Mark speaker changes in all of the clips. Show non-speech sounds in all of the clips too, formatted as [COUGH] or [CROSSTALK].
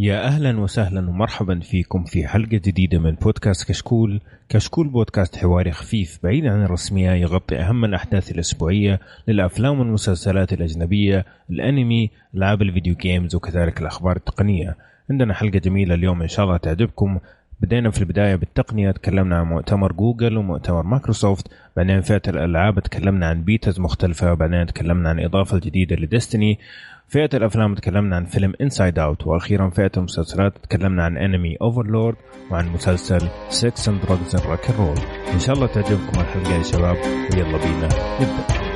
Speaker 1: يا أهلا وسهلا ومرحبا فيكم في حلقة جديدة من بودكاست كشكول، كشكول بودكاست حواري خفيف بعيد عن الرسمية يغطي أهم الأحداث الأسبوعية للأفلام والمسلسلات الأجنبية، الأنمي، العاب ال video games وكذلك الأخبار التقنية. عندنا حلقة جميلة اليوم إن شاء الله تعجبكم. بدينا في البداية بالتقنية تكلمنا عن مؤتمر جوجل ومؤتمر مايكروسوفت، بعدين فئه الألعاب تكلمنا عن betas مختلفة، وبعدين تكلمنا عن إضافة الجديده ل Destiny، فئة الأفلام تكلمنا عن فيلم Inside Out وأخيرا فئة المسلسلات تكلمنا عن انمي Overlord وعن مسلسل Sex and Drugs and Rock and Roll إن شاء الله تعجبكم الحلقة يا شباب ويلا بينا نبدأ.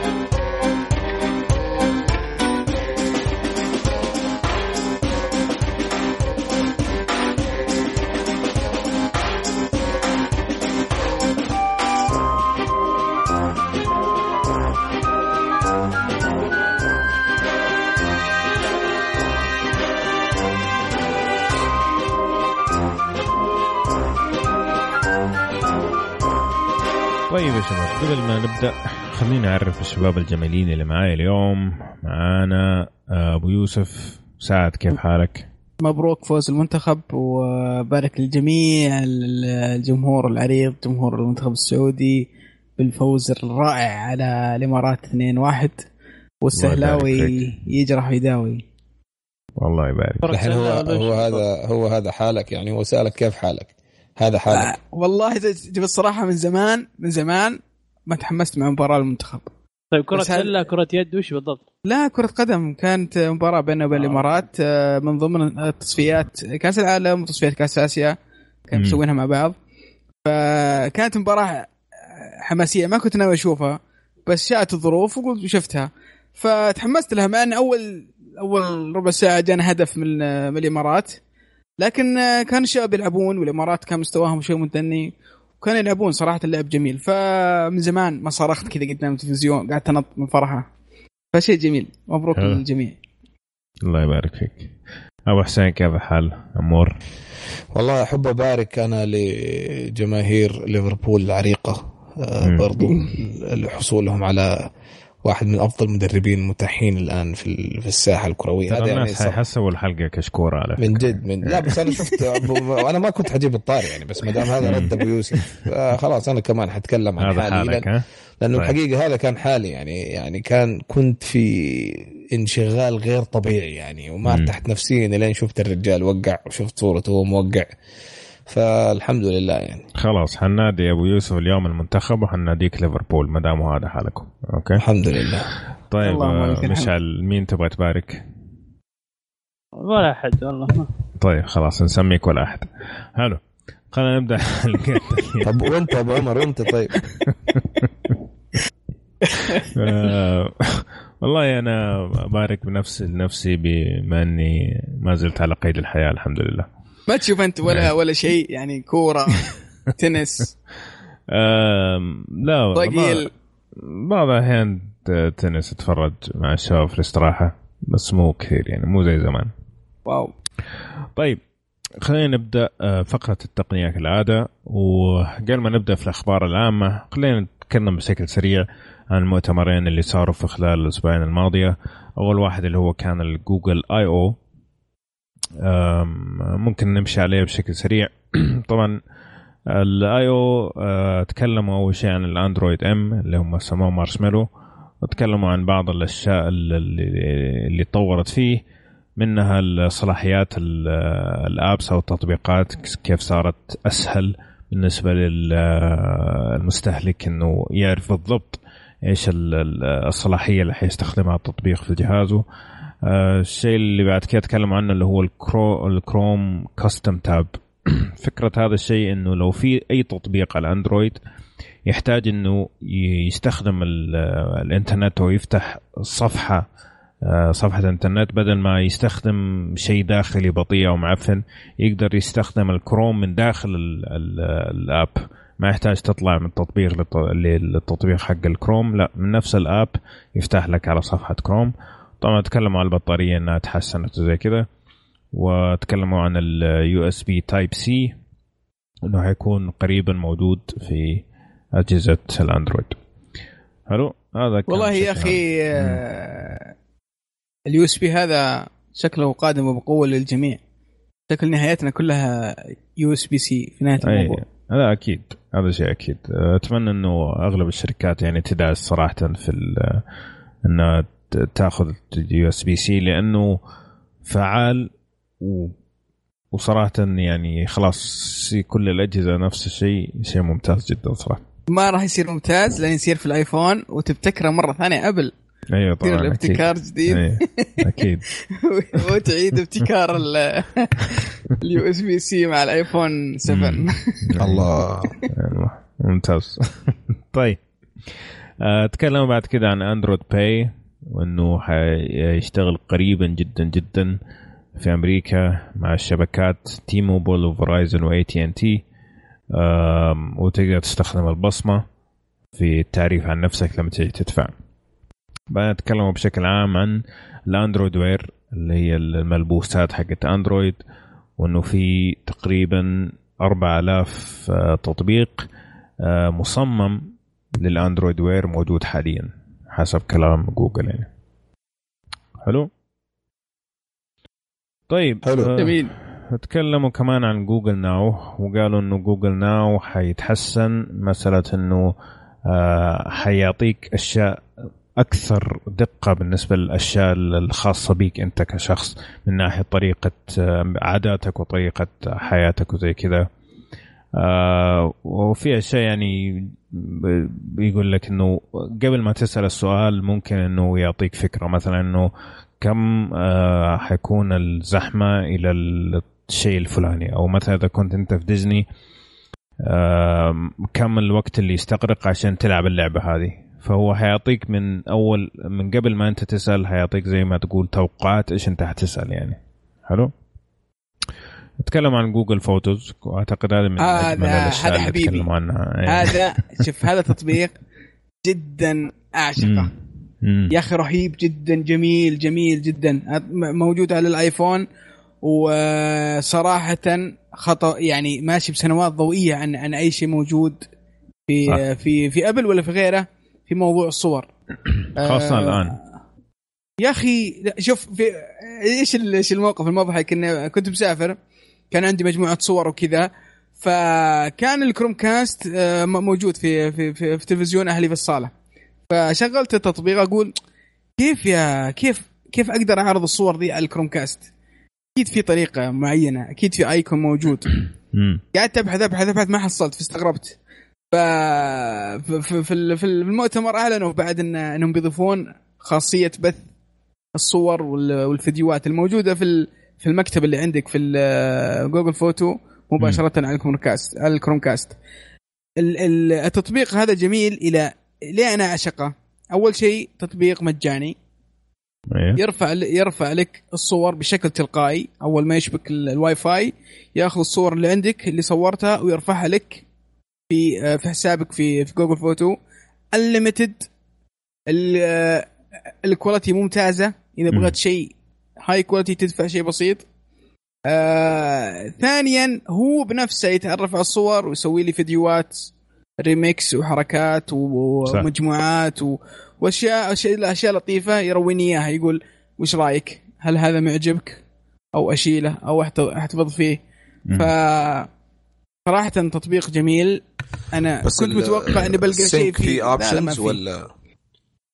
Speaker 1: قبل ما نبدأ خليني أعرف الشباب الجميلين اللي معايا اليوم. معانا أبو يوسف. سعد كيف حالك؟
Speaker 2: مبروك فوز المنتخب وبارك لجميع الجمهور العريض جمهور المنتخب السعودي بالفوز الرائع على الإمارات 2-1 والسهلاوي يجرح ويداوي.
Speaker 1: والله يبارك.
Speaker 3: الحين هو هو هذا هو هذا حالك يعني هو سألك كيف حالك؟ هذا حالك.
Speaker 2: آه، والله تجيب الصراحه من زمان من زمان ما تحمست مع مباراة المنتخب.
Speaker 4: طيب كرة سلة كرة يد وش بالضبط؟
Speaker 2: لا كرة قدم. كانت مباراة بيننا وبين آه. الإمارات آه، من ضمن تصفيات كأس العالم وتصفيات كأس آسيا كان مسوينها مع بعض. فكانت مباراة حماسية ما كنت ناوي أشوفها بس شاءت الظروف وقلت شفتها. فتحمست لها مع إن أول أول ربع ساعة جانا هدف من, من الإمارات. لكن كان الشباب يلعبون والإمارات كان مستواهم شوي متدني. وكانوا يلعبون صراحة اللعب جميل. فمن زمان ما صرخت كذا قدام التلفزيون قعدت أنط من فرحة. فشيء جميل. مبروك للجميع.
Speaker 1: الله يبارك فيك. أبو حسين كيف الحال؟ أمور؟
Speaker 3: والله أحب أبارك أنا لجماهير ليفربول العريقة آه، برضو لحصولهم على واحد من أفضل المدربين المتاحين الآن في في الساحة الكروية.
Speaker 1: هذا الناس يعني حيحسبوا الحلقة كشكورة على
Speaker 3: فكرة. من جد من لا بس أنا شفت [LAUGHS] أنا ما كنت حجيب الطار يعني بس ما دام هذا رد أبو يوسف. خلاص أنا كمان حتكلم عن
Speaker 1: هذا حالي. حالك لأن
Speaker 3: لأنه طيب. الحقيقة هذا كان حالي يعني يعني كان كنت في انشغال غير طبيعي يعني وما ارتحت نفسيا لين شفت الرجال وقع وشفت صورته وهو موقع فالحمد لله يعني.
Speaker 1: خلاص حنادي أبو يوسف اليوم المنتخب وحناديك ليفربول ما دام هذا حالكم. أوكي؟
Speaker 3: الحمد لله.
Speaker 1: طيب آه، مشعل مين تبغى تبارك؟
Speaker 4: ولا أحد والله.
Speaker 1: طيب خلاص نسميك ولا أحد. حلو خلينا نبدأ. [LAUGHS]
Speaker 3: طب وانت ابو عمر وانت طيب. [LAUGHS]
Speaker 1: آه، والله أنا أبارك بنفسي لنفسي بما أني ما زلت على قيد الحياة الحمد لله.
Speaker 2: ما تشوف أنت ولا نعم. ولا شيء يعني كورة [LAUGHS] تنس.
Speaker 1: لا ضقيل بعض الأحيان تنس اتفرج مع الشباب في الاستراحة بس مو كثير يعني مو زي زمان.
Speaker 2: wow.
Speaker 1: طيب خلينا نبدأ آه، فقرة التقنية كالعادة وقبل ما نبدأ في الأخبار العامة خلينا نتكلم بشكل سريع عن المؤتمرين اللي صاروا في خلال الأسبوعين الماضية. أول واحد اللي هو كان ال Google I/O ممكن نمشي عليه بشكل سريع. [CLEARS THROAT] طبعا ال I/O آه، تكلموا أول شيء عن ال Android M اللي هم سموه مارشميلو. وتكلموا عن بعض الأشياء اللي, اللي تطورت فيه منها الصلاحيات الأبس أو التطبيقات كيف صارت أسهل بالنسبة للمستهلك إنه يعرف بالضبط إيش الصلاحية اللي حيستخدمها التطبيق في جهازه. الشيء اللي بعد كده أتكلم عنه اللي هو الكرو الكروم كاستم تاب. [CLEARS THROAT] فكرة هذا الشيء إنه لو في أي تطبيق على أندرويد يحتاج إنه يستخدم الإنترنت أو يفتح صفحة آه، صفحة إنترنت بدل ما يستخدم شيء داخلي بطيء أو معفن يقدر يستخدم الكروم من داخل ال app. ما يحتاج تطلع من التطبيق للتطبيق حق الكروم لا من نفس ال app يفتح لك على صفحة كروم. طبعا تكلموا عن البطارية إنها تحسنت وزي كذا وتكلموا عن ال USB Type-C إنه حيكون قريبا موجود في أجهزة الأندرويد. حلو؟ هذا
Speaker 2: والله يا أخي ال USB هذا شكله قادم وبقوة للجميع. شكل نهايتنا كلها USB-C في نهاية الموضوع.
Speaker 1: هذا أكيد هذا شيء أكيد. أتمنى إنه أغلب الشركات يعني تدعس صراحة في إنها تاخذ USB-C لأنه فعال و وصراحة يعني خلاص كل الأجهزة نفس الشيء شيء ممتاز جدا صراحة.
Speaker 2: ما راح يصير ممتاز لين يصير في الآيفون وتبتكره مرة ثانية ابل
Speaker 1: أيوه طبعا
Speaker 2: يصير ابتكار جديد.
Speaker 1: أيوة. أكيد. [LAUGHS]
Speaker 2: وتعيد ابتكار ال USB-C مع الآيفون 7 [LAUGHS]
Speaker 3: الله.
Speaker 1: ممتاز. [LAUGHS] طيب. تكلموا بعد كده عن Android Pay وأنه حيشتغل قريبا جدا جدا في أمريكا مع الشبكات T-Mobile و Verizon و AT&T. وتقدر تستخدم البصمة في التعريف عن نفسك لما تيجي تدفع. بنتكلم بشكل عام عن ال Android Wear اللي هي الملبوسات حقت أندرويد وأنه في تقريبا 4000 آه، تطبيق آه، مصمم لل Android Wear موجود حاليا. حسب كلام جوجل يعني. حلو؟ طيب
Speaker 3: حلو.
Speaker 2: آه جميل.
Speaker 1: تكلموا كمان عن Google Now. وقالوا إنه Google Now حيتحسن مسألة إنه آه حيعطيك أشياء أكثر دقة بالنسبة للأشياء الخاصة بك أنت كشخص من ناحية طريقة آه، عاداتك وطريقة حياتك وزي كذا. آه وفي أشياء يعني بيقول لك إنه قبل ما تسأل السؤال ممكن إنه يعطيك فكرة. مثلا إنه كم آه حيكون الزحمة إلى الشيء الفلاني؟ أو مثلا إذا كنت أنت في ديزني آه كم الوقت اللي يستغرق عشان تلعب اللعبة هذه؟ فهو حيعطيك من أول من قبل ما أنت تسأل حيعطيك زي ما تقول توقعات إيش أنت حتسأل يعني. حلو؟ نتكلم عن Google Photos واعتقد هذا من
Speaker 2: الأشياء
Speaker 1: اللي
Speaker 2: حبيبي. عنها. يعني. هذا شوف هذا تطبيق جدا أعشقه. يا أخي رهيب جدا جميل جميل جدا. موجود على الآيفون وصراحه خطأ يعني ماشي بسنوات ضوئية عن عن أي شيء موجود في صح. في في أبل ولا في غيره في موضوع الصور. [CLEARS THROAT]
Speaker 1: خاصة آه الآن.
Speaker 2: يا أخي شوف في إيش إيش الموقف المضحك؟ إني كنت مسافر كان عندي مجموعة صور وكذا فكان الكروم كاست آه، موجود في في في, في تلفزيون أهلي في الصالة. فشغلت التطبيق أقول كيف يا كيف كيف أقدر أعرض الصور دي على الكروم كاست؟ أكيد في طريقة معينة أكيد في آيكون موجود. [COUGHS] قعدت أبحث أبحث أبحث ما حصلت فاستغربت. ف في في المؤتمر أعلنوا بعد إن إنهم بيضيفون خاصية بث الصور والفيديوهات الموجودة في في المكتب اللي عندك في Google Photo مباشرة على ال Chromecast على ال Chromecast التطبيق هذا جميل إلى ليه أنا أعشقه؟ أول شيء تطبيق مجاني. أيه. يرفع يرفع لك الصور بشكل تلقائي. أول ما يشبك الواي فاي ياخذ الصور اللي عندك اللي صورتها ويرفعها لك في آه، في حسابك في في Google Photo unlimited ال quality ممتازة. إذا بغيت شيء high quality تدفع شيء بسيط. آه ثانيا هو بنفسه يتعرف على الصور ويسوي لي فيديوهات ريميكس وحركات ومجموعات و... واشياء اشياء لطيفة يرويني إياها يقول وش رأيك؟ هل هذا معجبك؟ أو أشيله أو أحتفظ فيه؟ ف صراحة تطبيق جميل. أنا بس كنت متوقع إني بلقى شيء فيه
Speaker 3: في. options ولا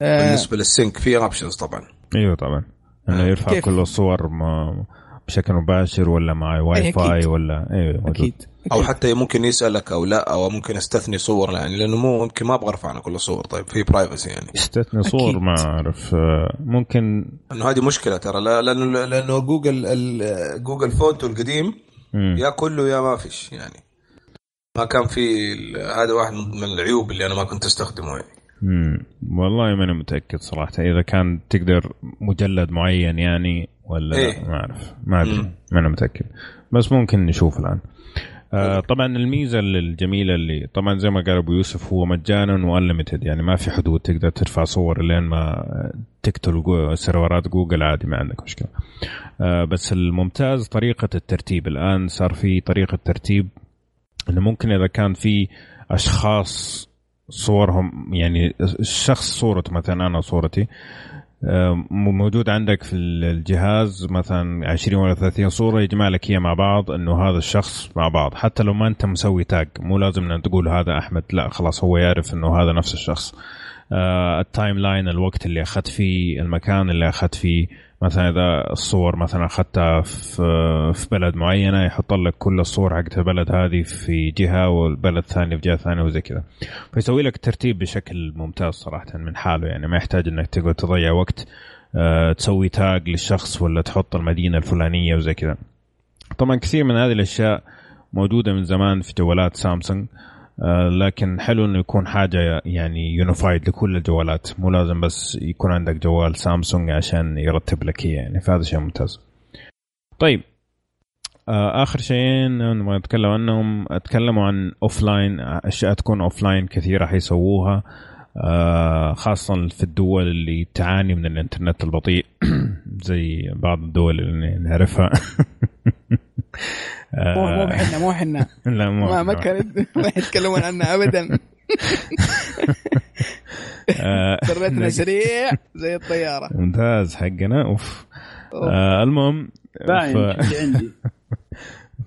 Speaker 3: آه بالنسبة لل sync في options طبعا؟
Speaker 1: إيوه طبعا. إنه يرفع كيف؟ كل الصور ما بشكل مباشر ولا مع واي فاي ولا أيوه موجود.
Speaker 3: أكيد. أو حتى ممكن يسألك أو لا أو ممكن استثني صور يعني لأنه مو ممكن ما أبغى أرفع أنا كل الصور طيب في privacy يعني.
Speaker 1: استثني صور ما أعرف. ممكن
Speaker 3: إنه هذه مشكلة ترى لأنه لأنه جوجل Google Photo القديم يا كله يا ما فيش يعني. ما كان في هذا واحد من العيوب اللي أنا ما كنت أستخدمه يعني.
Speaker 1: امم والله ماني متأكد صراحة. إذا كان تقدر مجلد معين يعني ولا إيه؟ ما أعرف. ما أدري. ماني متأكد. بس ممكن نشوف الآن. آه طبعا الميزة الجميلة اللي طبعا زي ما قال أبو يوسف هو مجانا و unlimited يعني ما في حدود تقدر ترفع صور لين ما تقتل سيرفرات جوجل عادي ما عندك مشكلة. آه بس الممتاز طريقة الترتيب. الآن صار في طريقة ترتيب إنه ممكن إذا كان في أشخاص صورهم يعني الشخص صورته مثلا أنا صورتي. آه، موجود عندك في الجهاز مثلا 20 ولا 30 صورة يجمع لك اياها مع بعض إنه هذا الشخص مع بعض. حتى لو ما أنت مسوي تاج مو لازم ان تقول هذا أحمد لا خلاص هو يعرف إنه هذا نفس الشخص. آه، ال timeline الوقت اللي أخذت فيه المكان اللي أخذت فيه. مثلا إذا الصور مثلا أخذتها في في بلد معينة يحط لك كل الصور حقت البلد هذه في جهة والبلد الثاني في جهة ثانية وزي كذا. فيسوي لك ترتيب بشكل ممتاز صراحة من حاله. يعني ما يحتاج إنك تقعد تضيع وقت أه تسوي tag للشخص ولا تحط المدينة الفلانية وزي كذا. طبعا كثير من هذه الأشياء موجودة من زمان في جوالات سامسونج. آه، لكن حلو إنه يكون حاجة يعني unified لكل الجوالات. مو لازم بس يكون عندك جوال سامسونج عشان يرتب لك إياه. يعني فهذا شيء ممتاز. طيب. آه، آخر شيئين نبغى نتكلم عنهم. اتكلموا عن offline أشياء تكون offline كثيرة حيسووها. آه، خاصة في الدول اللي تعاني من الإنترنت البطيء. [CLEARS THROAT] زي بعض الدول اللي نعرفها. [LAUGHS]
Speaker 2: مو مو إحنا مو إحنا. [LAUGHS]
Speaker 1: لا مو
Speaker 2: ما ما كانت [LAUGHS] ما يتكلمون عنها ابدا. انترنتنا
Speaker 1: آه،
Speaker 2: سريع زي الطيارة.
Speaker 1: ممتاز حقنا. أوف. آه المهم
Speaker 4: باين عندي.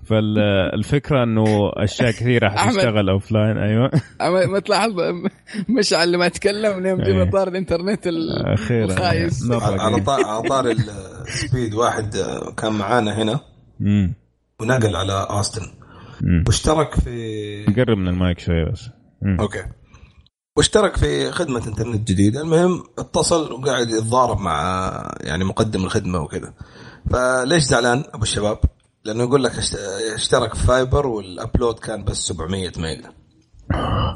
Speaker 1: فالفكرة إنه أشياء كثيرة حتشتغل offline أيوه.
Speaker 2: ما تلاحظ مشعل لما اتكلم يوم جبنا طار الإنترنت الخايس.
Speaker 3: على على طار ال speed واحد كان معانا هنا. ونقل على Austin واشترك في
Speaker 1: قرب من المايك شوي بس.
Speaker 3: okay. واشترك في خدمة إنترنت جديدة. المهم اتصل وقاعد يتضارب مع يعني مقدم الخدمة وكذا. فليش زعلان أبو الشباب؟ لأنه يقول لك اشترك في fiber وال upload كان بس 700 ميجا.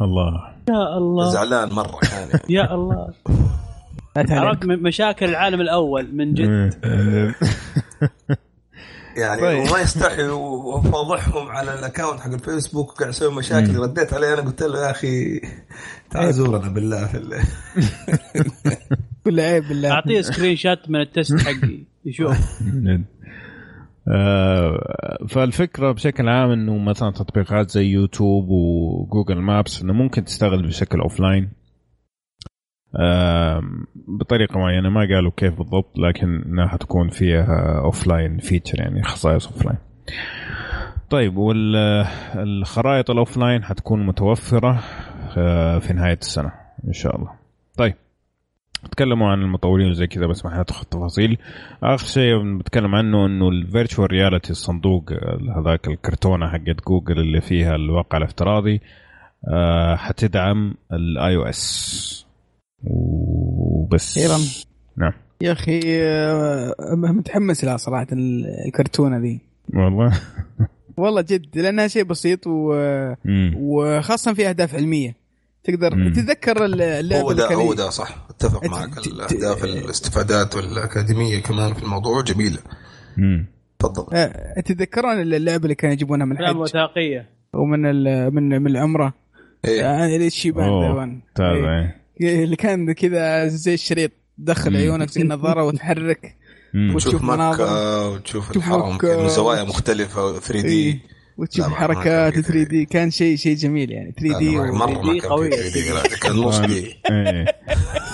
Speaker 1: الله.
Speaker 4: يا الله.
Speaker 3: زعلان مرة كان يعني.
Speaker 4: يا الله. عرفت مشاكل العالم الأول من جد.
Speaker 3: يعني طيب. وما يستحي وفضحهم على ال account حق الفيسبوك وقاعد يسوي مشاكل. رديت عليه. أنا قلت له يا أخي تعال زورنا بالله في
Speaker 2: بالله [LAUGHS] عيب بالله.
Speaker 4: أعطيه screenshot من ال test حقي يشوف. [LAUGHS]
Speaker 1: فالفكرة بشكل عام إنه مثلا تطبيقات زي يوتيوب و Google Maps إنه ممكن تشتغل بشكل offline بطريقة معينة ما قالوا كيف بالضبط لكن إنها حتكون فيها offline feature يعني خصائص offline طيب والخرائط ال offline حتكون متوفرة آه، في نهاية السنة إن شاء الله. طيب. تكلموا عن المطورين وزي كذا بس ما حندخل التفاصيل. آخر شيء بنتكلم عنه إنه ال virtual reality الصندوق هذاك الكرتونة حقت جوجل اللي فيها الواقع الافتراضي آه، حتدعم ال iOS وبس
Speaker 2: أيضا
Speaker 1: نعم.
Speaker 2: يا أخي آه، متحمس لها صراحة الكرتونة ذي.
Speaker 1: والله. [LAUGHS]
Speaker 2: والله جد لأنها شيء بسيط و... وخاصة في أهداف علمية. تقدر مم. تتذكر اللعبة
Speaker 3: هو ده هو ده صح. أتفق معك. الأهداف الاستفادات والأكاديمية كمان في الموضوع جميلة. تفضل.
Speaker 2: أه تتذكرون اللعبة اللي كانوا يجيبونها من الحج
Speaker 4: وثائقية.
Speaker 2: ومن من من العمرة؟
Speaker 3: إيه؟
Speaker 2: يعني الشيبان
Speaker 1: تابع.
Speaker 2: اللي كان كذا زي الشريط تدخل عيونك زي النظارة وتحرك
Speaker 3: وتشوف مناظر. وتشوف الحرم زوايا مختلفة 3 دي.
Speaker 2: وتشوف حركات 3 دي. كان شيء شيء جميل يعني. 3 دي
Speaker 3: مره كان 3 دي كان نص دي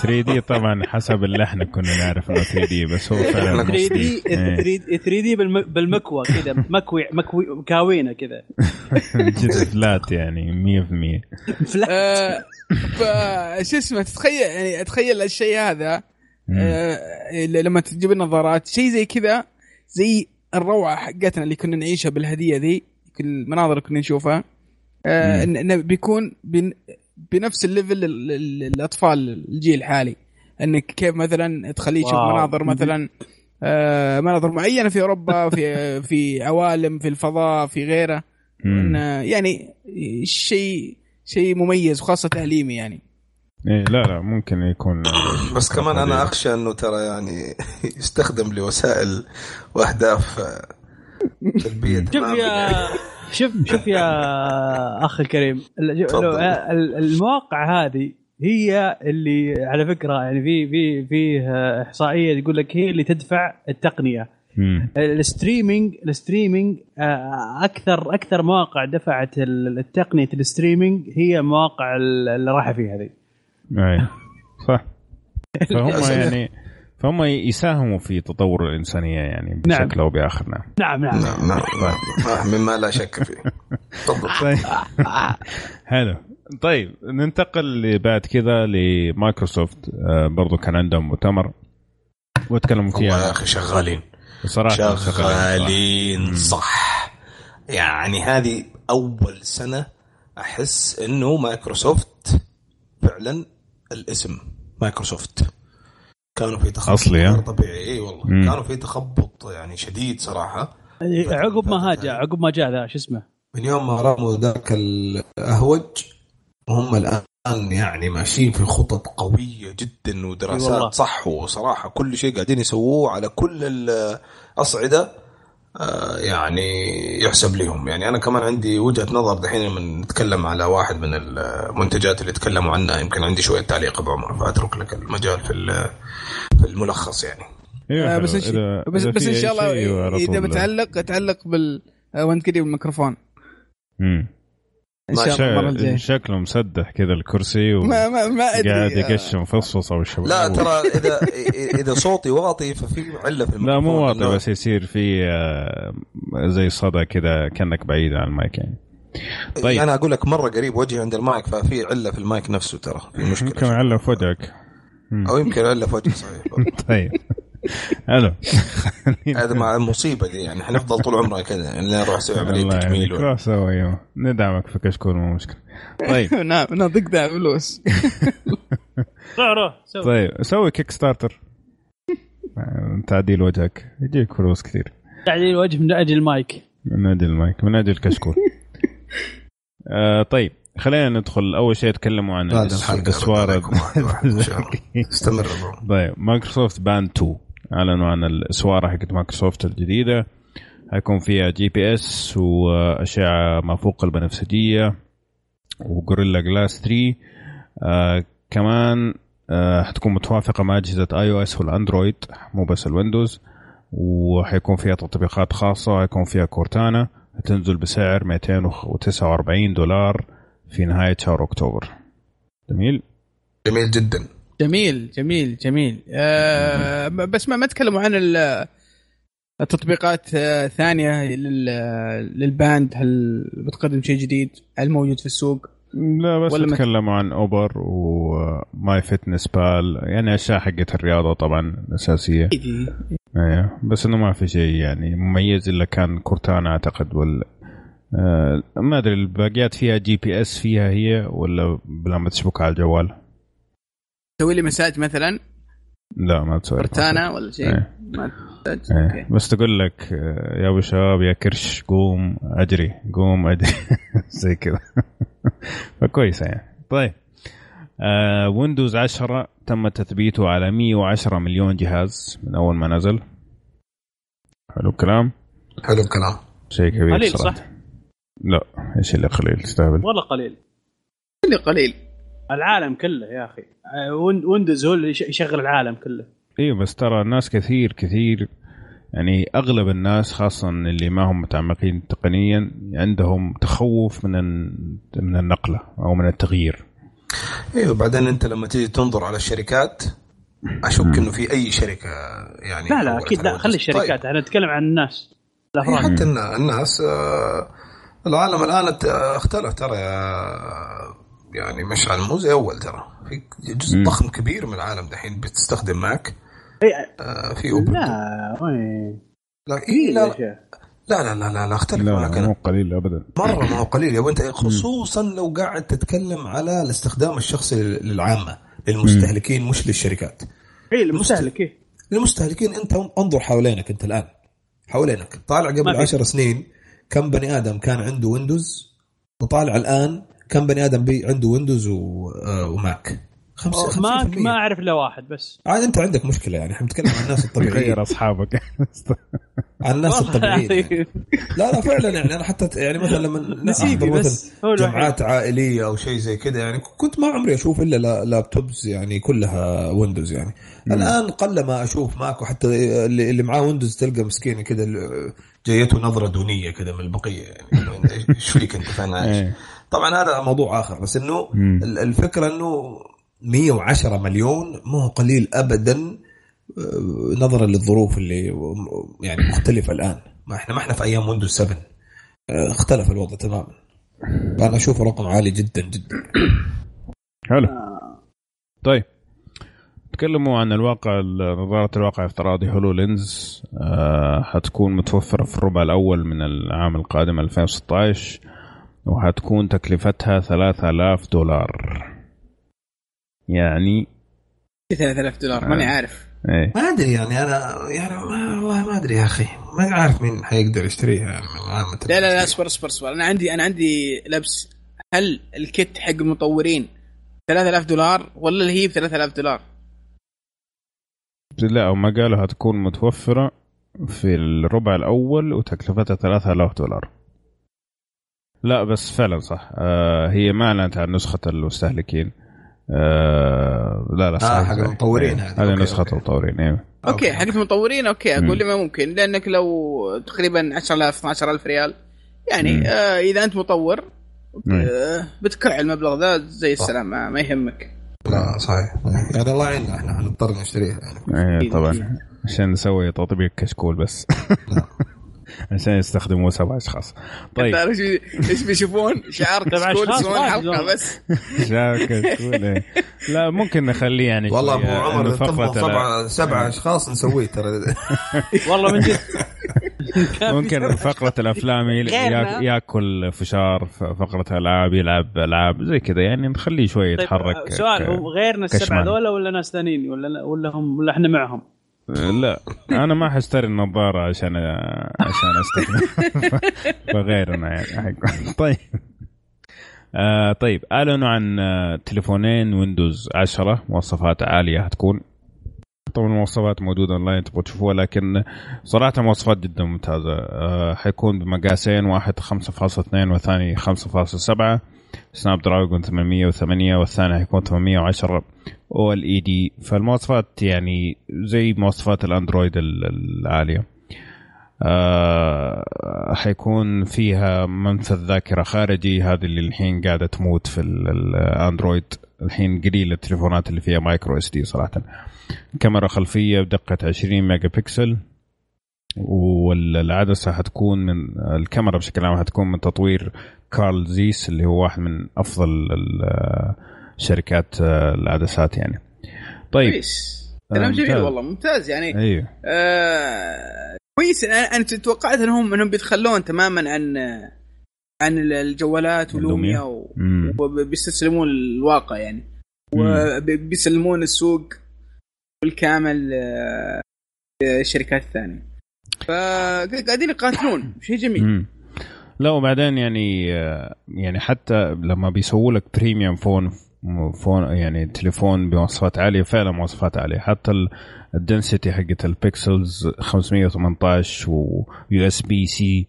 Speaker 1: 3 دي طبعا حسب اللحن كنا نعرف إنه 3 دي بس هو فعلا
Speaker 4: 3 دي 3 دي بالمكوى كذا. مكوي مكوي مكاوينه كذا. [LAUGHS]
Speaker 1: جد flat يعني
Speaker 2: 100% flat. آه، فشو اسمه تتخيل يعني تخيل الشيء هذا آه لما تجيب النظارات شيء زي كذا زي الروعة حقتنا اللي كنا نعيشها بال HD ذي. كل المناظر اللي كنا نشوفها. آه إنه بيكون بنفس ال level الأطفال الجيل الحالي. إنك كيف مثلا تخليه يشوف مناظر مثلا آه مناظر معينة في أوروبا في [LAUGHS] في عوالم في الفضاء في غيره. يعني شيء شيء مميز وخاصه تعليمي يعني.
Speaker 1: إيه لا لا ممكن يكون
Speaker 3: بس كمان أنا أخشى إنه ترى يعني [LAUGHS] يستخدم لوسائل وأهداف
Speaker 4: شوف يا شوف شوف يا اخ الكريم. المواقع هذه هي اللي على فكرة يعني في في في إحصائية تقول لك هي اللي تدفع التقنية. ال streaming ال streaming آه، أكثر أكثر مواقع دفعت التقنية ال streaming هي مواقع اللي راح فيها هذه.
Speaker 1: صح. [LAUGHS] فهم يعني فهم يساهموا في تطور الإنسانية يعني
Speaker 4: نعم.
Speaker 1: بشكل أو بآخر. نعم.
Speaker 4: نعم نعم.
Speaker 3: نعم نعم نعم. مما لا شك فيه. [LAUGHS]
Speaker 1: طيب. حلو. طيب ننتقل بعد كذا لمايكروسوفت. آه، برضو كان عندهم مؤتمر. وتكلموا
Speaker 3: والله يا
Speaker 1: فيها
Speaker 3: أخي شغالين.
Speaker 1: صراحة
Speaker 3: شغالين. صح. يعني هذه أول سنة أحس إنه مايكروسوفت فعلا الاسم مايكروسوفت. كانوا في تخبط
Speaker 1: أصلي، ها؟
Speaker 3: غير طبيعي إي والله
Speaker 1: مم.
Speaker 3: كانوا في تخبط يعني شديد صراحة
Speaker 4: عقب ما هاجا عقب ما جاء ذا شو اسمه
Speaker 3: من يوم ما رموا ذاك الأهوج وهم الآن يعني ماشيين في خطط قوية جدا. ودراسات صح وصراحة كل شيء قاعدين يسووه على كل الأصعدة يعني يحسب لهم يعني أنا كمان عندي وجهة نظر دحين لما نتكلم على واحد من المنتجات اللي تكلموا عنها يمكن عندي شوية تعليق أبو عمر فأترك لك المجال في في الملخص يعني
Speaker 1: إيه
Speaker 2: آه،. بس إن-
Speaker 1: إذا-
Speaker 2: بس
Speaker 1: إذا
Speaker 2: بس
Speaker 1: إن
Speaker 2: شاء الله
Speaker 1: إذا.
Speaker 2: بتعلق تعلق بال آه، وأنت قريب الميكروفون
Speaker 1: مم.
Speaker 2: إن شاء الله المرة الجاية.
Speaker 1: شكله مسدح كذا الكرسي
Speaker 2: ما ما ما أدري
Speaker 1: وقاعد
Speaker 2: آه،
Speaker 1: يقشم فصفص أو الشباب
Speaker 3: لا ترى اذا إذا صوتي واطي ففي علة في
Speaker 1: لا مو واطي بس يصير في آه، زي صدى كذا كأنك بعيد عن المايك يعني. طيب.
Speaker 3: أنا أقول لك مرة قريب وجهي عند المايك ففي علة في المايك نفسه ترى في
Speaker 1: يمكن
Speaker 3: مشكله
Speaker 1: علق في وجهك.
Speaker 3: أو يمكن علة في وجهي صحيح. [LAUGHS]
Speaker 1: طيب. حلو. [LAUGHS]
Speaker 3: هذا مع المصيبة دي يعني حنفضل طول عمرنا كذا يعني لا نروح نسوي
Speaker 1: عملية
Speaker 3: تجميل
Speaker 1: روح سوي. أيوه ندعمك في كشكول مو مشكلة. طيب. [LAUGHS]
Speaker 2: نعم ضيق ذا فلوس. [LAUGHS]
Speaker 4: روح روح سوي.
Speaker 1: طيب سوي Kickstarter تعديل وجهك. يجيك فلوس كثير.
Speaker 4: تعديل الوجه من أجل المايك.
Speaker 1: من أجل المايك من أجل كشكول. آه طيب خلينا ندخل. أول شيء يتكلموا عن
Speaker 3: الله. استمر.
Speaker 1: طيب Microsoft Band 2 أعلنوا عن الأسوارة حقت مايكروسوفت الجديدة. حيكون فيها GPS وأشعة ما فوق البنفسجية و Gorilla Glass 3 آه كمان آه حتكون متوافقة مع أجهزة iOS وال Android مو بس ال Windows. وحيكون فيها تطبيقات خاصة وحيكون فيها Cortana هتنزل بسعر 249 دولار في نهاية شهر أكتوبر. جميل؟
Speaker 3: جميل جدا.
Speaker 2: جميل جميل جميل. آه بس ما ما تكلموا عن ال- التطبيقات آه، ثانية لل- لل Band. هل بتقدم شيء جديد؟ هل موجود في السوق؟
Speaker 1: لا بس
Speaker 2: ولا
Speaker 1: نتكلم عن Uber و MyFitnessPal يعني أشياء حقت الرياضة طبعا الاساسيه أيوه بس إنه ما في شيء يعني مميز إلا كان Cortana أعتقد ولا آه ما أدري الباقيات فيها GPS فيها هي ولا لما تشبك على الجوال؟
Speaker 2: تسوي لي مساج مثلا؟
Speaker 1: لا ما تسوي.
Speaker 2: Cortana ولا شيء؟
Speaker 1: إيه.
Speaker 2: ما تحتاج
Speaker 1: إيه.
Speaker 2: okay.
Speaker 1: بس تقول لك يا أبو شباب يا كرش قوم أجري قوم أجري. [LAUGHS] زي كذا. فكويسه يعني. طيب. آه Windows 10 تم تثبيته على 110 مليون جهاز من أول ما نزل. حلو الكلام.
Speaker 3: حلو الكلام.
Speaker 1: شيء كبير
Speaker 4: قليل
Speaker 1: صراحة.
Speaker 4: صح؟
Speaker 1: لا إيش اللي قليل؟ تستهبل.
Speaker 4: والله قليل.
Speaker 2: اللي قليل.
Speaker 4: العالم كله يا أخي. آه، وين- ويندوز هو اللي يش- يشغل العالم كله.
Speaker 1: أيوه بس ترى الناس كثير كثير يعني أغلب الناس خاصة اللي ما هم متعمقين تقنيا عندهم تخوف من ال- من النقلة أو من التغيير.
Speaker 3: أيوه بعدين أنت لما تيجي تنظر على الشركات أشك إنه في أي شركة يعني
Speaker 4: لا لا
Speaker 3: أكيد
Speaker 4: لا. خلي
Speaker 3: Windows.
Speaker 4: الشركات
Speaker 3: طيب.
Speaker 4: إحنا نتكلم عن الناس
Speaker 3: إيه،
Speaker 4: الأفراد.
Speaker 3: حتى النا- الناس آه، العالم الآن ات- اختلف ترى يا يعني مشعل مو زي أول ترى. في جزء
Speaker 1: مم.
Speaker 3: ضخم كبير من العالم دحين بتستخدم Mac.
Speaker 4: إيه،
Speaker 3: آه، في open.
Speaker 4: لا وين؟
Speaker 3: لا إيه لا,
Speaker 4: أشياء.
Speaker 3: لا لا لا لا لا اختلف
Speaker 1: لا
Speaker 3: معك
Speaker 1: لا مو قليل ابدا.
Speaker 3: مرة ما هو قليل يا أبو أنت خصوصا لو قاعد تتكلم على الاستخدام الشخصي للعامة للمستهلكين مش للشركات.
Speaker 4: اي المستهلك إيه.
Speaker 3: للمستهلكين أنت انظر حوالينك أنت الآن. حوالينك. طالع قبل
Speaker 4: في.
Speaker 3: عشر سنين كم بني آدم كان عنده Windows وطالع الآن كم بني آدم بي عنده Windows و... و Mac خمسة
Speaker 4: ما
Speaker 3: 50%
Speaker 4: ما أعرف إلا واحد بس.
Speaker 3: عاد أنت عندك مشكلة يعني إحنا بنتكلم عن الناس الطبيعيين.
Speaker 1: غير أصحابك.
Speaker 3: عن الناس الطبيعيين يعني. لا لا فعلا يعني أنا حتى يعني مثلا لما [LAUGHS]
Speaker 4: نسيبي بس.
Speaker 3: جمعات عائلية أو شيء زي كذا يعني كنت ما عمري أشوف إلا لا- laptops يعني كلها Windows يعني. الآن قل ما أشوف Mac وحتى اللي اللي معاه Windows تلقى مسكين كذا اللي جايته نظرة دونية كذا من البقية يعني. [LAUGHS] إيش فيك أنت؟ فين عايش
Speaker 1: إيه.
Speaker 3: طبعا هذا موضوع آخر بس إنه الفكرة إنه 110 مليون مو هو قليل ابدا نظرا للظروف اللي يعني مختلفة الآن. ما إحنا ما إحنا في أيام Windows 7 اختلف الوضع تماما. فانا اشوفه رقم عالي جدا جدا.
Speaker 1: حلو. طيب. تكلموا عن الواقع نظارة الواقع الافتراضي HoloLens أه حتكون متوفرة في الربع الأول من العام القادم 2016 وحتكون تكلفتها 3000 دولار. يعني
Speaker 2: 3000 دولار ماني آه. عارف.
Speaker 3: إيه. ما أدري يعني أنا يعني والله ما أدري يا أخي. ما عارف مين حيقدر يشتريها. يعني
Speaker 2: لا لا لا أصبر أصبر أصبر. أنا عندي أنا عندي لبس. هل الكت حق المطورين 3000 دولار ولا اللي هي ب 3000 دولار؟
Speaker 1: لا هم قالوا هتكون متوفرة في الربع الأول وتكلفتها 3000 دولار. لا بس فعلا صح. آه هي ما أعلنت عن نسخة المستهلكين. آه لا لا
Speaker 3: صح. آه حق المطورين
Speaker 1: هذه. نسخة المطورين أيوه
Speaker 2: okay حق المطورين okay أقول لي ما ممكن لأنك لو تقريبا 10000 12000 ريال يعني آه إذا أنت مطور آه بتكع المبلغ ذا زي السلام ما, ما يهمك.
Speaker 3: لا صحيح. يعني الله يعيننا إحنا نضطر نشتريها.
Speaker 1: يعني إيه طبعا. عشان نسوي تطبيق كشكول بس. [LAUGHS] عشان يستخدموه سبع اشخاص
Speaker 2: طيب. إيش بيشوفون؟ شعار كشكول يسوون حلقة بس. [LAUGHS]
Speaker 1: شعار كشكول إيه. لا ممكن نخليه يعني
Speaker 3: والله ابو عمر سبع سبع أشخاص نسويه ترى. [LAUGHS]
Speaker 4: والله من جد. [LAUGHS]
Speaker 1: ممكن فقرة الأفلام ياكل فشار فقرة ألعاب يلعب ألعاب زي كذا. يعني نخليه شوي طيب، يتحرك
Speaker 4: سؤال غيرنا السبعة ذولا ولا ناس ثانيين؟ ولا ولا هم ولا إحنا معهم؟
Speaker 1: لا. أنا ما حاشتري النظارة عشان عشان أستخدم. [LAUGHS] فغيرنا يعني. [LAUGHS] طيب. آه طيب. أعلنوا عن تليفونين Windows 10 مواصفات عالية هتكون طبعا المواصفات موجودة اونلاين تبغوا تشوفوها لكن صراحة مواصفات جدا ممتازة. آه حيكون بمقاسين واحد 5.2 والثاني 5.7 Snapdragon 808 والثاني حيكون 810 OLED فالمواصفات يعني زي مواصفات ال Android العالية. آه حيكون فيها منفذ ذاكرة خارجي. هذه اللي الحين قاعدة تموت في ال Android. الحين قليل التليفونات اللي فيها micro SD صراحة. كاميرا خلفية بدقة 20 ميجا بكسل. والعدسة حتكون من الكاميرا بشكل عام حتكون من تطوير Carl Zeiss اللي هو واحد من أفضل شركات العدسات يعني. طيب.
Speaker 2: كويس كلام آه جميل والله ممتاز يعني.
Speaker 1: أيوه
Speaker 2: آه كويس. أنا توقعت انهم أنهم بيتخلون تماما عن عن الجوالات و Lumia وبيستسلمون الواقع يعني. وبيسلمون السوق بالكامل الشركات آه، الثانية فقاعدين يقاتلون. شيء جميل.
Speaker 1: لا وبعدين يعني يعني حتى لما بيسووا لك premium phone phone يعني تليفون بمواصفات عالية فعلا مواصفات عالية. حتى ال density حقت ال pixels 518 و USB C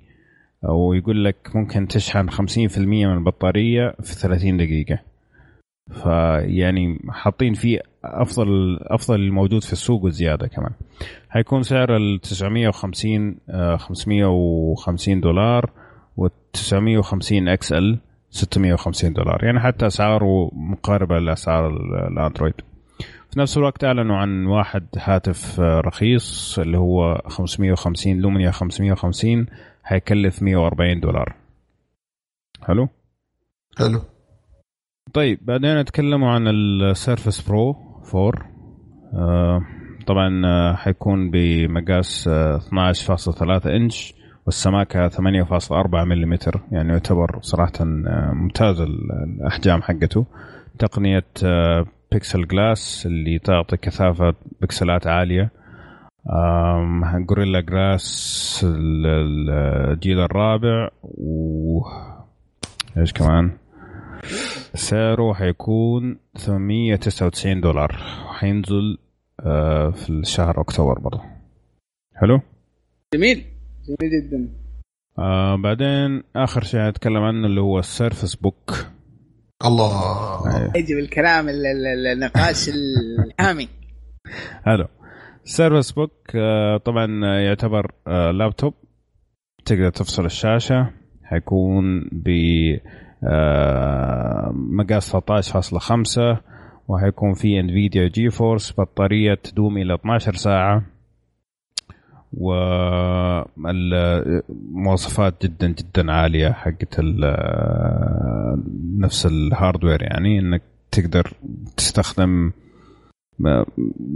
Speaker 1: ويقول لك ممكن تشحن 50% من البطارية في 30 دقيقة. فيعني حاطين فيه أفضل أفضل الموجود في السوق وزيادة كمان. حيكون سعر ال 950 550 دولار و 950 إكس إل. 650 دولار. يعني حتى اسعاره مقاربه لأسعار الأندرويد. في نفس الوقت أعلنوا عن واحد هاتف رخيص اللي هو 550 لومينيا 550 حيكلف 140 دولار. حلو؟
Speaker 3: حلو.
Speaker 1: طيب بعدين نتكلموا عن ال Surface Pro 4 آه طبعا آه، حيكون بمقاس 12.3 آه، إنش. والسماكة 8.4 ملم يعني يعتبر صراحة آه، ممتاز الأحجام حقته. تقنية Pixel Glass اللي تعطي كثافة بكسلات عالية. Gorilla Glass الجيل الرابع. و إيش كمان؟ سعره حيكون 899 دولار. حينزل آه، في الشهر أكتوبر برضه حلو؟
Speaker 2: جميل. جميل جدا.
Speaker 1: آه بعدين آخر شيء أتكلم عنه اللي هو ال Surface Book
Speaker 3: الله.
Speaker 2: يجي بالكلام النقاش الحامي
Speaker 1: حلو ال Surface Book آه طبعا يعتبر آه لابتوب تقدر تفصل الشاشة. حيكون ب آه مقاس 13.5 وحيكون في NVIDIA GeForce بطارية تدوم إلى 12 ساعة. والمواصفات جدا جدا عالية حقت نفس ال hardware يعني إنك تقدر تستخدم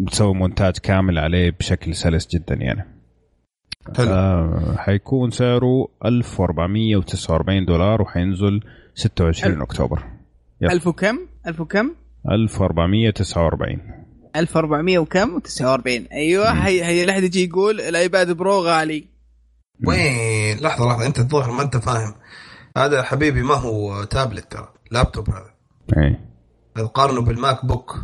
Speaker 1: تسوي مونتاج كامل عليه بشكل سلس جدا يعني حلو. آه حيكون سعره 1449 دولار وحينزل 26 ألف. أكتوبر
Speaker 2: 1000 وكم؟ 1000 وكم؟
Speaker 1: 1449
Speaker 2: 1400 وكم؟ 49 أيوه هي هي لا احد يجي يقول ال iPad Pro غالي.
Speaker 3: وين؟ لحظة لحظة أنت الظاهر ما أنت فاهم. هذا حبيبي ما هو تابلت ترى لابتوب هذا.
Speaker 1: اي
Speaker 3: تقارنه بال MacBook.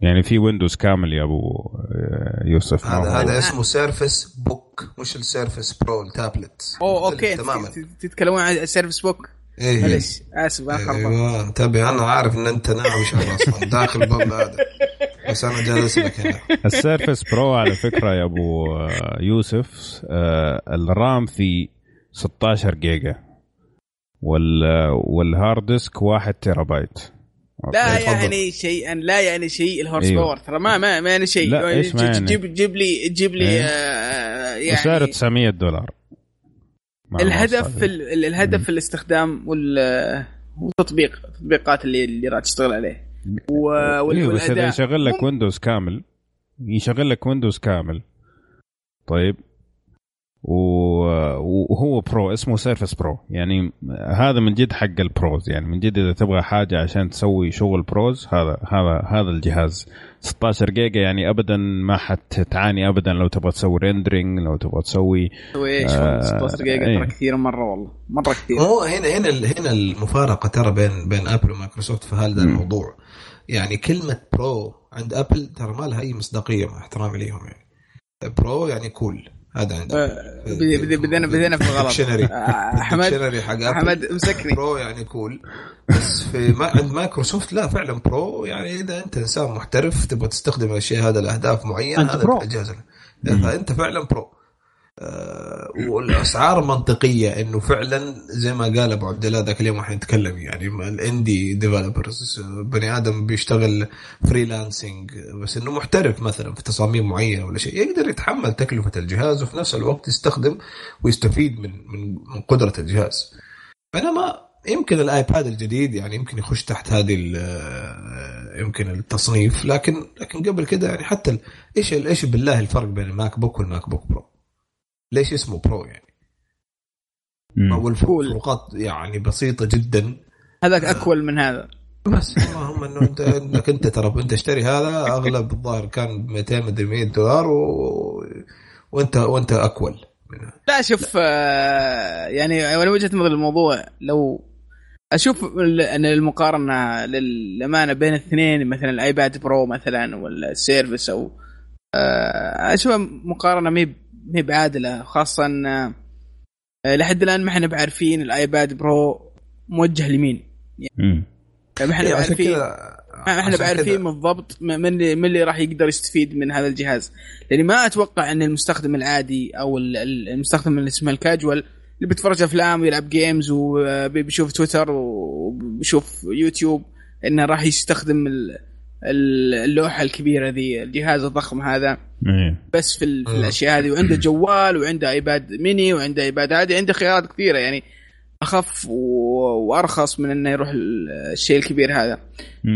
Speaker 1: يعني في Windows كامل يا أبو آه، يوسف
Speaker 3: هذا هذا اسمه Surface Book مش ال Surface Pro
Speaker 2: ال tablet أوه okay. تماما. تتكلمون عن ال Surface
Speaker 3: Book إيه
Speaker 2: معلش آسف أنا خربان
Speaker 3: أيوه. انتبه أنا عارف إن أنت ناوي أصلا داخل الباب هذا. [LAUGHS] بس أنا جالس لك هنا [LAUGHS]
Speaker 1: ال Surface Pro على فكرة يا أبو آه، يوسف آه، ال RAM في 16 جيجا. وال وال hard disk 1 تيرا بايت
Speaker 2: لا يعني شيئا لا يعني شيء ال horse أيوه. power ترى. ما ما, ما يعني شيء. لا إيش ما يعني؟ جيب جيب لي جيب لي أيوه. آه يعني
Speaker 1: سعره 900 دولار.
Speaker 2: الهدف في الهدف في الاستخدام والتطبيق التطبيقات اللي اللي راح تشتغل عليه.
Speaker 1: و... أيوه بس إذا يشغل لك Windows كامل يشغل لك Windows كامل. طيب. وهو Pro اسمه Surface Pro يعني هذا من جد حق ال pros يعني من جد إذا تبغى حاجة عشان تسوي شغل pros هذا هذا هذا الجهاز. 16 جيجا يعني ابدا ما حتعاني ابدا لو تبغى تسوي rendering لو تبغى تسوي
Speaker 2: تسوي إيش؟ آه 16 جيجا ترى كثير مرة والله. مرة كثير.
Speaker 3: هو هنا هنا هنا المفارقة ترى بين بين Apple و Microsoft في هذا الموضوع. يعني كلمة pro عند Apple ترى ما لها أي مصداقية مع احترامي ليهم يعني. pro يعني cool. هذا عندك
Speaker 2: آه، بدينا بدينا في الغلط.
Speaker 3: dictionary
Speaker 2: آه، احمد
Speaker 3: حق
Speaker 2: أحمد مسكني.
Speaker 3: pro يعني cool. بس في ما عند مايكروسوفت لا فعلا pro يعني إذا أنت إنسان محترف تبغى تستخدم الأشياء هذا لأهداف معينة هذا الجهاز فانت فعلا pro. آه، والأسعار منطقية إنه فعلا زي ما قال أبو عبد الله ذاك اليوم إحنا نتكلم يعني ال indie developers بني آدم بيشتغل freelancing بس إنه محترف مثلا في تصاميم معينة ولا شيء يقدر يتحمل تكلفة الجهاز وفي نفس الوقت يستخدم ويستفيد من من من قدرة الجهاز. فانا ما يمكن ال iPad الجديد يعني يمكن يخش تحت هذه آه، يمكن التصنيف لكن لكن قبل كده يعني حتى إيش إيش بالله الفرق بين ال MacBook وال MacBook Pro؟ ليش اسمه pro يعني؟ والفروقات يعني بسيطة جدا.
Speaker 2: هذاك اكول من هذا.
Speaker 3: بس اللهم إنه انت إنك أنت ترى أنت اشتري هذا أغلب الظاهر كان 200 مدري 100 دولار و... وانت وأنت اكول
Speaker 2: لا شوف آه، يعني أنا وجهة نظري الموضوع لو أشوف أن المقارنة للأمانة بين الاثنين مثلا الايباد برو مثلا ولا السيرفس أو آه، أشوف مقارنة مي ما بعادله خاصه آه، لحد الآن ما إحنا بعارفين الآيباد برو موجه لمين. يعني ما إحنا إيه، بعارفين ما إحنا بعارفين بالضبط من اللي من اللي راح يقدر يستفيد من هذا الجهاز. لأني ما أتوقع إن المستخدم العادي أو المستخدم اللي اسمه الكاجوال اللي بيتفرج أفلام ويلعب games وبيشوف تويتر وبيشوف يوتيوب إنه راح يستخدم اللوحة الكبيرة ذي الجهاز الضخم هذا.
Speaker 1: إيه.
Speaker 2: بس في, ال... في الأشياء هذه وعنده جوال وعنده ايباد ميني وعنده ايباد عادي عنده خيارات كثيرة. يعني أخف و... وأرخص من إنه يروح الشيء الكبير هذا.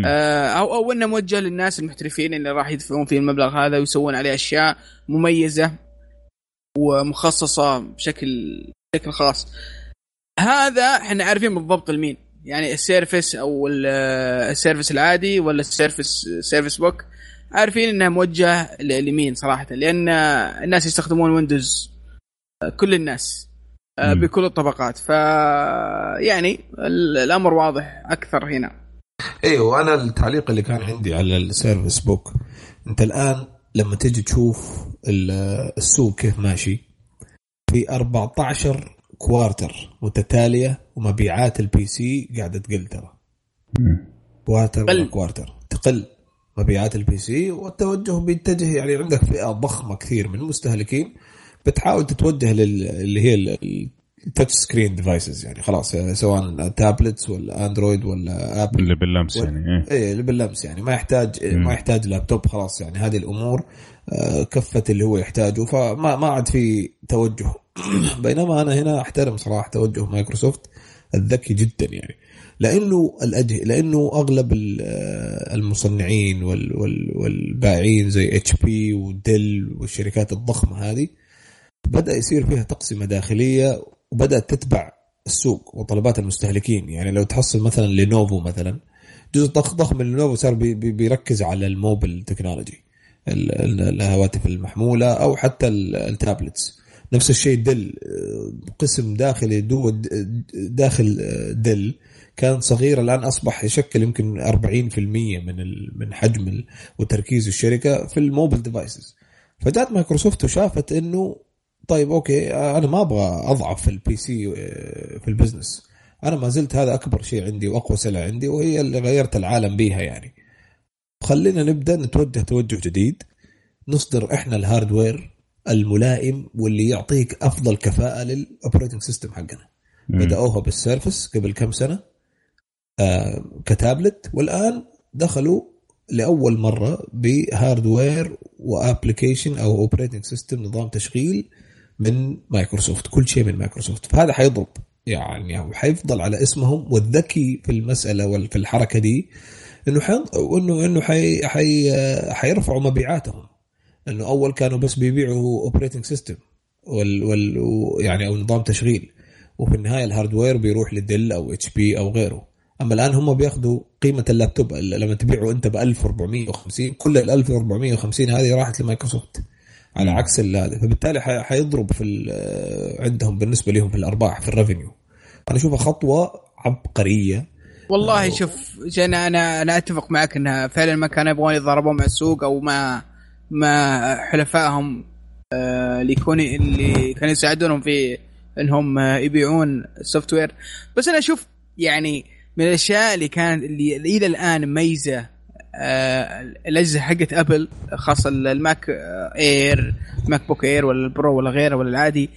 Speaker 2: آه أو أو إنه موجه للناس المحترفين اللي راح يدفعون فيه المبلغ هذا ويسوون عليه أشياء مميزة ومخصصة بشكل بشكل خاص. هذا إحنا عارفين بالضبط لمين. يعني السيرفس أو السيرفس العادي ولا السيرفس سيرفس بوك عارفين إنها موجهة لمين صراحة لأن الناس يستخدمون ويندوز كل الناس بكل الطبقات. ف يعني الأمر واضح أكثر هنا.
Speaker 3: أيوه أنا التعليق اللي كان عندي على السيرفس بوك أنت الآن لما تجي تشوف السوق كيف ماشي في 14 quarter متتالية ومبيعات ال PC قاعدة تقل ترى. quarter quarter تقل مبيعات ال PC والتوجه بيتجه يعني عندك فئة ضخمة كثير من المستهلكين بتحاول تتوجه لل... اللي هي touch screen devices يعني خلاص سواء tablets ولا اندرويد ولا ابل
Speaker 1: اللي باللمس يعني إيه.
Speaker 3: إيه اللي باللمس يعني. ما يحتاج ما يحتاج لابتوب خلاص يعني. هذه الأمور آه، كفت اللي هو يحتاجه. فما ما عاد في توجه. [CLEARS THROAT] بينما أنا هنا أحترم صراحة توجه مايكروسوفت الذكي جدا يعني. لأنه الاجهزه لأنه أغلب آه، المصنعين والبائعين زي اتش بي وديل والشركات الضخمة هذه بدأ يصير فيها تقسيمة داخلية وبدأت تتبع السوق وطلبات المستهلكين. يعني لو تحصل مثلا لينوفو مثلا جزء ضخم من لينوفو صار بي بيركز على ال mobile technology. الهواتف المحمولة أو حتى ال tablets. نفس الشيء دل قسم داخلي داخل دل كان صغير الآن أصبح يشكل يمكن 40% من من حجم وتركيز الشركة في ال mobile devices. فجات مايكروسوفت وشافت إنه طيب أوكي أنا ما أبغى أضعف في ال PC في ال business. أنا ما زلت هذا أكبر شيء عندي وأقوى سلعة عندي وهي اللي غيرت العالم بيها يعني. خلينا نبدأ نتوجه توجه جديد. نصدر إحنا ال hardware الملائم واللي يعطيك أفضل كفاءة لل operating system حقنا. بدأوها بالسيرفس قبل كم سنة. آه كتابلت. والآن دخلوا لأول مرة ب hardware و application أو operating system نظام تشغيل من مايكروسوفت. كل شيء من مايكروسوفت. فهذا حيضرب. يعني حيفضل على اسمهم. والذكي في المسألة وفي الحركة دي إنه حي... انه إنه حي... حي... حيرفعوا مبيعاتهم. إنه أول كانوا بس بيبيعوا operating system وال... وال... يعني أو نظام تشغيل. وفي النهاية ال hardware بيروح لديل أو اتش بي أو غيره. أما الآن هم بياخذوا قيمة اللابتوب. لما تبيعه أنت ب 1450 كل ال 1450 هذه راحت لمايكروسوفت على عكس هذا. فبالتالي حيضرب في عندهم بالنسبة لهم في الأرباح في ال revenue أنا أشوفها خطوة عبقرية.
Speaker 2: والله شوف أنا أنا أنا أتفق معك إنها فعلا ما كانوا يبغون يتضاربون مع السوق أو مع مع حلفائهم آه، اللي يكون اللي كانوا يساعدونهم في إنهم يبيعون ال software بس أنا أشوف يعني من الأشياء اللي كانت اللي إلى الآن مميزة آه الأجهزة حقت أبل خاصة الماك إير ماك بوك إير ولا البرو ولا غيره ولا العادي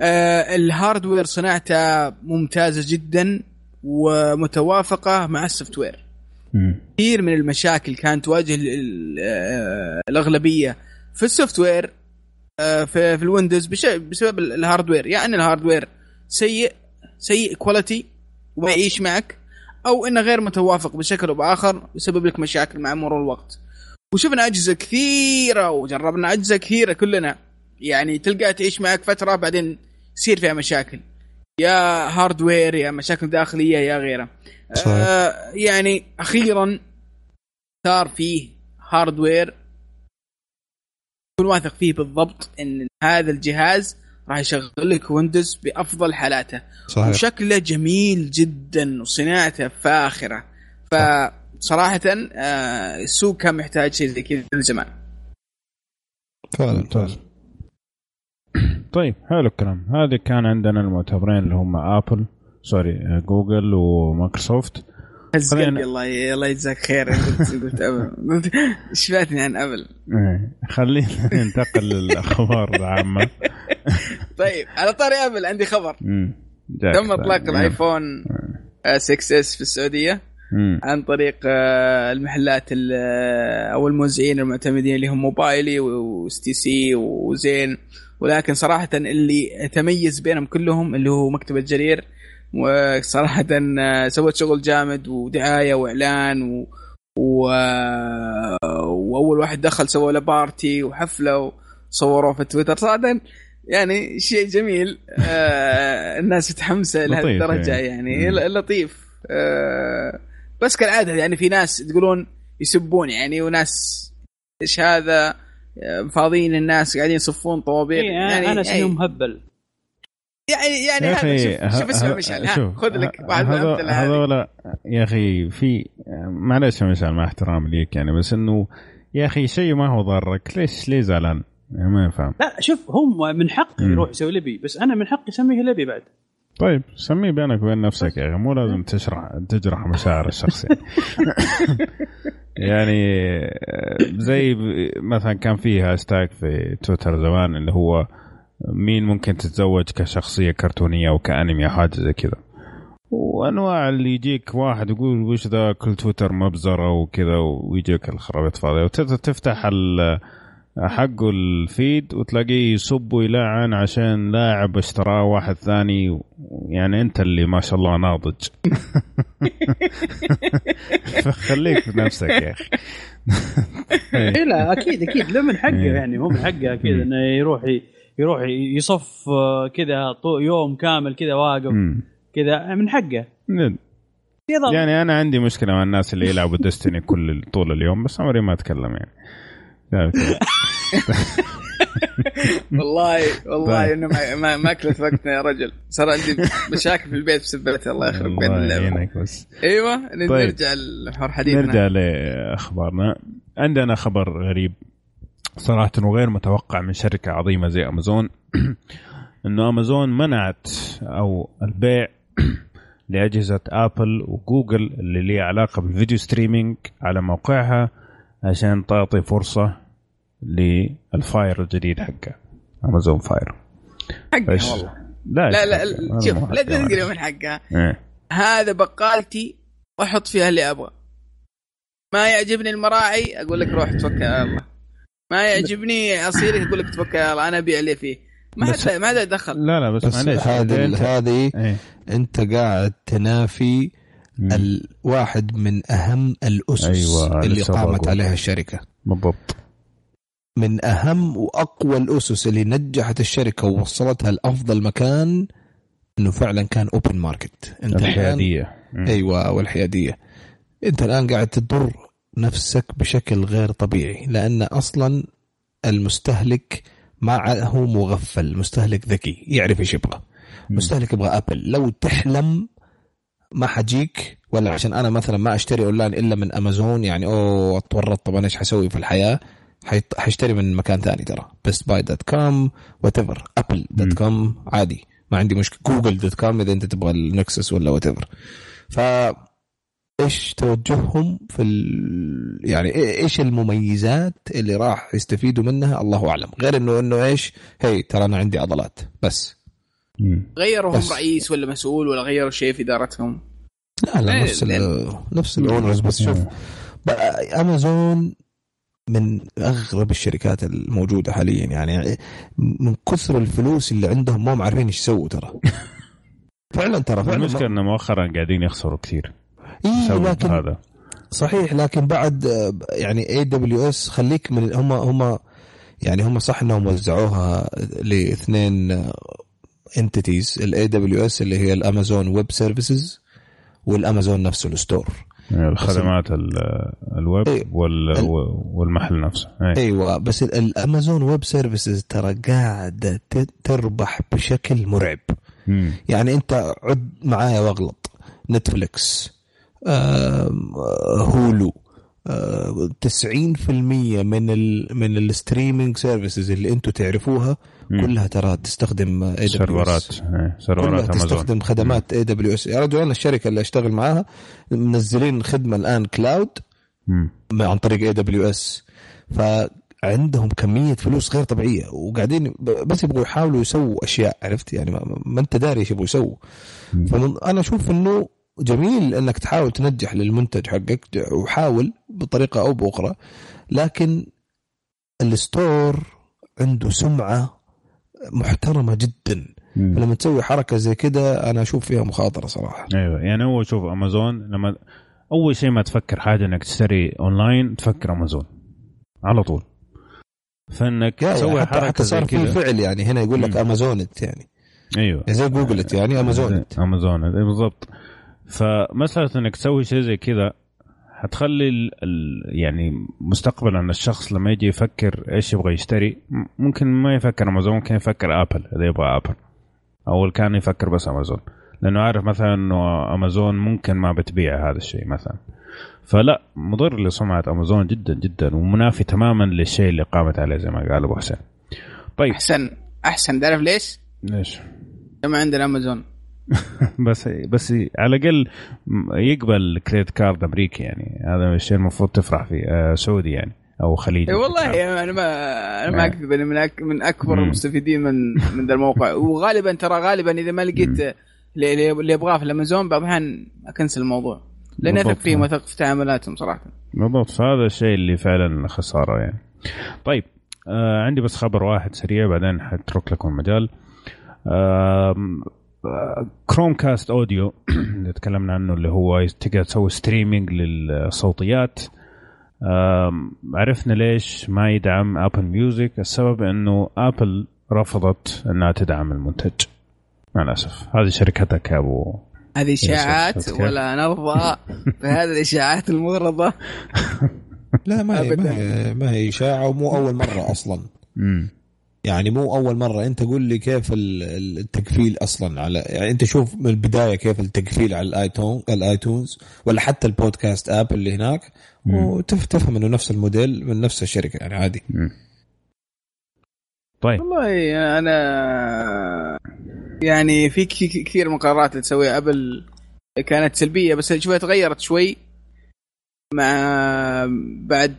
Speaker 2: آه ال hardware صناعته ممتازة جدا. ومتوافقة مع ال software كثير من المشاكل كانت تواجه آه، الأغلبية في ال software آه، في, في الويندوز بسبب ال hardware. يا يعني إن ال hardware سيء سيء quality وما يعيش معك أو انه غير متوافق بشكل أو بآخر يسبب لك مشاكل مع مرور الوقت. وشفنا أجهزة كثيرة وجربنا أجهزة كثيرة كلنا. يعني تلقاها تعيش معك فترة بعدين يصير فيها مشاكل. يا hardware يا مشاكل داخلية يا غيرها صحيح. آه يعني أخيرا صار فيه hardware تكون واثق فيه بالضبط إن هذا الجهاز راح يشغل لك ويندوز بأفضل حالاته. صحيح. وشكله جميل جدا وصناعته فاخرة. فصراحه آه السوق كان محتاج شيء زي كذا من زمان
Speaker 1: فعلا. ممتاز [COUGHS] طيب حلو الكلام. هذه كان عندنا المعتبرين اللي هم Apple sorry Google ومايكروسوفت.
Speaker 2: هز قلبي الله الله يجزاك خير. قلت إيش [LAUGHS] فاتني عن أبل.
Speaker 1: إيه، خلينا [LAUGHS] ننتقل للأخبار العامة. [LAUGHS]
Speaker 2: طيب على طاري أبل عندي خبر. تم إطلاق الآيفون 6 S في السعودية عن طريق آه، المحلات آه، أو الموزعين المعتمدين اللي هم موبايلي وستي سي وزين. ولكن صراحة اللي تميز بينهم كلهم اللي هو مكتبه جرير وصراحة آه، سوت شغل جامد ودعاية وإعلان و... و... وأول واحد دخل سوى له party وحفلة وصوروه في تويتر. صراحة يعني شيء جميل آه الناس متحمسه لهذه الدرجه يعني, يعني. لطيف آه بس كالعادة يعني في ناس يقولون يسبون يعني وناس إيش هذا؟ فاضيين الناس قاعدين يصفون طوابير.
Speaker 4: إيه يعني أنا اسمي مهبل.
Speaker 2: يعني يعني هذا شوف شوف اسمع مشعل خذ لك واحد من هذول
Speaker 1: يا أخي في معلش مشعل مع احترامي ليك يعني بس إنه يا أخي شيء ما هو ضارك ليش ليه زعلان؟ يعني ما ينفع.
Speaker 4: لا شوف هم من حقه يروح يسوي لبي بس أنا من حقي أسميه لبي بعد.
Speaker 1: طيب سميه بينك وبين نفسك يا أخي مو لازم تشرح تجرح مشاعر الشخص يعني. [LAUGHS] يعني زي مثلا كان في هاشتاج في تويتر زمان اللي هو مين ممكن تتزوج كشخصية كرتونية أو كأنمي أو حاجة زي كذا وأنواع اللي يجيك واحد يقول وش ذا كل تويتر مبزرة وكذا ويجيك الخرابيط فاضية وتفتح حقه ال feed وتلاقيه يسب ويلعن عشان لاعب اشتراه واحد ثاني. يعني أنت اللي ما شاء الله ناضج. [LAUGHS] فخليك في نفسك يا أخي. [LAUGHS]
Speaker 4: اي لا أكيد أكيد. له من حقه إيه. يعني مو من حقه أكيد إنه يروح يروح يصف آه، كذا يوم كامل كذا واقف. كذا من حقه.
Speaker 1: يعني أنا عندي مشكلة مع الناس اللي يلعبوا ديستني كل طول اليوم بس عمري ما أتكلم يعني. [LAUGHS]
Speaker 2: والله والله طيب. إنه ما ما أكلت وقتنا يا رجل. صار عندي مشاكل في البيت بسببتها الله يخرب بين اللعبة. بس. أيوه طيب. نرجع لحوار حديثنا.
Speaker 1: نرجع لأخبارنا. عندنا خبر غريب صراحة وغير متوقع من شركة عظيمة زي امازون [CLEARS THROAT] إنه امازون منعت أو البيع [CLEARS THROAT] لأجهزة ابل وجوجل اللي ليها علاقة بالفيديو ستريمينج على موقعها. عشان تعطي فرصة لل Fire الجديد حقه. امازون فاير
Speaker 2: حقها والله. لا لا لا, لا شوف لا تنقل من حقها إيه؟ هذا بقالتي واحط فيها اللي أبغى. ما يعجبني المراعي أقول لك روح توكل على الله ما يعجبني عصيري أقول لك توكل على الله أنا ابيع اللي فيه. ما حد ما حد يدخل
Speaker 1: لا لا بس, بس
Speaker 3: هذه هذه إيه؟ أنت قاعد تنافي الواحد من أهم الأسس أيوة اللي قامت عليها الشركة.
Speaker 1: بالضبط.
Speaker 3: من أهم وأقوى الأسس اللي نجحت الشركة ووصلتها لأفضل مكان إنه فعلا كان open market
Speaker 1: أنت الحيادية.
Speaker 3: أيوه والحيادية. أنت الآن قاعد تضر نفسك بشكل غير طبيعي لأن أصلا المستهلك ما هو مغفل مستهلك ذكي يعرف إيش يبغى. مستهلك يبغى أبل. لو تحلم ما حاجيك ولا عشان أنا مثلا ما أشتري أونلاين إلا من أمازون يعني أوه أتورط طب أنا إيش حسوي في الحياة؟ حيشتري من مكان ثاني ترى Best Buy dot com whatever Apple dot com عادي ما عندي مشكلة. Google dot com إذا أنت تبغى ال Nexus ولا whatever ف إيش توجههم في ال... يعني إيش المميزات اللي راح يستفيدوا منها؟ الله أعلم. غير انه إنه إيش؟ هي ترى أنا عندي عضلات بس.
Speaker 2: غيروا هم رئيس ولا مسؤول ولا غيروا شيء في إدارتهم؟
Speaker 3: لا لا نفس ال نفس ال owners بس شوف أمازون من أغرب الشركات الموجودة حاليا يعني من كثر الفلوس اللي عندهم ما هم عارفين إيش يسووا ترى. [LAUGHS] فعلا ترى فعلا
Speaker 1: المشكلة إنه مؤخرا قاعدين يخسروا كثير
Speaker 3: إيه لكن هذا. صحيح لكن بعد يعني AWS خليك من هم هم يعني هم صح إنهم وزعوها لاثنين entities ال AWS اللي هي ال Amazon Web Services والامازون نفسه ال store
Speaker 1: يعني الخدمات الويب أي والمحل نفسه. أي.
Speaker 3: أيوه بس ال Amazon Web Services ترى قاعدة تربح بشكل مرعب. مم. يعني أنت عد معايا واغلط. Netflix Hulu 90% من ال من ال streaming services اللي أنتم تعرفوها. كلها ترى تستخدم اي
Speaker 1: سيرفرات. سيرفرات امازون
Speaker 3: تستخدم خدمات AWS يا رجل أنا الشركة اللي أشتغل معاها منزلين خدمة الآن cloud عن طريق AWS فعندهم كمية فلوس غير طبيعية. وقاعدين بس يبغوا يحاولوا يسووا أشياء عرفت؟ يعني ما أنت داري إيش يبغوا يسووا. فانا أشوف إنه جميل انك تحاول تنجح للمنتج حقك وحاول بطريقة أو بأخرى لكن ال store عنده سمعة محترمة جدا. مم. فلما تسوي حركة زي كده أنا أشوف فيها مخاطرة صراحة.
Speaker 1: أيوه يعني هو شوف أمازون لما أول شيء ما تفكر حاجة إنك تشتري أونلاين تفكر أمازون. على طول. فإنك تسوي حتى حركة
Speaker 3: حتى صار في فعل يعني هنا يقول لك امازونت يعني.
Speaker 1: أيوه.
Speaker 3: زي جوجلت يعني امازونت
Speaker 1: امازونت بالضبط. فمسألة إنك تسوي شيء زي كذا حتخلي ال ال يعني مستقبلا الشخص لما يجي يفكر إيش يبغى يشتري ممكن ما يفكر امازون ممكن يفكر ابل إذا يبغى ابل أو كان يفكر بس امازون لأنه عارف مثلا إنه امازون ممكن ما بتبيع هذا الشيء مثلا. فلا مضر لسمعه امازون جدا جدا ومنافي تماما للشيء اللي قامت عليه زي ما قال أبو حسين.
Speaker 2: طيب. أحسن أحسن. تعرف ليش؟
Speaker 1: ليش؟
Speaker 2: كما عندنا امازون [LAUGHS]
Speaker 1: بس بس على الأقل يقبل credit card أمريكي يعني. هذا الشيء المفروض تفرح فيه آه سعودي يعني أو خليجي.
Speaker 2: والله أنا ما أنا ما أكذب أنا من أك من أكبر المستفيدين من من ذا الموقع. [LAUGHS] وغالبا ترى غالبا إذا ما لقيت اللي يبغاه في الأمازون بعض الأحيان أ cancel الموضوع. لأن أثق فيهم واثق في تعاملاتهم صراحة.
Speaker 1: بالضبط. فهذا الشيء اللي فعلا خسارة يعني. طيب آه عندي بس خبر واحد سريع بعدين حترك لكم المجال. آه Chromecast Audio اللي تكلمنا عنه اللي هو تقدر تسوي streaming للصوتيات. عرفنا ليش ما يدعم Apple Music السبب إنه Apple رفضت إنها تدعم المنتج. مع الأسف. هذه شركتك يا أبو
Speaker 2: هذه إشاعات ولا نرضى بهذه [LAUGHS] الإشاعات المغرضة. [LAUGHS]
Speaker 3: لا ما هي ما هي, ما هي إشاعة ومو أول مرة أصلا. يعني مو أول مرة. أنت قول لي كيف التقفيل أصلا على يعني أنت شوف من البداية كيف التقفيل على ال iTune ال iTunes ولا حتى ال podcast app اللي هناك وتفهم إنه نفس الموديل من نفس الشركة يعني عادي.
Speaker 2: طيب. والله أنا يعني في كثير من قرارات اللي تسويها. Apple كانت سلبية بس شوي تغيرت شوي. مع بعد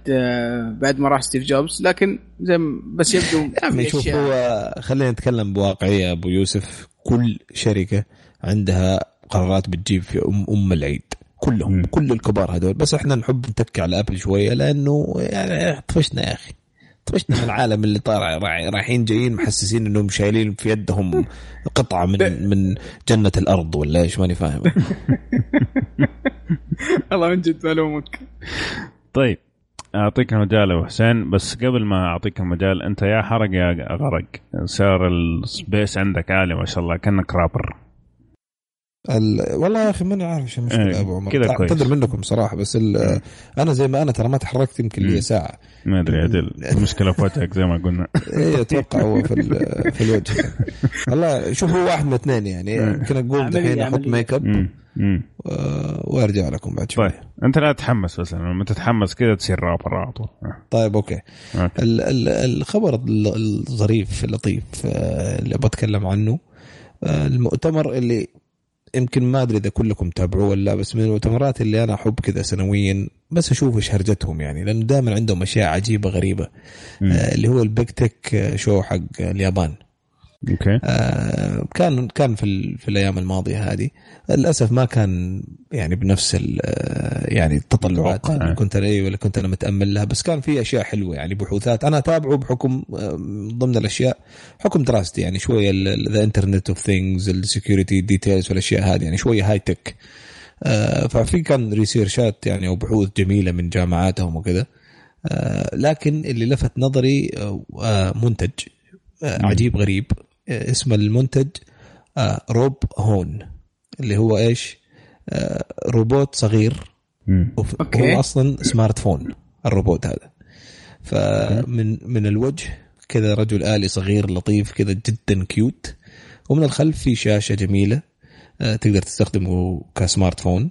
Speaker 2: بعد ما راح ستيف جوبز لكن زي بس يبدو [LAUGHS]
Speaker 3: يعني شوف هو خلينا نتكلم بواقعية أبو يوسف. كل شركة عندها قرارات بتجيب في ام أم العيد. كلهم م. كل الكبار هذول. بس إحنا نحب نتكي على ابل شوية لأنه يعني طفشنا يا أخي. طفشنا من العالم اللي طالع رايحين جايين محسسين إنهم شايلين في يدهم قطعة من من جنة الأرض ولا إيش؟ ماني فاهم. [LAUGHS]
Speaker 2: الله من جد ملومك
Speaker 1: طيب أعطيك المجال أبو حسين بس قبل ما أعطيك المجال أنت يا حرق يا غرق. صار ال speed عندك عالي ما شاء الله كأنك رابر.
Speaker 3: ال... والله يا أخي ماني عارف إيش المشكلة إيه أبو عمر. كذا كويس. اعتذر منكم صراحة بس ال... أنا زي ما أنا ترى ما تحركت يمكن لي ساعة.
Speaker 1: ما أدري عدل المشكلة في وجهك زي ما قلنا.
Speaker 3: اي أتوقع هو في ال... في الوجه. [LAUGHS] والله شوف هو واحد من اثنين يعني. يمكن اقوم دحين أحط ميك أب وأرجع لكم بعد شوي.
Speaker 1: طيب أنت لا تتحمس بس لما تتحمس كذا تصير رابر على طول.
Speaker 3: طيب okay, okay. ال... ال... الخبر الظريف اللطيف آه، اللي بتكلم عنه. آه، المؤتمر اللي يمكن ما أدري إذا كلكم تابعوه ولا بس من المؤتمرات اللي أنا أحب كذا سنويا بس أشوف إيش هرجتهم يعني لأنه دائما عندهم أشياء عجيبة غريبة. آه اللي هو ال Big Tech Show حق اليابان.
Speaker 1: okay.
Speaker 3: آه كان كان في في الأيام الماضية هذه. للأسف ما كان يعني بنفس آه، يعني التطلعات. اللي كنت أنا اللي كنت أنا متأمل لها. بس كان في أشياء حلوة يعني بحوثات. أنا أتابعه بحكم آه، ضمن الأشياء حكم دراستي. يعني شوية the Internet of Things ال security details والأشياء هذه. يعني شوية high tech آه ففي كان research ات يعني أو بحوث جميلة من جامعاتهم وكذا. آه لكن اللي لفت نظري آه منتج. عجيب غريب. اسم المنتج آه RoBoHoN اللي هو إيش؟ آه روبوت صغير. okay. هو أصلا smartphone الروبوت هذا. فمن من الوجه كذا رجل آلي صغير لطيف كذا جدا cute ومن الخلف في شاشة جميلة آه تقدر تستخدمه ك smartphone.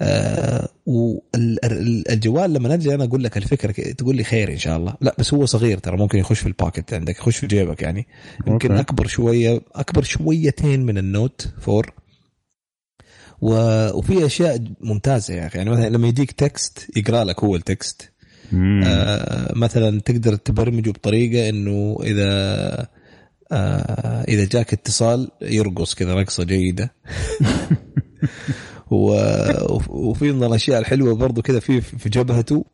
Speaker 3: آه والجوال لما نجي أنا أقول لك الفكرة تقول لي خير إن شاء الله. لا بس هو صغير ترى ممكن يخش في ال pocket عندك يخش في جيبك يعني. يمكن okay. أكبر شوية أكبر شويتين من ال Note 4 و... وفي أشياء ممتازة يا أخي. يعني مثلا لما يجيك text يقرأ لك هو ال text آه مثلا تقدر تبرمجه بطريقة إنه إذا آه إذا جاك اتصال يرقص كذا رقصة جيدة. [LAUGHS] وفي من الأشياء الحلوة برضو كذا في في جبهته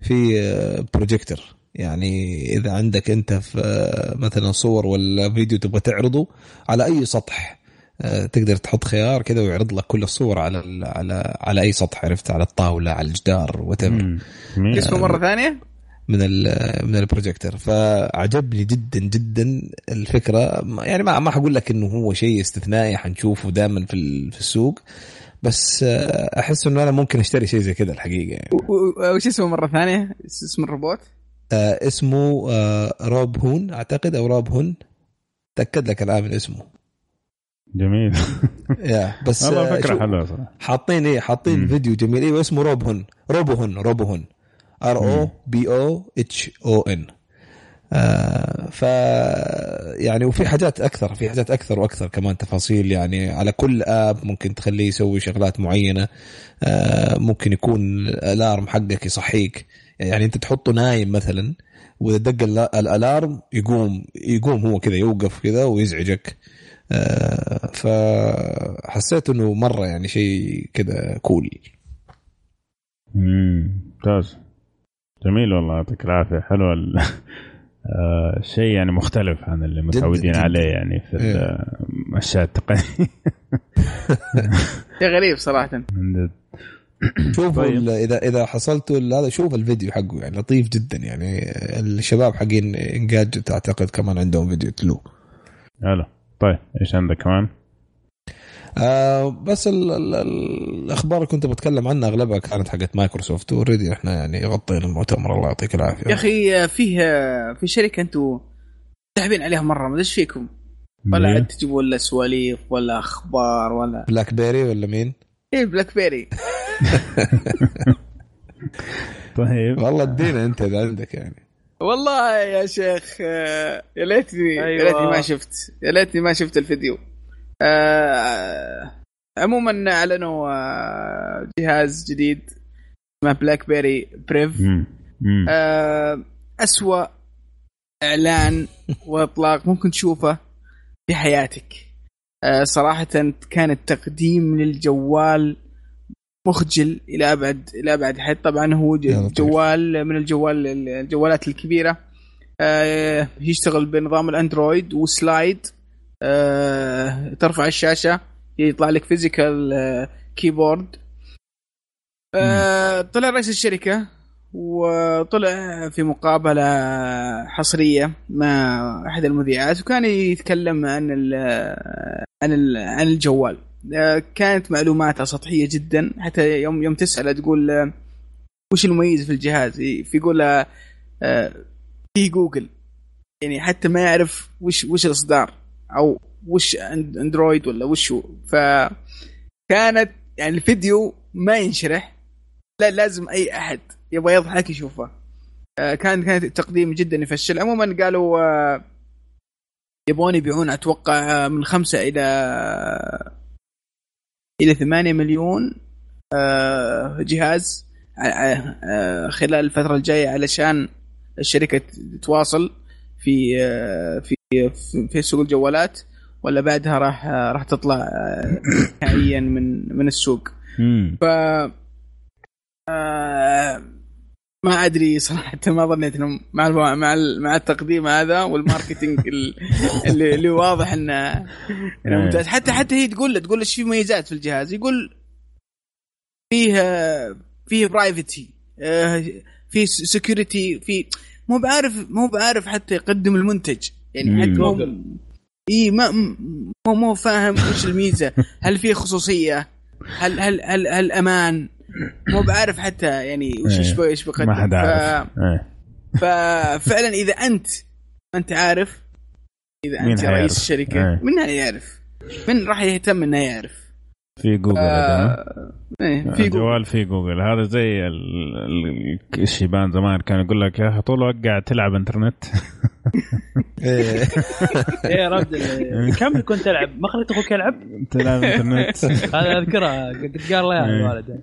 Speaker 3: في بروجيكتور يعني إذا عندك أنت في مثلا صور ولا فيديو تبغى تعرضه على أي سطح تقدر تحط خيار كذا ويعرض لك كل الصور على على على أي سطح عرفت؟ على الطاولة على الجدار وش
Speaker 2: اسمه مرة ثانية؟
Speaker 3: من من البروجيكتور فعجبني جدا جدا الفكرة. يعني ما ما حقول لك إنه هو شيء استثنائي حنشوفه دائما في في السوق. بس آه، أحس إنه أنا ممكن أشتري شيء زي كذا الحقيقة يعني.
Speaker 2: وش اسمه مرة ثانية؟ اسم الروبوت؟
Speaker 3: آه اسمه آه RoBoHoN أعتقد أو RoBoHoN. تأكد لك الآن من اسمه.
Speaker 1: جميل. [LAUGHS]
Speaker 3: يا بس
Speaker 1: والله آه، فكرة حلوة صراحة.
Speaker 3: حاطين إيه حاطين فيديو جميل. أيوه اسمه RoBoHoN RoBoHoN RoBoHoN. R O B O H O N آه ف يعني وفي حاجات أكثر في حاجات أكثر وأكثر كمان تفاصيل. يعني على كل app ممكن تخليه يسوي شغلات معينة. آه ممكن يكون الارم حقك يصحيك. يعني أنت تحطه نايم مثلا وإذا دق الألارم يقوم يقوم هو كذا يوقف كذا ويزعجك. آه، فحسيت إنه مرة يعني شيء كذا كول
Speaker 1: ممتاز. جميل والله يعطيك العافية. حلو [LAUGHS] آه شيء يعني مختلف عن اللي متعودين عليه يعني في إيه. الاشياء التقنية [LAUGHS]
Speaker 2: شيء غريب صراحة
Speaker 3: شوفوا طيب. اذا إذا حصلتوا هذا شوف الفيديو حقه يعني لطيف جدا يعني الشباب حقين انجاج أعتقد كمان عندهم فيديو تلو
Speaker 1: حلو طيب إيش عندك كمان؟
Speaker 3: آه بس ال ال الأخبار اللي كنت بتكلم عنها أغلبها كانت حقت Microsoft already إحنا يعني غطينا المؤتمر الله يعطيك العافية.
Speaker 2: يا أخي فيه في شركة أنتم تحبين عليها مرة ما إيش فيكم؟ ولا عاد تجيبوا ولا سواليف ولا أخبار ولا
Speaker 3: BlackBerry ولا مين؟
Speaker 2: إيه BlackBerry [LAUGHS]
Speaker 3: طيب. والله ادينا أنت إذا عندك يعني.
Speaker 2: والله يا شيخ يا ليتني أيوة. يا ليتني ما شفت يا ليتني ما شفت الفيديو. آه عموما أعلنوا آه جهاز جديد اسمه BlackBerry Priv آه أسوأ إعلان [LAUGHS] وإطلاق ممكن تشوفه في حياتك. آه صراحة كان التقديم للجوال مخجل إلى أبعد إلى أبعد حد. طبعا هو جوال من الجوال الجوالات الكبيرة. آه يشتغل بنظام ال Android و slide. آه ترفع الشاشة يطلع لك physical آه keyboard آه طلع رئيس الشركة وطلع في مقابلة حصرية مع أحد المذيعات وكان يتكلم عن ال عن ال عن الجوال. آه، كانت معلوماتها سطحية جدا حتى يوم يوم تسأله تقول آه، وش المميز في الجهاز؟ يقول آه، في جوجل. يعني حتى ما يعرف وش وش الإصدار. أو وش أندرويد ولا وش هو. فكانت يعني الفيديو ما ينشرح. لا لازم أي أحد يبغى يضحك يشوفه. كان كانت التقديم جدا يفشل. عموما قالوا يبغون يبيعون أتوقع من خمسة إلى إلى 8 مليون آه، جهاز آه، خلال الفترة الجاية علشان الشركة تواصل في آه، في في سوق الجوالات ولا بعدها راح راح تطلع نهائيا من من السوق. ف ما أدري صراحة ما ظنيت انهم مع مع مع التقديم هذا والماركتينج اللي, اللي واضح إنه ممتاز. حتى حتى هي تقول تقول إيش في مميزات في الجهاز. يقول فيه فيه privacy في security في مو بعارف مو بعارف حتى يقدم المنتج. يعني حتى مو إي ما مو مو فاهم وش الميزة. هل في خصوصية؟ هل هل هل, هل أمان؟ مو بعارف حتى يعني وش إيش إيش بقدم.
Speaker 1: ما حدا عارف.
Speaker 2: إيه. ففعلا إذا انت ما أنت عارف إذا أنت رئيس الشركة إيه. من يعرف؟ من راح يهتم إنه يعرف؟
Speaker 1: في جوجل آه إيه في جوجل في جوجل هذا زي الشيبان زمان كان يقول لك يا أخي طول الوقت قاعد تلعب
Speaker 4: إنترنت. [LAUGHS] إيه رجل [LAUGHS] كم كنت تلعب؟ ما خليت أخوك يلعب؟
Speaker 1: تلعب [LAUGHS] إنترنت.
Speaker 4: هذا أذكرها قد قال له يا الوالد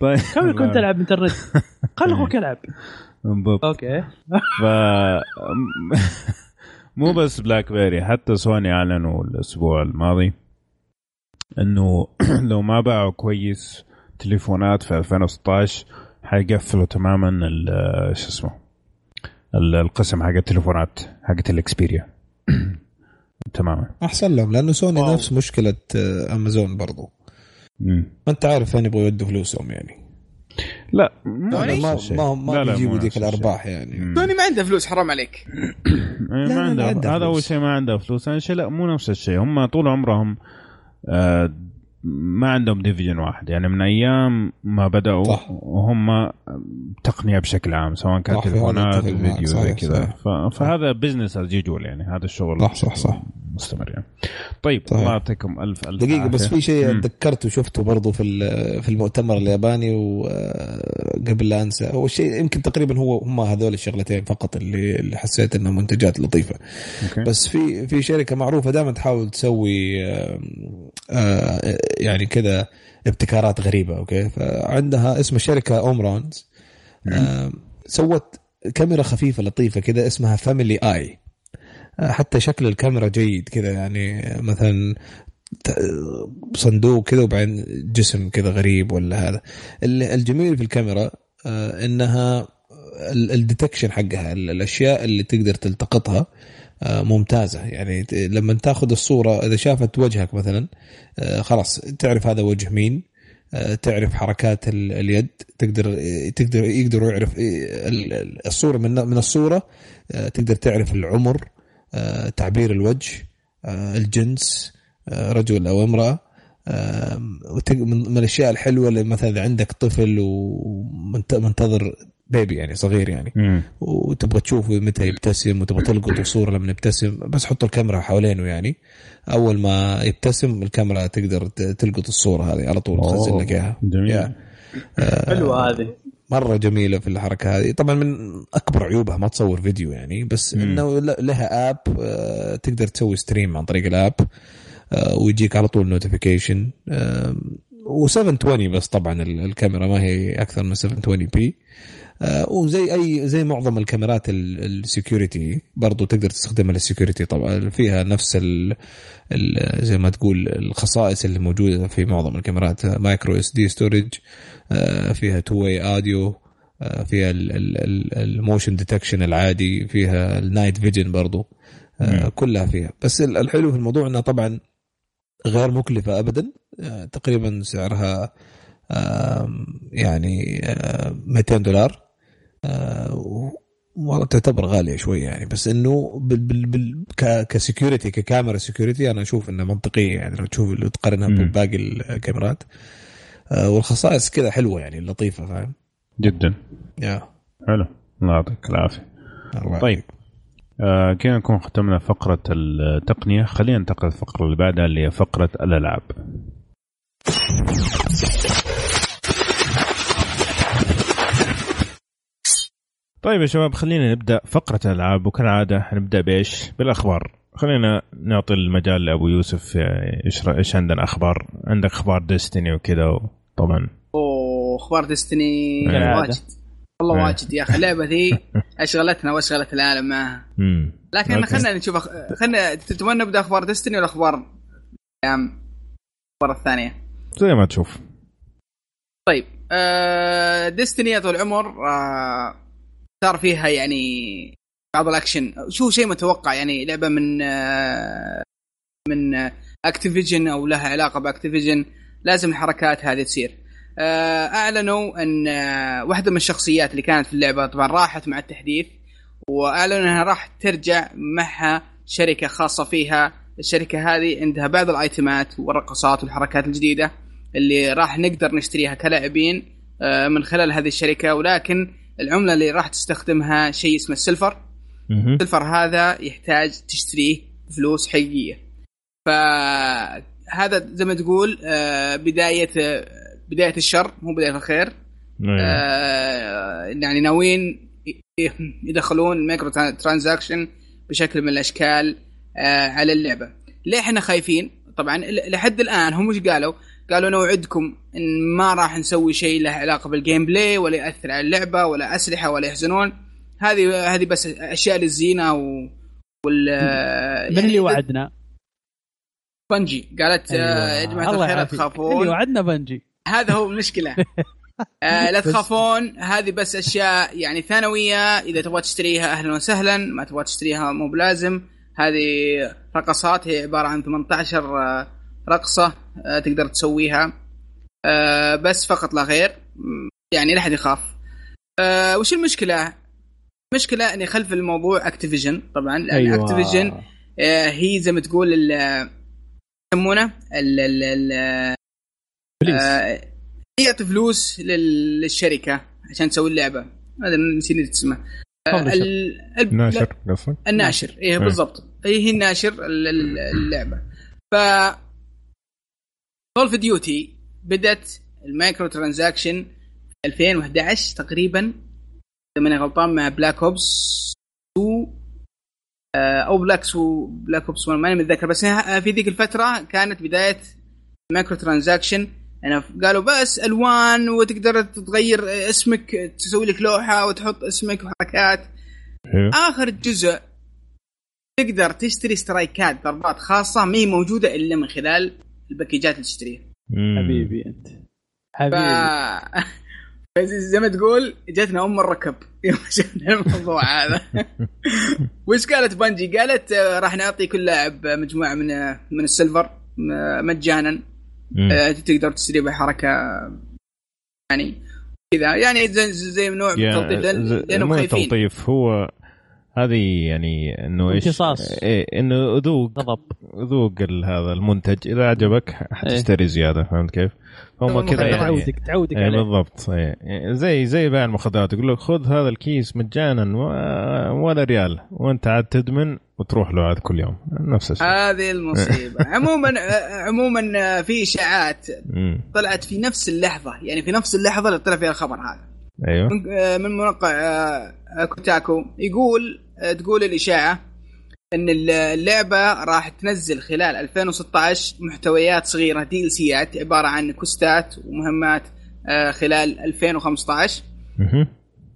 Speaker 4: طيب. كم كنت تلعب إنترنت؟ خلي أخوك يلعب.
Speaker 1: بالضبط
Speaker 4: أوكي.
Speaker 1: ف مو بس بلاك بيري حتى سوني أعلنوا الأسبوع الماضي إنه [CLEARS THROAT] لو ما باعوا كويس تليفونات في 2016 حيقفلوا تماما شو اسمه القسم حق التليفونات حقت الإكسبيريا. [CLEARS THROAT] تماما.
Speaker 3: أحسن لهم لأنه سوني واو. نفس مشكلة أمازون برضو. ما أنت عارف وين يبغوا يودوا فلوسهم يعني.
Speaker 1: لا
Speaker 3: ما ما ما, ما بيجيبوا ذيك الأرباح يعني.
Speaker 2: سوني ما عنده فلوس حرام عليك. [CLEARS THROAT]
Speaker 1: إيه، ما عنده. هذا أول شيء ما عنده فلوس. ثاني شيء لا مو نفس الشيء. هم طول عمرهم آه ما عندهم division واحد. يعني من أيام ما بدأوا صح. وهم تقنية بشكل عام سواء كانت تليفونات فيديو زي كذا. فهذا business as usual يعني هذا الشغل
Speaker 3: صح صح صح.
Speaker 1: مستمر يعني. طيب الله يعطيكم ألف ألف
Speaker 3: دقيقة بس في شيء تذكرته وشفته برضه في في المؤتمر الياباني وقبل لا أنسى. هو شيء يمكن تقريبا هو هم هذول الشغلتين فقط اللي اللي حسيت انها منتجات لطيفة. أوكي. بس في في شركة معروفة دائما تحاول تسوي يعني كذا ابتكارات غريبة أوكي؟ فعندها اسم الشركة Omron's آه سوت كاميرا خفيفة لطيفة كذا اسمها Family Eye حتى شكل الكاميرا جيد كذا يعني مثلا صندوق كذا وبعدين جسم كذا غريب ولا هذا. الجميل في الكاميرا آه، إنها الديتكشن حقها الأشياء اللي تقدر تلتقطها. آه، ممتازة. يعني لما تاخذ الصورة إذا شافت وجهك مثلا آه، خلاص تعرف هذا وجه مين تعرف حركات اليد تقدر تقدر يقدروا يعرف الصورة من من الصورة تقدر تعرف العمر تعبير الوجه الجنس رجل أو امرأة من الأشياء الحلوة اللي مثلا إذا عندك طفل ومنتظر بيبي يعني صغير يعني.
Speaker 1: مم.
Speaker 3: وتبغى تشوفه متى يبتسم وتبغى تلقط [COUGHS] الصورة لما يبتسم بس حط الكاميرا حوالينه يعني. أول ما يبتسم الكاميرا تقدر تلقط الصورة هذه على طول تخزن لك إياها.
Speaker 1: جميل.
Speaker 4: حلوة هذه.
Speaker 3: مرة جميلة في الحركة هذه. طبعا من أكبر عيوبها ما تصور فيديو يعني بس
Speaker 1: مم.
Speaker 3: إنه لها app آه، تقدر تسوي stream عن طريق ال app آه، ويجيك على طول notification و720 بس طبعا الكاميرا ما هي أكثر من 720 p وزي اي زي معظم الكاميرات ال security برضو تقدر تستخدمها لل security طبعا. فيها نفس ال زي ما تقول الخصائص اللي موجودة في معظم الكاميرات. micro SD storage فيها two way audio فيها ال motion detection العادي فيها ال night vision برضو. آه، كلها فيها. بس الحلو في الموضوع إنها طبعا غير مكلفة ابدا. آه، تقريبا سعرها يعني 200 دولار. والله تعتبر غالية شوية يعني بس إنه بال بال بال ك security ككاميرا security أنا أشوف إنها منطقية يعني لو تشوف لو تقارنها بباقي الكاميرات. آه، والخصائص كذا حلوة يعني لطيفة فاهم؟
Speaker 1: جدا.
Speaker 3: يا.
Speaker 1: حلو. الله يعطيك العافية. طيب. آه كذا نكون ختمنا فقرة التقنية؟ خلينا ننتقل الفقرة اللي بعدها اللي هي فقرة الألعاب. طيب يا شباب خلينا نبدأ فقرة الالعاب وكالعادة حنبدا بإيش؟ بالأخبار. خلينا نعطي المجال لأبو يوسف إيش إيش عندنا أخبار؟ عندك أخبار ديستني وكذا طبعا.
Speaker 2: أوه أخبار ديستني واجد. والله
Speaker 1: إيه.
Speaker 2: واجد يا أخي. اللعبة ذي [LAUGHS] أشغلتنا وأشغلت العالم معها. لكن. خلينا نشوف أخ... خلينا تبغى نبدأ أخبار ديستني ولا أخبار الأيام الأخبار الثانية؟
Speaker 1: زي ما تشوف.
Speaker 2: طيب آه ديستني يا طول العمر آه صار فيها يعني بعض الأكشن. شو شيء متوقع؟ يعني لعبة من من Activision أو لها علاقة ب Activision لازم الحركات هذه تصير. أعلنوا أن واحدة من الشخصيات اللي كانت في اللعبة طبعا راحت مع التحديث وأعلنوا أنها راح ترجع معها شركة خاصة فيها. الشركة هذه عندها بعض الأيتمات والرقصات والحركات الجديدة اللي راح نقدر نشتريها كلاعبين آه، من خلال هذه الشركة. ولكن العملة اللي راح تستخدمها شيء اسمه ال
Speaker 1: silver.
Speaker 2: ال silver هذا يحتاج تشتريه بفلوس حقيقية. فهذا زي ما تقول آه، بداية آه، بداية الشر مو بداية الخير.
Speaker 1: أيوة.
Speaker 2: آه، يعني ناويين يدخلون ال micro transaction بشكل من الأشكال على اللعبة. ليه إحنا خايفين؟ طبعا لحد الآن هم إيش قالوا؟ قالوا نوعدكم إن ما راح نسوي شيء له علاقة بال gameplay ولا يأثر على اللعبة ولا أسلحة ولا يحزنون. هذه هذه بس أشياء للزينة و وال يعني
Speaker 4: من اللي وعدنا؟
Speaker 2: بنجي قالت آه، يا
Speaker 4: جماعة
Speaker 2: الخير لا. تخافون.
Speaker 4: اللي وعدنا بنجي
Speaker 2: هذا هو المشكلة. [LAUGHS] آه لا تخافون. هذه بس أشياء يعني ثانوية. إذا تبغى تشتريها أهلا وسهلا. ما تبغى تشتريها مو بلازم. هذه رقصات هي عبارة عن 18 آه، رقصة آه تقدر تسويها آه بس فقط لا غير يعني لا احد يخاف آه وش المشكلة؟ المشكلة ان خلف الموضوع Activision طبعا لأن
Speaker 4: أيوة.
Speaker 2: Activision هي زي ما تقول يسمونه ال- ال- ال-
Speaker 4: بليز
Speaker 2: آه، يعطي فلوس لل- للشركة عشان تسوي اللعبة هذا نسيت اسمه آه،
Speaker 4: publisher.
Speaker 2: ال- ال-
Speaker 1: ناشر قصدك؟
Speaker 2: الناشر
Speaker 1: إيه.
Speaker 2: بالضبط هي هي الناشر ال- ال- اللعبة ف Call of Duty بدت ال micro transaction 2011 تقريبا إذا ماني غلطان مع Black Ops 2 آه، أو Black سو Black Ops 1 ماني متذكر. بس هي- في ذيك الفترة كانت بداية ال micro transaction. يعني قالوا بس ألوان وتقدر تغير اسمك تسوي لك لوحة وتحط اسمك وحركات.
Speaker 1: إيه.
Speaker 2: آخر جزء تقدر تشتري سترايكات ضربات خاصة ما هي موجودة إلا من خلال الباكيجات اللي تشتريها.
Speaker 4: حبيبي أنت.
Speaker 2: ف... [LAUGHS]
Speaker 4: حبيبي
Speaker 2: زي ما تقول جتنا ام الركب [LAUGHS] يوم شفنا الموضوع هذا. [LAUGHS] وش قالت Bungie؟ قالت آه، راح نعطي كل لاعب مجموعة من آه، من ال silver آه، مجانا.
Speaker 1: مم.
Speaker 2: آه، تقدر تشتري بحركة يعني كذا. يعني زي, زي نوع من التلطيف لانهم خايفين.
Speaker 1: تلطيف هو هذه يعني إنه إيش؟
Speaker 4: امتصاص.
Speaker 1: إيه إنه ذوق
Speaker 4: غضب.
Speaker 1: ذوق ال- هذا المنتج. إذا عجبك حتشتري زيادة فهمت كيف؟
Speaker 2: هو
Speaker 1: كذا يعني.
Speaker 4: تعودك تعودك
Speaker 1: إيه
Speaker 4: عليه
Speaker 1: بالضبط. إيه. زي زي بيع المخدرات. يقول لك خذ هذا الكيس مجانا ولا ريال. وأنت عاد تدمن وتروح له عاد كل يوم. نفس الشيء.
Speaker 2: هذه المصيبة. [LAUGHS] عموما عموما في
Speaker 1: إشاعات.
Speaker 2: طلعت في نفس اللحظة. يعني في نفس اللحظة اللي طلع فيها الخبر هذا.
Speaker 1: أيوه.
Speaker 2: من من موقع آه، Kotaku يقول تقول الإشاعة إن اللعبة راح تنزل خلال 2016 محتويات صغيرة DLC ات عبارة عن كويستات ومهمات آه، خلال 2015
Speaker 1: مهم.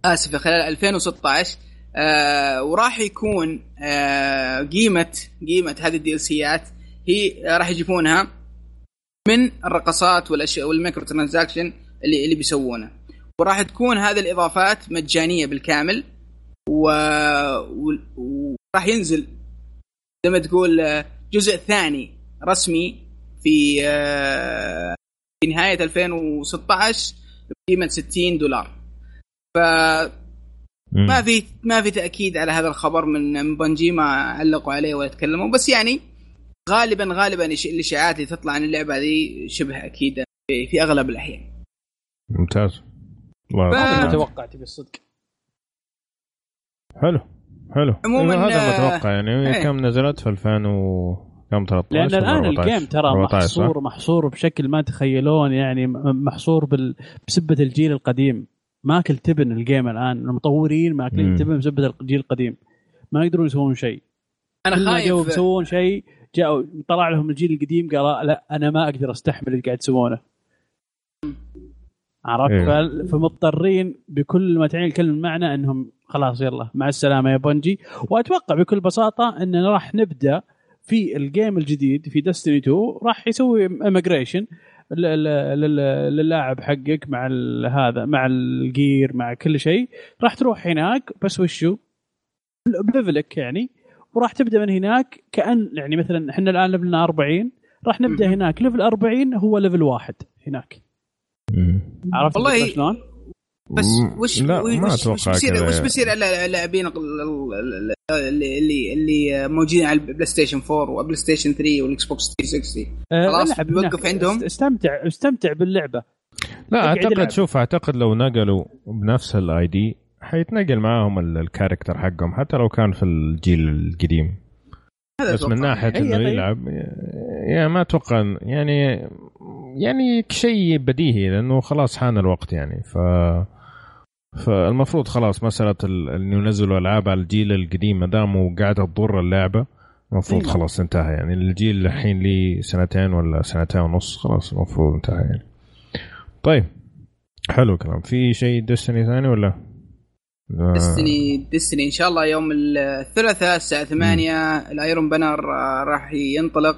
Speaker 2: آسف خلال 2016 آه وراح يكون آه قيمه قيمة هذه ال DLC ات هي آه، راح يجيبونها من الرقصات والأشياء والميكرو ترانزاكشن اللي اللي بيسوونه. وراح تكون هذه الإضافات مجانية بالكامل. و... و... وراح ينزل زي ما تقول آه، جزء ثاني رسمي في آه، في نهاية 2016 بقيمة 60 دولار. ف. ما في ما في تأكيد على هذا الخبر من من بنجي ما علقوا عليه ولا تكلموا. بس يعني غالبا غالبا الإشاعات اللي تطلع عن اللعبة هذه شبه أكيدة في, في أغلب الأحيان.
Speaker 1: ممتاز.
Speaker 4: ما. توقعت بالصدق
Speaker 1: حلو حلو.
Speaker 2: عموماً،
Speaker 1: هذا
Speaker 2: آه،
Speaker 1: متوقع يعني
Speaker 2: إيه.
Speaker 1: كم نزلت في 2000 و كم 13
Speaker 4: لأن الآن
Speaker 1: ولا 14
Speaker 4: ال game ترى
Speaker 1: 14 صح؟
Speaker 4: محصور محصور بشكل ما تخيلون يعني محصور بال... بسبة الجيل القديم. ماكل تبن ال game الآن المطورين ماكلين
Speaker 1: مم.
Speaker 4: تبن بسبة الجيل القديم. ما يقدرون يسوون شيء. أنا
Speaker 2: خايف.
Speaker 4: يسوون شيء جاءوا طلع لهم الجيل القديم قال لا أنا ما أقدر أستحمل اللي قاعد تسوونه. عرفت
Speaker 1: إيه.
Speaker 4: فمضطرين بكل ما تعني الكلمة معنى إنهم خلاص يلا مع السلامة يا Bungie وأتوقع بكل بساطة إننا راح نبدأ في ال game الجديد في Destiny 2 راح يسوي immigration للاعب حقك مع ال- هذا مع ال gear مع كل شيء راح تروح هناك بس وشو ب level ك يعني وراح تبدأ من هناك كأن يعني مثلا إحنا الآن level نا 40 راح
Speaker 2: نبدأ.
Speaker 4: هناك level 40 هو level واحد هناك. عرفت
Speaker 2: والله
Speaker 4: شلون؟
Speaker 2: بس. وش
Speaker 1: لا
Speaker 2: وش
Speaker 1: ما
Speaker 2: وش
Speaker 1: أتوقع
Speaker 2: بيصير
Speaker 1: كذا
Speaker 2: وش بيصير على اللاعبين ال- ال- ال- اللي اللي اللي موجودين على البلاي ستيشن 4 وبلاي ستيشن 3 وال Xbox 360
Speaker 4: آه،
Speaker 2: خلاص بيوقف. عندهم؟
Speaker 4: استمتع استمتع باللعبة
Speaker 1: لا
Speaker 4: أعتقد.
Speaker 1: شوف أعتقد لو نقلوا بنفس ال ID حيتنقل معاهم ال- character حقهم حتى لو كان في الجيل القديم بس من.
Speaker 4: ناحية
Speaker 1: إنه
Speaker 4: طيب.
Speaker 1: يلعب يا ما أتوقع يعني يعني شيء بديهي لأنه خلاص حان الوقت يعني. ف فالمفروض خلاص مسألة ال- انه ينزلوا ألعاب على الجيل القديم ما داموا قاعدة تضر اللعبة المفروض
Speaker 4: أيوة.
Speaker 1: خلاص انتهى يعني. الجيل الحين لي سنتين ولا سنتين ونص خلاص المفروض انتهى يعني. طيب حلو كلام في شيء Destiny ثاني ولا؟ آه،
Speaker 2: ديستني ديستني إن شاء الله يوم الثلاثاء الساعة 8 ال Iron Banner آه، راح ينطلق.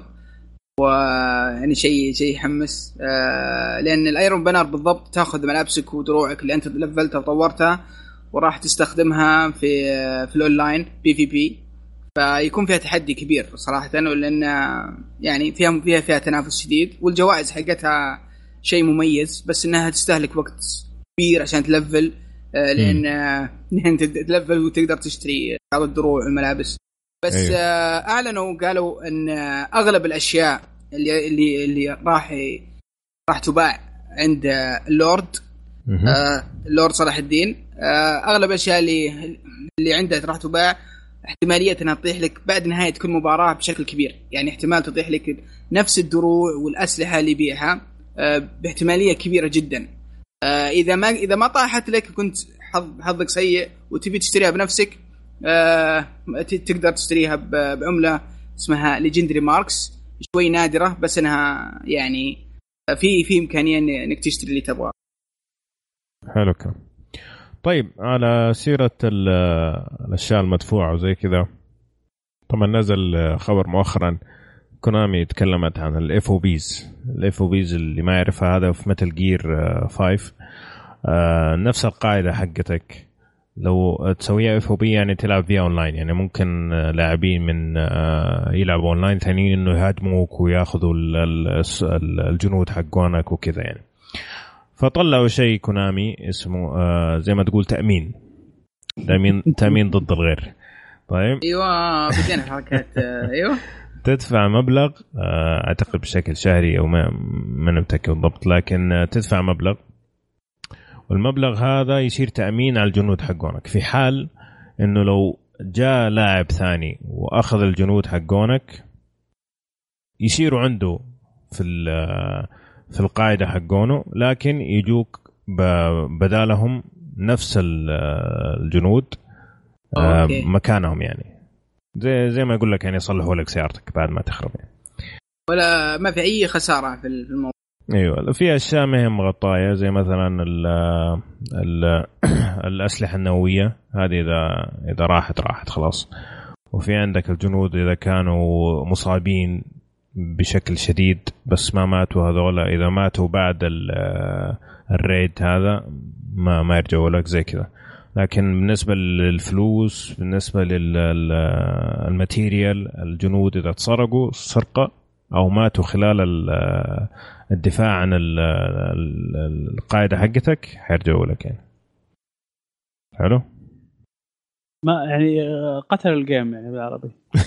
Speaker 2: ويعني شيء شيء يحمس. آه، لأن ال Iron Banner بالضبط تأخذ ملابسك ودروعك اللي أنت لفلتها وطورتها وراح تستخدمها في آه، في ال online PvP. فيكون فيها تحدي كبير صراحة لأن يعني فيها فيها فيها تنافس شديد. والجوائز حقتها شيء مميز بس إنها تستهلك وقت كبير عشان تلفل. آه، لأن آه، [LAUGHS] لأن تلفل وتقدر تشتري بعض الدروع والملابس. بس
Speaker 1: أيوه.
Speaker 2: أعلنوا قالوا إن أغلب الأشياء اللي اللي اللي راح راح تباع عند اللورد. آه، اللورد صلاح الدين آه، أغلب الأشياء اللي اللي عنده راح تباع احتمالية إنها تطيح لك بعد نهاية كل مباراة بشكل كبير يعني احتمال تطيح لك نفس الدروع والأسلحة اللي يبيعها آه، باحتمالية كبيرة جدا آه، إذا ما إذا ما طاحت لك كنت حظ حظك سيء وتبي تشتريها بنفسك تقدر تشتريها بعملة اسمها Legendary Marks شوي نادرة بس إنها يعني في في إمكانية إنك تشتري اللي تبغاه.
Speaker 1: حلو كلام طيب على سيرة الأشياء المدفوعة وزي كذا. طبعا نزل خبر مؤخرا كونامي تكلمت عن ال FOBs ال FOBs اللي ما يعرفها هذا في Metal Gear 5 نفس القاعدة حقتك. لو تسويها FOB يعني تلعب فيها اونلاين يعني ممكن لاعبين من آه، يلعبوا اونلاين ثانيين إنه يهاجموك وياخذوا الجنود حقونك وكذا يعني. فطلعوا شيء كونامي اسمه آه، زي ما تقول تأمين. تأمين [LAUGHS] تأمين ضد الغير. طيب.
Speaker 2: أيوه بدينا حركات آه، أيوه. [LAUGHS]
Speaker 1: تدفع مبلغ أعتقد بشكل شهري أو ما ما متاكد بالضبط لكن تدفع مبلغ والمبلغ هذا يصير تأمين على الجنود حقونك. في حال إنه لو جاء لاعب ثاني وأخذ الجنود حقونك يصيروا عنده في في القاعدة حقونه لكن يجوك بدالهم نفس الجنود آه، أوكي. مكانهم يعني. زي زي ما يقول لك يعني يصلحوا لك سيارتك بعد ما تخرب يعني.
Speaker 2: ولا ما في أي خسارة في الموضوع.
Speaker 1: إيوه. في أشياء ما هي مغطاية زي مثلا ال ال [COUGHS] الأسلحة النووية. هذه إذا إذا راحت راحت خلاص. وفي عندك الجنود إذا كانوا مصابين بشكل شديد بس ما ماتوا هذول إذا ماتوا بعد ال raid هذا ما ما يرجعوا لك زي كذا. لكن بالنسبة للفلوس بالنسبة لل material الجنود إذا تسرقوا سرقة أو ماتوا خلال الدفاع عن القاعدة حقتك حيرجعوا لك يعني. حلو؟
Speaker 4: ما يعني قتل الجيم يعني بالعربي. [LAUGHS]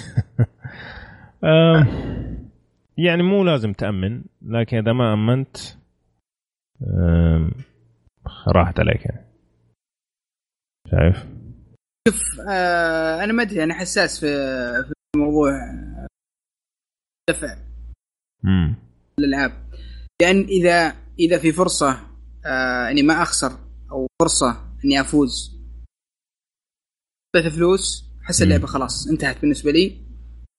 Speaker 1: يعني مو لازم تأمن لكن إذا ما أمنت راحت عليك يعني. شايف؟
Speaker 2: شوف آه أنا ما أدري أنا حساس في في موضوع دفع
Speaker 1: امم
Speaker 2: الألعاب. لأن إذا إذا في فرصة آه إني ما أخسر أو فرصة إني أفوز بث فلوس أحس اللعبة خلاص انتهت بالنسبة لي.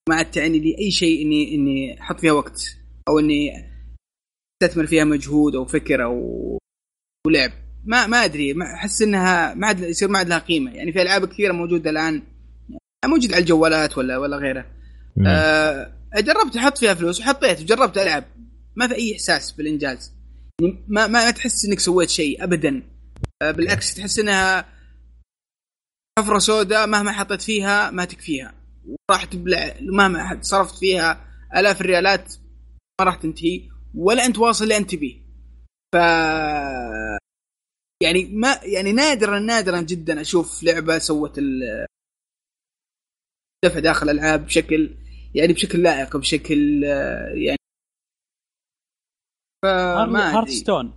Speaker 2: ما عاد تعني لي اي شيء إني إني أحط فيها وقت أو إني أستثمر فيها مجهود أو فكر أو ولعب ما ما أدري أحس إنها ما عاد يصير ما عاد لها قيمة. يعني في ألعاب كثيرة موجودة الآن موجود على الجوالات ولا ولا غيره. آه جربت أحط فيها فلوس وحطيت وجربت ألعب. ما في أي إحساس بالإنجاز. يعني ما ما تحس إنك سويت شيء ابدا. آه بالعكس تحس إنها حفرة سوداء مهما حطيت فيها ما تكفيها. وراح تبلع مهما صرفت فيها آلاف الريالات ما راح تنتهي ولا أنت واصل اللي انت تبيه ف يعني ما يعني نادرا نادرا جدا أشوف لعبة سوت دفع داخل الالعاب بشكل يعني بشكل لائق بشكل يعني
Speaker 4: فما Hearthstone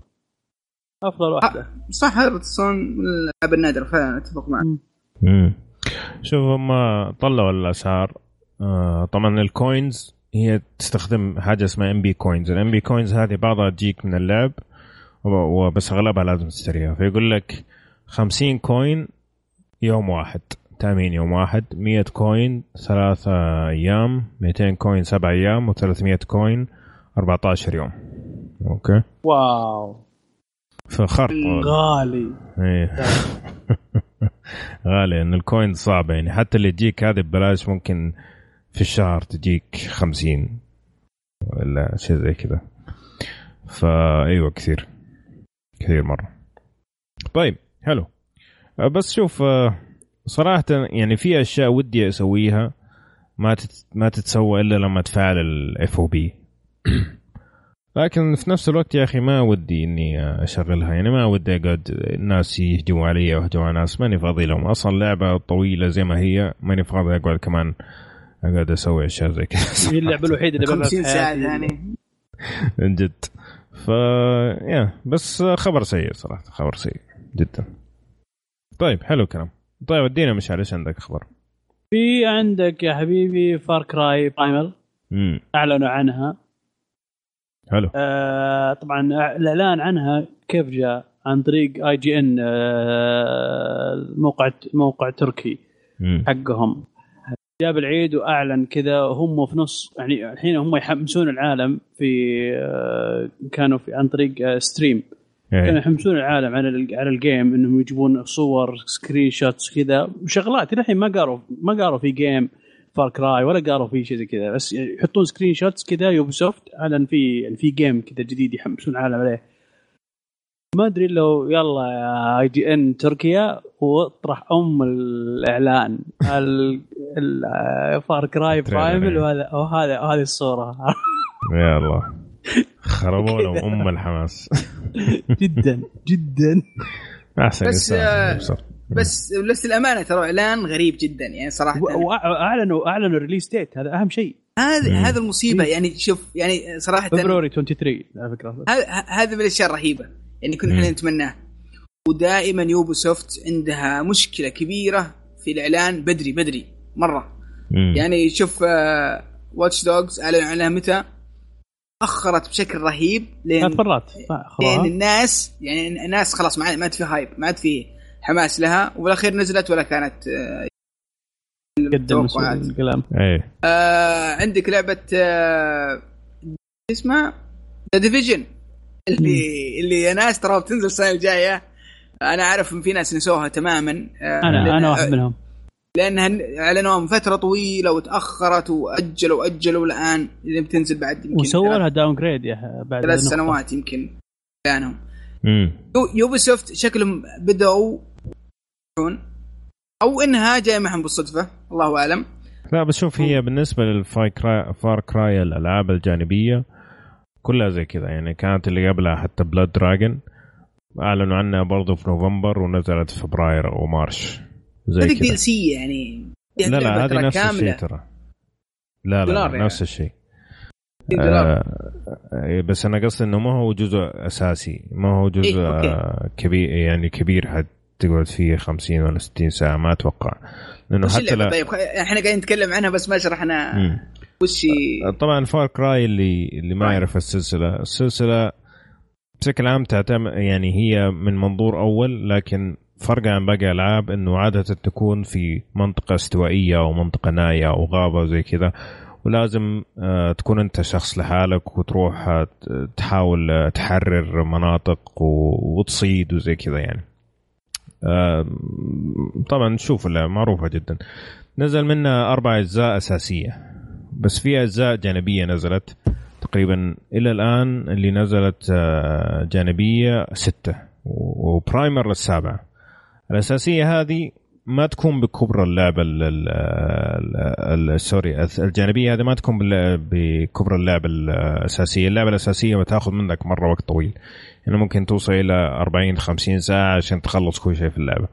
Speaker 4: أفضل واحدة.
Speaker 2: صح Hearthstone الالعاب النادره فعلا أتفق معك.
Speaker 1: امم شوف هم طلعوا الأسعار. آه طبعا ال coins هي تستخدم حاجة اسمها MB coins. ال MB coins هذه بعضها تجيك من اللعب وبس أغلبها لازم تشتريها. فيقول لك 50 coin يوم واحد تأمين يوم واحد. 100 coin ثلاثة أيام 200 coin سبع أيام و300 coin 14 يوم. okay.
Speaker 4: wow.
Speaker 1: فخرق
Speaker 4: غالي.
Speaker 1: إيه. [LAUGHS] غالي إن ال coin صعبه يعني. حتى اللي تجيك هذه ببلاش ممكن في الشهر تجيك 50 ولا شيء زي كذا. فايوه كثير. كثير مرة. طيب حلو. أه، بس شوف أه، صراحة يعني في أشياء ودي أسويها ما ما تتسوى إلا لما تفعل الاف أو بي لكن في نفس الوقت يا أخي ما ودي إني أشغلها. يعني ما ودي أقعد الناس يهجموا علي ويهجموا على ناس ماني فاضي لهم. أصلا لعبة طويلة زي ما هي ماني فاضي أقعد كمان أقعد أسوي أشياء زي كذا. [LAUGHS]
Speaker 4: هي اللعبة الوحيدة اللي
Speaker 2: بلعبها 50 ساعة يعني.
Speaker 1: من [LAUGHS] جد. ف يا بس خبر سيء صراحة خبر سيء جدا. طيب حلو الكلام. طيب ادينا مشعل إيش عندك خبر؟
Speaker 4: في عندك يا حبيبي Far Cry Primal أعلنوا عنها.
Speaker 1: حلو
Speaker 4: آه طبعا الإعلان عنها كيف جاء؟ عن طريق IGN آه موقع موقع تركي
Speaker 1: مم.
Speaker 4: حقهم جاب العيد وأعلن كذا هم في نص يعني الحين هم يحمسون العالم في آه، كانوا في عن طريق stream كانوا
Speaker 1: إيه.
Speaker 4: يحمسون العالم على على ال game إنهم يجيبون صور screenshots كذا وشغلات الحين ما قالوا ما قالوا في game Far Cry ولا قالوا في شيء زي كذا بس يحطون screenshots كذا Ubisoft أعلن في يعني في game كذا جديد يحمسون العالم عليه. ما أدري لو يلا يا IGN تركيا واطرح أم الإعلان Far Cry Primal وهذا وهذا وهذه الصورة.
Speaker 1: يا الله. خربونا [LAUGHS] أم الحماس.
Speaker 4: جدا جدا.
Speaker 1: أحسن
Speaker 2: بس بس بس الأمانة ترى إعلان غريب جدا يعني صراحة.
Speaker 4: واعلنوا اعلنوا ال release date هذا أهم شيء.
Speaker 2: هذا هذا المصيبة يعني شوف يعني صراحة
Speaker 4: فبراير 23 على فكرة.
Speaker 2: ه- هذا من الأشياء الرهيبة يعني كنا إحنا نتمناه ودائما Ubisoft عندها مشكلة كبيرة في الإعلان بدري بدري مرة.
Speaker 1: مم.
Speaker 2: يعني شوف Watch Dogs اعلن عنها متى؟ أخرت بشكل رهيب لين
Speaker 4: ثلاث مرات.
Speaker 2: لين الناس يعني الناس خلاص ما عاد في hype ما عاد في حماس لها وبالاخير نزلت ولا كانت آه،
Speaker 4: قدم
Speaker 2: توقعات.
Speaker 4: الكلام.
Speaker 1: إيه.
Speaker 2: آه عندك لعبة آه اسمها The Division اللي اللي يا ناس ترى بتنزل السنة الجاية. أنا أعرف إن في ناس نسوها تماما. آه أنا
Speaker 4: أنا واحد منهم.
Speaker 2: لأنها اعلنوها من فترة طويلة وتأخرت وأجلوا وأجلوا الآن. إذا بتنزل بعد يمكن
Speaker 4: وسووا
Speaker 2: ثلاث-
Speaker 4: لها downgrade بعد
Speaker 2: ثلاث. سنوات يمكن اعلانهم
Speaker 1: مم.
Speaker 2: Ubisoft شكلهم بدأوا أو انها جاية معهم بالصدفة الله أعلم.
Speaker 1: لا بس شوف هي بالنسبة لل Far Cry Far Cry الألعاب الجانبية كلها زي كذا. يعني كانت اللي قبلها حتى Blood Dragon أعلنوا عنها برضه في نوفمبر ونزلت في فبراير أو مارش. زي
Speaker 2: هذيك دي
Speaker 1: كذا
Speaker 2: سي يعني
Speaker 1: لا لا
Speaker 2: لعبة
Speaker 1: هذه نفس. الشيء ترى. لا لا, لا
Speaker 2: يعني.
Speaker 1: نفس الشيء. آه إيه، بس أنا قصدي إنه ما هو جزء أساسي ما هو جزء
Speaker 2: إيه،
Speaker 1: كبير يعني كبير حد. تقعد فيه 50 ولا 60 ساعة ما أتوقع.
Speaker 2: لأنه
Speaker 1: حتى لا
Speaker 2: طيب إحنا قاعدين نتكلم عنها بس ما شرحنا. وش
Speaker 1: طبعا فار كراي اللي اللي ما
Speaker 2: راي.
Speaker 1: يعرف السلسلة. السلسلة بشكل عام تعتمد يعني هي من منظور أول لكن فرق عن باقي الالعاب إنه عادة تكون في منطقة استوائية أو منطقة نائية أو غابة زي كذا. ولازم تكون أنت شخص لحالك وتروح تحاول تحرر مناطق وتصيد وزي كذا يعني. طبعا شوف معروفة جدا. نزل منها أربع أجزاء أساسية بس في أجزاء جانبية نزلت تقريبا إلى الآن اللي نزلت آه، جانبية ستة وبرايمر السابعه الأساسية هذه ما تكون بكبر اللعبة ال- ال- ال- ال- سوري الجانبية هذه ما تكون بكبر اللعبة الأساسية. اللعبة الأساسية بتاخذ منك مرة وقت طويل. يعني ممكن توصل إلى 40 50 ساعة عشان تخلص كل شيء في اللعبة.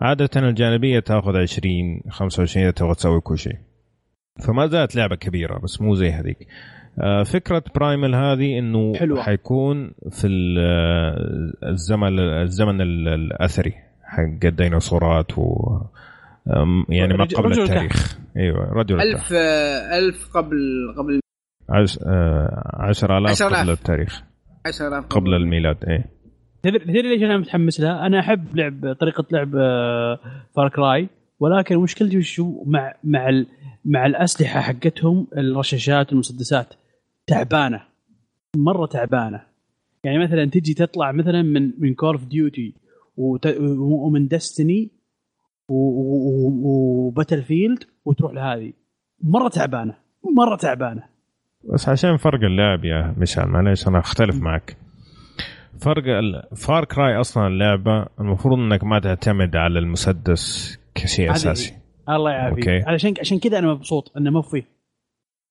Speaker 1: عادة الجانبية تأخذ 20 25 إذا تبغى تسوي كل شيء. فما زالت لعبة كبيرة بس مو زي هذيك. آه، فكرة برايمل هذه إنه
Speaker 4: حلوة.
Speaker 1: حيكون في آه، الزمن الزمن ال- الأثري حق الديناصورات و يعني ما
Speaker 4: رجل-
Speaker 1: قبل
Speaker 4: رجل
Speaker 1: التاريخ. أيوه رجل الكهف
Speaker 2: ألف آه، ألف قبل قبل
Speaker 1: عش... آه، عشر آلاف
Speaker 2: 10,000.
Speaker 1: قبل التاريخ.
Speaker 2: 10000
Speaker 1: قبل الميلاد إيه.
Speaker 4: تدري تدري ليش أنا متحمس لها؟ أنا أحب لعب طريقة لعب Far Cry ولكن مشكلتي وشو مع مع ال مع الأسلحة حقتهم الرشاشات والمسدسات تعبانة. مرة تعبانة. يعني مثلا تجي تطلع مثلا من من Call of Duty ومن Destiny و Battlefield وتروح لهذه. مرة تعبانة. مرة تعبانة.
Speaker 1: بس عشان فرق اللعب يا مشعل معليش أنا أختلف معك. فرق فار كراي أصلا اللعبة المفروض إنك ما تعتمد على المسدس كشيء أساسي.
Speaker 4: الله يعافيك. علشان عشان كذا أنا مبسوط إنه ما فيه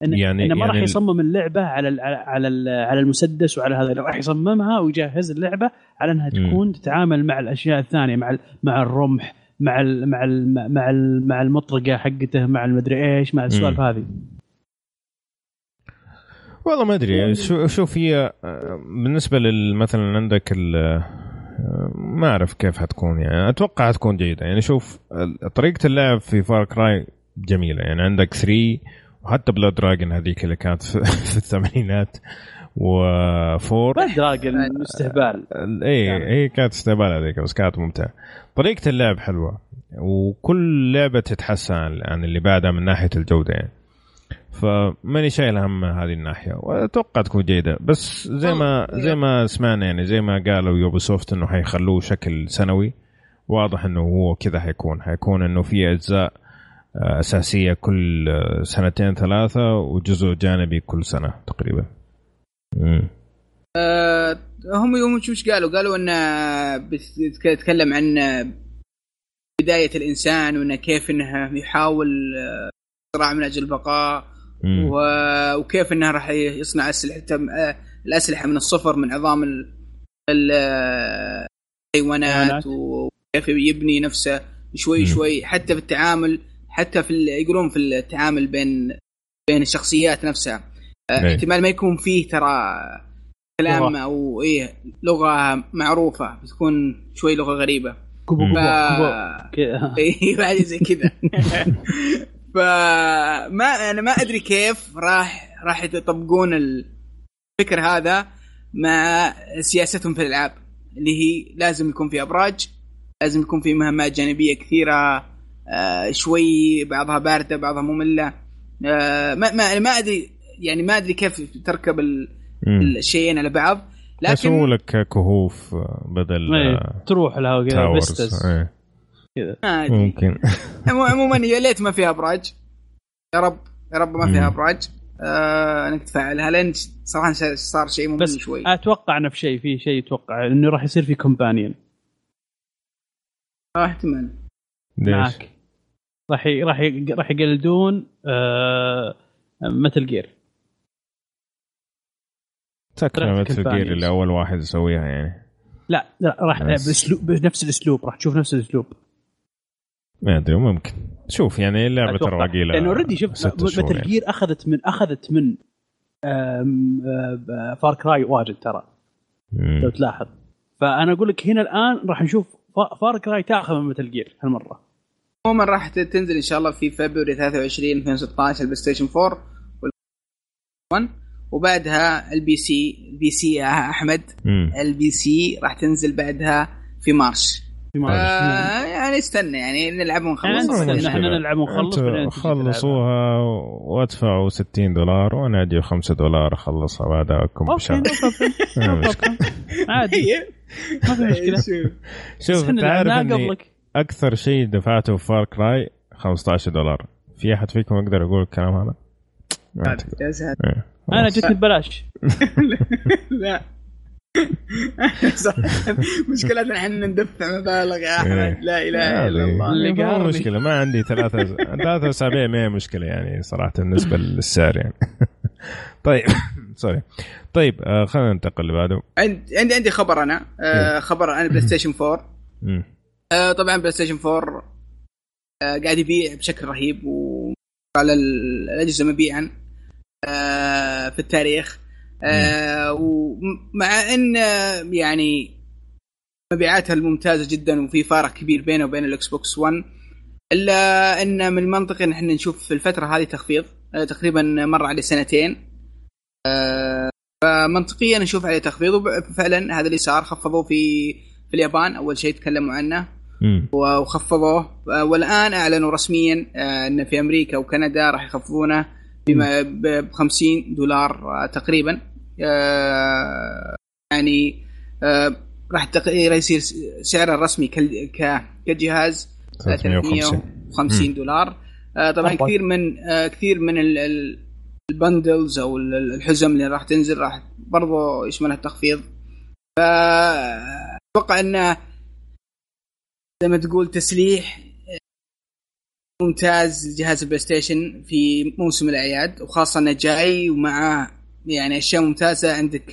Speaker 4: إن
Speaker 1: يعني-
Speaker 4: إنه ما راح
Speaker 1: يعني ال-
Speaker 4: يصمم اللعبة على ال على ال على المسدس وعلى هذا. راح يصممها ويجهز اللعبة على
Speaker 1: إنها.
Speaker 4: تكون تتعامل مع الأشياء الثانية مع ال- مع الرمح مع ال مع ال مع ال مع المطرقة حقته مع المدري إيش مع السوالف هذه.
Speaker 1: والله ما أدري. شو شوف هي آه، بالنسبة لل مثلا عندك ال آه، ما أعرف كيف حتكون يعني. أتوقع حتكون جيدة. يعني شوف طريقة اللعب في Far Cry جميلة. يعني عندك 3 وحتى Blood Dragon هذيك اللي كانت في, [LAUGHS] الثمانينات وبلاد
Speaker 4: Dragon استهبال
Speaker 1: اي اي كانت استهبال هذيك بس كانت ممتعة. طريقة اللعب حلوة وكل لعبة تتحسن عن اللي بعدها من ناحية الجودة يعني. فماني شايل هم هذه الناحية وأتوقع تكون جيدة بس زي ما زي ما سمعنا يعني زي ما قالوا Ubisoft إنه حيخلوه شكل سنوي واضح إنه هو كذا حيكون حيكون إنه في أجزاء آه، أساسية كل سنتين ثلاثة وجزء جانبي كل سنة تقريبا.
Speaker 2: أه هم يوم وش قالوا؟ قالوا انه بيتكلم عن بداية الإنسان وإنه كيف إنه يحاول آه، صراع من أجل البقاء وكيف انه راح يصنع اسلحه الأسلحة من الصفر من عظام الحيوانات وكيف يبني نفسه. شوي شوي حتى في التعامل حتى في يقولون في التعامل بين بين الشخصيات نفسها. آه، احتمال ما يكون فيه ترى كلام أو إيه لغة معروفة بتكون شوي لغة غريبة. كوبو ف... [LAUGHS] اي بعد زي كذا. [LAUGHS] فما أنا ما أدري كيف راح راح يطبقون الفكر هذا مع سياستهم في الألعاب. اللي هي لازم يكون في أبراج لازم يكون في مهمات جانبية كثيرة آه شوي بعضها باردة بعضها مملة. آه ما ما ما أدري يعني ما أدري كيف تركب الشيئين على بعض
Speaker 1: لكن يسووا لك كهوف بدل
Speaker 4: إيه تروح لها
Speaker 1: إيه. كذا. ممكن. [LAUGHS]
Speaker 2: عموما يا ليت ما فيها أبراج. يا رب يا رب ما فيها أبراج. آه أنك تفعلها لأن صراحة صار شيء ممل شوي.
Speaker 4: أتوقع إنه في شيء في شيء أتوقع إنه راح يصير في كومبانيون
Speaker 2: آه احتمال.
Speaker 4: معك. راح راح راح يقلدون آه Metal Gear
Speaker 1: تكفى Metal Gear اللي أول واحد يسويها يعني.
Speaker 4: لا لا راح باسلوب بنفس الأسلوب راح تشوف نفس الأسلوب.
Speaker 1: ما أدري ممكن. شوف يعني اللعبة ترى
Speaker 4: ثقيلة لأنه already شوف Metal Gear يعني. أخذت من أخذت من Far Cry واجد ترى. لو تلاحظ. فأنا أقول لك هنا الآن راح نشوف Far Cry تأخذ من Metal Gear هالمرة.
Speaker 2: عموما راح تنزل إن شاء الله في فبراير 23 2016 ال PlayStation 4 1 وبعدها ال PC ال PC يا احمد ال PC راح تنزل بعدها في مارش. آه يعني استنى يعني نلعب ونخلص.
Speaker 4: إحنا نلعب ونخلص
Speaker 1: خلصوها وادفعوا 60 دولار وأنا أجي 5 دولار اخلصها بعدها اكم
Speaker 4: بشهر عادي. [LAUGHS] ما في مشكلة. [LAUGHS]
Speaker 1: شوف. انت عارف إني أكثر شيء دفعته في فار كراي 15 دولار. في أحد فيكم يقدر يقول الكلام هذا؟
Speaker 4: إيه. أنا جتني ببلاش. [LAUGHS]
Speaker 2: لا. [LAUGHS] مشكلتنا إحنا ندفع مبالغ يا أحمد. إيه. لا إله إلا الله.
Speaker 1: اللي مشكلة ما عندي ثلاثة [LAUGHS] ثلاثة اسابيع ما هي مشكلة يعني صراحة بالنسبة [LAUGHS] للسعر يعني. طيب [COUGHS] sorry. طيب آه خلينا ننتقل اللي بعده.
Speaker 2: عندي عندي خبر أنا. آه خبر عن PlayStation 4 آه طبعا PlayStation 4 آه قاعد يبيع بشكل رهيب وعلى الأجهزة مبيعا آه في التاريخ. آه ومع إن يعني مبيعاتها الممتازة جدا وفي فارق كبير بينه وبين ال Xbox 1 إلا إن من المنطقي إن إحنا نشوف في الفترة هذه تخفيض آه تقريبا مر عليه سنتين. آه فمنطقيا نشوف عليه تخفيض وفعلا هذا اللي صار خفضوه في في اليابان أول شيء تكلموا عنه. وخفضوه. آه، والآن أعلنوا رسميا ان في أمريكا وكندا راح يخفضونه بما ب 50 دولار تقريبا. يعني راح يصير سعره الرسمي كجهاز 350 دولار. طبعا كثير من كثير من ال bundles أو الحزم اللي راح تنزل راح برضو يشملها التخفيض. فاتوقع انه زي ما تقول تسليح ممتاز جهاز البلاي ستيشن في موسم الأعياد وخاصة إنه جاي ومع يعني أشياء ممتازة عندك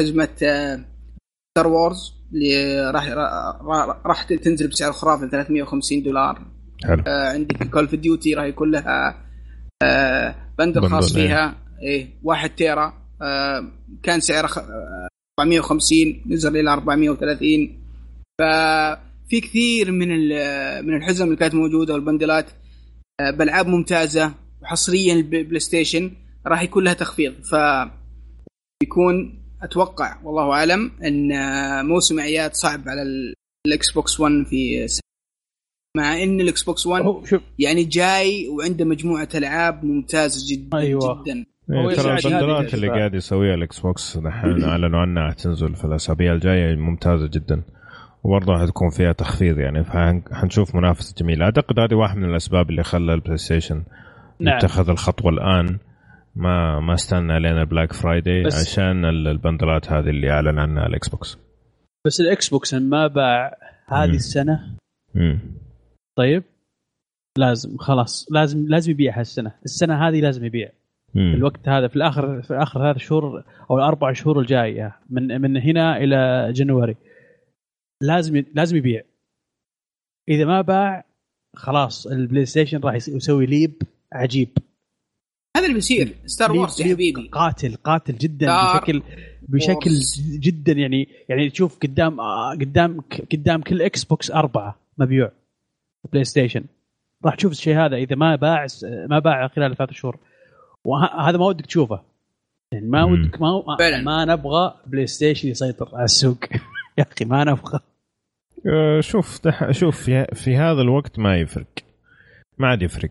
Speaker 2: حزمه ستار وورز اللي راح راح تنزل بسعر خرافي 350 دولار.
Speaker 1: حلو.
Speaker 2: آه عندك كول اوف ديوتي راح يكون لها آه bundle خاص إيه. فيها. إيه 1 تيرا. آه كان سعره 450 نزل إلى 430 ف في كثير من من الحزم اللي كانت موجودة وال bundle ات آه، بألعاب ممتازة وحصريا البلاي ستيشن. راح يكون لها تخفيض. ف بيكون أتوقع والله أعلم أن موسم اعياد صعب على الاكس بوكس 1 في مع أن الاكس بوكس 1 يعني جاي وعنده مجموعة ألعاب ممتازة جدا
Speaker 4: أيوة.
Speaker 2: جدا.
Speaker 1: إيه ترى ال bundle ات اللي قاعد يسويها الاكس بوكس دحين أعلنوا عنها حتنزل في الأسابيع الجاية ممتازة جدا. وبرضه حتكون فيها تخفيض يعني. فحنشوف منافسه جميله أعتقد هذه واحد من الأسباب اللي خلى البلاي ستيشن نعم. يتخذ الخطوة الآن. ما ما استنى لين ال Black Friday عشان ال bundle ات هذه اللي أعلن عنها الاكس بوكس
Speaker 4: بس الاكس بوكس ما باع هذه السنة.
Speaker 1: مم.
Speaker 4: طيب. لازم خلاص لازم لازم يبيع هالسنه السنة هذه لازم يبيع. مم. الوقت هذا في الآخر في آخر هذا الشهور أو الأربع شهور الجاية من من هنا إلى January لازم لازم يبيع. إذا ما باع خلاص البلاي ستيشن راح يسوي leap عجيب.
Speaker 2: هذا اللي بيصير. ستار وورز يا حبيبي.
Speaker 4: قاتل قاتل جدا بشكل بشكل وورز. جدا يعني يعني تشوف قدام قدام قدام كل إكس بوكس أربعة مبيوع. بلاي ستيشن راح تشوف الشيء هذا إذا ما باع ما باع خلال ثلاث شهور. وهذا ما ودك تشوفه. يعني ما ودك ما ما نبغى بلاي ستيشن يسيطر على السوق. [LAUGHS] يا أخي ما نبغى.
Speaker 1: أه، شوف شوف في, في هذا الوقت ما يفرق. ما عاد يفرق.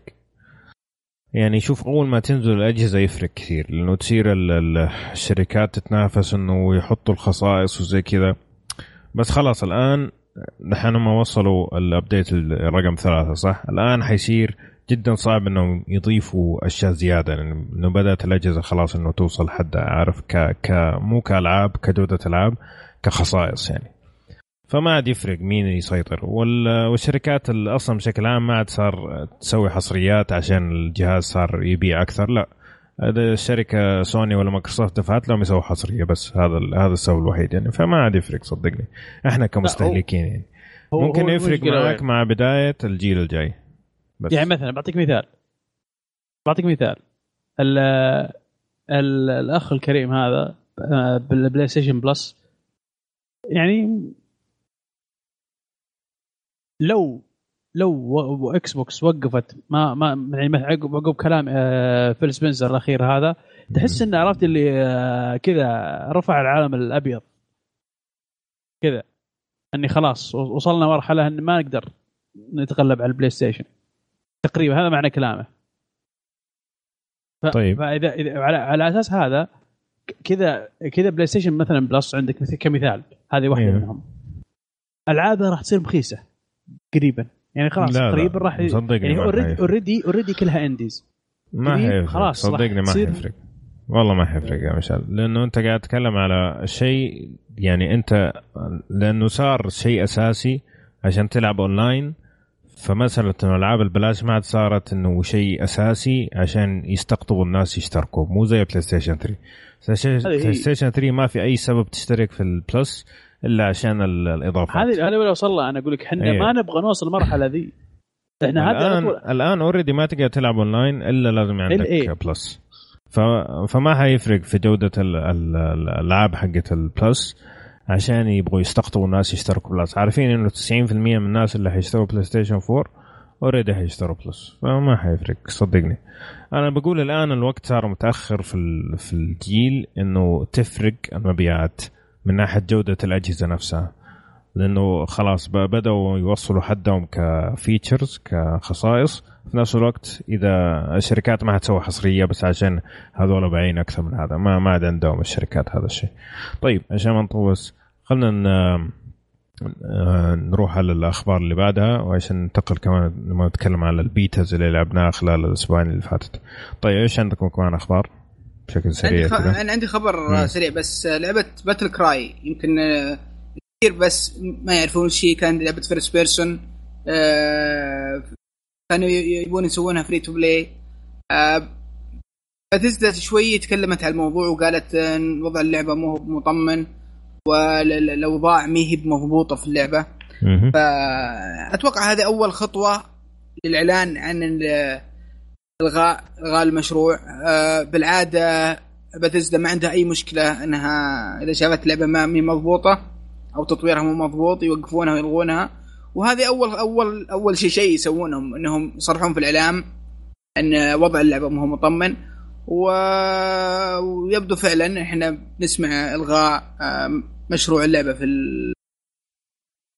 Speaker 1: يعني شوف أول ما تنزل الأجهزة يفرق كثير لأنه تصير الشركات تتنافس إنه يحطوا الخصائص وزي كذا بس خلاص الآن دحين هم وصلوا الأبديت الرقم ثلاثة صح؟ الآن حيصير جدا صعب إنهم يضيفوا أشياء زيادة لأنه بدأت الأجهزة خلاص إنه توصل حد عارف ك ك مو كألعاب كجودة ألعاب كخصائص يعني فما عاد يفرق مين يسيطر. والشركات أصلا بشكل عام ما عاد صار تسوي حصريات عشان الجهاز صار يبيع أكثر لا. الشركة سوني ولا مايكروسوفت دفعت لهم يسووا حصرية بس. هذا هذا السبب الوحيد يعني. فما عاد يفرق صدقني. إحنا كمستهلكين يعني. ممكن يفرق معك مع بداية الجيل الجاي.
Speaker 4: بس. يعني مثلا بعطيك مثال. بعطيك مثال. ال ال الأخ الكريم هذا بالبلاي ستيشن بلس يعني لو لو إكس بوكس وقفت ما ما يعني عقب عقب كلام آه، فيل سبنسر الأخير هذا تحس إنه عرفت اللي آه، كذا رفع العالم الأبيض. كذا. إني خلاص وصلنا مرحلة إن ما نقدر نتغلب على البلاي ستيشن. تقريبا هذا معنى كلامه. ف... طيب. فإذا إذا على, على أساس هذا كذا كذا بلاي ستيشن مثلا بلس عندك كمثال. هذه واحدة أيوه. منهم. ألعابها راح تصير رخيصه قريبا. يعني خلاص قريبا راح
Speaker 1: صدقني
Speaker 4: يعني اوريدي اوريدي اوريدي كلها انديز
Speaker 1: ما حيفرق. خلاص صدقني ما حيفرق. والله ما حيفرق يا مشعل. لأنه أنت قاعد تتكلم على شيء يعني أنت لأنه صار شيء أساسي عشان تلعب اونلاين فمسألة إنه ألعاب البلاش ما عاد صارت إنه شيء أساسي عشان يستقطبوا الناس يشتركوا. مو زي بلاي ستيشن 3 بلاي ستيشن 3 ما في أي سبب تشترك في البلس إلا عشان الإضافات
Speaker 4: هذه لو وصل أنا أقول لك إحنا أيه. ما نبغى نوصل المرحله ذي
Speaker 1: إحنا الان هذا الآن already ما تقدر تلعب اونلاين إلا لازم عندك إيه؟ بلس. فما حيفرق في جودة الألعاب حقت البلس عشان يبغوا يستقطبوا الناس يشتركوا بلس عارفين إنه 90% من الناس اللي حيشتروا بلاي ستيشن 4 already حيشتروا بلس فما حيفرق صدقني أنا بقول الآن الوقت صار متأخر في في الجيل إنه تفرق المبيعات من ناحية جودة الأجهزة نفسها. لأنه خلاص بدأوا يوصلوا حدهم ك features كخصائص. في نفس الوقت إذا الشركات ما حتسوي حصرية بس عشان هذول بايعين أكثر من هذا ما ما عاد عندهم الشركات هذا الشيء. طيب عشان ما نطول خلينا نروح على الأخبار اللي بعدها وعشان ننتقل كمان لما نتكلم على ال betas اللي لعبناها خلال الأسبوعين اللي فاتت. طيب إيش عندكم كمان أخبار؟ بشكل سريع
Speaker 2: عندي خ... أنا عندي خبر مم. سريع بس لعبة باتل كراي يمكن كثير بس ما يعرفون شيء كان لعبة first person آه كانوا يبون يسوونها free to play آه شوي تكلمت عن الموضوع وقالت وضع اللعبة مو مطمن والأوضاع ما هي مضبوطة في اللعبة. فأتوقع هذه أول خطوة للإعلان عن الغاء الغاء المشروع. آه بالعادة بثزدا ما عندها أي مشكلة إنها إذا شافت لعبة ما هي مضبوطة أو تطويرها مو مضبوط يوقفونها ويلغونها. وهذه اول اول أول شيء شيء يسوونه إنهم يصرحون في الإعلام إن وضع اللعبة مو مطمن. ويبدو فعلا إحنا بنسمع إلغاء مشروع اللعبة في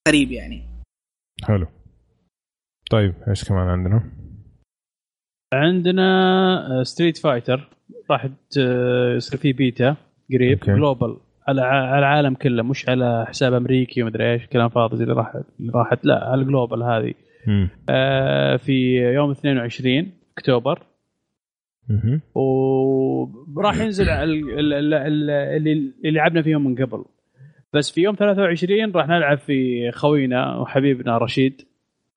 Speaker 2: القريب يعني.
Speaker 1: حلو. طيب إيش كمان عندنا؟
Speaker 4: عندنا ستريت فايتر راح يصير في بيتا قريب global على على العالم كله مش على حساب أمريكي ومدري إيش كلام فاضي اللي راح راحت. لا على ال global هذه. آه في يوم 22 أكتوبر. وراح ينزل اللي اللي لعبنا فيهم من قبل. بس في يوم 23 راح نلعب في خوينا وحبيبنا رشيد.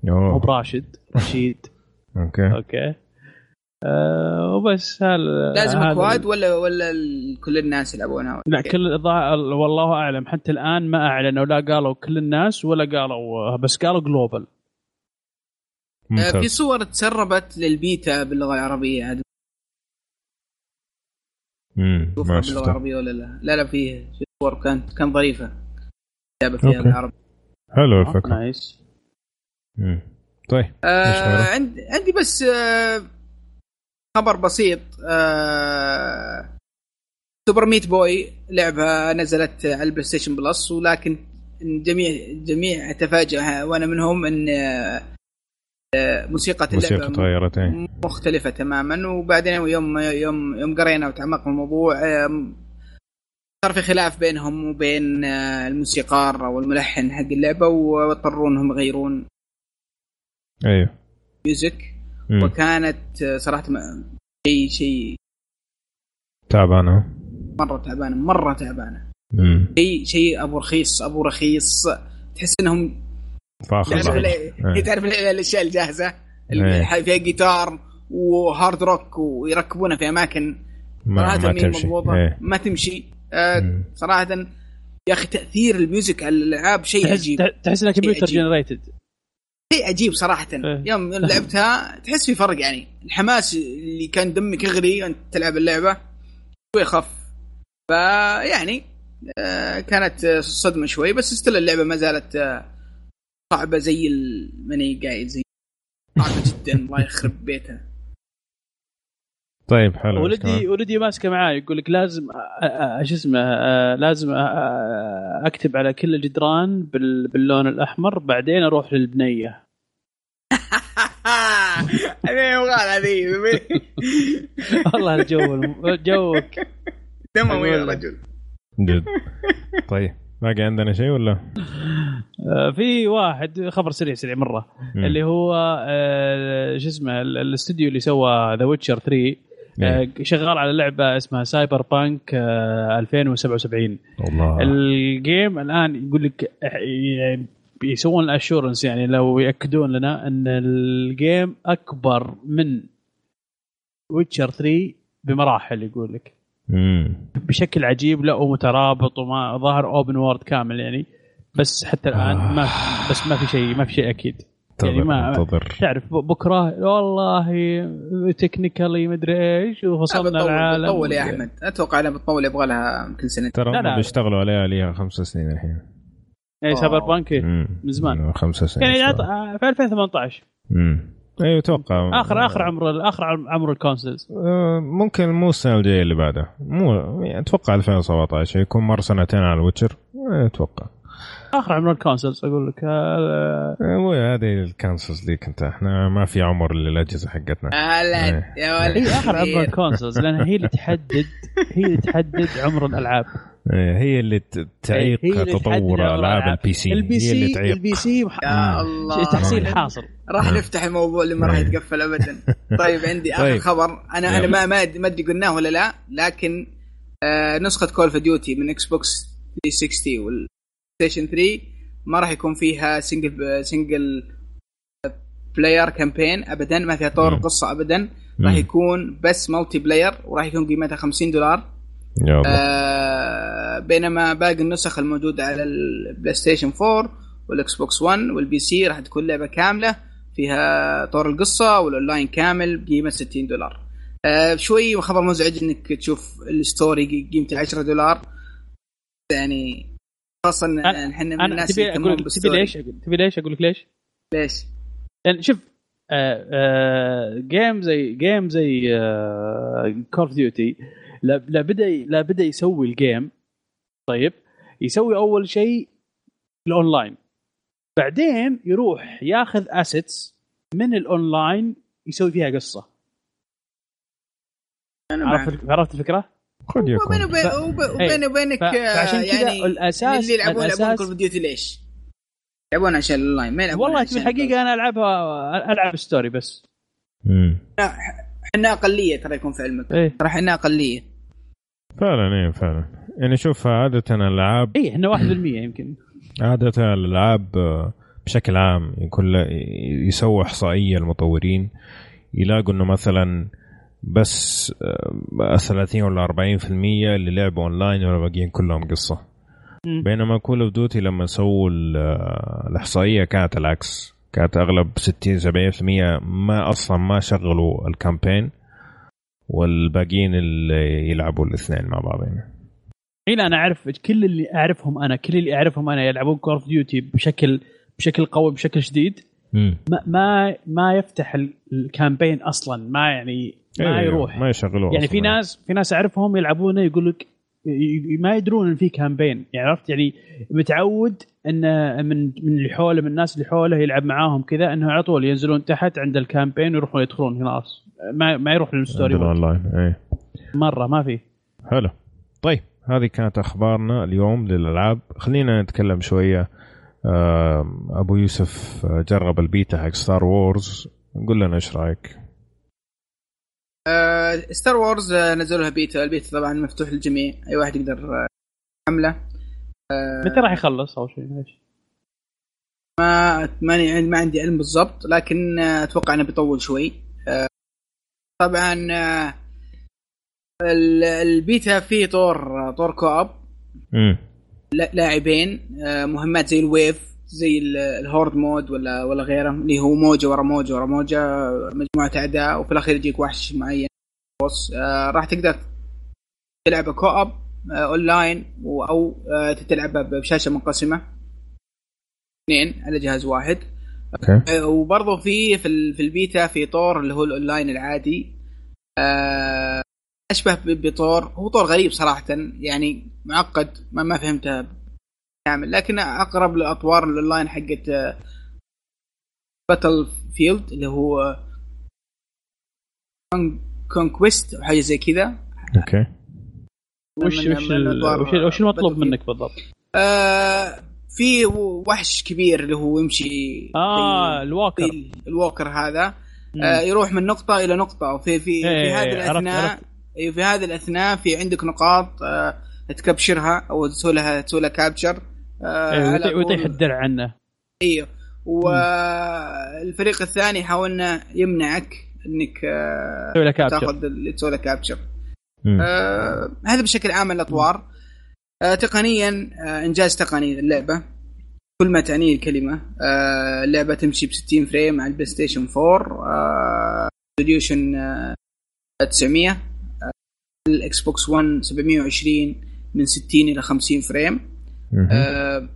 Speaker 4: مو براشد رشيد. [LAUGHS]
Speaker 1: Okay.
Speaker 4: Okay. آه وبس
Speaker 2: هل لازم كواد ولا ولا كل الناس يلعبونها؟
Speaker 4: لا كل والله أعلم حتى الآن ما اعلنوا لا قالوا كل الناس ولا قالوا بس قالوا global
Speaker 2: آه في صور تسربت للبيتا باللغة العربية هذه.
Speaker 1: امم ما
Speaker 2: باللغة العربية ولا لا؟ لا لا فيه صور كانت كان ظريفه لعبة فيها بالعربي.
Speaker 1: حلو الفكرة.
Speaker 4: Nice
Speaker 1: امم طيب
Speaker 2: آه عندي عندي بس آه خبر بسيط آه Super Meat Boy لعبة نزلت على ال PlayStation Plus ولكن جميع جميع تفاجأ وأنا منهم إن آه، موسيقى
Speaker 1: اللعبة تغيرت.
Speaker 2: مختلفة تماما وبعدين يوم يوم يوم قرينا وتعمقنا في الموضوع صار في خلاف بينهم وبين آه، الموسيقار أو الملحن حق اللعبة واضطروا انهم يغيرون
Speaker 1: أيوه
Speaker 2: ميوزك وكانت صراحة شيء شيء
Speaker 1: تعبانة.
Speaker 2: مرة تعبانة مرة تعبانة. شيء شيء أبو رخيص أبو رخيص. تحس إنهم
Speaker 1: فاخر
Speaker 2: تعرف [LAUGHS] تعرف الأشياء الجاهزة؟ اللي إيه. فيها جيتار و hard rock ويركبونها في أماكن
Speaker 1: ما, ما تمشي.
Speaker 2: إيه. ما تمشي. آه صراحة يا أخي تأثير ال music على الألعاب شيء عجيب.
Speaker 4: تحس إنها computer generated
Speaker 2: شيء عجيب صراحة. إيه. يوم لعبتها تحس في فرق يعني. الحماس اللي كان دمك يغلي انت تلعب اللعبة شوي خف. فيعني آه كانت صدمة شوي بس استل اللعبة ما زالت آه صعبة زي ماني قايل زي. صعبة جدا [LAUGHS] الله يخرب بيتها.
Speaker 1: طيب حلو
Speaker 4: ولدي ولدي ماسكه معاي يقول لك لازم شو اسمه لازم أكتب على كل الجدران باللون الأحمر بعدين أروح للبنية.
Speaker 2: هذه يبغى هذه
Speaker 4: والله الجو جوك.
Speaker 2: دموي يا رجل.
Speaker 1: جد. طيب باقي عندنا شيء ولا؟
Speaker 4: في واحد خبر سريع سريع مرة. مم. اللي هو شو اسمه الاستوديو اللي سوى The Witcher 3 شغال على لعبة اسمها Cyberpunk 2077
Speaker 1: الله
Speaker 4: ال game الآن يقول لك يعني يسوون ال assurance يعني لو يأكدون لنا إن ال game أكبر من Witcher 3 بمراحل يقول لك. بشكل عجيب لا ومترابط وما ظاهر open world كامل يعني. بس حتى الآن ما بس ما في شيء ما في شيء أكيد.
Speaker 1: يعني ما تضر.
Speaker 4: تعرف بكره والله technically مدري إيش ووصلنا العالم
Speaker 2: بتطول يا أحمد. أتوقع إنها بتطول يبغى لها يمكن سنتين
Speaker 1: ترى لا بيشتغلوا عليها لها خمس سنين الحين.
Speaker 4: اي Cyberpunk من زمان.
Speaker 1: خمس سنين
Speaker 4: يعني في 2018
Speaker 1: امم أيوه أتوقع
Speaker 4: آخر آخر عمر آخر عمر ال consoles
Speaker 1: آه، ممكن مو السنة الجاية اللي بعدها. مو يعني أتوقع 2017 يكون مر سنتين على ال Witcher.
Speaker 4: أتوقع. آخر عمر ال consoles أقول لك
Speaker 1: آه، مو هذه ال consoles ذيك انت إحنا ما في عمر للأجهزة حقتنا.
Speaker 2: لا إيه. يا ولد.
Speaker 4: هي آخر عمر ال consoles لأن هي اللي تحدد هي اللي تحدد عمر الألعاب.
Speaker 1: إيه، هي اللي تعيق تطور ألعاب ال PC
Speaker 4: ال PC
Speaker 1: هي اللي تعيق.
Speaker 4: ال PC
Speaker 2: يا الله.
Speaker 4: تحصيل حاصل.
Speaker 2: راح نفتح الموضوع اللي ما راح
Speaker 1: إيه.
Speaker 2: يتقفل ابدا. [LAUGHS] طيب عندي آخر طيب. خبر. أنا أنا ما ما ادري قلناه ولا لا لكن آه نسخة Call of Duty من Xbox 360 وال Station 3 ما راح يكون فيها single single player campaign ابدا ما فيها طور قصة ابدا. راح يكون بس multiplayer وراح يكون قيمتها 50 دولار.
Speaker 1: يا الله.
Speaker 2: آه بينما باقي النسخ الموجودة على ال PlayStation 4 وال Xbox 1 وال PC راح تكون لعبة كاملة فيها طور القصة والاونلاين كامل بقيمة 60 دولار. آه شوي خبر مزعج إنك تشوف ال story قيمته 10 دولار. يعني
Speaker 4: خاصة إحنا من الناس تبي أقول تبي ليش تبي ليش أقول لك ليش؟
Speaker 2: ليش؟
Speaker 4: يعني شوف game زي game زي Call of Duty لا بدا لا بدأ يسوي ال game طيب يسوي أول شيء الاونلاين بعدين يروح ياخذ assets من الاونلاين يسوي فيها قصة عرفت عرفت الفكرة؟
Speaker 1: قد يكون
Speaker 2: وبيني وبينك
Speaker 4: فعشان كذا
Speaker 2: يعني
Speaker 4: الاساس
Speaker 2: اللي يلعبون
Speaker 4: الأساس
Speaker 2: يلعبون كول أوف ديوتي ليش؟ يلعبون عشان الاونلاين ما يلعبون
Speaker 4: والله
Speaker 2: عشان
Speaker 4: في الحقيقة أنا العبها ألعب story بس.
Speaker 1: مم.
Speaker 2: إحنا أقلية ترى يكون في علمك.
Speaker 4: إيه.
Speaker 2: ترى إحنا أقلية.
Speaker 1: فعلا إيه فعلا. يعني شوف عادة الالعاب
Speaker 4: إيه إحنا 1% يمكن.
Speaker 1: عادة الألعاب آه، بشكل عام يكون يسووا إحصائية المطورين. يلاقوا إنه مثلا بس آه، 30 ولا 40% اللي لعبوا اونلاين والباقيين كلهم
Speaker 4: قصة.
Speaker 1: بينما Call of Duty لما سووا آه، الإحصائية كانت العكس. كانت أغلب 60 70% ما أصلا ما شغلوا ال campaign والباقيين اللي يلعبوا الاثنين مع بعض يعني.
Speaker 4: الحين أنا أعرف كل اللي أعرفهم أنا كل اللي أعرفهم أنا يلعبون Call of Duty بشكل بشكل قوي بشكل شديد. ما ما ما يفتح ال- ال campaign أصلا. ما يعني ما
Speaker 1: إيه،
Speaker 4: يروح.
Speaker 1: ما يشغلوه
Speaker 4: يعني في. ناس في ناس أعرفهم يلعبونه يقول لك ما يدرون إن في campaign يعني عرفت؟ يعني متعود إن من من اللي حوله من الناس اللي حوله يلعب معاهم كذا انه على طول ينزلون تحت عند ال campaign ويروحون يدخلون خلاص. ما ما يروح
Speaker 1: لل
Speaker 4: story.
Speaker 1: online إيه.
Speaker 4: مرة ما في.
Speaker 1: حلو. طيب هذه كانت أخبارنا اليوم للألعاب. خلينا نتكلم شوية. أبو يوسف جرب البيتا حق Star Wars قول لنا إيش رأيك؟
Speaker 2: آه Star Wars آه نزلوا لها beta ال beta طبعا مفتوح للجميع. أي واحد يقدر آه، يحمله آه
Speaker 4: متى راح يخلص أول شيء؟
Speaker 2: ما ماني ما عندي علم بالضبط لكن آه، أتوقع إنه بيطول شوي. آه، طبعا آه، ال- البيتا فيه طور طور co-op
Speaker 1: امم
Speaker 2: لا- لاعبين آه، مهمات زي ال wave. زي ال- ال horde mode ولا ولا غيره اللي هو موجة ورا موجة ورا موجة مجموعة أعداء وفي الأخير يجيك وحش معين. boss آه، راح تقدر تلعبه co-op آه، اونلاين و- أو آه، تلعبها بشاشة منقسمة. اثنين على جهاز واحد.
Speaker 1: أوكي.
Speaker 2: آه، وبرضه في في في البيتا في طور اللي هو الأونلاين العادي. أشبه بطور هو طور غريب صراحة يعني معقد ما ما فهمته كامل لكن أقرب لاطوار الاونلاين حقت Battlefield اللي هو Conquest أو حاجة زي كذا
Speaker 1: أوكي
Speaker 4: وش
Speaker 2: من-
Speaker 4: وش وش المطلوب
Speaker 2: Battlefield.
Speaker 4: منك بالضبط؟
Speaker 2: آه، في وحش كبير اللي هو يمشي
Speaker 4: آه
Speaker 2: ال
Speaker 4: walker
Speaker 2: زي ال walker
Speaker 4: هذا.
Speaker 2: آه، يروح من نقطة إلى نقطة وفي في في
Speaker 4: إيه،
Speaker 2: هذه الأثناء. أيوة، في هذه الأثناء في عندك نقاط آه، ت capture ها أو تسوي لها تسوي لها capture
Speaker 4: إيه، ويطي- ويطيح الدرع عنه.
Speaker 2: أيوه والفريق الثاني يحاول انه يمنعك إنك آه،
Speaker 4: تسوي له capture
Speaker 2: تاخذ اللي تسوي له
Speaker 1: capture.
Speaker 2: آه، هذا بشكل عام الأطوار. آه، تقنيا آه، إنجاز تقني اللعبة. كل ما تعنيه الكلمة. آه، اللعبة تمشي ب 60 frame على ال PlayStation 4 resolution 900 آه، ال Xbox 1 720 من 60 إلى 50
Speaker 1: frame.
Speaker 2: آه،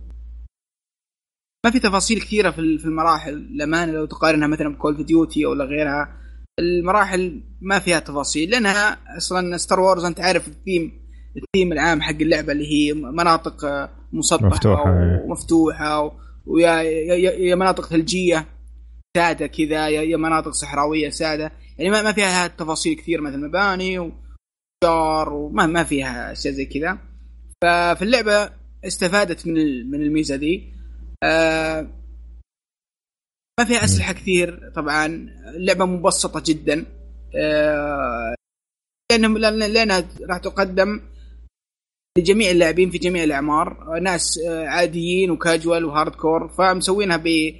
Speaker 2: ما في تفاصيل كثيرة في في المراحل للأمانة لو تقارنها مثلا ب Call of Duty أو غيرها المراحل ما فيها تفاصيل لأنها أصلا Star Wars أنت عارف ال theme ال theme العام حق اللعبة اللي هي مناطق آه، مسطحة
Speaker 1: مفتوحة، إيه.
Speaker 2: ومفتوحه و- ويا يا, يا, يا مناطق ثلجية سادة كذا يا, يا مناطق صحراوية سادة يعني ما, ما فيها تفاصيل كثير مثل مباني وشجار وما ما فيها أشياء زي كذا ففي اللعبة استفادت من من الميزة دي آه ما فيها أسلحة كثير طبعا اللعبه مبسطة جدا. آه لأن لأنها راح تقدم لجميع اللاعبين في جميع الأعمار. آه، ناس آه، عاديين وكاجوال وهارد كور فمسوينها ب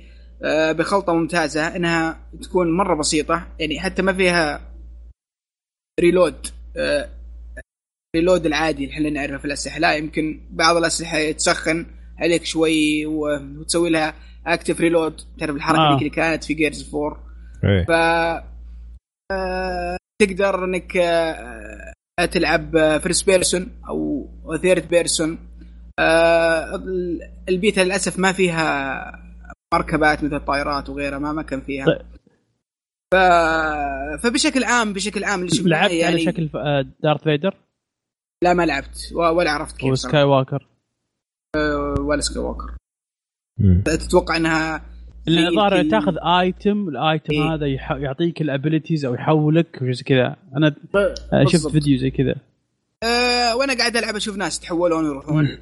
Speaker 2: بخلطة ممتازة. إنها تكون مرة بسيطة. يعني حتى ما فيها reload آه، reload العادي اللي إحنا نعرفه في الأسلحة لا يمكن بعض الأسلحة يتسخن عليك شوي وتسوي لها active reload تعرف الحركة
Speaker 4: آه.
Speaker 2: آه. اللي كانت في Gears 4
Speaker 1: إيه
Speaker 2: ف آه، تقدر إنك آه، تلعب first person أو third person البيتا للأسف ما فيها مركبات مثل الطائرات وغيرها ما ما كان فيها
Speaker 4: طيب.
Speaker 2: ف... فبشكل عام بشكل عام اللي شفناه
Speaker 4: لعبت
Speaker 2: يعني
Speaker 4: على شكل Darth Vader
Speaker 2: لا ما لعبت. ولا عرفت كيف
Speaker 4: و Skywalker
Speaker 2: ولا Skywalker
Speaker 1: مم.
Speaker 2: تتوقع إنها
Speaker 4: الظاهر تاخذ item ال item
Speaker 2: إيه.
Speaker 4: هذا يح- يعطيك ال abilities أو يحولك زي كذا. أنا
Speaker 2: ب-
Speaker 4: آه، شفت. فيديو زي كذا.
Speaker 2: أه وأنا قاعد ألعب أشوف ناس يتحولون ويروحون.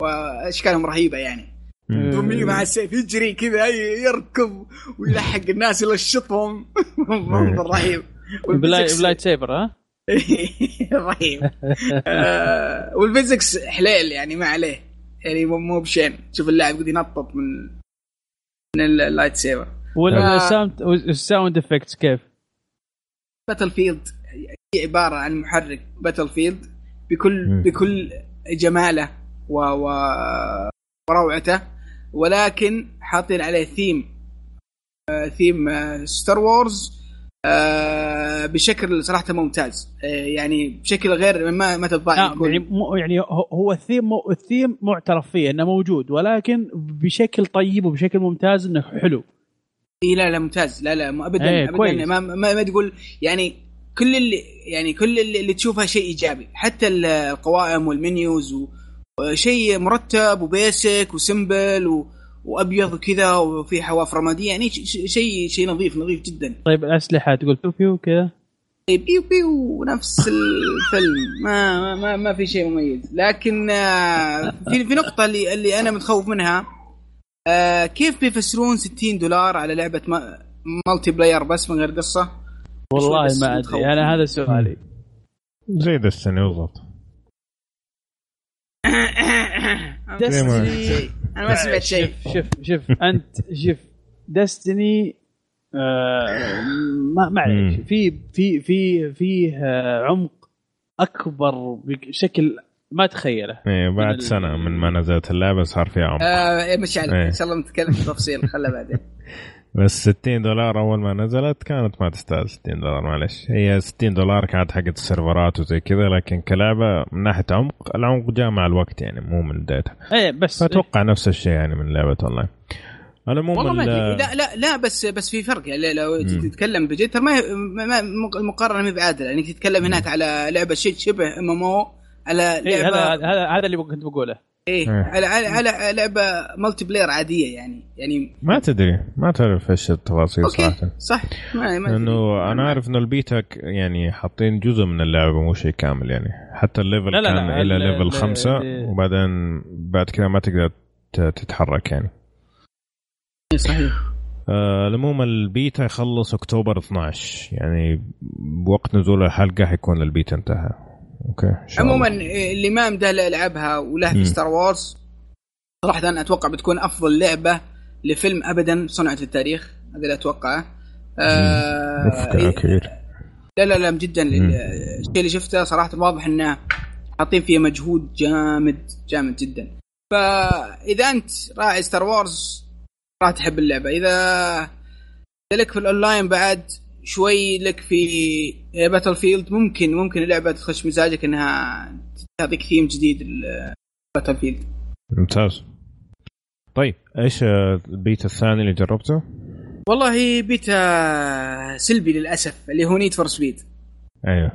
Speaker 2: واشكالهم رهيبة يعني. يومي مع السيف يجري كذا ي- يركض ويلحق الناس يلشطهم. [LAUGHS] منظر رهيب.
Speaker 4: ب lightsaber ها؟ [LAUGHS]
Speaker 2: رهيب. آه، وال physics حليل يعني ما عليه. يعني مو مو بشين. تشوف اللاعب قد ينطط من من ال lightsaber
Speaker 4: وال sound ال sound effects كيف؟
Speaker 2: Battle field هي عبارة عن محرك Battlefield بكل
Speaker 1: مم.
Speaker 2: بكل جماله و, و وروعته ولكن حاطين عليه ثيم آه، ثيم آه، Star Wars آه، بشكل صراحة ممتاز. آه، يعني بشكل غير ما ما تتضايق
Speaker 4: آه يعني مو يعني هو- الثيم مو الثيم معترف فيه إنه موجود ولكن بشكل طيب وبشكل ممتاز إنه حلو.
Speaker 2: إي لا لا ممتاز. لا لا ابدا
Speaker 4: إيه،
Speaker 2: ابدا.
Speaker 4: كويس.
Speaker 2: ما, ما, ما تقول يعني كل اللي يعني كل اللي, اللي تشوفه شيء إيجابي. حتى القوائم وال menus وشيء مرتب و basic و simple و وأبيض وكذا وفي حواف رماديه يعني شيء شيء نظيف نظيف جدا.
Speaker 4: طيب الأسلحة تقول بيو بيو كذا؟
Speaker 2: بيو بيو نفس الفيلم. ما ما ما, ما في شيء مميز. لكن آه، في في نقطة اللي اللي أنا متخوف منها آه، كيف بيفسرون 60 دولار على لعبة ما- مالتي بلاير بس من غير قصة؟
Speaker 4: والله ما. أدري. أنا هذا سؤالي. [COUGHS]
Speaker 1: زي دستني بالضبط.
Speaker 2: دستني. أنا ما سمعت شيء.
Speaker 4: شوف شوف شوف. أنت شوف. دستني آه ما معليش
Speaker 1: مم.
Speaker 4: في في في فيه آه، عمق أكبر بشكل ما تخيله.
Speaker 1: إيه
Speaker 4: من
Speaker 1: بعد سنة من ما نزلت اللعبة صار فيها عمق.
Speaker 2: آه إيه، مش عليك.
Speaker 1: إيه.
Speaker 2: إن شاء الله نتكلم في تفصيل خلها بعدين. [LAUGHS]
Speaker 1: بس 60 دولار أول ما نزلت كانت ما تستاهل 60 دولار معلش هي 60 دولار كانت حقت السيرفرات وزي كذا لكن كلعبة من ناحية عمق العمق جاء مع الوقت يعني مو من بدايتها
Speaker 4: إيه بس
Speaker 1: فأتوقع نفس الشيء يعني من لعبة أونلاين. على العموم
Speaker 2: والله ما لا لا لا بس بس في فرق يعني. لو. تتكلم بجد ترى ما المقارنه ما هي بعادلة. يعني تتكلم هناك على لعبة شيء شبه ام ام أو على
Speaker 4: إيه
Speaker 2: لعبة
Speaker 4: هذا هذا اللي كنت بقوله.
Speaker 2: إيه
Speaker 1: إيه.
Speaker 2: على على على لعبة مالتي بلاير عادية يعني يعني
Speaker 1: ما تدري ما تعرف إيش التفاصيل
Speaker 2: أوكي
Speaker 1: صراحة.
Speaker 2: صح. ما ما
Speaker 1: لأنه أنا عارف إنه البيتا ك- يعني حاطين جزء من اللعبة مو شيء كامل يعني. حتى الليفل
Speaker 4: لا لا
Speaker 1: كان
Speaker 4: لا،
Speaker 1: إلى
Speaker 4: ال-
Speaker 1: ليفل
Speaker 4: ال-
Speaker 1: وبعدين بعد كذا ما تقدر تتحرك يعني.
Speaker 2: صحيح.
Speaker 1: آه، العموم البيتا يخلص أكتوبر 12 يعني بوقت نزول الحلقة حيكون البيتا انتهى. أوكي.
Speaker 2: عموما اللي ما مدى يلعبها وله. في Star Wars صراحة أنا أتوقع بتكون أفضل لعبة لفيلم ابدا صنعت التاريخ هذا اللي أتوقعه آه
Speaker 1: كبير
Speaker 2: لا لا لا جدا. الشيء اللي شفته صراحة واضح إنه حاطين فيه مجهود جامد جامد جدا فإذا أنت راعي Star Wars راح تحب اللعبة إذا لك في الأونلاين بعد شوي لك في Battlefield ممكن ممكن اللعبة تخش مزاجك إنها تعطيك ثيم جديد Battlefield
Speaker 1: ممتاز. طيب إيش آه، البيتا الثاني اللي جربته؟
Speaker 2: والله بيتا سلبي للأسف اللي هو Need for Speed
Speaker 1: أيوه.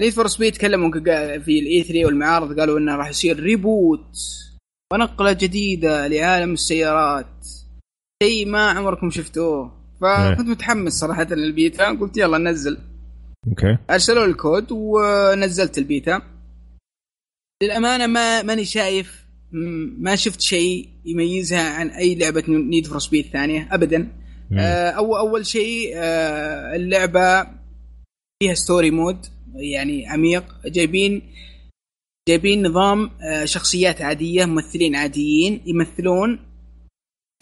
Speaker 2: Need for Speed تكلموا في ال E3 والمعارض قالوا إنه راح يصير reboot ونقلة جديدة لعالم السيارات. شيء ما عمركم شفتوه. فكنت متحمس صراحة للبيتا قلت يلا ننزل. okay. أرسلوا الكود ونزلت البيتا. للأمانة ما ماني شايف ما شفت شيء يميزها عن أي لعبة Need for Speed ثانية ابدا. آه، أول أول شيء آه، اللعبة فيها story mode يعني عميق. جايبين جايبين نظام آه، شخصيات عادية ممثلين عاديين يمثلون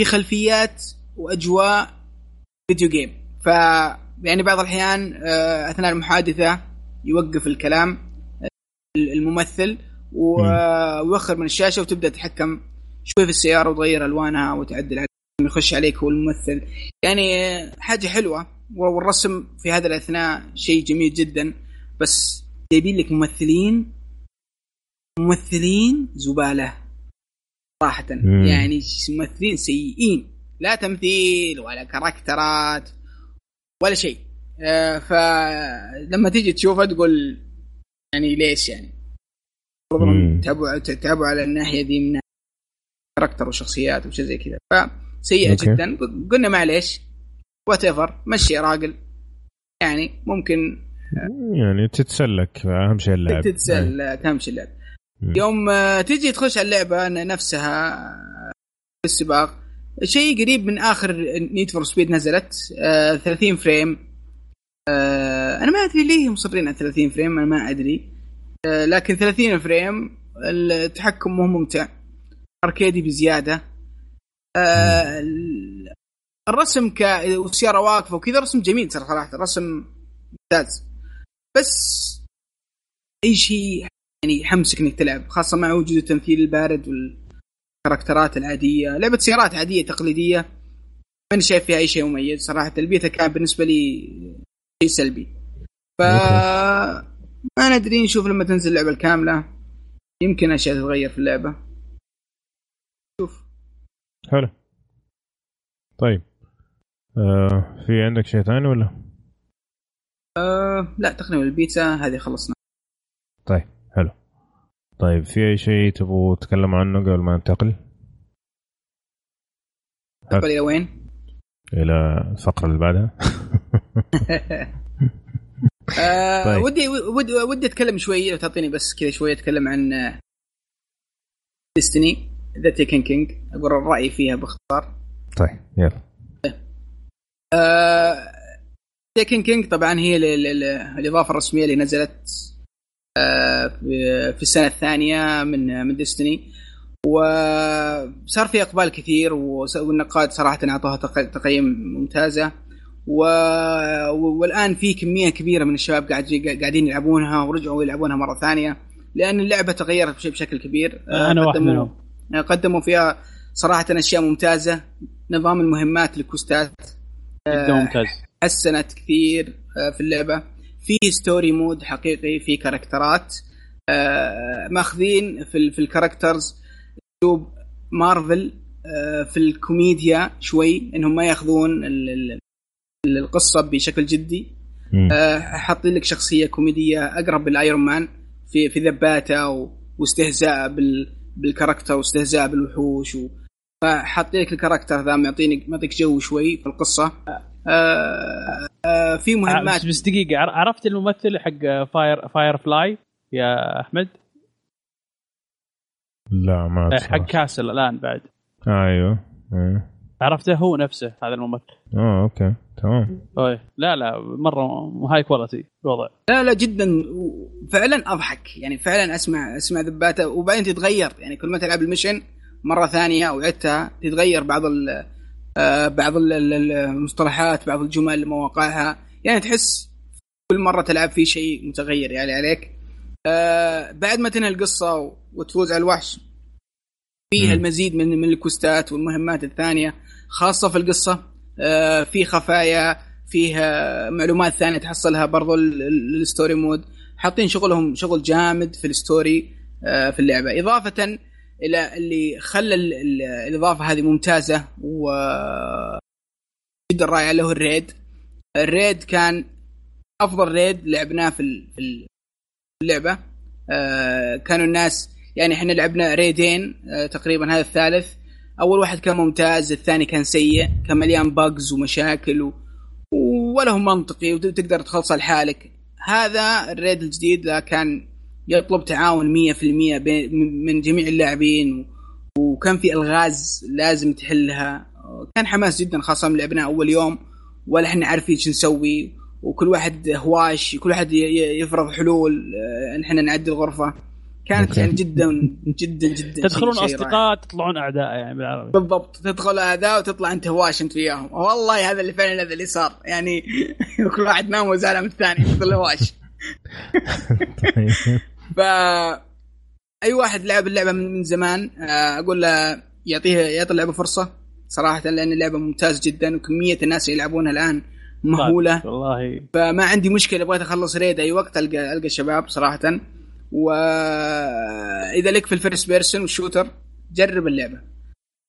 Speaker 2: في خلفيات وأجواء video game ف يعني بعض الأحيان آه، أثناء المحادثة يوقف الكلام آه، الممثل و- ويوخر من الشاشة وتبدأ تتحكم شوي في السيارة وتغير ألوانها وتعدل يخش عليك هو الممثل. يعني حاجة حلوة والرسم في هذا الأثناء شيء جميل جدا. بس جايبين لك ممثلين ممثلين زبالة
Speaker 1: صراحة.
Speaker 2: يعني ممثلين سيئين. لا تمثيل ولا كاركترات ولا شيء. آه فلما تيجي تشوفها تقول يعني ليش يعني؟ تعبوا تعبوا على الناحية دي من character وشخصيات وشيء زي كذا. فسيئه جدا. قلنا معليش. whatever مشي راجل. يعني ممكن
Speaker 1: يعني تتسلك. أهم شيء اللعب.
Speaker 2: تتسلك. أهم شيء اللعب. يوم آه، تجي تخش اللعبة نفسها في السباق شيء قريب من آخر Need for Speed نزلت آه 30 frame. آه أنا ما أدري ليه مصرين على 30 frame أنا ما أدري. آه لكن 30 frame التحكم مو ممتع. arcade ي بزيادة. آه الرسم ك والسياره واقفة وكذا رسم جميل ترى صراحة رسم ممتاز. بس أي شيء يعني يحمسك إنك تلعب خاصة مع وجود التمثيل البارد وال character ات العادية لعبة سيارات عادية تقليدية ماني شايف فيها أي شيء مميز صراحة. البيتا كان بالنسبة لي شيء سلبي. ف ما ندري نشوف لما تنزل اللعبة الكاملة. يمكن أشياء تتغير في اللعبة. شوف.
Speaker 1: حلو. طيب. آه في عندك شيء ثاني ولا؟
Speaker 2: آه لا تقريبا البيتزا هذه خلصنا.
Speaker 1: طيب حلو. طيب في أي شيء تبغوا تتكلم عنه قبل ما ننتقل؟
Speaker 2: ننتقل إلى وين؟
Speaker 1: إلى الفقرة اللي بعدها [LAUGHS]
Speaker 2: آه طيب. ودي ودي ودي أتكلم شوي لو تعطيني بس كذا شوي أتكلم عن Destiny The Taken King أقول الراي فيها باختصار
Speaker 1: طيب يلا
Speaker 2: Taken King طبعا هي الإضافة الرسمية اللي نزلت آه، في السنة الثانية من من Destiny وصار في إقبال كثير والنقاد صراحة أعطوها تقييم ممتازة. و... والآن في كمية كبيرة من الشباب قاعد قاعدين يلعبونها ورجعوا يلعبونها مرة ثانية لأن اللعبة تغيرت بشكل كبير.
Speaker 4: أنا واحد منهم.
Speaker 2: قدموا فيها صراحة أشياء ممتازة. نظام المهمات ال quest ات
Speaker 4: جدا ممتاز.
Speaker 2: حسنت كثير آه، في اللعبة. في story mode حقيقي في character ات آه، ماخذين في في ال characters اسلوب مارفل آه، في الكوميديا شوي إنهم ما ياخذون القصة بشكل جدي. حاطين لك شخصية كوميدية أقرب لل Iron Man في في ذباته واستهزاء بال character واستهزاء بالوحوش و فحاط لك ال character ذا معطيني معطيك جو شوي في القصة. آه آه في مهمات.
Speaker 4: بس دقيقة عرفت الممثل حق Fire Firefly يا أحمد؟
Speaker 1: لا ما
Speaker 4: أعرف حق Castle الآن بعد.
Speaker 1: آه أيوه أيوه
Speaker 4: عرفته هو نفسه هذا الممثل.
Speaker 1: آه okay تمام.
Speaker 4: أوه. لا لا مرة high quality الوضع.
Speaker 2: لا لا جدا. فعلا أضحك. يعني فعلا أسمع أسمع ذباته. وبعدين تتغير. يعني كل ما تلعب ال mission مرة ثانية وعدتها تتغير بعض آه، بعض المصطلحات بعض الجمل مواقعها. يعني تحس كل مرة تلعب في شيء متغير يعني عليك. آه، بعد ما تنهي القصة وتفوز على الوحش فيها المزيد من من ال quest ات والمهمات الثانية خاصة في القصة. آه، في خفايا فيها معلومات ثانية تحصلها برضو ال story mode. حاطين شغلهم شغل جامد في ال story في اللعبة. إضافة إلى اللي خلى الإضافة هذه ممتازة و جدا رائعة اللي هو ال raid. ال raid كان أفضل raid لعبناه في اللعبة. آه، كانوا الناس يعني إحنا لعبنا raid ين آه، تقريبا هذا الثالث. أول واحد كان ممتاز الثاني كان سيء كان مليان bugs ومشاكل و... ولا هو منطقي وتقدر تخلصه لحالك. هذا ال raid الجديد كان يطلب تعاون 100% من جميع اللاعبين وكان في ألغاز لازم تحلها. كان حماس جدا خاصة من لعبنا أول يوم ولا إحنا عارفين شو نسوي وكل واحد هواش كل واحد يفرض حلول آه، إحنا نعدي الغرفه كانت يعني جدا جدا جدا
Speaker 4: تدخلون أصدقاء تطلعون أعداء يعني بالعربي.
Speaker 2: بالضبط. تدخل أعداء وتطلع أنت هواش أنت وياهم. والله هذا اللي فعلا هذا اللي صار. يعني [LAUGHS] كل واحد نام وزعل من الثاني يدخل هواش [LAUGHS] [LAUGHS] ف أي واحد لعب اللعبة من زمان آه، أقول له يعطيه يعطي اللعبة فرصة صراحة لأن اللعبة ممتاز جدا وكمية الناس اللي يلعبونها الآن مهولة.
Speaker 4: والله.
Speaker 2: فما عندي مشكلة بغيت أخلص raid أي وقت القى ألقى الشباب صراحة. واذا لك في ال first person وال shooter جرب اللعبة.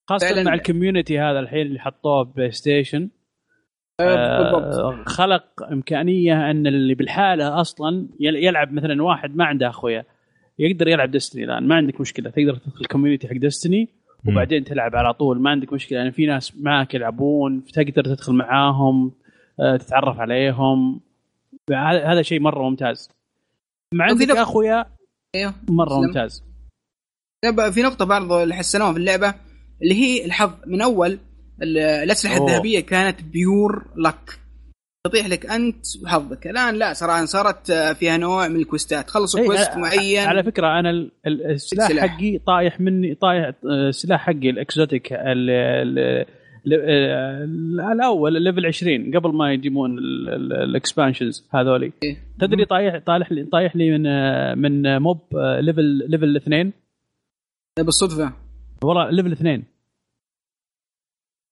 Speaker 4: خاصة مع ال community هذا الحين اللي حطوه PlayStation. آه خلق إمكانية أن اللي لحاله أصلا يلعب مثلا واحد ما عنده أخويا يقدر يلعب Destiny الآن ما عندك مشكلة تقدر تدخل ال community حق Destiny وبعدين تلعب على طول ما عندك مشكلة يعني في ناس معك يلعبون تقدر تدخل معاهم آه، تتعرف عليهم. هذا شيء مرة ممتاز. مع عندك أخويا أيوه مرة ممتاز.
Speaker 2: في نقطة برضو اللي حسنوها في اللعبة اللي هي الحظ. من أول الأسلحة الذهبية كانت pure luck. تطيح لك أنت وحظك. الآن لا صراحة صارت فيها نوع من ال quest ات. خلصوا إيه، quest معين.
Speaker 4: على فكرة أنا السلاح, السلاح. حقي طايح مني طايح السلاح حقي ال exotic الأول ال level 20 قبل ما يجيبون ال expansions هذولي. إيه؟ تدري طايح طايح لي طايح لي من من mob level level اثنين؟
Speaker 2: بالصدفة.
Speaker 4: والله level اثنين.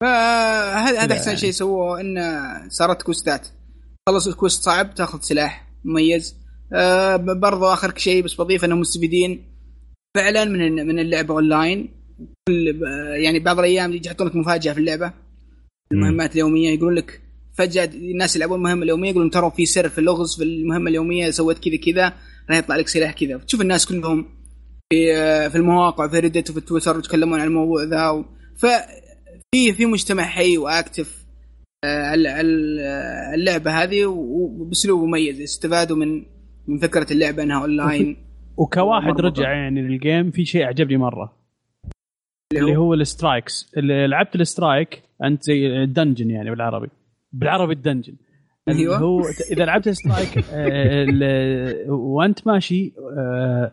Speaker 2: فهذا هذا أحسن شيء سووه انه صارت quest ات خلص ال quest صعب تاخذ سلاح مميز. آه برضو اخر شيء بس بضيف انهم مستفيدين. فعلا من من اللعبة أونلاين. كل يعني بعض الأيام يجي يحطون لك مفاجأة في اللعبة. المهمات اليومية يقولون لك فجأة الناس يلعبون المهمه اليومية يقولون ترى في سر في اللغز في المهمة اليومية سويت كذا كذا راح يطلع لك سلاح كذا. تشوف الناس كلهم في آه، في المواقع في Reddit وفي تويتر يتكلمون عن الموضوع ذا ف في في مجتمع حي و active آه، اللعبة هذه وبأسلوب مميز استفادوا من من فكرة اللعبة إنها اونلاين [LAUGHS]
Speaker 4: وكواحد رجع يعني لل game في شيء عجبني مرة. اللي هو؟ ال strikes اللي لعبت ال strike أنت زي ال dungeon يعني بالعربي. بالعربي ال dungeon أيوه. هو إذا لعبت strike [LAUGHS] آه، وأنت ماشي آه،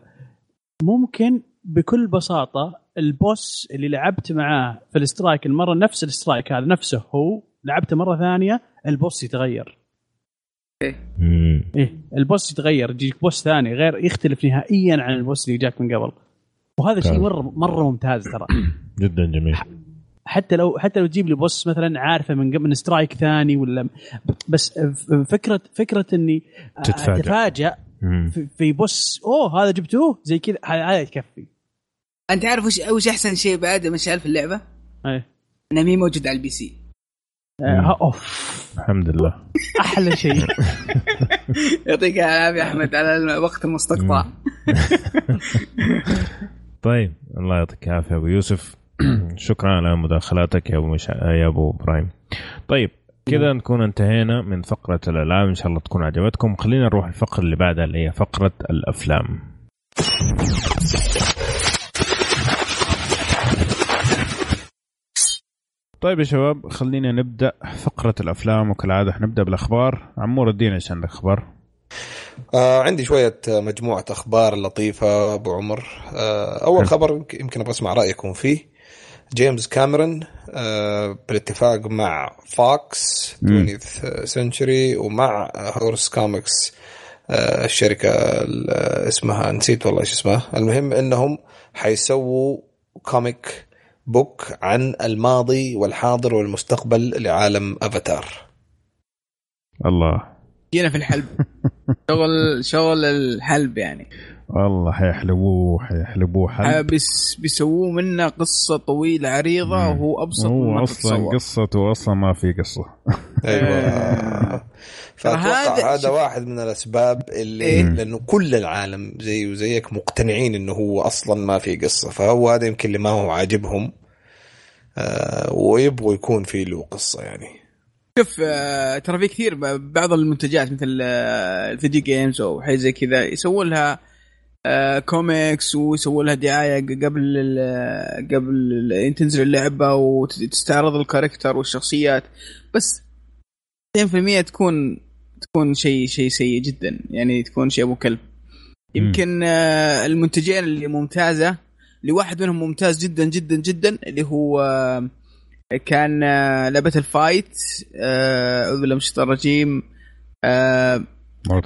Speaker 4: ممكن بكل بساطة ال boss اللي لعبت معاه في ال strike المرة نفس ال strike هذا نفسه هو لعبته مرة ثانية ال boss يتغير. إيه. إيه ال boss يتغير يجيك boss ثاني غير يختلف نهائيا عن ال boss اللي جاك من قبل. وهذا شيء مرة مرة ممتاز ترى. [COUGHS]
Speaker 1: جدا جميل.
Speaker 4: حتى لو حتى لو تجيب لي boss مثلا عارفه من من strike ثاني ولا بس فكرة فكرة إني تتفاجأ. اتفاجئ في boss أوه هذا جبتوه؟ زي كذا هذا يكفي.
Speaker 2: أنت عارف وش وش أحسن شيء بعد مشعل في اللعبة؟ إيه إنه مي موجود على ال PC.
Speaker 4: آه أوف.
Speaker 1: الحمد لله.
Speaker 4: أحلى شيء. [LAUGHS]
Speaker 2: يعطيك العافية أحمد على الوقت المستقطع. [LAUGHS]
Speaker 1: طيب الله يعطيك العافية أبو يوسف. [CLEARS THROAT] شكرا على مداخلاتك يا أبو مش... يا أبو إبراهيم. طيب كذا نكون انتهينا من فقرة الألعاب. إن شاء الله تكون عجبتكم. خلينا نروح الفقرة اللي بعدها اللي هي فقرة الأفلام. طيب يا شباب خلينا نبدأ فقرة الأفلام. وكالعادة حنبدأ بالأخبار. عمور ادينا إيش عندك أخبار؟
Speaker 3: آه عندي شوية مجموعة أخبار لطيفة أبو عمر. آه أول خبر يمكن أبغى أسمع رأيكم فيه. جيمس كاميرون آه بالاتفاق مع Fox 20th Century ومع Horse Comics آه الشركة اسمها نسيت والله إيش اسمها. المهم إنهم حيسووا comic book عن الماضي والحاضر والمستقبل لعالم افاتار
Speaker 1: الله.
Speaker 2: جينا في الحلب. [LAUGHS] شغل شغل الحلب يعني.
Speaker 1: والله حيحلبوه حيحلبوه حلب
Speaker 2: بس بيسووه منه قصة طويلة عريضة وهو أبسط
Speaker 1: هو أصلا قصته أصلا ما في قصة. [LAUGHS]
Speaker 3: أيوه. [LAUGHS] فأتوقع هذا واحد من الأسباب اللي إيه؟ لأنه كل العالم زي وزيك مقتنعين إنه هو أصلا ما في قصة. فهو هذا يمكن اللي ما هو عاجبهم. آه ويبغوا يكون في له قصة يعني.
Speaker 2: شوف آه ترى في كثير بعض المنتجات مثل آه ال video games أو حاجة زي كذا يسوون لها آه كوميكس ويسوون لها دعاية قبل قبل تنزل اللعبة وتستعرض ال character والشخصيات. بس 2% تكون تكون شيء شيء سيء جدا. يعني تكون شيء أبو كلب. يمكن آه المنتجين اللي ممتازة لواحد منهم ممتاز جدا جدا جدا اللي هو آه، كان آه، لعبه ال fight آه، أعوذ بالله من الشيطان الرجيم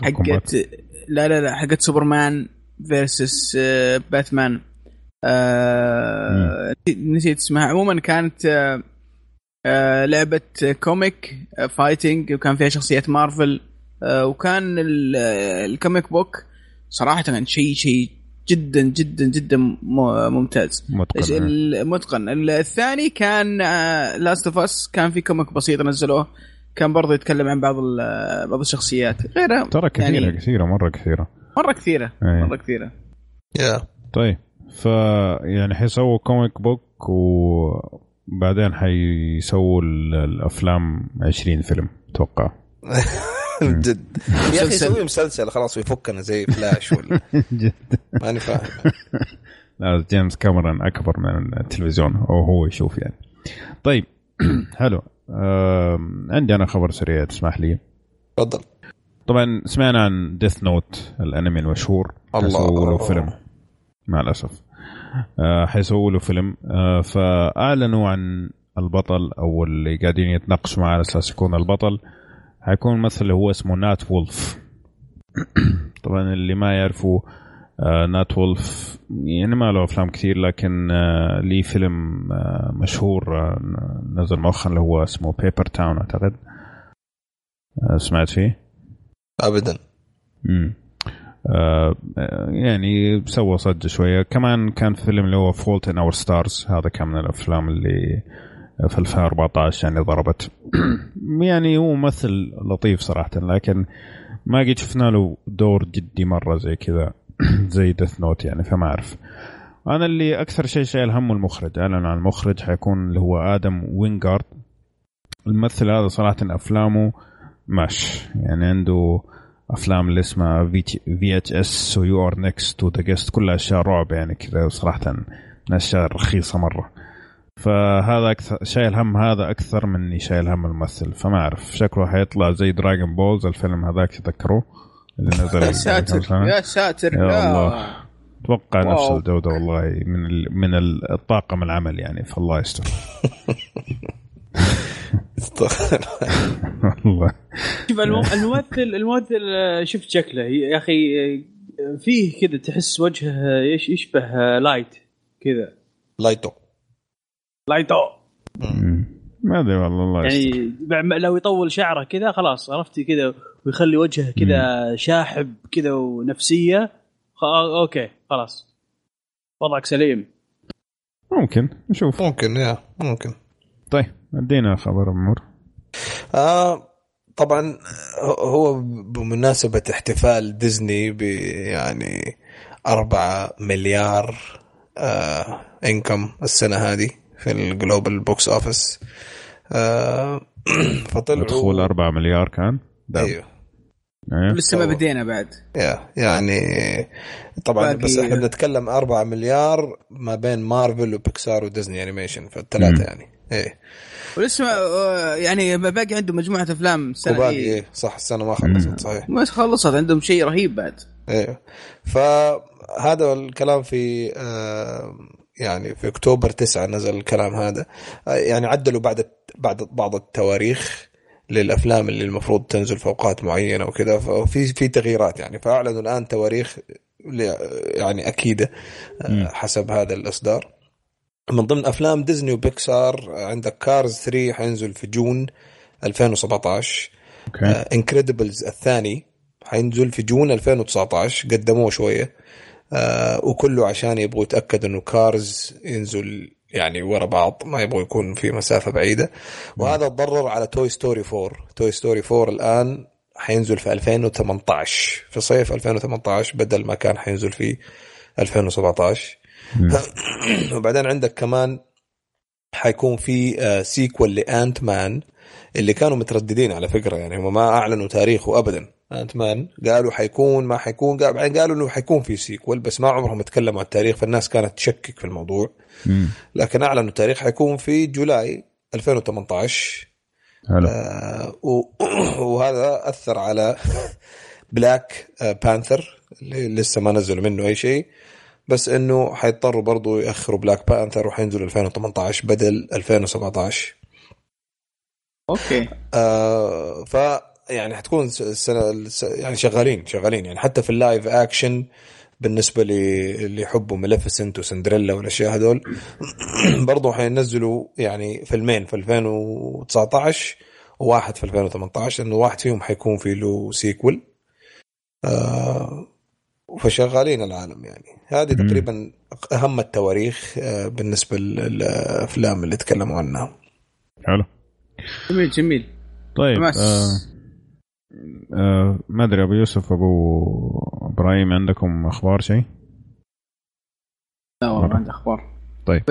Speaker 2: حقت لا لا لا حقت Superman versus Batman نسيت اسمها. عموما كانت لعبة comic fighting وكان فيها شخصيات مارفل وكان ال comic book صراحة كان شيء شيء جدا جدا جدا ممتاز.
Speaker 1: متقن
Speaker 2: متقن. الثاني كان Last of Us كان في comic بسيط نزلوه. كان برضه يتكلم عن بعض بعض الشخصيات. غيرها
Speaker 1: ترى كثيرة يعني كثيرة مرة كثيرة.
Speaker 2: مرة كثيرة أيه. مرة كثيرة.
Speaker 3: يا
Speaker 1: طيب ف يعني حيسووا comic book وبعدين حيسووا الأفلام 20 فيلم أتوقع. [LAUGHS]
Speaker 3: جد. يا أخي يسوي مسلسل خلاص ويفكنا زي فلاش ولا. [LAUGHS] جد. ماني فاهم. [LAUGHS]
Speaker 1: لا جيمس كاميرون أكبر من التلفزيون أو هو يشوف يعني. طيب [CLEARS THROAT] حلو. آه عندي أنا خبر سريع تسمح لي؟
Speaker 3: تفضل.
Speaker 1: طبعا سمعنا عن Death Note الأنمي المشهور الله له فيلم. مع الأسف. آه حيسووا له فيلم. آه فأعلنوا عن البطل أو اللي قاعدين يتناقشوا معاه على أساس يكون البطل. حيكون ممثل هو اسمه Nat Wolff [COUGHS] طبعا اللي ما يعرفوا آه Nat Wolff يعني ما له أفلام كثير لكن آه لي فيلم آه مشهور آه نزل مؤخرا اللي هو اسمه Paper Towns أعتقد. آه سمعت فيه؟
Speaker 3: ابدا.
Speaker 1: امم آه يعني سوى صدى شوية. كمان كان فيلم اللي هو Fault in Our Stars هذا كان من الأفلام اللي في 2014 يعني ضربت. [CLEARS THROAT] يعني هو ممثل لطيف صراحة لكن ما قد شفنا له دور جدي مرة زي كذا. [CLEARS THROAT] زي Death Note يعني فما أعرف. أنا اللي أكثر شيء شايل همه المخرج أعلن عن المخرج حيكون اللي هو Adam Wingard الممثل هذا صراحة أفلامه مش. يعني عنده أفلام اللي اسمها V/H/S و You're Next و The Guest كلها أشياء رعب يعني كذا صراحة من الأشياء الرخيصة مرة. فهذا أكثر شايل هم هذا أكثر مني شايل هم الممثل فما أعرف. شكله حيطلع زي Dragon Ball ز الفيلم هذاك تذكروه؟
Speaker 2: اللي [LAUGHS] نزل يا ساتر يا ساتر
Speaker 1: يا الله. أتوقع نفس الجودة والله من من الطاقم العمل يعني فالله يستر. [LAUGHS]
Speaker 4: والله. شوف الممثل الممثل شفت شكله. يا أخي فيه كذا تحس وجهه يشبه Light كذا.
Speaker 3: Light
Speaker 4: و Light و
Speaker 1: ما أدري والله الله
Speaker 4: يعني لو يطول شعره كذا خلاص عرفتي كذا ويخلي وجهه كذا شاحب كذا ونفسية. okay خلاص. وضعك سليم.
Speaker 1: ممكن نشوف.
Speaker 3: ممكن يا ممكن.
Speaker 1: طيب. ادينا خبر أبو عمر.
Speaker 3: آه طبعا هو بمناسبة احتفال ديزني ب يعني أربعة مليار آه income السنة هذه في ال global box office
Speaker 1: فطلعوا دخول 4 مليار كان.
Speaker 3: أيوه.
Speaker 2: إيه. لسه ما بدينا بعد.
Speaker 3: يا يعني طبعا بس إحنا بنتكلم 4 مليار ما بين مارفل وبيكسار وديزني animation فالثلاثة يعني. إيه.
Speaker 2: ولسه يعني باقي عنده مجموعة أفلام
Speaker 3: السنة وباقي إيه. صح السنة ما خلصت صحيح.
Speaker 2: ما خلصت عندهم شيء رهيب بعد.
Speaker 3: إيه. فهذا الكلام في آه يعني في أكتوبر 9 نزل الكلام هذا. يعني عدلوا بعد بعد بعض التواريخ للأفلام اللي المفروض تنزل في اوقات معينة وكذا. ففي في تغييرات يعني. فأعلنوا الآن تواريخ يعني أكيدة حسب هذا الإصدار. من ضمن أفلام ديزني وبيكسار عندك Cars 3 حينزل في جون 2017 okay. Incredibles الثاني حينزل في جون 2019 قدموه شوية. آه وكله عشان يبغوا يتأكدوا إنه Cars ينزل يعني ورا بعض ما يبغوا يكون في مسافة بعيدة. وهذا تضرر على Toy Story 4 Toy Story 4 الآن حينزل في 2018 في صيف 2018 بدل ما كان حينزل في 2017 [CLEARS THROAT] وبعدين عندك كمان حيكون في sequel ل Ant-Man اللي كانوا مترددين على فكرة يعني هم ما أعلنوا تاريخه ابدا. Ant-Man قالوا حيكون ما حيكون بعدين قالوا إنه حيكون في sequel بس ما عمرهم تكلموا عن التاريخ فالناس كانت تشكك في الموضوع. لكن أعلنوا التاريخ حيكون في جولاي 2018 حلو. آه [CLEARS THROAT] وهذا أثر على [LAUGHS] Black Panther اللي لسه ما نزلوا منه أي شيء. بس إنه حيضطروا برضو يأخروا Black Panther وحينزل 2018 بدل 2017
Speaker 2: okay.
Speaker 3: آه ف يعني حتكون السنة يعني شغالين شغالين. يعني حتى في ال live action بالنسبة اللي يحبوا Maleficent وسندريلا والأشياء هذول [CLEARS THROAT] برضو حينزلوا يعني فيلمين في 2019 وواحد في 2018 انه واحد فيهم حيكون في له سيكول آه فشغالين العالم يعني. هذه تقريبا أهم التواريخ آه بالنسبة للأفلام اللي تكلموا عنها.
Speaker 1: حلو.
Speaker 2: جميل جميل.
Speaker 1: طيب آه آه ما أدري أبو يوسف أبو إبراهيم عندكم أخبار شيء؟
Speaker 2: لا والله ما عندي أخبار.
Speaker 1: طيب.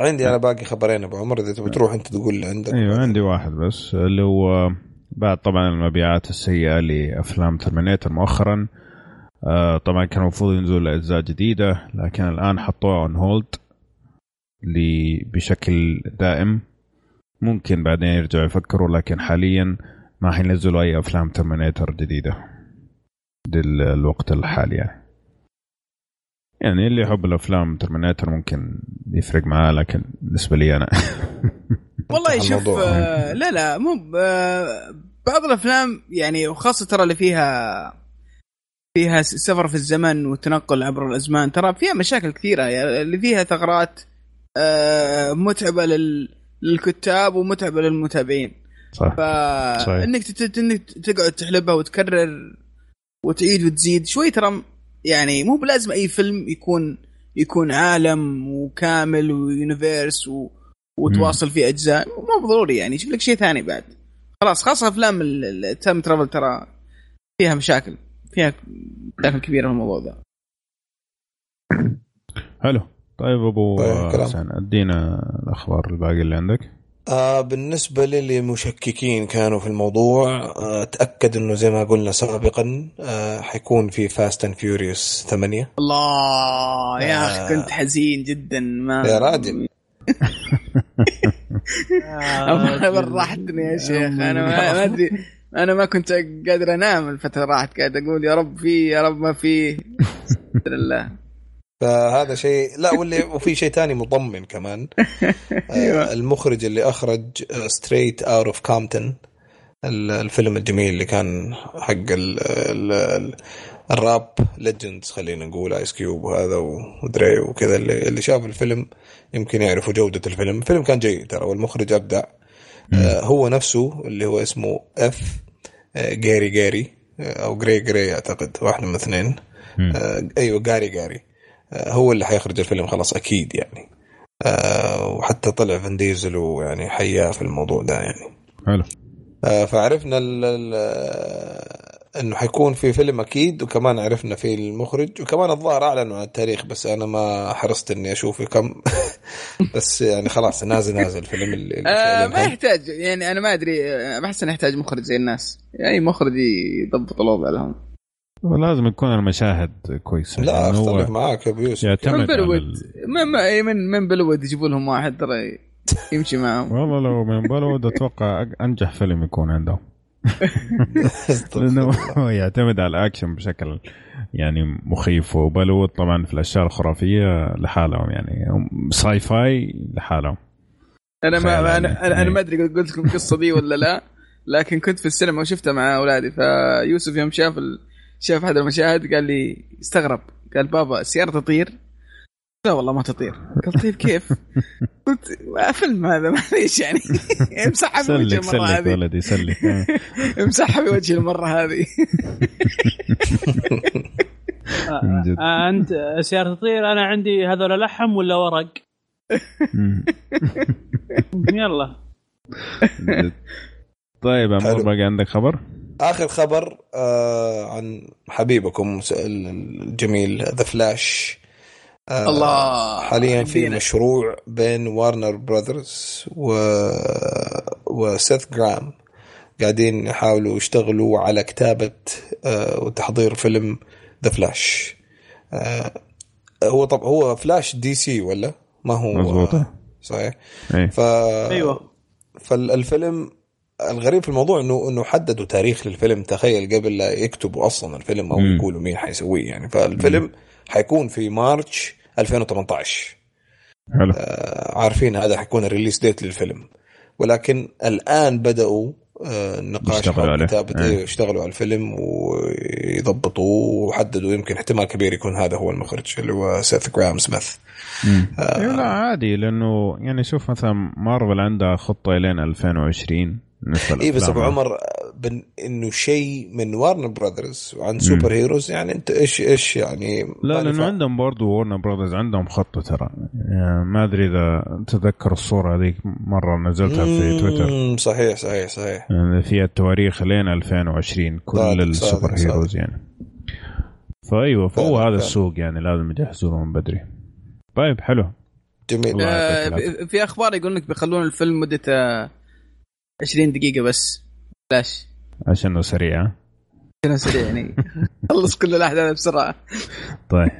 Speaker 3: عندي أنا باقي خبرين أبو عمر إذا تبي تروح أنت تقول اللي عندك.
Speaker 1: أيوه عندي واحد بس اللي هو بعد طبعا المبيعات السيئة لأفلام Terminator مؤخرا. آه طبعا كان المفروض ينزل اجزاء جديدة لكن الآن حطوها on hold بشكل دائم. ممكن بعدين يرجعوا يفكروا لكن حاليا ما حينزلوا أي أفلام Terminator جديدة للوقت الحالي يعني. يعني اللي يحب الأفلام ترمينيتر ممكن يفرق معاه لكن بالنسبة لي أنا. [LAUGHS]
Speaker 2: والله شوف آه لا لا مو آه بعض الأفلام يعني وخاصة ترى اللي فيها فيها سفر في الزمن والتنقل عبر الأزمان. ترى فيها مشاكل كثيرة يعني اللي فيها ثغرات آه متعبة لل للكتاب ومتعبة للمتابعين.
Speaker 1: صح.
Speaker 2: فانك إنك تقعد تحلبها وتكرر وتعيد وتزيد. شوي ترى يعني مو بلازم أي فيلم يكون يكون عالم وكامل و universe و... وتواصل فيه أجزاء. مو ضروري يعني شوف لك شيء ثاني بعد. خلاص خاصة أفلام ال time travel ترى فيها مشاكل. فيها مشاكل كبيره في الموضوع ذا
Speaker 1: حلو. طيب أبو طيب حسين أدينا الأخبار الباقي اللي عندك.
Speaker 3: آه بالنسبة للي مشككين كانوا في الموضوع آه تأكد إنه زي ما قلنا سابقا آه حيكون في Fast and Furious 8
Speaker 2: الله يا أخي آه. كنت حزين جدا ما
Speaker 3: يا راجل. [LAUGHS] [LAUGHS]
Speaker 2: راحتني يا شيخ أنا ما أدري. [LAUGHS] أنا ما كنت قادر أنام الفترة راحت قاعد أقول يا رب في يا رب ما في. الحمد لله.
Speaker 3: فهذا شيء لا واللي وفي شيء ثاني مطمن كمان. [LAUGHS] آه المخرج اللي أخرج Straight Outta Compton الفيلم الجميل اللي كان حق ال ال ال ال rap legends خلينا نقول Ice Cube وهذا و Dre وكذا اللي, اللي شاف الفيلم يمكن يعرفوا جودة الفيلم. الفيلم كان جيد ترى والمخرج أبدع. آه هو نفسه اللي هو اسمه F آه Gary Gary آه أو Gray Gray أعتقد واحد من الاثنين آه أيوه Gary Gary آه هو اللي حيخرج الفيلم خلاص أكيد يعني. آه وحتى طلع Vin Diesel ويعني حياه في الموضوع ده يعني.
Speaker 1: حلو.
Speaker 3: آه فعرفنا إنه حيكون في فيلم أكيد وكمان عرفنا في المخرج وكمان الظاهر أعلنوا عن التاريخ بس أنا ما حرصت إني أشوفه كم. [LAUGHS] بس يعني خلاص نازل نازل فيلم اللي
Speaker 2: آه ما يحتاج يعني أنا ما أدري بحس إنه يحتاج مخرج زي الناس. يعني مخرج يضبط الوضع لهم.
Speaker 1: ولازم يكون المشاهد كويسه
Speaker 3: لا يعني أختلف معاك يا ابو يوسف
Speaker 2: من بلود من من من بلود يجيبوا لهم واحد ترى يمشي معهم.
Speaker 1: والله لو من بوليوود أتوقع أنجح فيلم يكون عندهم. لأنه [LAUGHS] هو يعتمد على الأكشن بشكل يعني مخيف وبوليوود طبعا في الأشياء الخرافية لحالهم يعني. sci-fi لحالهم.
Speaker 2: أنا ما أنا أنا, أنا ما أدري قلت لكم القصة دي ولا لا لكن كنت في السينما وشفتها مع أولادي. فيوسف يوم شاف ال... شاف أحد المشاهد قال لي استغرب. قال بابا السيارة تطير. لا والله ما تطير. قلت طيب كيف؟ [LAUGHS] قلت فيلم هذا معليش يعني. [LAUGHS] [LAUGHS] امسحها بوجه المرة هذه.
Speaker 1: ولدي سلك.
Speaker 2: امسحها بوجه المرة هذه.
Speaker 4: أنت سياره تطير أنا عندي هذول لحم ولا ورق؟ يلا.
Speaker 1: طيب عمر باقي عندك خبر؟
Speaker 3: آخر خبر آه عن حبيبكم الجميل ذا فلاش.
Speaker 2: آه الله.
Speaker 3: حاليا في مشروع بين Warner Brothers و... وسيث جرام قاعدين يحاولوا يشتغلوا على كتابة آه وتحضير فيلم The Flash آه هو طب هو Flash DC ولا؟ ما هو؟
Speaker 1: مزبوط
Speaker 3: صحيح.
Speaker 1: أي.
Speaker 3: ف...
Speaker 4: أيوه.
Speaker 3: فالفيلم الغريب في الموضوع انه إنه حددوا تاريخ للفيلم. تخيل قبل لا يكتبوا أصلا الفيلم أو يقولوا مين حيسويه يعني. فالفيلم م. حيكون في March 2018
Speaker 1: حلو.
Speaker 3: آه عارفين هذا حيكون ال release date للفيلم. ولكن الآن بدأوا آه النقاش
Speaker 1: على
Speaker 3: كتابة إيه. يشتغلوا على الفيلم ويضبطوا وحددوا يمكن احتمال كبير يكون هذا هو المخرج اللي هو سيث جرام سميث.
Speaker 1: آه لا عادي لأنه يعني شوف مثلا مارفل عندها خطة إلين 2020
Speaker 3: اي بس أبو عمر بن إنه شيء من Warner Brothers وعن super heroes يعني أنت إيش إيش يعني
Speaker 1: لا لأنه عندهم برضه وارنر براذرز عندهم خطة ترى. يعني ما أدري إذا تذكر الصورة هذيك مرة نزلتها في تويتر
Speaker 3: صحيح صحيح صحيح.
Speaker 1: يعني فيها التواريخ لين 2020 كل السوبر هيروز يعني. فأيوة فهو هذا السوق يعني لازم يجهزوا من بدري. طيب حلو.
Speaker 2: جميل. آه في أخبار يقول لك بيخلون الفيلم مدته 20 دقيقة بس. بلاش.
Speaker 1: عشانه سريع.
Speaker 2: عشانه سريع يعني. [LAUGHS] خلص كل الأحداث بسرعة.
Speaker 1: طيب.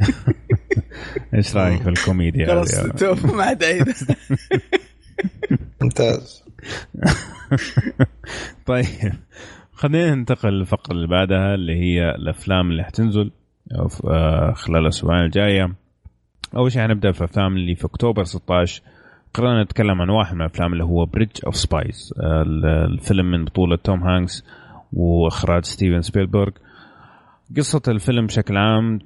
Speaker 1: [LAUGHS] إيش رأيك في الكوميديا
Speaker 2: خلاص توف ما عاد
Speaker 3: ممتاز. [LAUGHS]
Speaker 1: طيب. خلينا ننتقل للفقرة اللي بعدها اللي هي الأفلام اللي حتنزل آه، خلال الأسبوعين الجاية. أول شيء حنبدأ في الأفلام اللي في أكتوبر 16 قررنا نتكلم عن واحد من الأفلام اللي هو Bridge of Spies الفيلم من بطولة توم هانكس وإخراج ستيفن سبيلبرغ. قصة الفيلم بشكل عام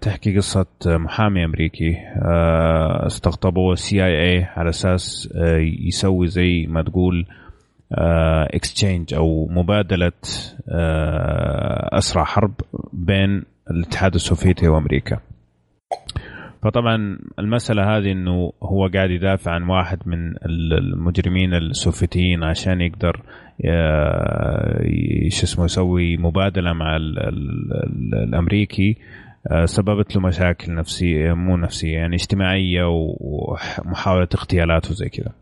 Speaker 1: تحكي قصة محامي أمريكي آه، استقطبوه ال CIA على أساس آه، يسوي زي ما تقول exchange أو مبادلة أسرى حرب بين الاتحاد السوفيتي وأمريكا. فطبعا المسألة هذه إنه هو قاعد يدافع عن واحد من المجرمين السوفيتيين عشان يقدر شو اسمه يسوي مبادلة مع ال ال الأمريكي آه، سببت له مشاكل نفسية مو نفسية يعني اجتماعية ومحاولة اغتيالات وزي كذا.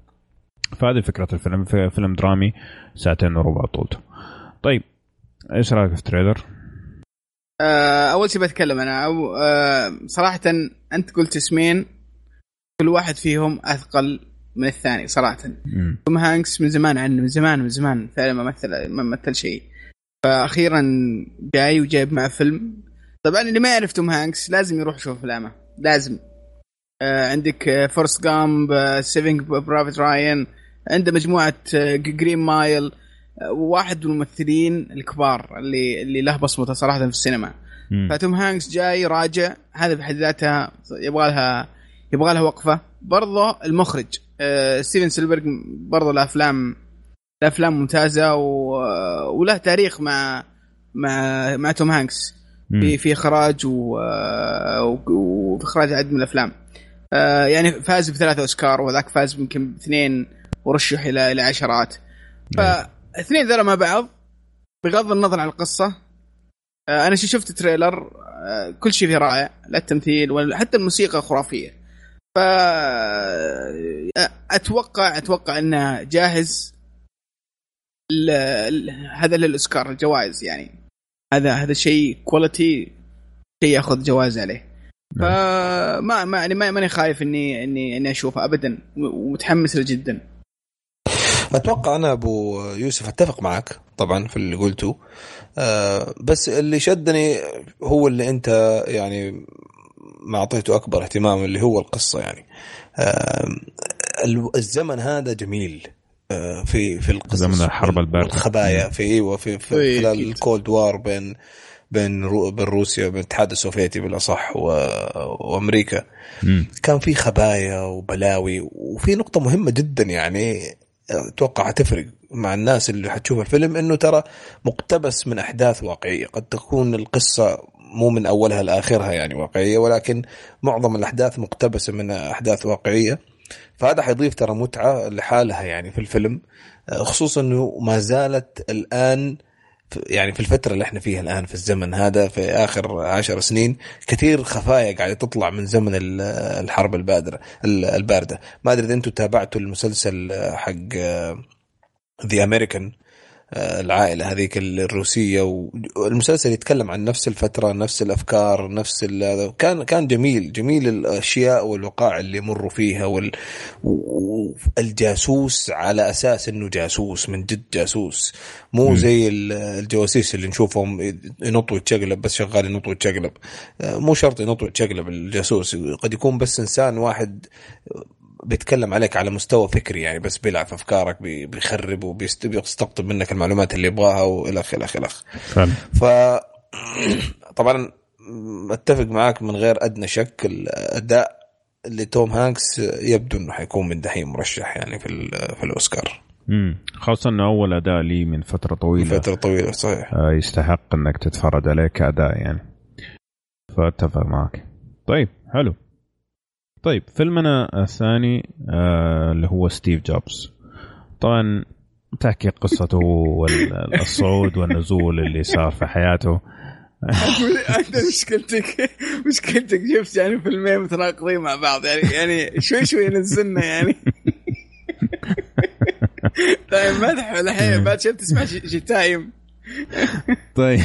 Speaker 1: فهذه فكرة الفيلم. فيلم درامي ساعتين وربع طولته طيب إيش رأيك في ال trailer؟
Speaker 2: آه، أول شيء بتكلم أنا. أو آه، صراحة أنت قلت اسمين كل واحد فيهم أثقل من الثاني صراحة. توم هانكس من زمان عنه من زمان من زمان فعلا ما مثل ما مثل شيء. فاخيرا جاي وجايب مع فيلم. طبعا اللي ما يعرف توم هانكس لازم يروح يشوف أفلامه. لازم. آه عندك Forrest Gump Saving Private Ryan عنده مجموعة Green Mile. واحد من الممثلين الكبار اللي اللي له بصمته صراحة في السينما. فتوم هانكس جاي راجع هذا بحد ذاتها يبغى لها يبغى لها وقفة. برضه المخرج آه ستيفن سبيلبرغ برضه له افلام له أفلام ممتازة و... وله تاريخ مع مع مع توم هانكس. في في إخراج و... وفي اخراج عدد من الأفلام. آه يعني فاز بثلاثة أوسكار وذاك فاز يمكن باثنين ورشح إلى إلى عشرات. ف اثنين ذولا مع بعض بغض النظر عن القصة. آه، أنا شفت trailer آه، كل شيء فيه رائع لا التمثيل ولا حتى الموسيقى خرافية. ف آه، أتوقع أتوقع إنه جاهز ل... هذا للأوسكار الجوائز يعني. هذا هذا شيء كواليتي شيء ياخذ جوائز عليه. نعم. فما ما يعني ماني خايف إني إني إني أشوفه ابدا ومتحمس له جدا.
Speaker 3: أتوقع أنا أبو يوسف أتفق معك طبعا في اللي قلته. آه بس اللي شدني هو اللي أنت يعني ما أعطيته أكبر اهتمام اللي هو القصة يعني. آه الزمن هذا جميل آه في في القصص
Speaker 1: زمن الحرب البارده
Speaker 3: الخبايا في أيوه في, في خلال الكولد وار بين بين بين روسيا وبين الاتحاد السوفيتي بالأصح وأمريكا. م. كان في خبايا وبلاوي وفي نقطة مهمة جدا يعني. أتوقع حتفرق مع الناس اللي حتشوف الفيلم إنه ترى مقتبس من أحداث واقعية. قد تكون القصة مو من أولها لآخرها يعني واقعية ولكن معظم الأحداث مقتبسة من أحداث واقعية. فهذا حيضيف ترى متعة لحالها يعني في الفيلم خصوصا إنه ما زالت الآن يعني في الفترة اللي إحنا فيها الآن في الزمن هذا في آخر عشر سنين كثير خفايا قاعدة تطلع من زمن الحرب البادرة الباردة. ما أدري إذا أنتم تابعتوا المسلسل حق ذا أمريكان العائلة هذيك الروسية والمسلسل يتكلم عن نفس الفترة نفس الأفكار نفس كان كان جميل جميل الأشياء والوقائع اللي يمروا فيها وال والجاسوس على أساس إنه جاسوس من جد جاسوس. مو زي الجواسيس اللي نشوفهم ينط ويتشقلب بس شغال ينط ويتشقلب. مو شرط ينط ويتشقلب الجاسوس قد يكون بس إنسان واحد بيتكلم عليك على مستوى فكري يعني بس بيلعب في أفكارك بيخرب وبيستقطب منك المعلومات اللي يبغاها والخ الخ الخ ف طبعا أتفق معاك من غير أدنى شك الأداء لتوم هانكس يبدو إنه حيكون من دحين مرشح يعني في في الأوسكار.
Speaker 1: امم خاصة إنه أول أداء لي من فترة طويلة.
Speaker 3: فترة طويلة صحيح.
Speaker 1: آه يستحق إنك تتفرج عليه كأداء يعني. فأتفق معك. طيب حلو. طيب فيلمنا الثاني آه اللي هو ستيف جوبز. طبعا تحكي قصته والصعود والنزول اللي صار في حياته. [LAUGHS]
Speaker 2: أنت [LAUGHS] مشكلتك مشكلتك شفت يعني فيلمين متناقضين مع بعض يعني يعني شوي شوي نزلنا يعني. [LAUGHS] طيب مدح الحين بعد شفت تسمع شتايم
Speaker 1: طيب.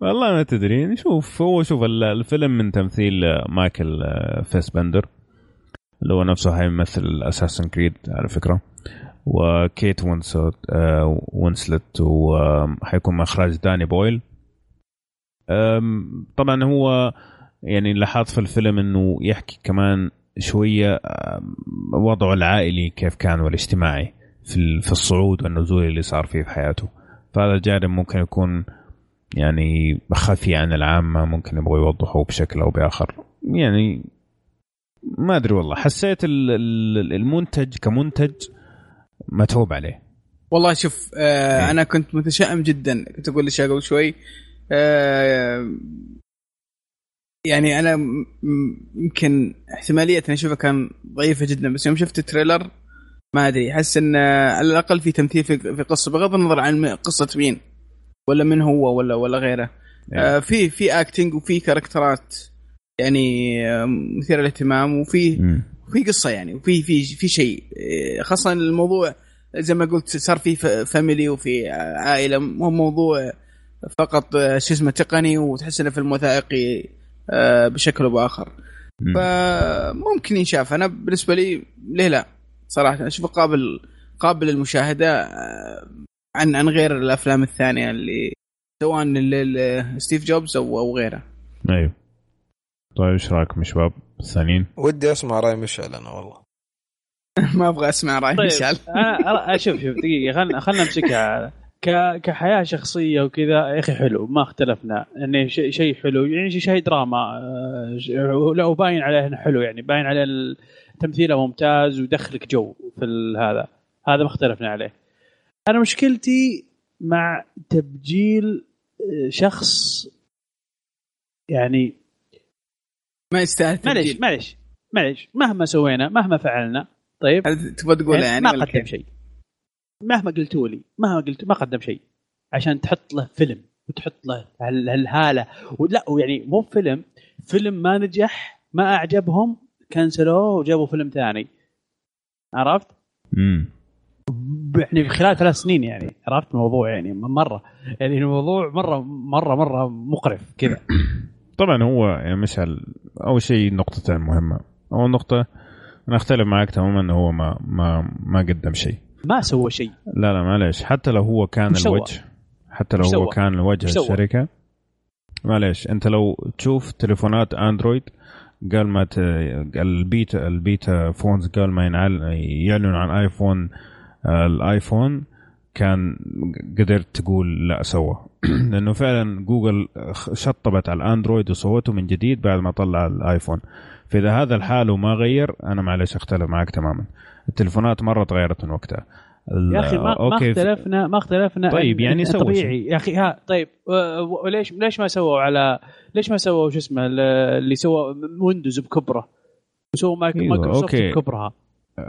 Speaker 1: والله ما تدري. نشوف هو شوف الفيلم من تمثيل مايكل فيسبندر اللي هو نفسه حيمثل Assassin's Creed على فكرة وكيت وينسلت وينسلت وحيكون مخرج داني بويل. طبعا هو يعني لاحظت في الفيلم إنه يحكي كمان شوية وضعه العائلي كيف كان والاجتماعي في الصعود والنزول اللي صار فيه في حياته. فهذا الجانب ممكن يكون يعني خفي عن العامة ممكن يبغوا يوضحوه بشكل أو بآخر. يعني ما أدري والله. حسيت المنتج كمنتج متعوب عليه.
Speaker 2: والله شوف آه إيه. أنا كنت متشائم جدا. كنت أقول لك قبل شوي. آه يعني أنا يمكن احتمالية إني أشوفه كان ضعيفة جدا بس يوم شفت التريلر ما أدري. أحس إن على الأقل في تمثيل في قصة بغض النظر عن قصة مين. ولا من هو ولا ولا غيره. يعني. آه في في acting وفي كاركترات يعني مثيرة للاهتمام وفي في قصة يعني وفي في في شيء. آه، خاصة الموضوع زي ما قلت صار في family وفي عائلة. مو موضوع فقط آه، شو اسمه تقني وتحس إنه فيلم وثائقي آه، بشكل أو بآخر. فممكن ينشاف. أنا بالنسبة لي ليه لا؟ صراحة أشوفه قابل قابل للمشاهدة عن عن غير الأفلام الثانية اللي سواء ستيف جوبز أو أو غيره.
Speaker 1: أيوه. طيب إيش رأيكم شباب؟ الثانيين؟
Speaker 3: ودي أسمع رأي مشعل أنا والله. [LAUGHS]
Speaker 2: ما أبغى أسمع رأي طيب. مشعل
Speaker 4: أنا شوف شوف دقيقة خلينا خلينا نمسكها. كحياة شخصية وكذا يا أخي حلو ما اختلفنا. انه شيء حلو يعني شيء دراما آه، لا وباين عليه إنه حلو يعني باين عليه تمثيله ممتاز ويدخلك جو في هذا. هذا ما اختلفنا عليه. أنا مشكلتي مع تبجيل آه، شخص يعني
Speaker 2: ما يستاهل
Speaker 4: معليش معليش معليش مهما سوينا مهما فعلنا طيب؟
Speaker 2: تبغى تقول يعني
Speaker 4: ما قدم شيء. مهما قلتوا لي مهما قلت ما قدم شيء. عشان تحط له فيلم وتحط له هالهالة. ولا يعني مو فيلم. فيلم ما نجح ما أعجبهم كنسلوه وجابوا فيلم ثاني. عرفت؟
Speaker 1: امم
Speaker 4: يعني خلال ثلاث سنين يعني عرفت؟ الموضوع يعني مرة. يعني الموضوع مرة مرة مرة مقرف. كذا.
Speaker 1: طبعا هو يعني مشعل أول شيء نقطتين مهمة. أول نقطة أنا أختلف معك تماما إنه هو ما ما ما قدم شيء.
Speaker 4: ما سوى شيء.
Speaker 1: لا لا معليش. حتى لو هو كان الوجه حتى لو هو كان وجه الشركة معليش. أنت لو تشوف تليفونات أندرويد قال ما ت... البيتا البيتا فونز قال ما ينعل يعلنوا عن ايفون الآيفون كان قدرت تقول لا سوى [CLEARS THROAT] لأنه فعلا جوجل شطبت على الأندرويد وصوته من جديد بعد ما طلع الآيفون. فإذا هذا الحال وما غير أنا معلش أختلف معك تماما. التليفونات مرة تغيرت من وقتها.
Speaker 4: يا أخي ما, ما اختلفنا ما اختلفنا.
Speaker 1: طيب يعني سووا
Speaker 4: طبيعي. يا أخي ها طيب وليش ليش ما سووا على ليش ما سووا شو اسمه اللي سوى ويندوز بكبره؟ وسووا مايكروسوفت أيوة. بكبرها.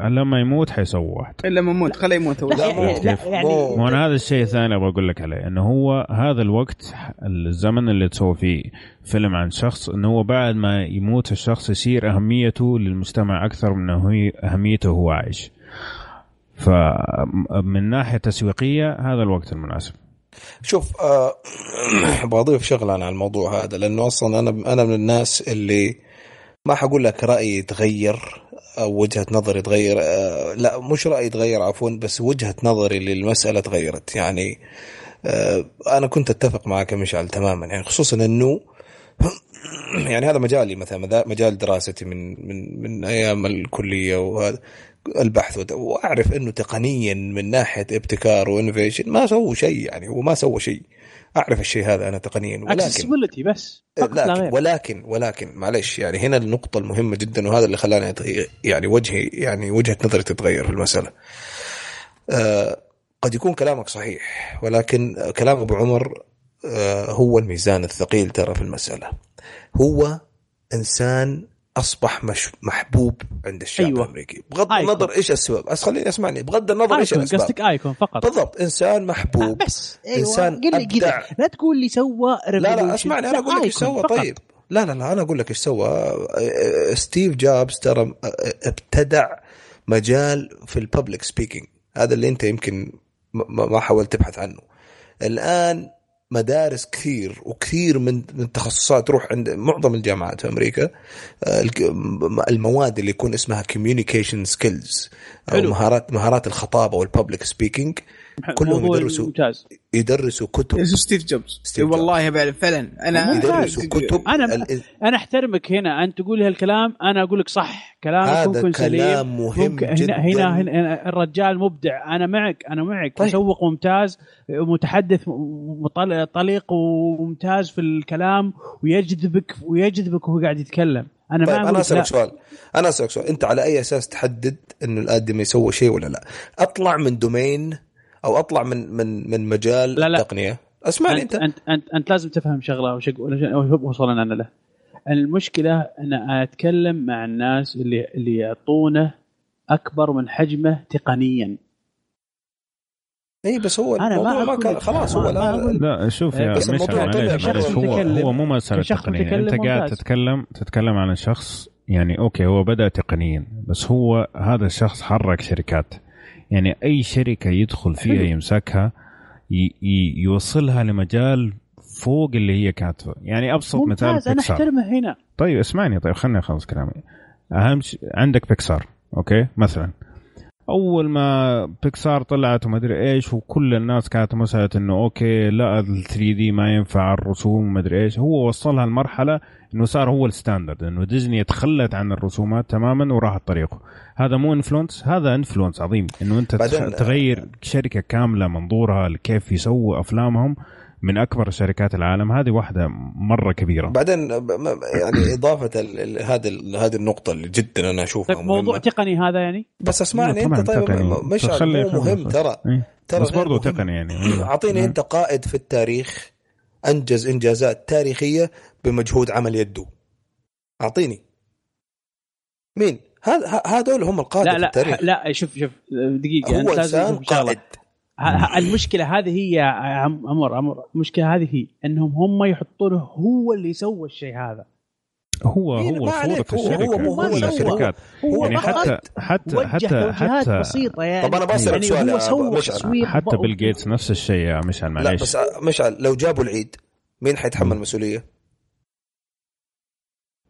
Speaker 1: لما يموت حيسوي واحد.
Speaker 2: إلا لما يموت خليه يموت هو.
Speaker 1: لا, لا, يعني مو أنا هذا الشيء الثاني أبغى أقول لك عليه إنه هو هذا الوقت الزمن اللي تسوي فيه فيلم عن شخص إنه هو بعد ما يموت الشخص يصير أهميته للمجتمع أكثر من هي أهميته وهو عايش. فمن ناحية تسويقية هذا الوقت المناسب.
Speaker 3: شوف أه [CLEARS THROAT] بضيف شغله على الموضوع هذا لأنه أصلا أنا أنا من الناس اللي ما حقول لك رايي يتغير أو وجهة نظري تغير آه، لا مش رايي تغير عفوا بس وجهة نظري للمسألة تغيرت. يعني آه، أنا كنت أتفق معك مشعل تماما. يعني خصوصا إنه [CLEARS THROAT] يعني هذا مجالي مثلا مجال دراستي من من من أيام الكلية وهذا البحث وأعرف إنه تقنيا من ناحية ابتكار و innovation ما سووا شيء يعني هو ما سوى شيء. أعرف الشيء هذا أنا تقنيا ولكن
Speaker 4: accessibility بس فقط لا غير.
Speaker 3: ولكن ولكن معلش يعني هنا النقطة المهمة جدا وهذا اللي خلاني يعني وجهي يعني وجهة نظري تتغير في المسألة. آه قد يكون كلامك صحيح ولكن كلام أبو عمر آه هو الميزان الثقيل ترى في المسألة. هو إنسان أصبح مش محبوب عند الشعب
Speaker 4: أيوة.
Speaker 3: الأمريكي. بغض. النظر إيش السبب. بس خليني أسمعني. بغض النظر أيا
Speaker 4: كون
Speaker 3: الأسباب.
Speaker 4: قصدك icon فقط.
Speaker 3: بالضبط. إنسان محبوب.
Speaker 4: بس. أيوه.
Speaker 3: إنسان
Speaker 4: قل
Speaker 3: أبدع.
Speaker 4: لا تقول لي سوى
Speaker 3: لا لا. أسمعني.
Speaker 4: أنا
Speaker 3: أقول لك
Speaker 4: إيش
Speaker 3: سوى. طيب. لا لا لا أنا أقول لك إيش سوى. آه، ستيف جوبز ترى ابتدع مجال في ال public speaking هذا اللي أنت يمكن ما ما حاولت تبحث عنه. الآن مدارس كثير وكثير من من التخصصات تروح عند معظم الجامعات في أمريكا آه، المواد اللي يكون اسمها communication skills
Speaker 4: أو.
Speaker 3: مهارات مهارات الخطابة وال public speaking
Speaker 4: كلهم
Speaker 3: يدرسوا
Speaker 4: ممتاز
Speaker 3: يدرسوا كتب.
Speaker 2: ستيف جوبز؟
Speaker 3: ستيف جوبز.
Speaker 2: والله فعلا أنا
Speaker 3: يدرسوا كتب
Speaker 4: أنا
Speaker 3: ال-
Speaker 4: أنا أحترمك هنا. أنت تقول هالكلام أنا أقول لك صح. كلامك
Speaker 3: هذا
Speaker 4: ممكن سليم.
Speaker 3: كلام مهم
Speaker 4: ممكن
Speaker 3: جدا.
Speaker 4: هنا, هنا, هنا الرجال مبدع. أنا معك أنا معك.
Speaker 3: طيب.
Speaker 4: مسوق ممتاز متحدث طليق وممتاز في الكلام ويجذبك ويجذبك وهو قاعد يتكلم. أنا
Speaker 3: طيب
Speaker 4: ما
Speaker 3: أنا
Speaker 4: أسألك.
Speaker 3: سؤال. أنا أسألك سؤال. أنت على أي أساس تحدد انه الآدمي يسوي شيء ولا لا؟ أطلع من دومين أو أطلع من من من مجال
Speaker 4: لا، لا.
Speaker 3: التقنية. اسمعني
Speaker 4: أنت
Speaker 3: أنت,
Speaker 4: أنت أنت, أنت لازم تفهم شغلة وش وصلنا أنا له. المشكلة أنا أتكلم مع الناس اللي اللي يعطونه أكبر من حجمه تقنيا.
Speaker 3: اي بس هو
Speaker 4: أنا ما
Speaker 3: الموضوع ما كان خلاص هو لا,
Speaker 1: شوف يا
Speaker 3: بس
Speaker 1: مشعل
Speaker 3: الموضوع
Speaker 1: معليش
Speaker 3: كشخص
Speaker 1: معليش. هو هو مو تقنية.
Speaker 4: متكلم
Speaker 1: انت قاعد
Speaker 4: ممتاز.
Speaker 1: تتكلم تتكلم عن شخص يعني أوكي هو بدأ تقنيا بس هو هذا الشخص حرك شركات. يعني أي شركة يدخل فيها. يمسكها يوصلها لمجال فوق اللي هي كاتبة. يعني أبسط مثال
Speaker 4: ممتاز أنا
Speaker 1: بيكسار
Speaker 4: أحترمه هنا.
Speaker 1: طيب اسمعني طيب خليني أخلص كلامي. أهم شيء عندك بيكسار أوكي؟ مثلا. أول ما بيكسار طلعت وما أدري إيش وكل الناس كانت مسألة إنه أوكي لا ال 3D ما ينفع الرسوم وما أدري إيش. هو وصلها لمرحلة إنه صار هو ال standard إنه ديزني تخلت عن الرسومات تماما وراحت طريقه هذا مو influence هذا influence عظيم
Speaker 3: إنه
Speaker 1: أنت تغير شركة كاملة منظورها كيف يسووا أفلامهم. من أكبر شركات العالم هذه واحدة مرة كبيرة
Speaker 3: بعدين يعني [COUGHS] إضافة ال- ال- هذه هذه النقطة اللي جدا أنا أشوفها
Speaker 4: طيب موضوع
Speaker 3: مهمة.
Speaker 4: تقني هذا يعني
Speaker 3: بس اسمعني أنت طيب
Speaker 1: تقني.
Speaker 3: مش
Speaker 1: خلي
Speaker 3: مو مهم. ترى
Speaker 1: إيه.
Speaker 3: ترى
Speaker 1: بس برضه. تقني يعني
Speaker 3: أعطيني أنت قائد في التاريخ أنجز إنجازات تاريخية بمجهود عمل يده أعطيني مين هذول هم القاده
Speaker 4: لا
Speaker 3: في
Speaker 4: لا
Speaker 3: التاريخ
Speaker 4: لا شوف شوف دقيقة
Speaker 3: هو
Speaker 4: أنت لازم إنسان.
Speaker 3: قائد
Speaker 4: المشكلة هذه هي عمر عمر المشكلة هذه هي إنهم هم يحطونه هو اللي سوى الشيء هذا.
Speaker 1: هو
Speaker 3: إيه،
Speaker 1: هو
Speaker 3: ما
Speaker 1: صورة
Speaker 3: هو-
Speaker 1: الشركة.
Speaker 3: هو مو هو اللي
Speaker 1: الشركات.
Speaker 4: هو
Speaker 1: يعني حتى حتى حتى حتى
Speaker 4: بسيطة يعني.
Speaker 3: طب أنا بسألك
Speaker 4: يعني
Speaker 3: سؤال
Speaker 4: هو
Speaker 3: مشعل.
Speaker 1: حتى بيل جيتس نفس الشيء يا مشعل
Speaker 3: لا
Speaker 1: معليش.
Speaker 3: بس مشعل لو جابوا العيد مين حيتحمل المسؤولية؟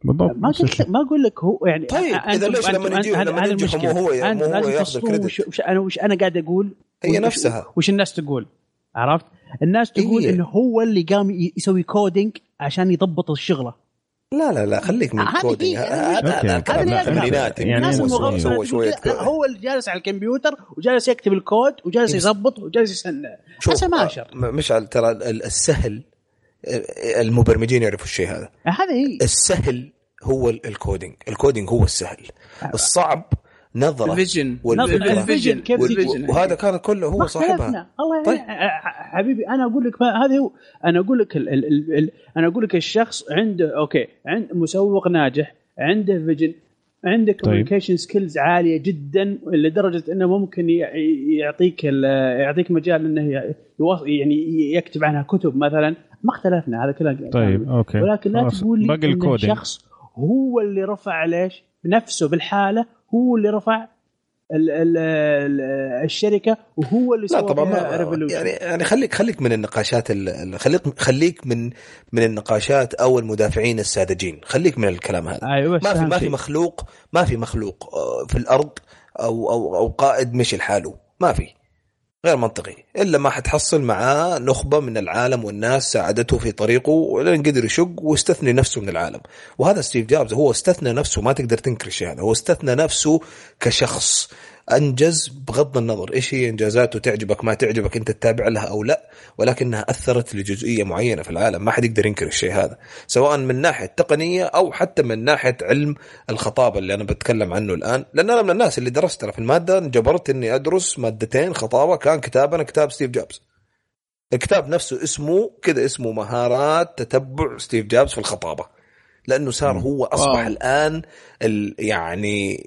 Speaker 1: بالضبط
Speaker 4: ما قلت ما أقول لك هو يعني
Speaker 3: طيب، إذا ليش لما يجي-
Speaker 4: أنتم-
Speaker 3: لما
Speaker 4: المشكلة.
Speaker 3: هو- هو
Speaker 4: لازم
Speaker 3: ياخذ الكريدت.
Speaker 4: وش, وش أنا وش أنا قاعد أقول؟
Speaker 3: هي
Speaker 4: وش-
Speaker 3: نفسها.
Speaker 4: وش الناس تقول؟ عرفت؟ الناس تقول
Speaker 3: هي.
Speaker 4: إنه هو اللي قام يسوي coding عشان يضبط الشغلة.
Speaker 3: لا لا لا خليك من
Speaker 4: ال
Speaker 3: coding
Speaker 4: هي-
Speaker 3: هذا
Speaker 1: يعني
Speaker 4: الناس
Speaker 1: سوى
Speaker 4: تقول شوية هو اللي جالس على الكمبيوتر وجالس يكتب الكود وجالس يضبط وجالس يسنع
Speaker 3: شوف
Speaker 4: حسن ماشر
Speaker 3: م- مشعل ترى ال- السهل المبرمجين يعرفوا الشيء هذا.
Speaker 4: هذا هي
Speaker 3: السهل هو ال- ال coding. ال coding هو السهل. الصعب نظرة
Speaker 2: ال
Speaker 3: vision.
Speaker 4: ال vision. كيف
Speaker 3: وال-
Speaker 4: تيجي
Speaker 3: وهذا كان كله هو صاحبها.
Speaker 4: الله
Speaker 3: طيب.
Speaker 4: طيب. حبيبي أنا أقول لك ما- هذا هو أنا أقول لك ال ال ال ال أنا أقول لك الشخص عنده أوكي عند مسوق ناجح عنده vision. عنده communication skills عالية جدا لدرجة إنه ممكن يعطيك يعطيك مجال إنه يعني يكتب عنها كتب مثلا. ما اختلفنا هذا كلام
Speaker 1: طيب أوكي.
Speaker 4: ولكن لا. تقول لي
Speaker 1: إن
Speaker 4: الشخص هو اللي رفع ليش؟ بنفسه بالحالة هو اللي رفع ال ال ال الشركة وهو اللي
Speaker 3: لا
Speaker 4: سوى
Speaker 3: طبعا ما
Speaker 4: ريفولوشن
Speaker 3: يعني يعني خليك خليك من النقاشات ال- ال- خليك خليك من من النقاشات أو المدافعين الساذجين. خليك من الكلام هذا.
Speaker 4: بس
Speaker 3: ما في ما في. مخلوق ما في مخلوق آه، في الأرض أو أو أو قائد مشي لحاله. ما في. غير منطقي إلا ما حتحصل معاه نخبة من العالم والناس ساعدته في طريقه ولين قدر يشق واستثني نفسه من العالم. وهذا ستيف جوبز هو استثنى نفسه ما تقدر تنكر الشيء هذا هو استثنى نفسه كشخص. أنجز بغض النظر إيش هي إنجازاته تعجبك ما تعجبك أنت تتابع لها أو لا ولكنها أثرت لجزئية معينة في العالم. ما حد يقدر ينكر الشيء هذا سواء من ناحية تقنية أو حتى من ناحية علم الخطابة اللي أنا بتكلم عنه الآن. لأن أنا من الناس اللي درست في المادة انجبرت إني أدرس مادتين خطابة كان كتابنا كتاب ستيف جوبز. الكتاب نفسه اسمه كذا اسمه مهارات تتبع ستيف جوبز في الخطابة. لأنه صار هو أصبح wow. الآن يعني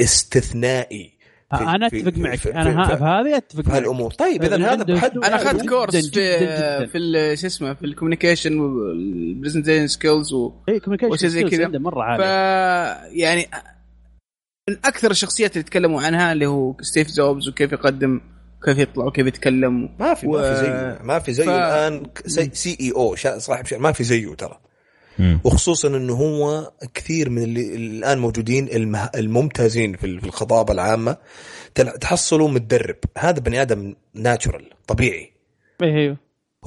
Speaker 3: استثنائي.
Speaker 4: في أنا أتفق معك. في أنا في هذه أتفق
Speaker 3: معك. هالأمور. طيب اذا هذا
Speaker 2: بحد أنا اخذت course في في شو اسمه في ال communication وال presentation skills و
Speaker 4: اي communication زي كذا.
Speaker 2: مرة عالي ف يعني من أكثر الشخصيات اللي تكلموا عنها اللي هو ستيف جوبز وكيف يقدم كيف يطلع وكيف يتكلم
Speaker 3: ما في و... ما في زيه. ما في زيه ف... الآن. CEO صاحب شيء ما في زيه ترى. وخصوصا إنه هو كثير من اللي الآن موجودين الممتازين في الخطابة العامة. تحصلوا متدرب. هذا بني آدم natural طبيعي.
Speaker 4: أيوه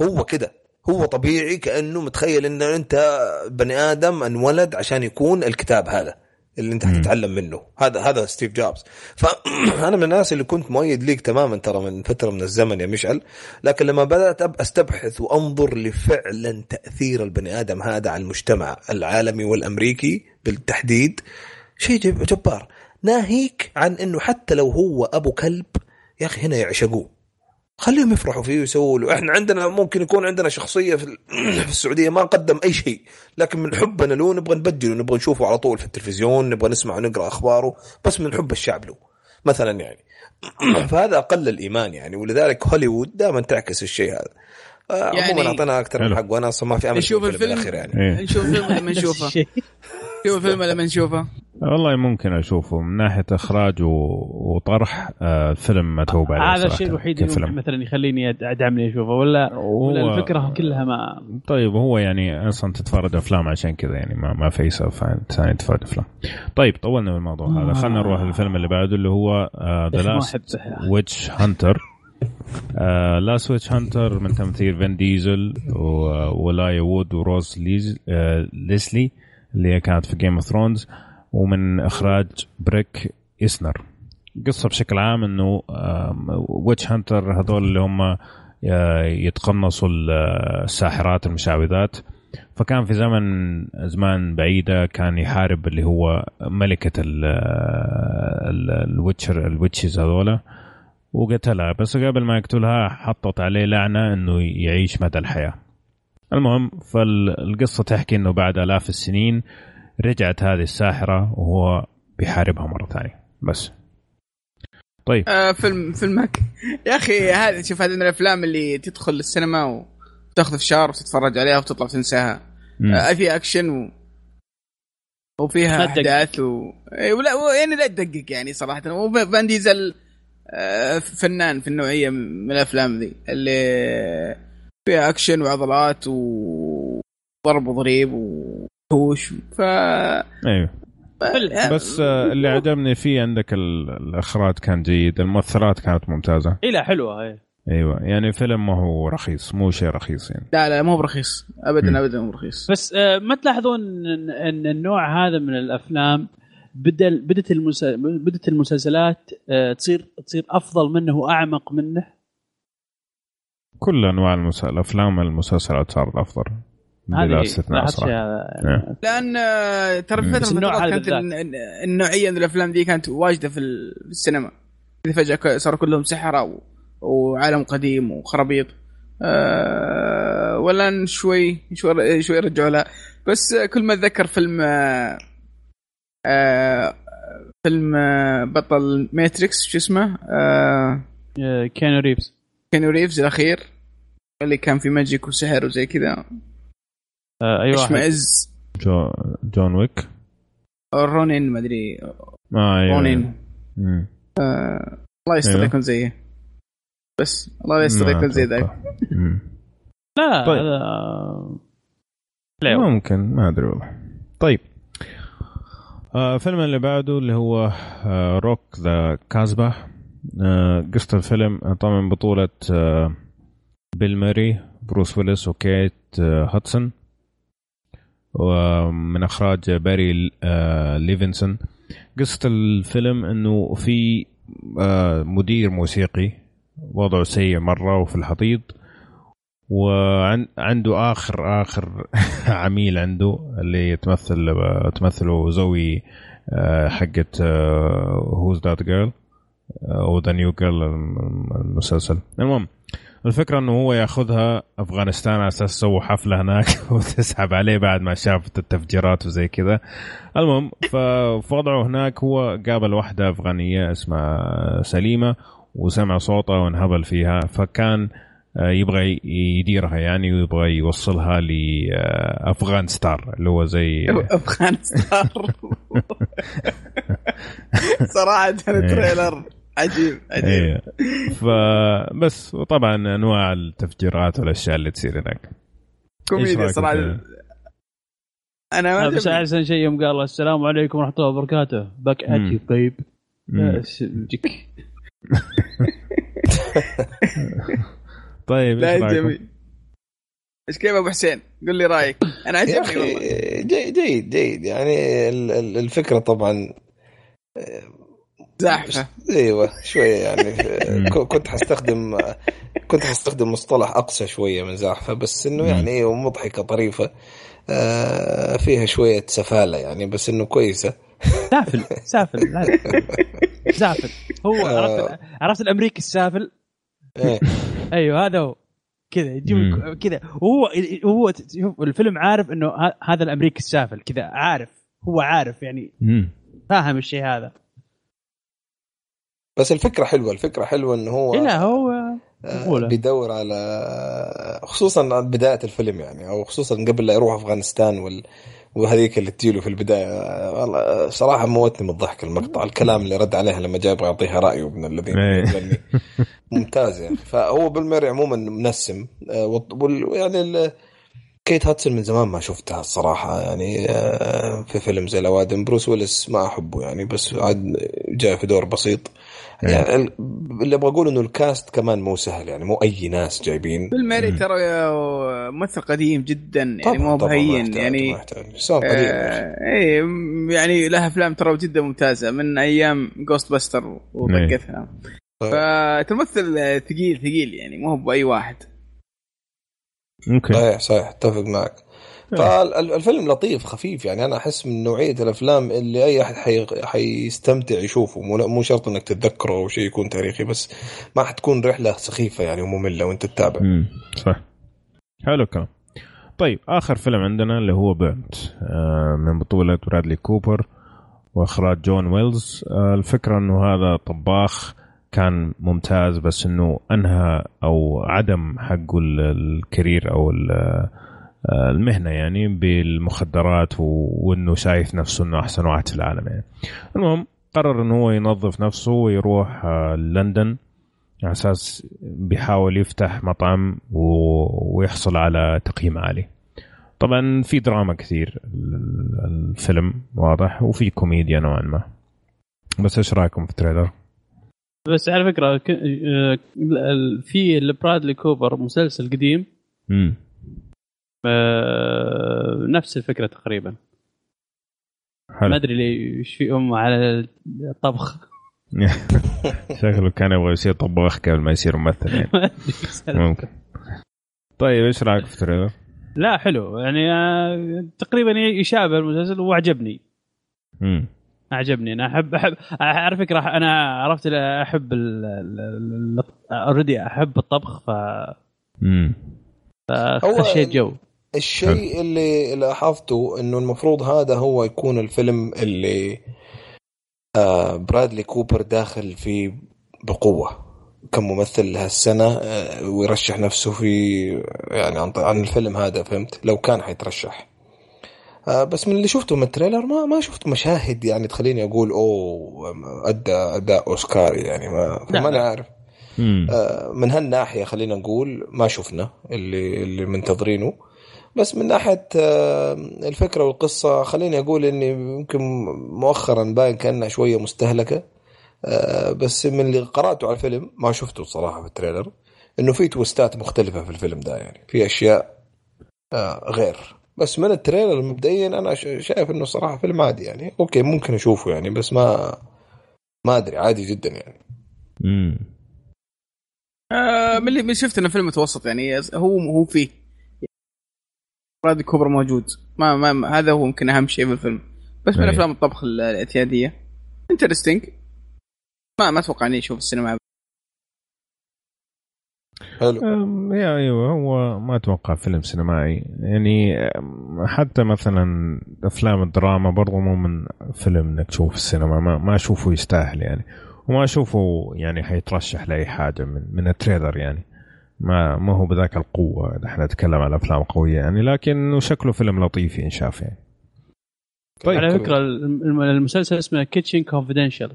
Speaker 3: هو كده. هو طبيعي كأنه متخيل انه أنت بني آدم انولد عشان يكون الكتاب هذا. اللي انت حتتعلم منه. هذا هذا ستيف جوبز. فانا [CLEARS THROAT] من الناس اللي كنت مؤيد ليك تماما ترى من فترة من الزمن يا مشعل. لكن لما بدأت أستبحث وأنظر لفعلا تأثير البني آدم هذا على المجتمع العالمي والأمريكي بالتحديد شيء جبار. ناهيك عن إنه حتى لو هو أبو كلب يا أخي هنا يعشقوه. خليهم يفرحوا فيه ويسووا له. إحنا عندنا ممكن يكون عندنا شخصية في, [CLEARS THROAT] في السعودية ما قدم أي شيء لكن من حبنا له نبغى نبجله نبغى نشوفه على طول في التلفزيون نبغى نسمع ونقرأ أخباره بس من حب الشعب له مثلا يعني. [CLEARS THROAT] فهذا أقل الإيمان يعني ولذلك هوليوود دائما تعكس الشيء هذا. آه، يعني عموما أعطينا أكثر من حق وأنا أصلا ما في أمل
Speaker 2: نشوف الفيلم؟ بالأخير يعني. إيه. نشوف الفيلم لما [LAUGHS] نشوفه؟ [LAUGHS] شوف الفيلم لما نشوفه؟
Speaker 1: والله ممكن أشوفه من ناحية إخراج وطرح الفيلم آه، متعوب عليه
Speaker 4: هذا الشيء الوحيد اللي مثلا يخليني أدعمني أشوفه ولا, ولا الفكرة كلها ما
Speaker 1: طيب هو يعني أصلا تتفرج أفلام عشان كذا يعني ما, ما في سبب ثاني تتفرج أفلام. طيب طولنا في الموضوع هذا. خلينا نروح للفيلم اللي بعده اللي هو The Last Witch Hunter Last Witch Hunter من تمثيل فين ديزل وإلايجا وود وروز ليز آه ليسلي اللي هي كانت في Game of Thrones ومن إخراج بريك إسنر قصة بشكل عام إنه witch hunter هذول اللي هم يتقنصوا الساحرات المشعوذات. فكان في زمن زمان بعيدة كان يحارب اللي هو ملكة ال witch ال witches هذولا. وقتلها. بس قبل ما يقتلها حطت عليه لعنة إنه يعيش مدى الحياة. المهم فالقصة تحكي إنه بعد آلاف السنين رجعت هذه الساحرة وهو بيحاربها مرة ثانية. بس. طيب.
Speaker 2: آه فيلم فيلمك يا أخي هذا شوف هذه من الأفلام اللي تدخل السينما وتاخذ فشار وتتفرج عليها وتطلع تنساها. آه في أكشن و... وفيها أحداث و... ولا يعني لا تدقق يعني صراحة. وفين ديزل آه فنان في النوعية من الأفلام ذي اللي فيها أكشن وعضلات وضرب وضريب وحوش ف
Speaker 1: أيوه. بس آه، اللي عجبني فيه عندك الأخراج كان جيد الممثلات كانت ممتازة.
Speaker 4: إي لا حلوة إي.
Speaker 1: أيوه يعني فيلم ما هو رخيص مو شيء رخيص يعني.
Speaker 2: لا لا مو برخيص. ابدا م. ابدا مو برخيص.
Speaker 4: بس آه ما تلاحظون ان النوع هذا من الأفلام بدل بدت بدت المسلسلات آه تصير تصير أفضل منه وأعمق منه؟
Speaker 1: كل أنواع. الأفلام المسلسلات صارت أفضل.
Speaker 4: بلا استثناء صراحة
Speaker 2: إيه. لأن آه، ترى في فتره من كانت النوعية من الأفلام دي كانت واجدة في السينما. فجأة صاروا كلهم سحرة وعالم قديم وخرابيط. أه ولا شوي شوي شوي رجعوا لها. بس كل ما أتذكر فيلم أه فيلم آه، بطل ماتريكس شو اسمه؟ أه
Speaker 4: كينو ريفز.
Speaker 2: كينو ريفز الأخير اللي كان في magic وسحر وزي كذا.
Speaker 4: آه أيوه
Speaker 2: اشمئز
Speaker 1: جو جون ويك.
Speaker 2: رونين ما أدري.
Speaker 1: آه أيوه
Speaker 2: رونين. آه الله يستر أيوه. يكون زيه. بس الله يستر يكون زي ذاك.
Speaker 4: لا طيب.
Speaker 1: هذا ممكن ما أدري والله. طيب. آه الفيلم اللي بعده اللي هو آه Rock the Kasbah آه قصة الفيلم طبعا بطولة آه بيل موراي بروس ويلس وكيت آه هدسون. ومن إخراج باري آه ليفنسون قصة الفيلم إنه في آه، مدير موسيقي وضعه سيء مرة وفي الحضيض وعنده آخر آخر [LAUGHS] عميل عنده اللي تمثل تمثله زوي آه، حقت Who's That Girl أو the New Girl المسلسل. المهم الفكرة إنه هو ياخذها أفغانستان على أساس سووا حفلة هناك [LAUGHS] وتسحب عليه بعد ما شافت التفجيرات وزي كذا. المهم ففي وضعه هناك هو قابل واحدة أفغانية اسمها سليمة وسمع صوتها وانهبل فيها فكان آه، يبغى يديرها يعني ويبغى يوصلها ل Afghan Star اللي هو زي [LAUGHS]
Speaker 2: Afghan Star. [LAUGHS] صراحة ال trailer عجيب عجيب.
Speaker 1: إيه. فبس وطبعا أنواع التفجيرات والأشياء اللي تصير هناك.
Speaker 2: كوميديا صراحة.
Speaker 4: أنا ما بس احسن شيء يوم قال السلام عليكم ورحمة الله وبركاته. باك ات يو بيب جيك؟ [LAUGHS]
Speaker 1: طيب
Speaker 2: إيش جميل. إيش كيف أبو حسين؟ قل لي رأيك. أنا عجبني
Speaker 3: والله. جيد جيد جيد. يعني الفكرة طبعا
Speaker 2: زاحفه
Speaker 3: أيوه شوية يعني. [LAUGHS] كنت حستخدم كنت حستخدم مصطلح اقصى شوية من زاحفة بس إنه يعني أيوه مضحكة طريفة. آه فيها شوية سفالة يعني بس إنه كويسة.
Speaker 4: سافل سافل [LAUGHS] سافل. هو آه. عرفت عرفت الأمريكي السافل؟
Speaker 3: إيه. [LAUGHS]
Speaker 4: أيوه هذا هو. كذا يجيب كذا. وهو هو الفيلم عارف إنه هذا الأمريكي السافل كذا عارف. هو عارف يعني. فاهم الشيء هذا.
Speaker 3: بس الفكرة حلوة الفكرة حلوة انه هو
Speaker 4: لا هو
Speaker 3: أولى. بيدور على خصوصا بداية الفيلم يعني أو خصوصا قبل لا يروح أفغانستان وال... وهذيك اللي تجيله في البداية والله صراحة موتني من الضحك المقطع الكلام اللي رد عليها لما جاء يبغى يعطيها رأيه ابن الذين إيه. [LAUGHS] ممتاز يعني فهو بالمري عموما منسم آه، يعني كيت هاتسون من زمان ما شفتها الصراحة يعني آه، في فيلم زي الأوادم بروس ويلس ما أحبه يعني بس عاد جاء في دور بسيط. يعني اللي أبغى أقول إنه ال cast كمان مو سهل يعني مو أي ناس جايبين.
Speaker 2: بيل موراي ترى ممثل قديم جدا يعني مو بهين يعني
Speaker 3: قديم آه
Speaker 2: اي يعني لها أفلام ترى جدا ممتازة من أيام Ghostbusters وطقتها. فتمثل ثقيل ثقيل يعني مو بأي واحد.
Speaker 3: okay صحيح صحيح أتفق معك. إيه. فالفيلم لطيف خفيف يعني أنا أحس من نوعية الأفلام اللي أي أحد حي... حيستمتع يشوفه. مو مو شرط إنك تتذكره أو شيء يكون تاريخي بس ما حتكون رحلة سخيفة يعني ومملة وأنت تتابع.
Speaker 1: امم صح. حلو الكلام. طيب آخر فيلم عندنا اللي هو Burnt آه من بطولة برادلي كوبر وإخراج جون ويلز. آه الفكرة إنه هذا طباخ كان ممتاز بس إنه أنهى أو عدم حقه ال career أو آه، المهنة يعني بالمخدرات وإنه شايف نفسه إنه أحسن واحد في العالم يعني. المهم قرر إنه هو ينظف نفسه ويروح آه، لندن على أساس بيحاول يفتح مطعم ويحصل على تقييم عالي. طبعا في دراما كثير الفيلم واضح وفي كوميديا نوعا ما. بس إيش رأيكم في ال trailer؟
Speaker 4: بس على فكرة آه، في البرادلي كوبر مسلسل قديم.
Speaker 1: امم
Speaker 4: نفس الفكرة تقريبا. حلو. ما أدري ليش في ام على الطبخ. [LAUGHS]
Speaker 1: شكله كان يبغى يصير طباخ قبل ما يصير ممثل يعني. [LAUGHS] ممكن. طيب إيش رأيك في ال trailer؟
Speaker 4: لا حلو. يعني آه، تقريبا يشابه المسلسل وعجبني.
Speaker 1: امم
Speaker 4: اعجبني أنا أحب أحب على فكرة أنا عرفت أحب already أحب الطبخ ف
Speaker 1: امم
Speaker 4: فخشيت جو.
Speaker 3: الشيء اللي لاحظته إنه المفروض هذا هو يكون الفيلم اللي آه برادلي كوبر داخل فيه بقوة. كممثل هالسنة آه ويرشح نفسه في يعني عن, عن الفيلم هذا فهمت؟ لو كان حيترشح. آه بس من اللي شفته من ال trailer ما ما شفت مشاهد يعني تخليني أقول أوه أدى اداء اوسكاري يعني. ما ما أنا عارف. آه من هالناحية خلينا نقول ما شفنا اللي اللي منتظرينه. بس من ناحية الفكرة والقصة خليني أقول إني يمكن مؤخرا باين كأنها شوية مستهلكة. آه، بس من اللي قرأته على الفيلم ما شفته الصراحه في ال trailer إنه في twist ات مختلفة في الفيلم ده يعني في أشياء آه، غير. بس من ال trailer مبدئيا أنا شايف إنه صراحة فيلم عادي يعني. okay ممكن أشوفه يعني بس ما ما أدري عادي جدا يعني.
Speaker 1: امم
Speaker 2: آه من اللي من شفت إنه فيلم متوسط يعني هو هو فيه. برادلي كوبر موجود. ما, ما هذا هو يمكن أهم شيء في الفيلم. بس من
Speaker 1: أي.
Speaker 2: أفلام الطبخ الاعتيادية interesting ما ما أتوقع إني أشوف السينما.
Speaker 3: حلو.
Speaker 1: يا أيوه هو ما أتوقع فيلم سينمائي. يعني حتى مثلا أفلام الدراما برضو مو من فيلم إنك تشوف في السينما. ما, ما أشوفه يستاهل يعني. وما أشوفه يعني حيترشح لأي حاجة من من ال trailer يعني. ما ما هو بذاك القوة. إحنا نتكلم عن افلام قويه يعني لكن شكله فيلم لطيف ينشاف يعني. طيب.
Speaker 4: على فكرة الم- المسلسل اسمه كيتشن كونفدينشال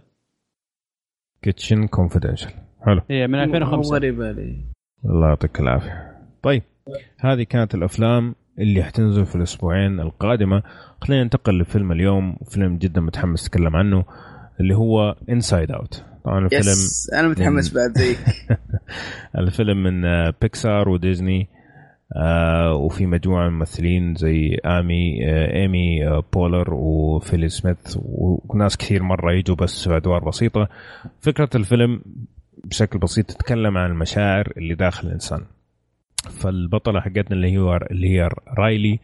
Speaker 1: كيتشن كونفدينشال حلو.
Speaker 4: هي من
Speaker 2: هو
Speaker 4: 2005
Speaker 2: غريب علي.
Speaker 1: الله يعطيك العافية. طيب هذه كانت الأفلام اللي حتنزل في الأسبوعين القادمة. خلينا ننتقل لفيلم اليوم فيلم جدا متحمس أتكلم عنه اللي هو Inside Out طبعا الفيلم
Speaker 2: yes أنا متحمس بعد زيك [LAUGHS]
Speaker 1: الفيلم من آه، بيكسار وديزني آه وفي مجموعة من الممثلين زي آمي آه إيمي آه بولر وفيلي سميث وناس كثير مرة يجوا بس في أدوار بسيطة. فكرة الفيلم بشكل بسيط تتكلم عن المشاعر اللي داخل الإنسان. فالبطلة حقتنا اللي هي اللي هي رايلي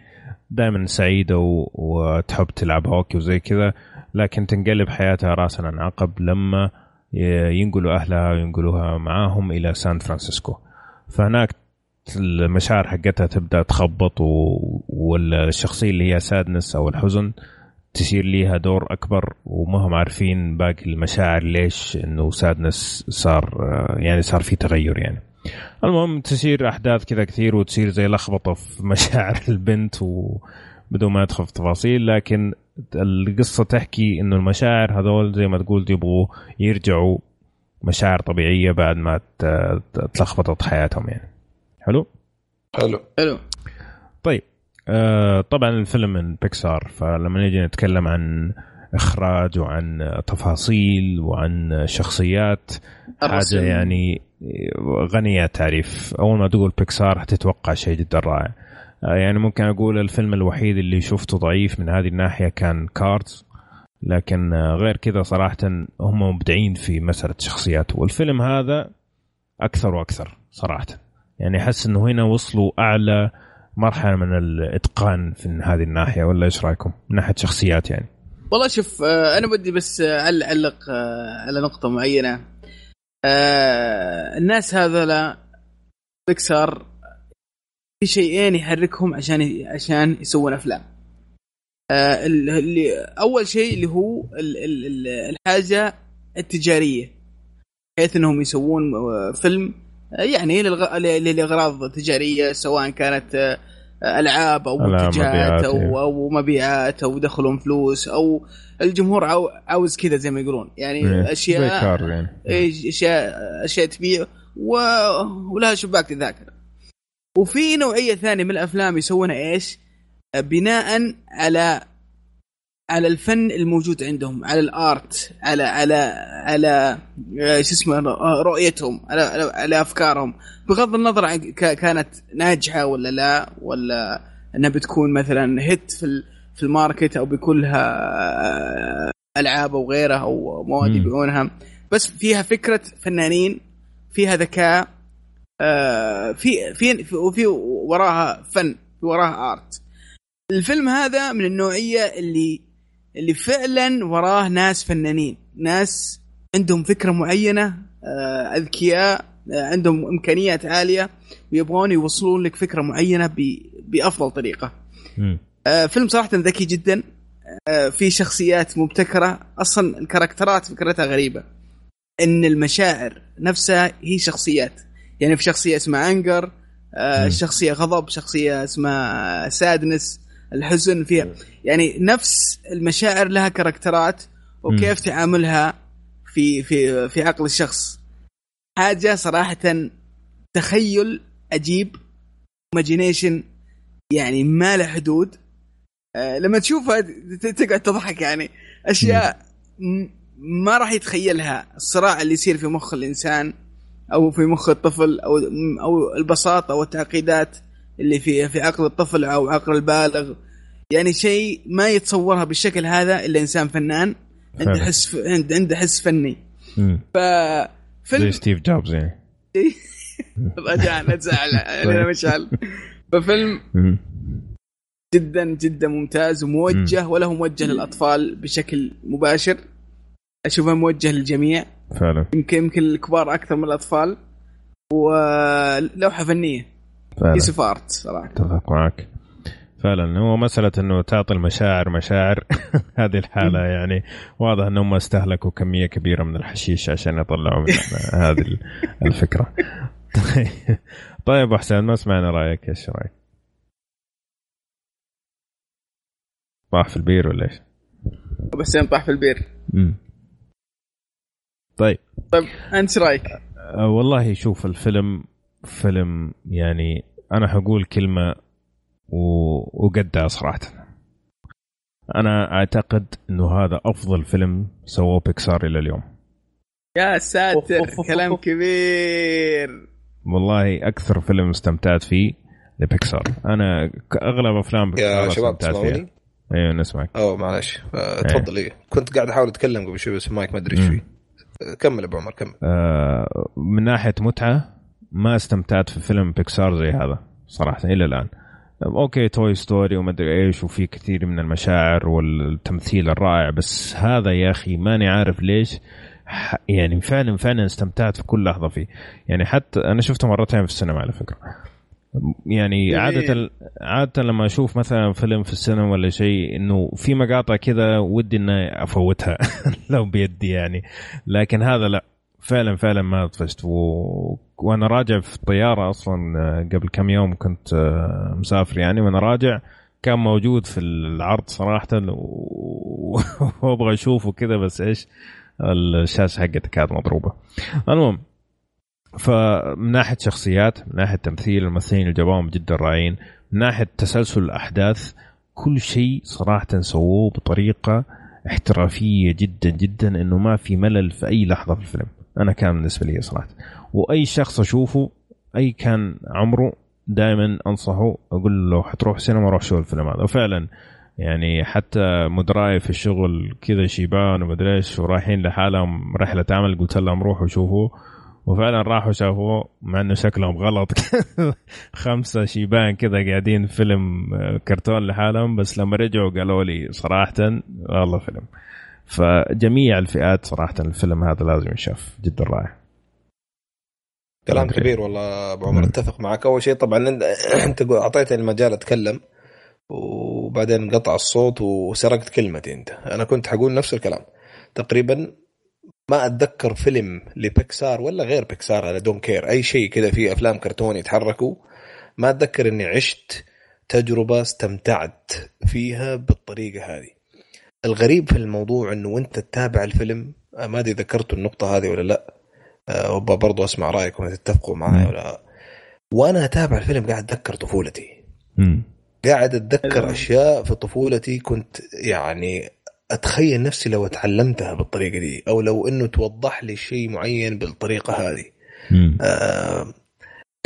Speaker 1: دائما سعيدة و- وتحب تلعب هوكي وزي كذا لكن تنقلب حياتها راسا عن عقب لما ينقلوا أهلها وينقلوها معاهم إلى سان فرانسيسكو فهناك المشاعر حقتها تبدأ تخبط. والشخصيه اللي هي سادنس أو الحزن تصير ليها دور أكبر وما هم عارفين باقي المشاعر ليش إنه سادنس صار يعني صار في تغير يعني المهم تصير أحداث كذا كثير وتصير زي لخبطة في مشاعر [LAUGHS] البنت وبدون ما أدخل في تفاصيل لكن القصة تحكي إنه المشاعر هذول زي ما تقول يبغوا يرجعوا مشاعر طبيعية بعد ما ت- تلخبطت حياتهم يعني. حلو؟
Speaker 3: حلو.
Speaker 2: حلو.
Speaker 1: طيب آه طبعا الفيلم من بيكسار فلما نيجي نتكلم عن إخراج وعن تفاصيل وعن شخصيات
Speaker 2: حاجة.
Speaker 1: يعني غنيه تعريف. أول ما تقول بيكسار حتتوقع شيء جدا رائع. آه يعني ممكن أقول الفيلم الوحيد اللي شفته ضعيف من هذه الناحية كان كاردز لكن آه، غير كذا صراحة هم مبدعين في مسألة الشخصيات والفيلم هذا أكثر وأكثر صراحة يعني أحس إنه هنا وصلوا أعلى مرحلة من الإتقان في هذه الناحية ولا إيش رأيكم؟ من ناحية شخصيات يعني.
Speaker 2: والله شوف آه، أنا بدي بس آه، أعلق آه، على نقطة معينة آه، الناس هذولا بيكسار في شيئين يحركهم عشان عشان يسوون أفلام آه، اللي أول شيء اللي هو ال- ال- ال- الحاجة التجارية بحيث إنهم يسوون آه، فيلم آه، يعني للغ- ل- لاغراض تجاريه سواء كانت آه،
Speaker 1: ألعاب أو
Speaker 2: منتجات
Speaker 1: مبيعات،
Speaker 2: أو
Speaker 1: إيه.
Speaker 2: أو مبيعات أو دخلهم فلوس أو الجمهور عاو- عاوز كذا زي ما يقولون يعني
Speaker 1: إيه، أشياء يعني.
Speaker 2: أشياء أشياء تبيع و... ولها شباك تذاكر وفي نوعية ثانية من الأفلام يسوونها إيش؟ بناء على على الفن الموجود عندهم على الآرت على على على آه، شو اسمه آه، رؤيتهم على على, على أفكارهم بغض النظر عن كانت ناجحة ولا لا ولا إنها بتكون مثلا هيت في في الماركت أو بيكون لها آه، ألعاب أو غيرها أو مواد. يبيعونها بس فيها فكرة فنانين فيها ذكاء آه، في في في- وفي وراها فن في وراها آرت. الفيلم هذا من النوعية اللي اللي فعلا وراه ناس فنانين ناس عندهم فكرة معينة آه، أذكياء آه، عندهم إمكانيات عالية ويبغون يوصلون لك فكرة معينة بأفضل
Speaker 1: طريقة.
Speaker 2: آه، فيلم صراحة ذكي جدا آه، في شخصيات مبتكرة أصلا ال characterات فكرتها غريبة إن المشاعر نفسها هي شخصيات. يعني في شخصية اسمها Anger
Speaker 1: مم.
Speaker 2: شخصية غضب شخصية اسمها Sadness الحزن فيها. يعني نفس المشاعر لها characterات وكيف تعاملها في في في عقل الشخص. حاجة صراحة تخيل عجيب imagination يعني ما له حدود. آه، لما تشوفها تقعد تضحك يعني. أشياء ما راح يتخيلها. الصراع اللي يصير في مخ الإنسان. أو في مخ الطفل أو أو البساطه والتعقيدات اللي في في عقل الطفل أو عقل البالغ. يعني شيء ما يتصورها بالشكل هذا إلا إنسان فنان عنده. حس عنده عنده حس فني. ف
Speaker 1: فيلم زي ستيف جوبز يعني. [LAUGHS]
Speaker 2: رجعنا تزعل علينا مشعل. ففيلم جدا جدا ممتاز وموجه ولا هو موجه للأطفال بشكل مباشر. أشوفه موجه للجميع.
Speaker 1: فعلا.
Speaker 2: يمكن يمكن الكبار أكثر من الأطفال ولوحة فنية. فعلا. piece art صراحة.
Speaker 1: أتفق معك. فعلا هو مسألة إنه تعطي المشاعر مشاعر. [LAUGHS] هذه الحالة يعني واضح انهم استهلكوا كمية كبيرة من الحشيش عشان يطلعوا من [LAUGHS] هذه الفكرة. [LAUGHS] طيب طيب حسين ما سمعنا رأيك؟ إيش رأيك؟ طاح في البير ولا إيش؟
Speaker 2: أبو حسين طاح في البير.
Speaker 1: امم طيب.
Speaker 2: طيب أنت رأيك؟
Speaker 1: أه والله شوف الفيلم فيلم يعني أنا حقول كلمة وقدها صراحة. أنا أعتقد إنه هذا أفضل فيلم سووه بيكسار إلى اليوم.
Speaker 2: يا ساتر كلام كبير.
Speaker 1: والله أكثر فيلم استمتعت فيه لبيكسار. أنا أغلب أفلام
Speaker 3: بيكسار يا شباب تسمعوني؟
Speaker 1: أيوه نسمعك.
Speaker 3: أوه معلش. آه، تفضل إيه. كنت قاعد أحاول أتكلم قبل شوي بس مايك ما أدري إيش فيه. كمل أبو عمر كمل.
Speaker 1: آه من ناحية متعة ما استمتعت في فيلم بيكسار زي هذا صراحة إلى الآن. okay Toy Story وما أدري إيش وفي كثير من المشاعر والتمثيل الرائع بس هذا يا أخي ماني عارف ليش يعني فعلا فعلا استمتعت في كل لحظة فيه. يعني حتى أنا شفته مرتين في السينما على فكرة. يعني عادة عادة لما أشوف مثلا فيلم في السينما ولا شيء إنه في مقاطع كذا ودي إني أفوتها [LAUGHS] لو بيدي يعني. لكن هذا لا. فعلا فعلا ما طفشت. و... وأنا راجع في الطيارة أصلا قبل كم يوم كنت مسافر يعني. وأنا راجع كان موجود في العرض صراحة. [LAUGHS] وأبغى أشوفه كذا بس إيش؟ الشاشة حقتها كانت مضروبة. المهم فمن ناحية شخصيات من ناحية تمثيل الممثلين الجوام جدا رائعين. من ناحية تسلسل الأحداث كل شيء صراحة سووه بطريقة احترافية جدا جدا إنه ما في ملل في أي لحظة في الفيلم. أنا كان بالنسبة لي صراحة. وأي شخص أشوفه أي كان عمره دائما أنصحه أقول له حتروح سينما روح شوف الفيلم هذا. وفعلا يعني حتى مدراي في الشغل كذا شيبان ومدري إيش ورايحين لحالهم رحلة عمل قلت لهم روحوا شوفوا. وفعلا راحوا شافوه مع إنه شكلهم غلط. [LAUGHS] خمسة شيبان كذا قاعدين فيلم آه، كرتون لحالهم بس لما رجعوا قالوا لي صراحة والله فيلم. فجميع الفئات صراحة الفيلم هذا لازم يشاف جدا رائع.
Speaker 3: كلام كبير والله أبو عمر أتفق معك. أول شيء طبعا [CLEARS THROAT] أنت اعطيتني المجال أتكلم وبعدين قطع الصوت وسرقت كلمتي أنت. أنا كنت حقول نفس الكلام. تقريبا ما أتذكر فيلم لبيكسار ولا غير بيكسار أنا دون كير أي شيء كذا في أفلام كرتون يتحركوا. ما أتذكر إني عشت تجربة استمتعت فيها بالطريقة هذه. الغريب في الموضوع إنه انت تتابع الفيلم ما أدري ذكرتوا النقطة هذه ولا لأ. أه برضو أسمع رايكم تتفقوا معي ولا. لا وأنا أتابع الفيلم قاعد أتذكر طفولتي. قاعد أتذكر أشياء في طفولتي كنت يعني أتخيل نفسي لو اتعلمتها بالطريقة دي أو لو إنه توضح لي شيء معين بالطريقة هذه. آه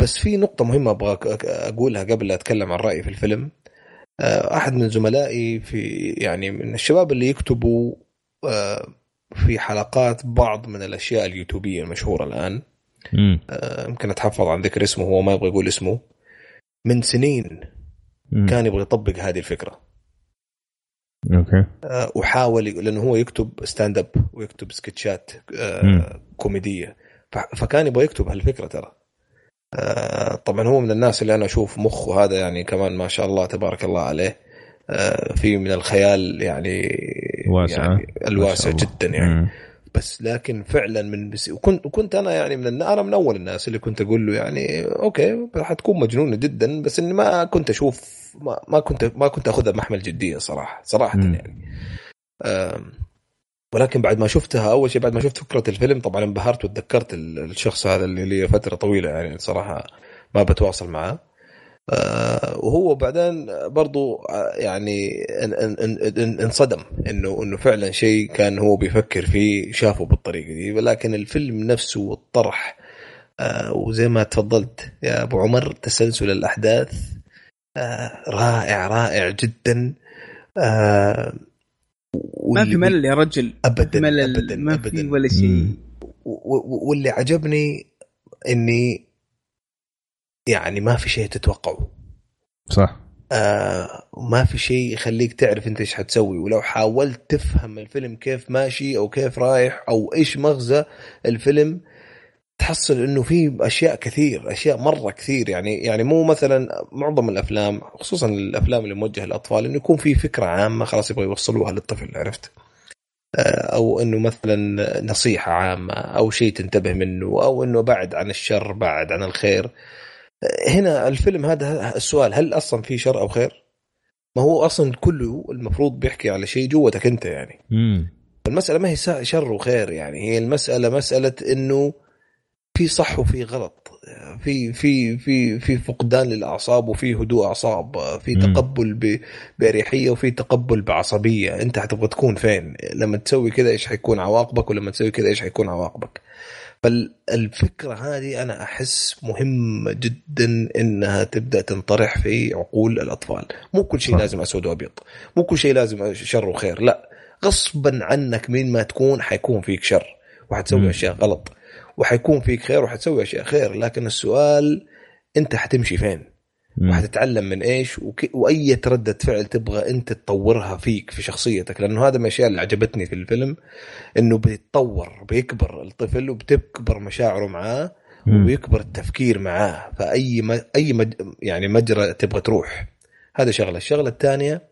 Speaker 3: بس في نقطة مهمة أبغى أقولها قبل لا أتكلم عن رأيي في الفيلم. آه أحد من زملائي في يعني من الشباب اللي يكتبوا آه في حلقات بعض من الأشياء اليوتيوبية المشهورة الآن. آه يمكن أتحفظ عن ذكر اسمه هو ما يبغى يقول اسمه. من سنين كان يبغى يطبق هذه الفكرة.
Speaker 1: okay.
Speaker 3: آه، وحاول لأنه هو يكتب stand up ويكتب sketchات آه، كوميدية. فكان يبغى يكتب هالفكرة ترى. آه، طبعا هو من الناس اللي أنا أشوف مخه هذا يعني كمان ما شاء الله تبارك الله عليه. في من الخيال يعني
Speaker 1: واسع.
Speaker 3: يعني الواسع جدا يعني. مم. بس لكن فعلا من بس وكنت وكنت أنا يعني من أنا من أول الناس اللي كنت أقول له يعني أوكي حتكون مجنونة جدا بس إني ما كنت أشوف ما, ما كنت ما كنت أخذها بمحمل جدية صراحة صراحة م. يعني ولكن بعد ما شفتها أول شيء بعد ما شفت فكرة الفيلم طبعا انبهرت وتذكرت الشخص هذا اللي لي فترة طويلة يعني صراحة ما بتواصل معاه وهو بعدين برضو آه، يعني انصدم إنه إنه فعلا شيء كان هو بيفكر فيه شافه بالطريقة دي. ولكن الفيلم نفسه والطرح آه وزي ما تفضلت يا أبو عمر تسلسل الأحداث آه رائع رائع جدا. آه
Speaker 2: ما في ملل يا رجل.
Speaker 3: ابدا
Speaker 2: ملل.
Speaker 3: ابدا
Speaker 2: ما في ولا شيء.
Speaker 3: واللي عجبني إني يعني ما في شيء تتوقعه.
Speaker 1: صح.
Speaker 3: آه ما في شيء يخليك تعرف انت إيش حتسوي. ولو حاولت تفهم الفيلم كيف ماشي أو كيف رايح أو إيش مغزى الفيلم تحصل إنه في أشياء كثير أشياء مرة كثير. يعني يعني مو مثلا معظم الأفلام خصوصا الأفلام اللي موجهة للأطفال إنه يكون في فكرة عامة خلاص يبغى يوصلوها للطفل عرفت؟ آه، أو إنه مثلا نصيحة عامة أو شيء تنتبه منه أو إنه بعد عن الشر بعد عن الخير. هنا الفيلم هذا السؤال هل أصلا في شر أو خير؟ ما هو أصلا كله المفروض بيحكي على شيء جوتك أنت يعني.
Speaker 1: امم
Speaker 3: المسألة ما هي شر وخير يعني هي المسألة مسألة إنه في صح وفي غلط. في في في في فقدان للأعصاب وفي هدوء أعصاب في تقبل بأريحية وفي تقبل بعصبية. أنت حتبغى تكون فين؟ لما تسوي كذا إيش حيكون عواقبك؟ ولما تسوي كذا إيش حيكون عواقبك؟ فالفكرة هذه أنا أحس مهمة جدا إنها تبدأ تنطرح في عقول الأطفال. مو كل شيء لازم أسود وأبيض. مو كل شيء لازم شر وخير. لا. غصبا عنك مين ما تكون حيكون فيك شر وحتسوي أشياء غلط وحيكون فيك خير وحتسوي أشياء خير. لكن السؤال أنت حتمشي فين؟ وحتتعلم من إيش وك... وأي ردة فعل تبغى أنت تطورها فيك في شخصيتك. لأنه هذا من الأشياء اللي عجبتني في الفيلم إنه بيتطور بيكبر الطفل وبتكبر مشاعره معاه وبيكبر التفكير معاه. فأي م... أي مج... يعني مجرى تبغى تروح. هذا شغلة. الشغلة الثانية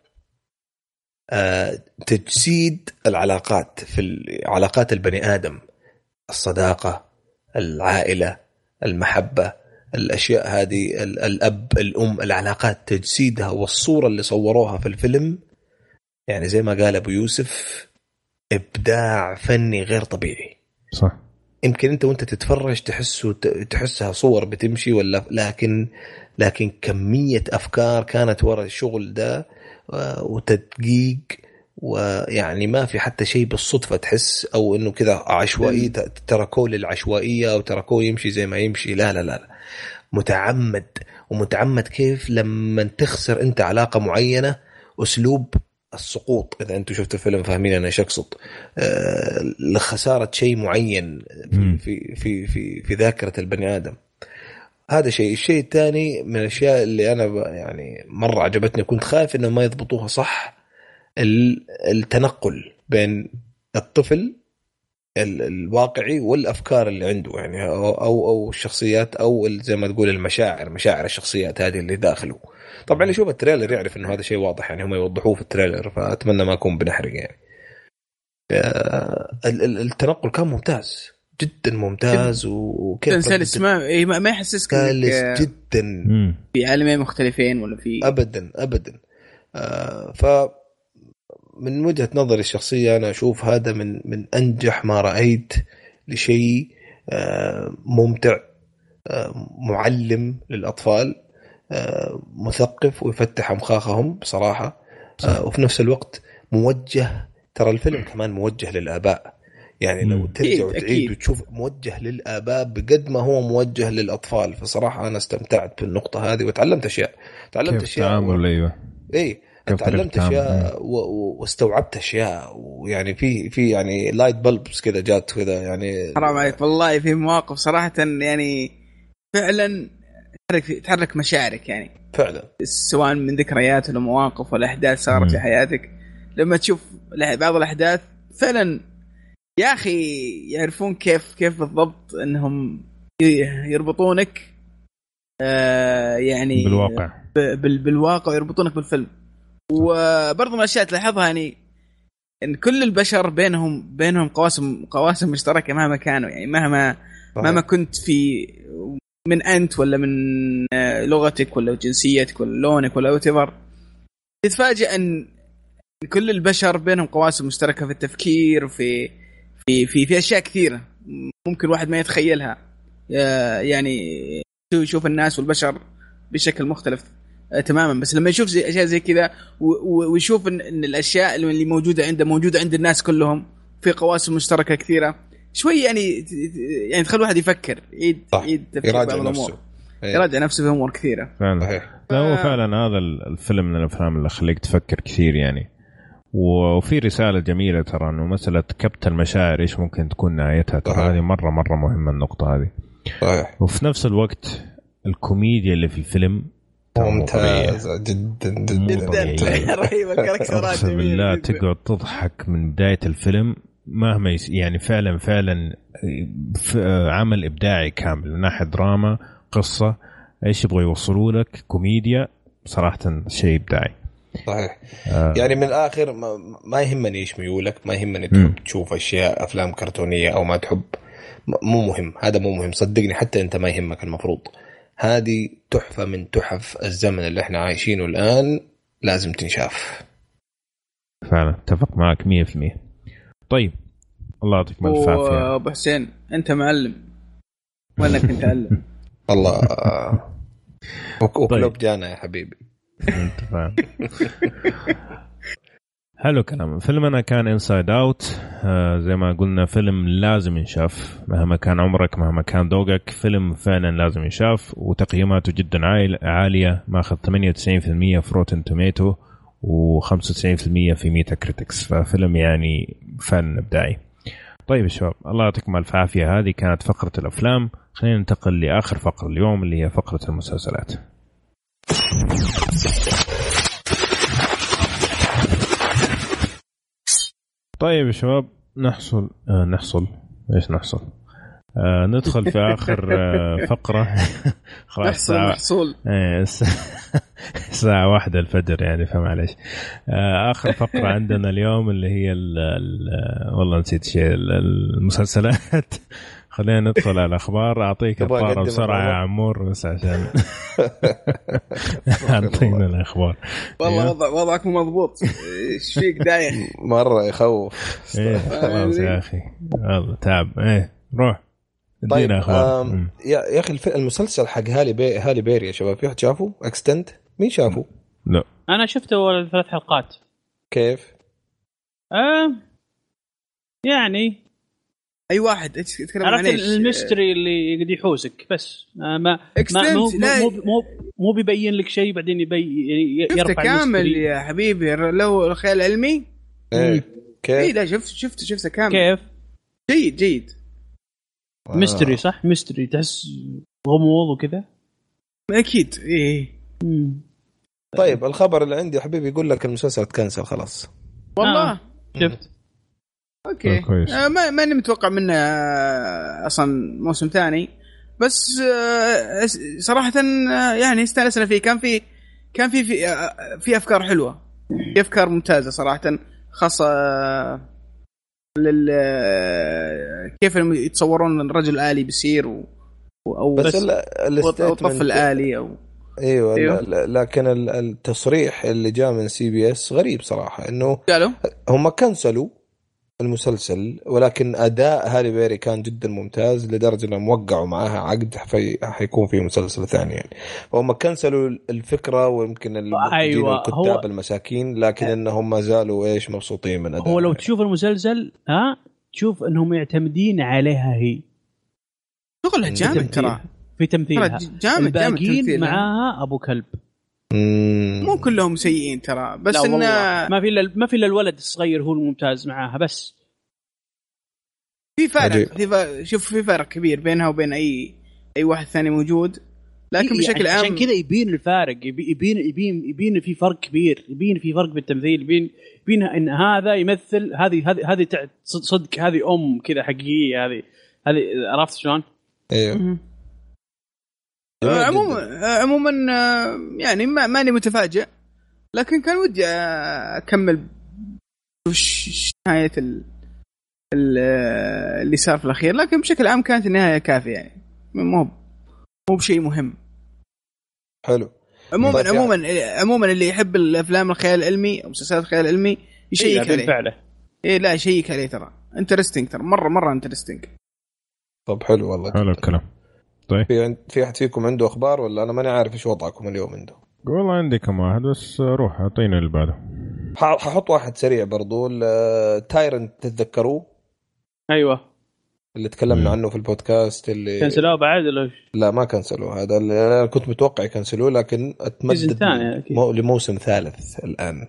Speaker 3: آه تجسيد العلاقات في علاقات البني آدم. الصداقة العائلة المحبة. الأشياء هذه الأب الأم العلاقات تجسيدها والصورة اللي صوروها في الفيلم. يعني زي ما قال أبو يوسف إبداع فني غير طبيعي.
Speaker 1: صح.
Speaker 3: يمكن أنت وأنت تتفرج تحسه تحسها صور بتمشي ولا لكن لكن كمية أفكار كانت ورا الشغل ده وتدقيق ويعني ما في حتى شيء بالصدفة تحس أو إنه كذا عشوائي تركوه للعشوائيه أو تركوه يمشي زي ما يمشي. لا لا لا. متعمد ومتعمد كيف لما تخسر أنت علاقة معينة أسلوب السقوط. إذا أنتم شفتوا الفيلم فاهمين أنا إيش أقصد. آه لخسارة شيء معين في في في في ذاكرة البني آدم. هذا شيء. الشيء الثاني من الأشياء اللي أنا يعني مرة عجبتني كنت خايف انهم ما يضبطوها صح التنقل بين الطفل الواقعي والأفكار اللي عنده يعني أو أو الشخصيات أو زي ما تقول المشاعر مشاعر الشخصيات هذه اللي داخله. طبعا اللي يشوف ال trailer يعرف إنه هذا شيء واضح يعني هم يوضحوه في ال trailer فأتمنى ما أكون بنحرق يعني. التنقل كان ممتاز جدا ممتاز وكيف
Speaker 2: سلس ما ما يحسسك
Speaker 3: سلس جدا.
Speaker 2: في عالمين مختلفين ولا في
Speaker 3: ابدا ابدا. آه ف من وجهة نظري الشخصية أنا أشوف هذا من من أنجح ما رأيت لشيء آه، ممتع آه، معلم للأطفال آه، مثقف ويفتح أمخاخهم بصراحة وفي نفس الوقت موجه ترى الفيلم كمان موجه للآباء. يعني لو ترجع وتعيد وتشوف موجه للآباء بقد ما هو موجه للأطفال فصراحة أنا استمتعت بالنقطة هذه وتعلمت أشياء تعلمت أشياء
Speaker 1: تعامل أيوه.
Speaker 3: اي تعلمت أشياء واستوعبت أشياء. ويعني في في يعني لايت بلبس كذا جات كذا يعني
Speaker 2: حرام عليك. والله في مواقف صراحة يعني فعلا تحرك تحرك مشاعرك يعني.
Speaker 3: فعلا.
Speaker 2: سواء من ذكريات ولا مواقف ولا أحداث صارت في حياتك. لما تشوف بعض الأحداث فعلا يا أخي يعرفون كيف كيف بالضبط إنهم يربطونك آه يعني
Speaker 1: بالواقع.
Speaker 2: بالواقع ويربطونك بالفيلم. وبرضه من الأشياء تلاحظها يعني إن كل البشر بينهم بينهم قواسم قواسم مشتركة مهما كانوا. يعني مهما مهما كنت في من أنت ولا من لغتك ولا جنسيتك ولا لونك ولا وات تتفاجئ إن كل البشر بينهم قواسم مشتركة في التفكير في في في في أشياء كثيرة ممكن الواحد ما يتخيلها. يعني يشوف الناس والبشر بشكل مختلف. آه، تماما. بس لما يشوف زي أشياء زي كذا ويشوف ان, إن الأشياء اللي موجودة عنده موجودة عند الناس كلهم في قواسم مشتركة كثيرة شوي يعني يعني تخلي الواحد يفكر يعيد
Speaker 3: يعيد يراجع نفسه.
Speaker 2: إيه. يراجع نفسه في أمور كثيرة.
Speaker 1: فعلا. صحيح. لا هو فعلا هذا الفيلم من الأفلام اللي خليك تفكر كثير يعني. وفي رسالة جميلة ترى إنه مسألة كبت المشاعر إيش ممكن تكون نهايتها؟ ترى هذه مرة مرة مهمة النقطة هذه.
Speaker 3: صحيح.
Speaker 1: وفي نفس الوقت الكوميديا اللي في الفيلم
Speaker 3: ممتازة جدا جدا
Speaker 2: رهيبة [LAUGHS] ال
Speaker 1: characterات أقسم بالله تقعد تضحك من بداية الفيلم مهما yes يعني فعلا فعلا عمل إبداعي كامل من ناحية دراما قصة إيش يبغوا يوصلوا لك؟ كوميديا صراحة شيء إبداعي.
Speaker 3: صحيح. آه. يعني من الآخر ما, ما يهمني إيش ميولك ما يهمني تحب تشوف أشياء أفلام كرتونية أو ما تحب. مو مهم. هذا مو مهم. صدقني حتى أنت ما يهمك المفروض. هذه تحفة من تحف الزمن اللي إحنا عايشينه الآن لازم تنشاف.
Speaker 1: فعلا اتفق معك 100% طيب الله يعطيك ألف عافية.
Speaker 2: ابو حسين أنت معلم. وينك أنت معلم
Speaker 3: والله [LAUGHS] [LAUGHS] وكلوب طيب. جانا يا حبيبي.
Speaker 1: انت فاهم [LAUGHS] حلو كلام. فيلمنا كان Inside Out آه زي ما قلنا فيلم لازم ينشاف. مهما كان عمرك مهما كان ذوقك فيلم فعلا لازم ينشاف. وتقييماته جدا عالية. ماخذ 98% في Rotten Tomatoes و95% في Metacritic ففيلم يعني فن إبداعي. طيب يا شباب الله يعطيكم ألف عافية. هذه كانت فقرة الأفلام. خلينا ننتقل لآخر فقرة اليوم اللي هي فقرة المسلسلات. طيب يا شباب نحصل. آه نحصل. إيش نحصل؟ آه ندخل في آخر آه [LAUGHS] فقرة. [LAUGHS]
Speaker 2: خلاص الساعة محصول
Speaker 1: إيه الساعة [LAUGHS] واحدة الفجر يعني فمعلش آه آخر فقرة عندنا اليوم اللي هي ال ال والله نسيت شيء المسلسلات. خلينا ندخل على الأخبار. أعطيك الطارة بسرعة يا عمور بس عشان [LAUGHS] أعطينا الأخبار.
Speaker 2: والله وضع وضعك مضبوط. إيش فيك دايخ [LAUGHS]
Speaker 3: مرة يخوف.
Speaker 1: إيه خلاص يا أخي. والله تعب. إيه روح.
Speaker 3: طيب يا يا أخي المسلسل حق هالي بي هالي بيري يا شباب في واحد شافه؟ Extant مين شافه؟
Speaker 1: لا.
Speaker 4: أنا شفته أول ثلاث حلقات.
Speaker 3: كيف؟
Speaker 4: آه يعني
Speaker 2: أي واحد تتكلم
Speaker 4: عن إيش؟ ال mystery اللي يقعد يحوسك بس. آه ما, ما مو, مو, مو, مو بيبين لك شيء بعدين يبي يرفع
Speaker 2: كامل يا حبيبي لو خيال علمي
Speaker 3: إيه كيف؟
Speaker 2: اي لا شفت شفت شفته كامل.
Speaker 4: كيف؟
Speaker 2: جيد جيد.
Speaker 4: mystery صح؟ mystery تحس غموض وكذا؟
Speaker 2: أكيد إيه.
Speaker 3: طيب الخبر اللي عندي يا حبيبي يقول لك المسلسل تكنسل خلاص.
Speaker 2: والله؟
Speaker 4: آه. شفت.
Speaker 2: أوكي. كويس. آه ما ماني متوقع منه آه أصلا موسم ثاني. بس آه صراحة آه يعني استانسنا فيه. كان في كان في في, آه في أفكار حلوة. في أفكار ممتازة صراحة خاصة آه لل آه، كيف يتصورون الرجل الالي بيصير و... أو
Speaker 3: بس
Speaker 2: الطفل الآلي أو
Speaker 3: أيوه, أيوه. لكن التصريح اللي جاء من CBS غريب صراحة إنه
Speaker 2: قالوا؟
Speaker 3: هم كنسلوا المسلسل ولكن أداء هالي بيري كان جدا ممتاز لدرجة إنهم وقعوا معاها عقد في حيكون في مسلسل ثاني يعني. فهم كنسلوا الفكرة ويمكن
Speaker 4: أيوة
Speaker 3: الكتاب هو... المساكين لكن إنهم ما زالوا إيش مبسوطين من اداء
Speaker 4: هو لو تشوف المسلسل ها تشوف إنهم معتمدين عليها هي.
Speaker 2: شغلها جامد ترى.
Speaker 4: في تمثيلها. جامد الباقيين جامد معاها أبو كلب.
Speaker 2: مو كلهم سيئين ترى بس إنه
Speaker 4: ما في ما في إلا الولد الصغير هو الممتاز معاها بس.
Speaker 2: في فرق في فرق شوف في فرق كبير بينها وبين اي أي واحد ثاني موجود. لكن بشكل عام
Speaker 4: عشان كذا يبين الفارق يبين يبين يبين في فرق كبير يبين في فرق بالتمثيل يبين يبين إن هذا يمثل هذه هذه هذه صدق هذه أم كذا حقيقية هذه هذه عرفت شلون؟
Speaker 3: أيوه
Speaker 2: عموما عموما يعني ما ماني متفاجئ لكن كان ودي أكمل وش نهاية ال اللي صار في الأخير لكن بشكل عام كانت النهاية كافية يعني. مو مو بشيء مهم.
Speaker 3: حلو.
Speaker 2: عموما طيب عموما يعني. عموما اللي يحب الأفلام الخيال العلمي أو مسلسلات الخيال العلمي يشيك
Speaker 4: إيه عليه. بالفعله
Speaker 2: إيه لا يشيك عليه ترى. interesting ترى. مره مرة انترستنج
Speaker 3: طب حلو والله.
Speaker 1: حلو الكلام. طيب.
Speaker 3: في في أحد فيكم عنده أخبار ولا أنا ماني عارف إيش وضعكم اليوم عنده؟
Speaker 1: والله عندي كم واحد بس روح أعطيني اللي بعده.
Speaker 3: ححط واحد سريع برضو Tyrant تتذكروه؟
Speaker 4: أيوه.
Speaker 3: اللي تكلمنا عنه في البودكاست اللي
Speaker 4: كنسلوه بعد ولا
Speaker 3: لا ما كنسلوه. هذا اللي أنا كنت متوقع يكنسلوه لكن أتمدد مو... لموسم ثالث الآن.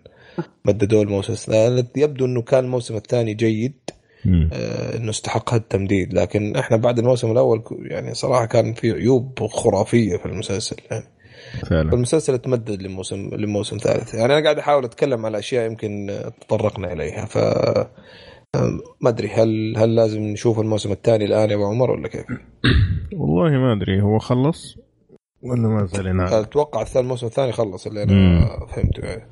Speaker 3: مددوا الموسم الثالث. يبدو إنه كان الموسم الثاني جيد.
Speaker 1: مم.
Speaker 3: إنه استحق التمديد لكن إحنا بعد الموسم الأول يعني صراحة كان في عيوب خرافية في المسلسل يعني
Speaker 1: فعلا
Speaker 3: المسلسل تمدد لموسم لموسم ثالث يعني أنا قاعد أحاول أتكلم على أشياء يمكن تطرقنا إليها ف ما أدري هل هل لازم نشوف الموسم الثاني الان يا أبو عمر ولا كيف؟ [COUGHS]
Speaker 1: والله ما أدري هو خلص ولا ما زال ينعاد؟
Speaker 3: أتوقع الموسم الثاني خلص اللي أنا
Speaker 1: مم.
Speaker 3: فهمته يعني.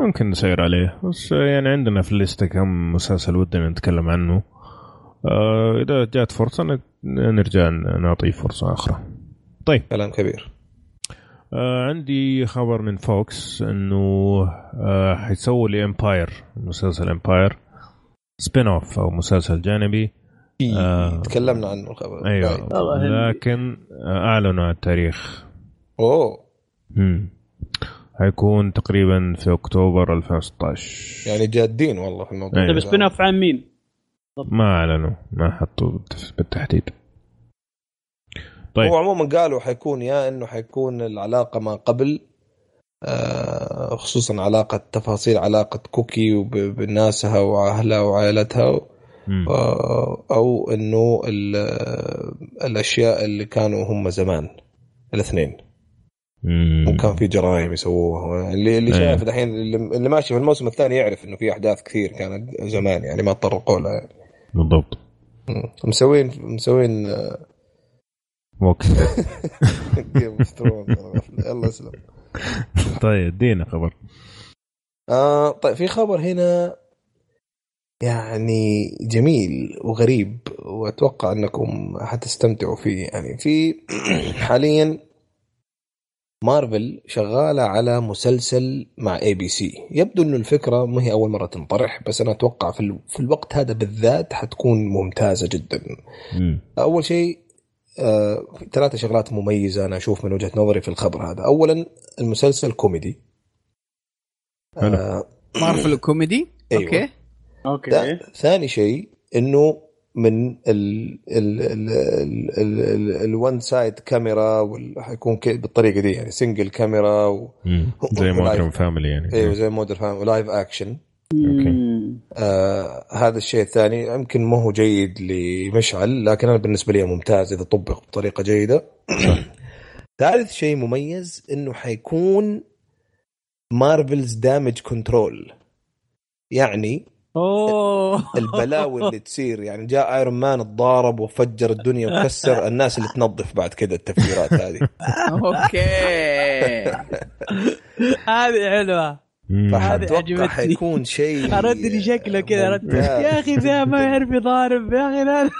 Speaker 1: ممكن نسير عليه. بس يعني عندنا في الليستة كم مسلسل ودنا نتكلم عنه. آه إذا جات فرصة نرجع نعطيه فرصة أخرى طيب.
Speaker 3: كلام كبير.
Speaker 1: آه عندي خبر من فوكس إنه آه حيسووا ل Empire مسلسل Empire spin-off أو مسلسل جانبي. آه.
Speaker 3: تكلمنا عنه الخبر أيوه.
Speaker 4: والله
Speaker 1: لكن آه أعلنوا عن التاريخ.
Speaker 3: أوه.
Speaker 1: مم. حيكون تقريبا في أكتوبر 2016
Speaker 3: يعني جادين والله في الموضوع
Speaker 1: أيوة.
Speaker 4: طيب spin-off عن مين؟
Speaker 1: ما أعلنوا ما حطوا بالت- بالتحديد طيب
Speaker 3: هو عموما قالوا حيكون يا إنه حيكون العلاقة ما قبل آه خصوصا علاقة تفاصيل علاقة كوكي وب- بناسها وأهلها وعائلتها. آه، أو إنه ال- الأشياء اللي كانوا هم زمان الاثنين. وكان في جرائم يسووها اللي اللي
Speaker 1: أيوة.
Speaker 3: شايف دحين اللي ماشي في الموسم الثاني يعرف إنه في أحداث كثير كانت زمان يعني ما تطرقوا لها يعني.
Speaker 1: بالضبط.
Speaker 3: مسوين مسوين
Speaker 1: وقت. [LAUGHS]
Speaker 3: يلا اسلم
Speaker 1: طيب ادينا خبر
Speaker 3: آه طيب في خبر هنا يعني جميل وغريب وأتوقع أنكم حتستمتعوا فيه يعني في [CLEARS THROAT] حاليا مارفل شغالة على مسلسل مع ABC يبدو إنه الفكرة ما هي أول مرة تنطرح بس أنا أتوقع في, ال... في الوقت هذا بالذات حتكون ممتازة جدا.
Speaker 1: مم.
Speaker 3: أول شيء آه ثلاثة شغلات مميزة أنا أشوف من وجهة نظري في الخبر هذا. أولا المسلسل كوميدي.
Speaker 1: حلو.
Speaker 3: آه
Speaker 2: مارفل كوميدي؟
Speaker 3: أيوة.
Speaker 2: okay.
Speaker 4: okay.
Speaker 3: دا- ثاني شيء إنه من ال ال ال ال ال ال ال one side camera وال- حيكون بالطريقة دي يعني single camera و...
Speaker 1: زي. Modern Family يعني.
Speaker 3: أيوه زي Modern Fam و live action
Speaker 4: مم.
Speaker 3: آه هذا الشيء الثاني يمكن ما هو جيد لمشعل لكن أنا بالنسبة لي ممتاز إذا طبق بطريقة جيدة. ثالث شيء مميز إنه حيكون Marvel's Damage Control يعني
Speaker 4: أوه.
Speaker 3: البلاوي اللي تصير يعني جاء Iron Man تضارب وفجر الدنيا وكسر. الناس اللي تنظف بعد كذا التفجيرات هذه. [LAUGHS]
Speaker 2: okay.
Speaker 4: هذه
Speaker 3: حلوة.
Speaker 4: عجبتني.
Speaker 3: حيكون شيء
Speaker 4: ارد لي شكله كذا. يا أخي ذا ما يعرف يضارب. يا أخي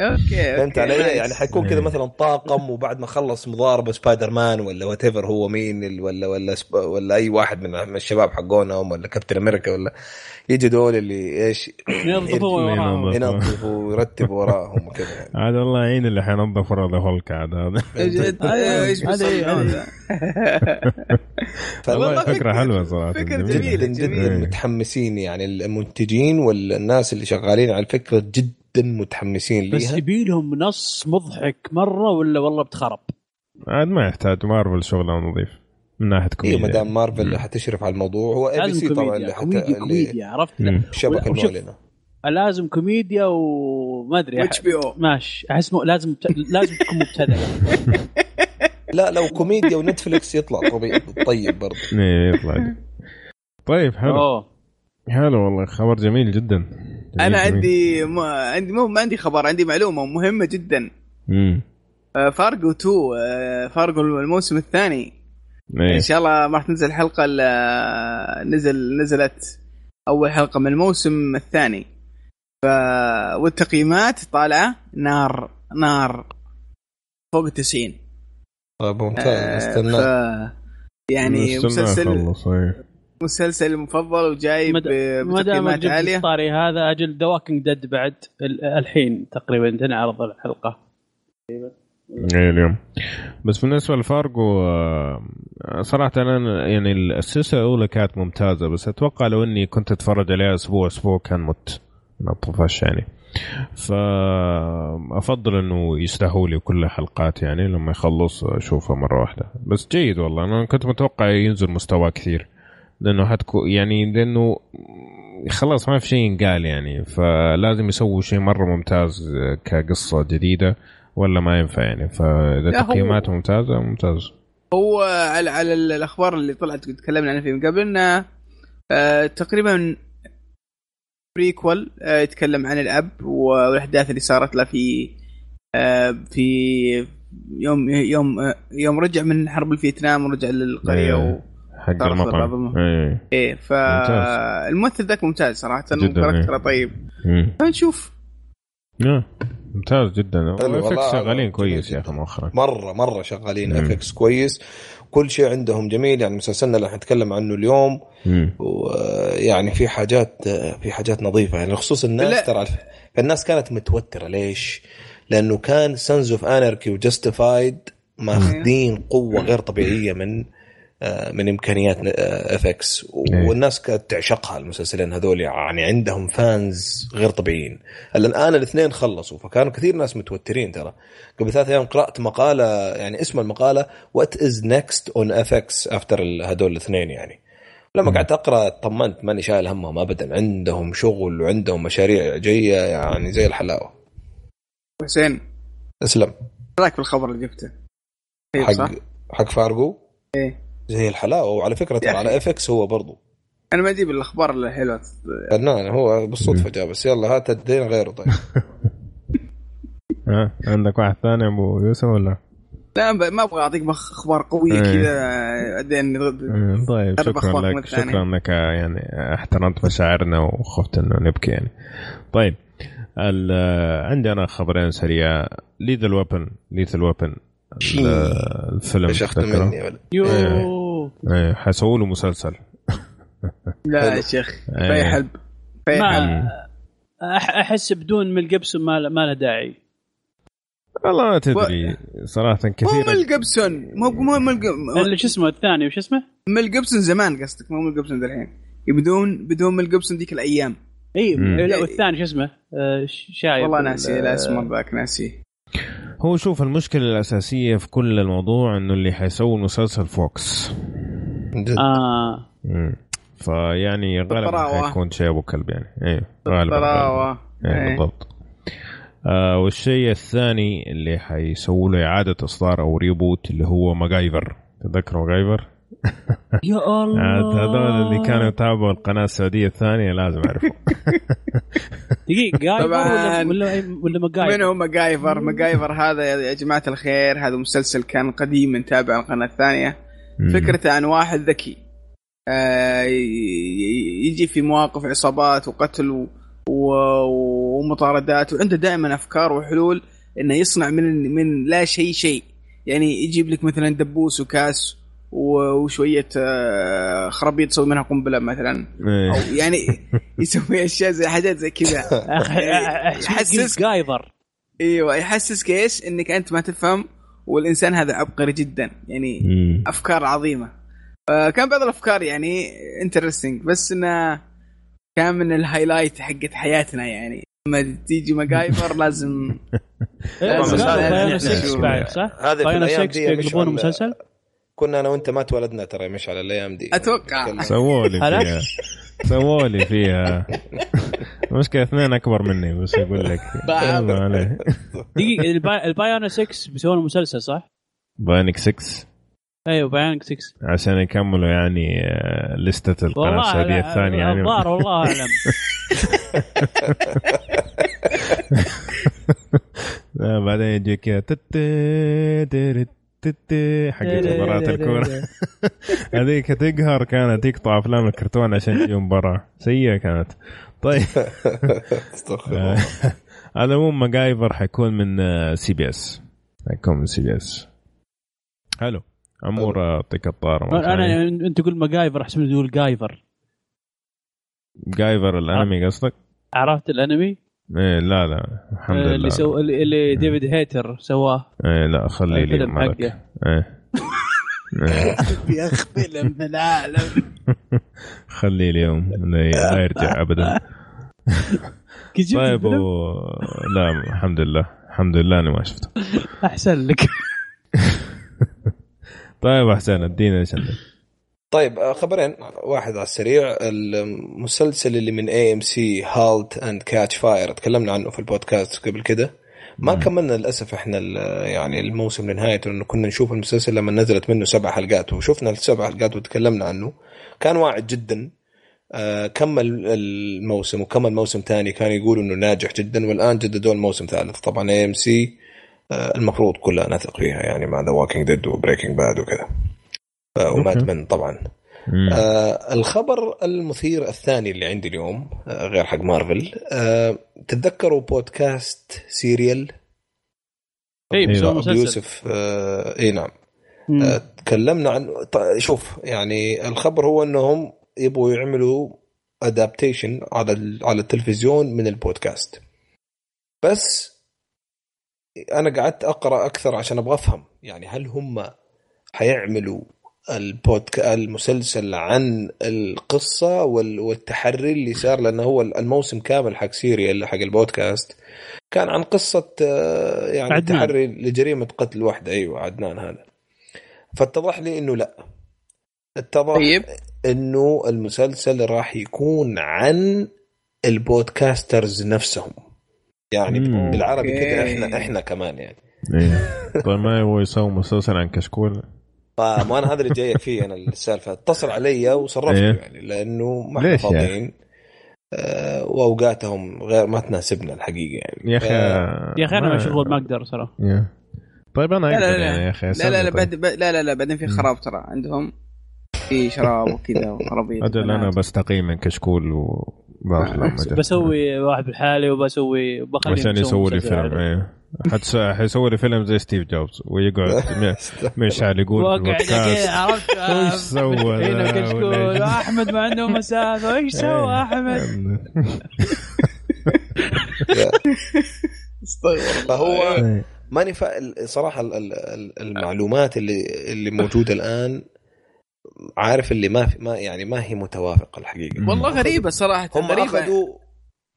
Speaker 2: okay
Speaker 3: فهمت علي؟ يعني حيكون كذا مثلا طاقم وبعد ما خلص مضاربة سبايدر مان ولا whatever هو مين ال- ولا ولا سب- ولا أي واحد من من الشباب حقونهم ولا كابتن أمريكا ولا يجي دول اللي إيش
Speaker 4: ينظفوا وراهم
Speaker 3: ينظفوا ويرتبوا وراهم وكذا يعني.
Speaker 1: عاد الله يعين اللي حينظف ورا ذا هولك عاد هذا
Speaker 2: إيش؟ [LAUGHS]
Speaker 1: والله فكرة
Speaker 2: فكرة-
Speaker 1: حلوة صراحة
Speaker 2: فكرة
Speaker 1: جميلة.
Speaker 2: جميلة.
Speaker 3: جدا جدا
Speaker 1: إيه.
Speaker 3: متحمسين يعني المنتجين والناس اللي شغالين على الفكرة جدا متحمسين
Speaker 4: بس
Speaker 3: ليها.
Speaker 4: يبي لهم نص مضحك مرة ولا والله بتخرب؟
Speaker 1: عاد ما يحتاج مارفل شغلة نظيف من ناحيه
Speaker 3: أيوه
Speaker 1: كوميديا
Speaker 3: ما دام مارفل. حتشرف على الموضوع هو ABC طبعا
Speaker 4: كوميديا
Speaker 3: اللي حت...
Speaker 4: كوميديا كوميديا عرفت.
Speaker 3: الشبكه المعلنه
Speaker 4: لازم كوميديا وما
Speaker 2: أدري HBO
Speaker 4: ماشي. أحس لازم لازم تكون مبتذلة. [LAUGHS]
Speaker 3: لا لو كوميديا و Netflix يطلع طبيعي. طيب برضه.
Speaker 1: إيه، يطلع. طيب حلو.
Speaker 4: أوه.
Speaker 1: حلو والله خبر جميل جدا جميل
Speaker 2: أنا
Speaker 1: جميل.
Speaker 2: عندي ما عندي مو ما عندي خبر عندي معلومة مهمة جدا
Speaker 1: مم.
Speaker 2: آه، فارجو 2 آه، فارجو الموسم الثاني
Speaker 1: إيه.
Speaker 2: إن شاء الله ما راح تنزل الحلقة إلا نزل نزلت أول حلقة من الموسم الثاني ف والتقييمات طالعة نار نار فوق 90
Speaker 3: طيب ممتاز
Speaker 2: آه،
Speaker 3: استنى
Speaker 2: ف يعني مسلسل. مسلسل المفضل وجاي
Speaker 4: مد-
Speaker 2: ب-
Speaker 4: ما دام
Speaker 2: بتقييمات
Speaker 4: جبت
Speaker 2: عالية.
Speaker 4: الطاري هذا أجل ذا Walking Dead بعد ال- الحين تقريبا تنعرض الحلقة.
Speaker 1: إيه اليوم. بس بالنسبة لفارجو آه، صراحة أنا يعني السلسلة الأولى كانت ممتازة بس أتوقع لو إني كنت أتفرج عليها أسبوع أسبوع كان مت ما طفش يعني. فافضل إنه يستهوا لي كل حلقات يعني لما يخلص اشوفها مرة واحدة. بس جيد والله أنا كنت متوقع ينزل مستواه كثير. لأنه حتكون يعني لأنه خلاص ما في شيء ينقال يعني فلازم يسووا شيء مرة ممتاز كقصة جديدة ولا ما ينفع يعني فإذا تقييماته ممتازة ممتاز
Speaker 2: هو على على الأخبار اللي طلعت تكلمنا عنها من قبل إنه آه تقريبا بريكول آه يتكلم عن الأب والأحداث اللي صارت له في آه في يوم يوم يوم رجع من حرب الفيتنام ورجع للقرية
Speaker 1: أيه. حق المطعم.
Speaker 2: إيه, إيه فالممثل ذاك ممتاز صراحة character ه إيه. طيب. فنشوف
Speaker 1: ممتاز جدا. FX شغالين كويس يا أخي مؤخرا.
Speaker 3: مرة مرة شغالين FX كويس. كل شيء عندهم جميل يعني مسلسلنا اللي حنتكلم عنه اليوم. ويعني في حاجات في حاجات نظيفة يعني خصوص الناس ترى الناس كانت متوترة. ليش؟ لأنه كان Sons of Anarchy و Justified ماخذين قوة غير طبيعية من آه، من إمكانيات FX إيه. والناس كانت تعشقها المسلسلين هذول يعني عندهم fans غير طبيعيين. الآن الاثنين خلصوا فكانوا كثير ناس متوترين ترى. قبل ثلاث أيام قرأت مقالة يعني اسم المقالة What is next on FX after هذول الاثنين يعني. لما قعدت أقرأ طمنت ماني شايل همهم ابدا. عندهم شغل وعندهم مشاريع جاية يعني زي الحلاوة.
Speaker 2: حسين.
Speaker 3: اسلم
Speaker 2: رأيك بالخبر اللي جبته؟
Speaker 3: حق حق فارجو؟
Speaker 2: إيه.
Speaker 3: زي الحلاوة. وعلى فكرة ترى على FX هو برضو.
Speaker 2: أنا ما أجيب الاخبار الحلوه
Speaker 3: فنان هو بالصدفة جاء بس يلا هات الدين غيره طيب. [LAUGHS]
Speaker 1: ها عندك واحد ثاني أبو يوسف ولا؟
Speaker 2: لا ما أبغى أعطيك أخبار قوية إيه. كذا بعدين
Speaker 1: إيه، طيب شكرا لك شكرا انك يعني احترمت مشاعرنا وخفت إنه نبكي يعني. طيب عندي أنا خبرين سريعه Lethal Weapon Lethal Weapon الفيلم مني ولا؟ يو إيه, حيسووا له مسلسل. [LAUGHS]
Speaker 2: لا يا شيخ في إيه. حلب في حلب.
Speaker 4: أحس بدون ميل جيبسون ما له داعي.
Speaker 1: والله ما تدري صراحة كثير مو
Speaker 2: ميل جيبسون مو مو ميل
Speaker 4: اللي شو اسمه الثاني وش اسمه؟
Speaker 2: ميل جيبسون زمان قصدك مو ميل جيبسون الحين بدون بدون ميل جيبسون ذيك الأيام.
Speaker 4: اي لا والثاني شو اسمه؟ آه، شايب
Speaker 2: والله ناسي لا اسمه ذاك ناسي.
Speaker 1: هو شوف المشكلة الأساسية في كل الموضوع إنه اللي حيسوي مسلسل Fox.
Speaker 4: آه.
Speaker 1: مم. فيعني غالبا حيكون شيء أبو كلب يعني. إيه
Speaker 2: غالبا
Speaker 1: إيه, إيه. بالضبط. آه والشيء الثاني اللي حيسووا له إعادة إصدار أو reboot اللي هو MacGyver. تذكروا MacGyver؟
Speaker 4: يا الله
Speaker 1: هذول اللي كانوا يتابعوا القناة السعودية الثانية لازم اعرفوا [LAUGHS]
Speaker 4: دقيقة [LAUGHS] جايفر ولا ولا ماجايفر
Speaker 2: من هو ماجايفر؟ ماجايفر هذا يا جماعة الخير هذا مسلسل كان قديم نتابع القناة الثانية. فكرته عن واحد ذكي. آه يجي في مواقف عصابات وقتل ومطاردات وعنده دائما أفكار وحلول إنه يصنع من من لا شيء شيء. يعني يجيب لك مثلا دبوس وكاس وشوية آه، خرابيط يسوي منها قنبلة مثلا.
Speaker 1: إيه.
Speaker 2: أو يعني [LAUGHS] يسوي أشياء زي حاجات زي كذا.
Speaker 4: يحسسك Gyver
Speaker 2: إيوه يحسسك إيش؟ إنك أنت ما تفهم والإنسان هذا عبقري جدا. يعني أفكار عظيمة. كان بعض الأفكار يعني interesting بس إنه كان من ال highlight حقت حياتنا يعني. لما تيجي MacGyver [LAUGHS] لازم
Speaker 4: هذا في الأيام دي يقلبون مسلسل؟
Speaker 3: كنا أنا وأنت ما تولدنا ترى مش على الأيام دي.
Speaker 2: أتوقع.
Speaker 1: سووا لي فيها. سووا لي فيها. المشكلة اثنين أكبر مني بس أقول لك.
Speaker 4: دقيقة ال Bionic 6 بيسوون مسلسل صح؟
Speaker 1: Bionic 6
Speaker 4: أيوه Bionic 6
Speaker 1: عشان يكملوا يعني آه، لستة القناة السعودية الثانية يعني.
Speaker 4: الظاهر والله أعلم. [LAUGHS] [LAUGHS]
Speaker 1: بعدين يجيك حقت مباراة الكورة. [LAUGHS] هذيك تقهر كانت تقطع أفلام الكرتون عشان تجي مباراة. سيئة كانت. طيب. [LAUGHS] [LAUGHS] على العموم MacGyver حيكون من CBS. حيكون من CBS. حلو. عمور اعطيك الطارة
Speaker 4: أنا أنت تقول MacGyver احسن تقول Guyver.
Speaker 1: Guyver الأنمي قصدك؟
Speaker 4: عرفت الأنمي؟
Speaker 1: إيه لا لا الحمد لله
Speaker 4: اللي سو اللي ديفيد هيتر سواه.
Speaker 1: إيه لا خلي لي
Speaker 4: مالك
Speaker 1: إيه. [LAUGHS]
Speaker 2: يا اخ فيلم من العالم [LAUGHS]
Speaker 1: خليه اليوم لا يرجع ابدا. [LAUGHS] طيب و... لا الحمد لله الحمد لله إني ما شفته.
Speaker 4: أحسن لك.
Speaker 1: طيب أحسن ادينا إيش عندك
Speaker 3: طيب آه، خبرين. واحد على السريع. المسلسل اللي من AMC Halt and Catch Fire تكلمنا عنه في البودكاست قبل كده. ما
Speaker 1: مم.
Speaker 3: كملنا للأسف إحنا ال- يعني الموسم لنهايته لأنه كنا نشوف المسلسل لما نزلت منه سبع حلقات وشفنا السبع حلقات وتكلمنا عنه. كان واعد جدا آه كمل الموسم وكمل موسم ثاني كان يقولوا إنه ناجح جدا والآن جددوا الموسم ثالث. طبعا AMC المفروض كلها نثق فيها يعني مع The Walking Dead و Breaking Bad
Speaker 1: وكذا.
Speaker 3: من طبعا. آه الخبر المثير الثاني اللي عندي اليوم آه غير حق مارفل آه تتذكروا بودكاست Serial؟
Speaker 4: اي مسلسل.
Speaker 3: يوسف آه اي نعم. آه تكلمنا عن شوف يعني الخبر هو إنهم يبغوا يعملوا adaptation على على التلفزيون من البودكاست. بس أنا قعدت أقرأ أكثر عشان أبغى أفهم يعني هل هم حيعملوا البودك المسلسل عن القصة وال- والتحري اللي صار لأنه هو الموسم كامل حق Serial حق البودكاست كان عن قصة آه، يعني
Speaker 4: عدنان.
Speaker 3: تحري لجريمة قتل واحدة أيوه عدنان هذا فاتضح لي إنه لا اتضح
Speaker 2: طيب
Speaker 3: إنه المسلسل راح يكون عن ال podcasters نفسهم يعني
Speaker 1: مم.
Speaker 3: بالعربي كده. إحنا إحنا كمان يعني
Speaker 1: إيه. [LAUGHS] طيب ما يبغوا يسووا مسلسل عن كشكول
Speaker 3: فما أنا هذا اللي جايك فيه أنا السالفة اتصل علي وصرفت
Speaker 1: إيه.
Speaker 3: يعني لأنه ما
Speaker 1: إحنا؟
Speaker 3: فاضيين آه، وأوقاتهم غير ما تناسبنا الحقيقة يعني
Speaker 1: يا أخي
Speaker 3: ف-
Speaker 4: يا أخي
Speaker 1: أنا
Speaker 4: مشغول ما أقدر
Speaker 1: صراحة. طيب أنا
Speaker 2: لا لا
Speaker 1: أقدر
Speaker 2: لا.
Speaker 1: يعني يا أخي
Speaker 2: لا لا لا بعد
Speaker 1: طيب.
Speaker 2: لا لا لا بعدين في خراب ترى عندهم في شراب وكذا وخرابيط
Speaker 1: أجل أنا بستقيم من كشكول لهم أجل.
Speaker 4: بسوي واحد بالحالي وبسوي بخلي
Speaker 1: عشان يسوي لي فيلم إيه. حيسوي لي فيلم زي ستيف جوبز ويقعد [LAUGHS] مشعل يقول في
Speaker 4: وقع
Speaker 1: البودكاست [LAUGHS]
Speaker 4: عرفت [LAUGHS]
Speaker 1: وش سوى
Speaker 4: أحمد ما عنده مسافه إيش سوى
Speaker 1: إيه.
Speaker 4: أحمد؟
Speaker 2: استغفر
Speaker 3: فهو
Speaker 1: إيه.
Speaker 3: ماني فا... صراحة ال- ال- ال- المعلومات اللي اللي موجودة الآن عارف اللي ما في ما يعني ما هي متوافقة الحقيقة
Speaker 2: والله غريبة صراحة
Speaker 3: هم
Speaker 2: غريبة.
Speaker 3: اخذوا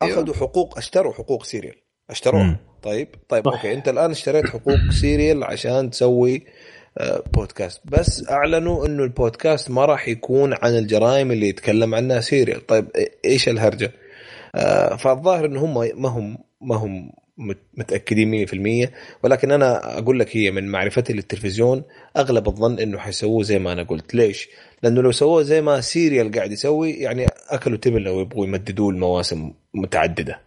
Speaker 2: أيوه.
Speaker 3: اخذوا حقوق اشتروا حقوق سيريال اشتروها.
Speaker 1: مم.
Speaker 3: طيب طيب
Speaker 4: صح.
Speaker 3: أوكي. أنت الآن اشتريت حقوق سيريال عشان تسوي آه، بودكاست. بس أعلنوا إنه البودكاست ما راح يكون عن الجرائم اللي يتكلم عنها سيريال. طيب إيش الهرجة؟ آه، فالظاهر إن هم ما هم ما هم مت- متأكدين 100% ولكن أنا أقول لك هي من معرفتي للتلفزيون أغلب الظن إنه حيسووه زي ما أنا قلت. ليش؟ لأنه لو سووه زي ما سيريال قاعد يسوي يعني أكلوا تبن لو يبغوا يمددوا المواسم متعددة.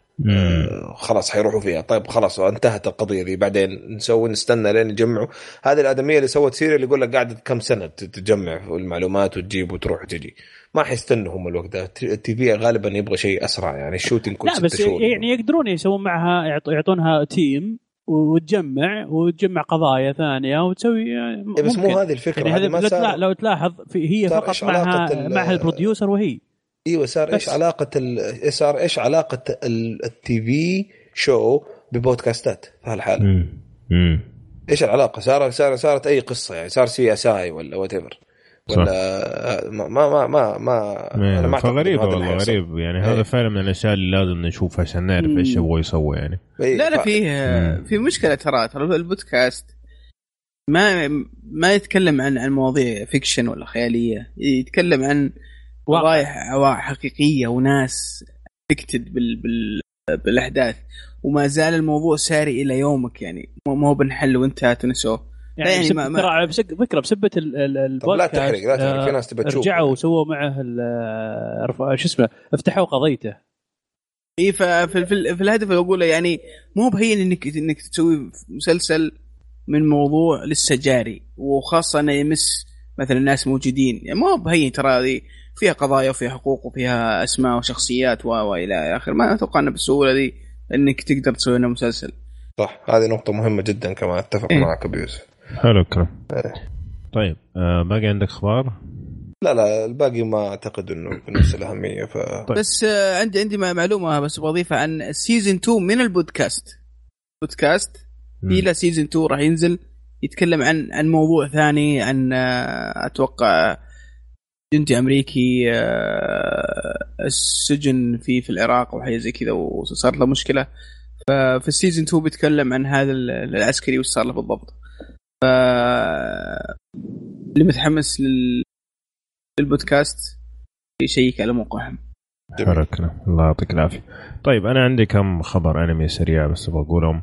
Speaker 3: خلاص حيروحوا فيها. طيب خلاص انتهت القضية دي بعدين نسوي نستنى لين يجمعوا. هذه الآدمية اللي سوت سيريال اللي يقول لك قاعدة كم سنة تجمع المعلومات وتجيب وتروح وتجي. ما حيستنوا هم الوقت ده. التي في غالبا يبغى شيء أسرع يعني ال shooting كل
Speaker 4: لا بس
Speaker 3: شهور.
Speaker 4: يعني يقدرون يسوون معها يعط- يعطونها تيم وتجمع وتجمع قضايا ثانية وتسوي يعني
Speaker 3: بس مو. هذه الفكرة.
Speaker 4: يعني
Speaker 3: هذه
Speaker 4: لو تلا- لو تلاحظ في هي فقط معها
Speaker 3: معها ال
Speaker 4: producer وهي.
Speaker 3: إيوه صار
Speaker 4: إيش.
Speaker 3: علاقة ال... إيش صار إيش علاقة ال- ال TV show ببودكاستات في هالحالة
Speaker 1: مم. مم.
Speaker 3: إيش العلاقة صار صار صارت أي قصة يعني صار CSI ولا whatever ولا ما ما ما ما أنا ما اللي
Speaker 1: والله. غريب يعني. هذا فعلا من الأشياء اللي لازم نشوفها عشان نعرف
Speaker 4: مم.
Speaker 1: إيش يبغوا يسوي يعني
Speaker 3: إيه،
Speaker 2: لا لا
Speaker 3: ف-
Speaker 2: فيه
Speaker 1: مم.
Speaker 2: في مشكلة ترى ترى البودكاست ما ما يتكلم عن عن مواضيع fiction ولا خيالية يتكلم عن
Speaker 4: واقع
Speaker 2: حقيقية وناس تكتد بال بال بالأحداث. وما زال الموضوع ساري إلى يومك يعني. مو مو بنحل وانتهى تنسوه
Speaker 4: يعني,
Speaker 2: يعني
Speaker 4: بسب...
Speaker 2: ما-
Speaker 4: فكرة بسبة ال- ال-
Speaker 3: طب لا
Speaker 4: البودكاست
Speaker 3: تحرق لا تحرق. في ناس تبى تشوف
Speaker 4: رجعوا وسووا معه شو اسمه افتحوا قضيته.
Speaker 2: إي ففي في, في الهدف اللي أقوله يعني مو بهين انك إنك تسوي مسلسل من موضوع لسه جاري. وخاصة إنه يمس مثلا ناس موجودين. يعني مو بهين ترى هذه فيها قضايا وفيها حقوق وفيها أسماء وشخصيات و وإلى اخره ما أتوقع انه بالسهولة دي إنك تقدر تسوي لنا مسلسل
Speaker 3: صح هذه نقطة مهمة جدا كمان أتفق
Speaker 2: إيه.
Speaker 3: معك أبو يوسف
Speaker 1: حلو الكلام
Speaker 3: إيه.
Speaker 1: طيب آه باقي عندك أخبار؟
Speaker 3: لا لا الباقي ما أعتقد إنه بنفس الأهمية ف
Speaker 1: طيب.
Speaker 2: بس آه، عندي عندي معلومة بس بضيفها عن season 2 من البودكاست بودكاست في له season 2 راح ينزل يتكلم عن عن موضوع ثاني عن آه، أتوقع جندي أمريكي آه، السجن في في العراق وحاجه زي كذا وصار له مشكلة. ففي ال season 2 بيتكلم عن هذا العسكري وش صار له بالضبط. ف اللي متحمس لل للبودكاست يشيك على موقعهم.
Speaker 1: حركنا الله يعطيك العافية. طيب أنا عندي كم خبر أنمي سريع بس بقولهم.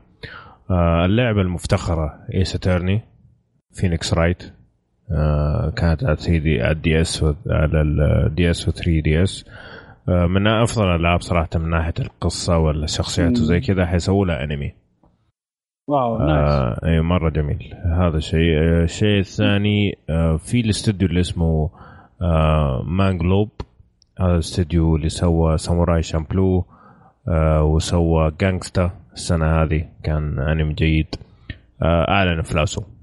Speaker 1: آه اللعبة المفتخرة Ace Attorney Phoenix Wright كانت على 3 D على ال DS على ال DS و 3 DS. آه من أفضل الألعاب صراحة من ناحية القصة والشخصيات وزي كذا حيسووا لها أنمي.
Speaker 4: wow nice
Speaker 1: آه إي مرة جميل. هذا شيء. آه، الشيء الثاني آه في الاستوديو اللي اسمه آه مانجلوب هذا الاستوديو اللي سوى ساموراي شامبلو آه وسوى جانجستا السنة هذه كان أنمي جيد. آه أعلن افلاسه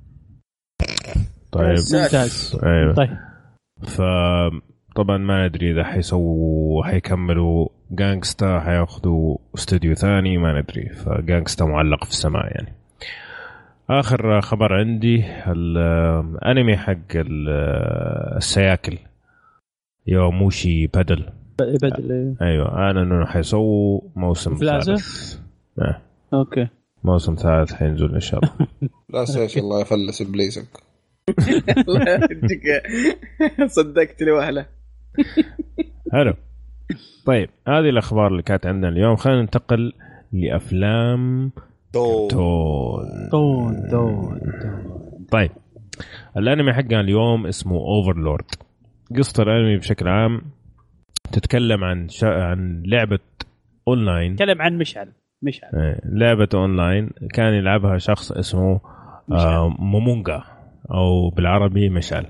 Speaker 1: طيب.
Speaker 4: ممتاز.
Speaker 1: أيوه
Speaker 4: طيب.
Speaker 1: فطبعا ما ندري إذا حيسووا حيكملوا. جانجستا حياخذوا استوديو ثاني ما ندري. فجانجستا معلق في السماء يعني. آخر خبر عندي الانمي حق ال- السياكل. يواموشي بيدل
Speaker 4: بدل إيه.
Speaker 1: أيوه. اعلنوا إنه حيسووا موسم؟ ثالث. آه.
Speaker 4: أوكي.
Speaker 1: موسم ثالث حينزل إن شاء الله. [LAUGHS]
Speaker 3: لا سيف الله يفلس ابليسك [LAUGHS]
Speaker 2: الله يهديك صدقت لي وهله
Speaker 1: حلو. طيب هذه الأخبار اللي كانت عندنا اليوم. خلينا ننتقل لأفلام
Speaker 3: تو
Speaker 1: تون
Speaker 4: دون دون دون.
Speaker 1: طيب الأنمي حقنا اليوم اسمه اوفرلورد قصة الأنمي بشكل عام تتكلم عن شا... عن لعبة اونلاين
Speaker 4: تكلم عن مشعل مشعل.
Speaker 1: آه، لعبة اونلاين كان يلعبها شخص اسمه آه مومونجا أو بالعربي مشعل.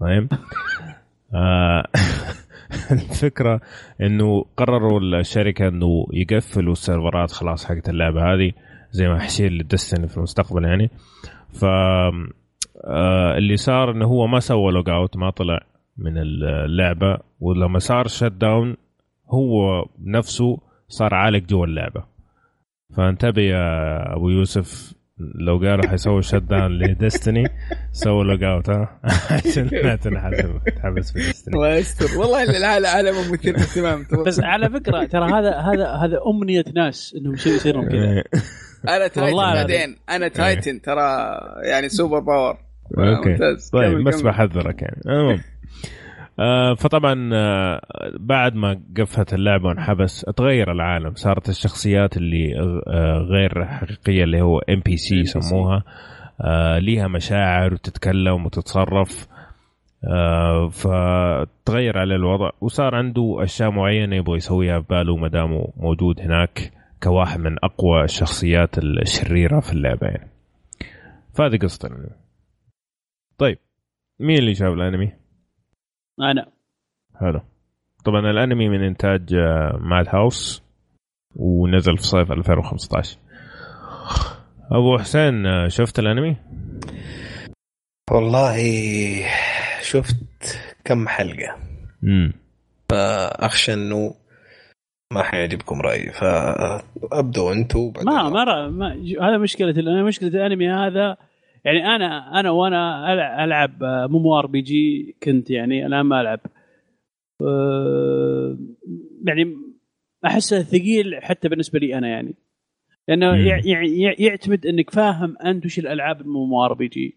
Speaker 1: طيب؟ [LAUGHS] آه، [LAUGHS] الفكرة إنه قرروا الشركة إنه يقفلوا السيرفرات خلاص حقت اللعبة هذه زي ما حيصير لل Destiny في المستقبل يعني. ف آه، اللي صار إنه هو ما سوى log out ما طلع من اللعبة ولما صار shut down هو نفسه صار عالق جوا اللعبة. فانتبه يا أبو يوسف لو قالوا حيسوي shut down ل Destiny. سووا log out ها؟ [LAUGHS] عشان لا تنحسب تحبس في Destiny. [LAUGHS]
Speaker 2: الله يستر والله العالم عالم مثير اهتمام.
Speaker 4: بس على فكرة ترى هذا هذا هذا أمنية ناس إنهم يصير يصيرون كذا. [LAUGHS]
Speaker 2: أنا
Speaker 4: Titan
Speaker 2: بعدين. أنا Titan ترى يعني super power
Speaker 1: أوكي.
Speaker 2: ممتاز.
Speaker 1: طيب بس. بحذرك يعني المهم. فطبعا آه بعد ما قفلت اللعبة وانحبس تغير العالم صارت الشخصيات اللي آه غير حقيقية اللي هو
Speaker 2: NPC.
Speaker 1: يسموها آه ليها مشاعر وتتكلم وتتصرف آه فتغير عليه الوضع وصار عنده أشياء معينة يبغى يسويها في باله ما دامه موجود هناك كواحد من أقوى الشخصيات الشريرة في اللعبة يعني فهذه قصه الانمي طيب مين اللي شاف الأنمي؟
Speaker 4: أنا.
Speaker 1: حلو. طبعا الأنمي من إنتاج آه، ماد هاوس ونزل في صيف 2015 أبو حسين آه، شفت الأنمي؟
Speaker 3: والله شفت كم حلقة.
Speaker 1: امم
Speaker 3: أخشى أنه ما حيعجبكم رأيي. فأبدوا أنتوا بعدين
Speaker 4: ما ما, هذا مشكلة أنا مشكلة الأنمي هذا يعني أنا أنا وأنا ألعب آه، MMORPG كنت يعني الآن ما ألعب. أه، يعني أحسه ثقيل حتى بالنسبة لي أنا يعني. لأنه
Speaker 1: مم.
Speaker 4: يع- يع- يعتمد إنك فاهم أنت وش الألعاب ال MMORPG.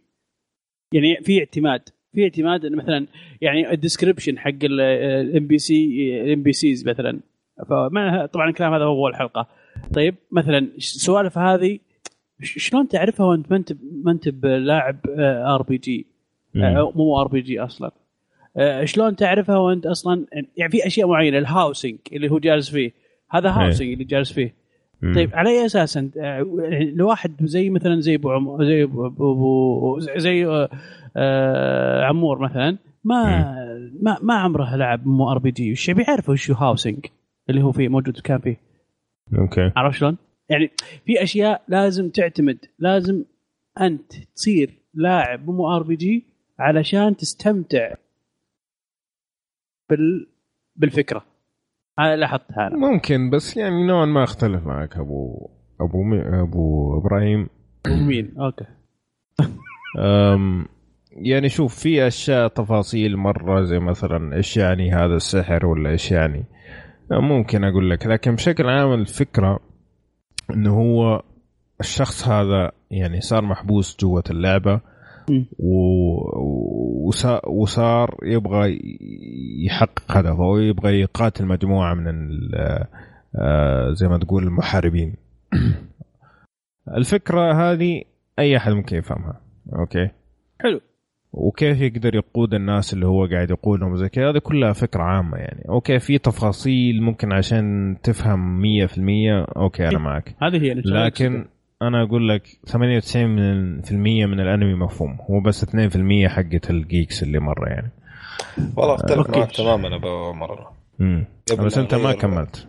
Speaker 4: يعني في اعتماد في اعتماد إن مثلا يعني ال description حق ال NPC ال NPCs مثلا. فما طبعا الكلام هذا هو الحلقة طيب مثلا السوالف هذه شلون تعرفها وانت ما انت ما انت بلاعب ار بي جي مو ار بي جي أصلا. آه، شلون تعرفها وانت أصلا؟ يعني في أشياء معينة ال housing اللي هو جالس فيه. هذا
Speaker 1: إيه.
Speaker 4: housing اللي جالس فيه. طيب على أي أساس أنت؟ آه، لواحد زي مثلا زي أبو عم... زي ابو زي آه، عمور مثلا ما ما ما عمره لعب MMORPG وش بيعرف وش housing اللي هو فيه موجود كان فيه.
Speaker 1: okay.
Speaker 4: عرفت شلون؟ يعني في أشياء لازم تعتمد لازم أنت تصير لاعب MMORPG علشان تستمتع بال بالفكرة. هذا لاحظتها أنا.
Speaker 1: ممكن بس يعني نوعا ما أختلف معك أبو أبو مي... أبو إبراهيم.
Speaker 4: مين؟ okay.
Speaker 1: أم يعني شوف في أشياء تفاصيل مرة زي مثلا إيش يعني هذا السحر ولا إيش يعني؟ ممكن أقول لك لكن بشكل عام الفكرة إنه هو الشخص هذا يعني صار محبوس جوة
Speaker 4: اللعبة.
Speaker 1: و... وصار يبغى يحقق هدفه ويبغى يقاتل مجموعة من آه، زي ما تقول المحاربين. [CLEARS THROAT] الفكرة هذه أي أحد ممكن يفهمها. okay؟
Speaker 4: حلو.
Speaker 1: وكيف يقدر يقود الناس اللي هو قاعد يقودهم زي كذا؟ هذه كلها فكرة عامة يعني. okay في تفاصيل ممكن عشان تفهم 100% okay أنا معك.
Speaker 4: هذه هي
Speaker 1: لكن أنا أقول لك 98% من, من الأنمي مفهوم. هو بس 2% حقت ال geeks اللي مرة يعني.
Speaker 3: والله أختلف معك تماما أبو عمر
Speaker 1: بس أنت ما كملت.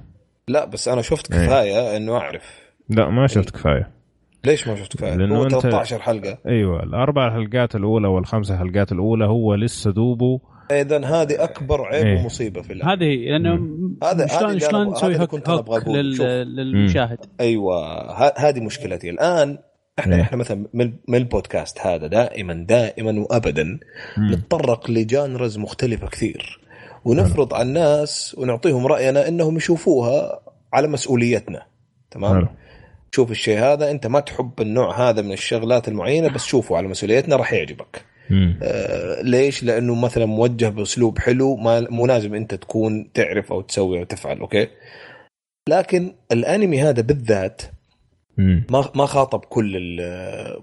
Speaker 3: لا بس أنا شفت إيه. كفاية إيه. إنه أعرف.
Speaker 1: لا ما شفت كفاية.
Speaker 3: ليش ما شفت كفايه؟ لأنه هو 13 حلقة.
Speaker 1: أيوه الأربع حلقات الأولى والخمسة حلقات الأولى هو لسه دوبه
Speaker 3: اذا هذه أكبر عيب إيه. ومصيبة في
Speaker 4: العالم. هذه لأنه هذا شلون شلون نسوي hook, hook للمشاهد؟
Speaker 3: أيوه. هذه مشكلتي. الآن إحنا إيه. إحنا مثلا من, من البودكاست هذا دائما دائما وابدا نتطرق ل genres مختلفة كثير. ونفرض على الناس ونعطيهم رأينا إنهم يشوفوها على مسؤوليتنا. تمام؟ شوف الشيء هذا انت ما تحب النوع هذا من الشغلات المعينة بس شوفه على مسؤوليتنا راح يعجبك آه ليش؟ لأنه مثلا موجه بأسلوب حلو ما مو لازم أنت تكون تعرف أو تسوي أو تفعل okay لكن الأنمي هذا بالذات ما ما خاطب كل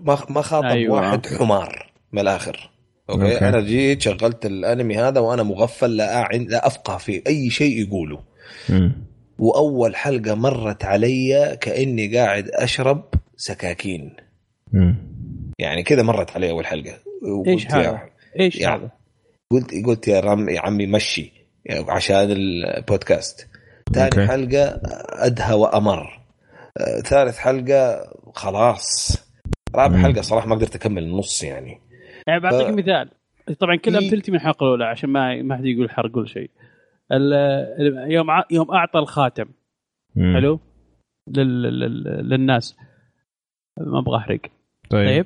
Speaker 3: ما ما خاطب أيوة. واحد حمار من الآخر okay؟, okay أنا جيت شغلت الأنمي هذا وأنا مغفل لا أعن لا أفقه في أي شيء يقوله مم. وأول حلقة مرت علي كأني قاعد أشرب سكاكين. مم. يعني كذا مرت علي أول حلقة.
Speaker 4: إيش هذا؟ إيش يعني هذا؟
Speaker 3: قلت قلت يا رم يا عمي مشي يعني عشان البودكاست. ثاني حلقة أدهى وأمر. آه، ثالث حلقة خلاص. رابع حلقة صراحة ما قدرت أكمل النص يعني.
Speaker 4: يعني بعطيك ف... مثال. طبعا كل أمثلتي من الحلقة الأولى عشان ما ما حد يقول حرق ولا شيء. يوم يوم أعطى الخاتم. مم. حلو؟ لل... لل... للناس. ما أبغى أحرق. طيب, طيب.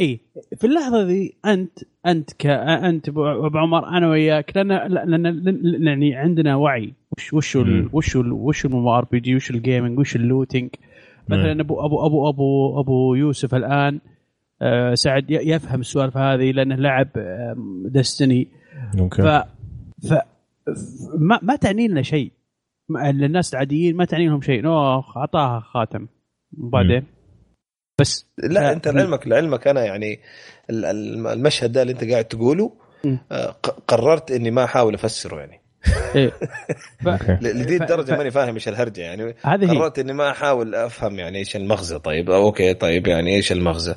Speaker 4: إي. في اللحظة ذي أنت أنت ك أنت ابو عمر أنا وياك لأن لأن يعني عندنا وعي. وش وش ال وش ال وش ال RPG وش ال gaming وش ال looting مثلا ابو ابو ابو ابو أبو يوسف الآن آه سعد يفهم السوالف هذه لأنه لعب Destiny okay. ف ف ما ما تعني لنا شيء. الناس العاديين ما تعني لهم شيء. اوه اعطاها خاتم. وبعدين؟ بس
Speaker 3: لا انت لعلمك لعلمك أنا يعني المشهد ده اللي انت قاعد تقوله آه، قررت إني ما أحاول أفسره يعني. إيه؟ [LAUGHS] ف... لذي الدرجة ماني فاهم إيش الهرجة يعني. هذه قررت إني ما أحاول أفهم يعني إيش المغزى. طيب okay طيب يعني إيش المغزى.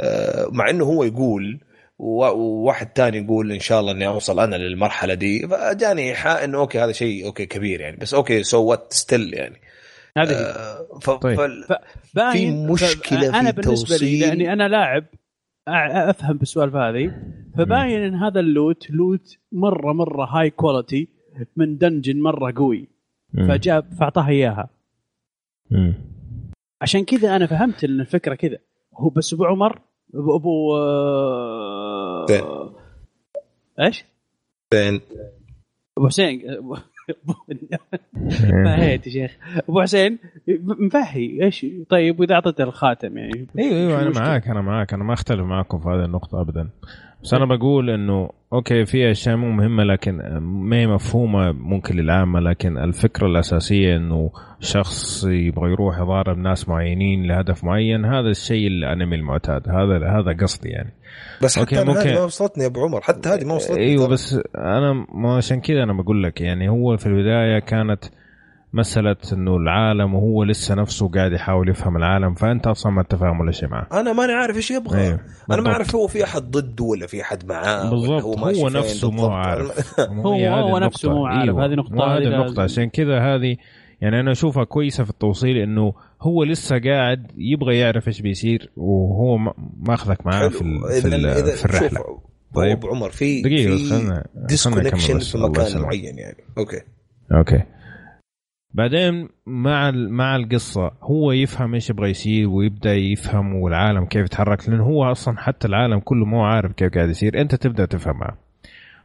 Speaker 3: آه، مع إنه هو يقول وواحد تاني يقول إن شاء الله إني أوصل أنا للمرحلة دي. فجاني ايحاء إنه okay هذا شيء okay كبير يعني. بس okay so what still يعني.
Speaker 4: هذه آه ف... طيب. ف... في مشكلة في أنا بالنسبة لي لأني أنا لاعب أفهم بالسوالف هذه. فباين إن هذا ال loot loot مرة مرة high quality من dungeon مرة قوي. فجاب فأعطاها إياها. عشان كذا أنا فهمت إن الفكرة كذا. هو بس ابو عمر ابو أبو آه إيش؟
Speaker 3: فين؟
Speaker 4: أبو حسين. فهيت يا شيخ. أبو حسين مفهي. إيش؟ طيب وإذا أعطيته الخاتم يعني.
Speaker 1: أيوه أيوه أنا معاك أنا معاك. أنا ما أختلف معاكم في هذه النقطة ابدا. بس أنا بقول إنه أوكي في أشياء مو مهمة لكن ما هي مفهومة ممكن للعامة لكن الفكرة الأساسية إنه شخص يبغى يروح يضارب ناس معينين لهدف معين هذا الشيء الأنمي المعتاد. هذا هذا قصدي يعني.
Speaker 3: بس حتى أوكي ممكن... ما وصلتني يا أبو عمر. حتى هذه ما وصلتني.
Speaker 1: أيوه بس أنا ما عشان كذا أنا بقول لك يعني هو في البداية كانت مسألة إنه العالم وهو لسه نفسه قاعد يحاول يفهم العالم فأنت أصلا ما تفهم ولا شيء معه.
Speaker 3: أنا ماني عارف إيش يبغى. أيوه. أنا ما أعرف هو في أحد ضده ولا في أحد معاه
Speaker 1: بالضبط. هو, [LAUGHS] هو نفسه مو عارف.
Speaker 4: هو هو نفسه مو عارف. أيوه. هذه نقطة
Speaker 1: هذه النقطة. عشان كذا هذه يعني أنا أشوفها كويسة في التوصيل إنه هو لسه قاعد يبغى يعرف إيش بيصير وهو ماخذك معاه في, في, في الرحلة.
Speaker 3: طيب. أبو عمر في دقيقة في خلنا disconnection في مكان معين يعني. okay.
Speaker 1: okay. بعدين مع مع القصة هو يفهم إيش يبغى يصير ويبدأ يفهم والعالم كيف يتحرك لأنه هو أصلا حتى العالم كله مو عارف كيف قاعد يصير. أنت تبدأ تفهم معه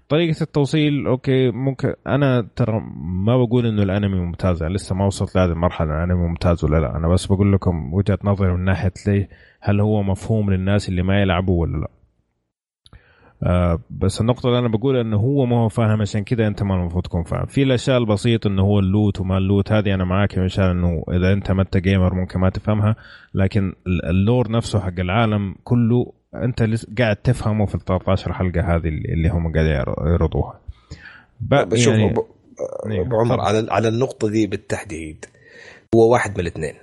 Speaker 1: طريقة التوصيل okay ممكن أنا ترى ما بقول إنه الأنمي ممتاز يعني لسه ما وصلت لهذه المرحلة الأنمي ممتاز ولا لا. أنا بس بقول لكم وجهة نظري من ناحية ليه هل هو مفهوم للناس اللي ما يلعبوا ولا لا. آه بس النقطة اللي أنا بقول إنه هو ما هو فاهم عشان كذا أنت ما المفروض تكون فاهم. في الأشياء البسيطة إنه هو ال loot وما ال loot هذه أنا معاك عشان إنه إذا أنت ما أنت gamer ممكن ما تفهمها. لكن ال lore نفسه حق العالم كله أنت قاعد تفهمه في ال 13 حلقة هذه اللي هم قاعد يعرضوها.
Speaker 3: بشوف يعني... ب... إيه، أبو عمر على على النقطة دي بالتحديد هو واحد من الاثنين.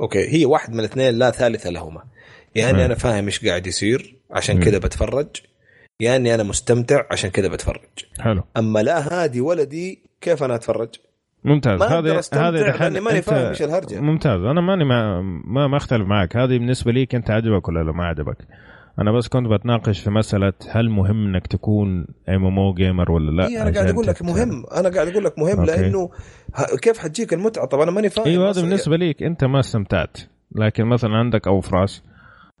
Speaker 3: أوكي هي واحد من الاثنين لا ثالث لهما. يعني أنا فاهم إيش قاعد يصير عشان كذا بتفرج. يا يعني إني أنا مستمتع عشان كذا بتفرج.
Speaker 1: حلو.
Speaker 3: أما لا هذه ولا دي كيف أنا أتفرج؟
Speaker 1: ممتاز.
Speaker 3: هذا هذا لأني ماني فاهم إيش الهرجة.
Speaker 1: ممتاز. أنا ماني ما ما, ما أختلف معك. هذه بالنسبة لي كنت عجبك ولا ما عجبك أنا بس كنت بتناقش في مسألة هل مهم إنك تكون MMO gamer ولا لا؟
Speaker 3: إيه أنا قاعد أقول لك مهم. أنا قاعد أقول لك مهم أوكي. لأنه كيف حتجيك المتعة؟ طب أنا ماني فاهم
Speaker 1: إيوه هذا بالنسبة ليك أنت ما استمتعت. لكن مثلا عندك أو فراس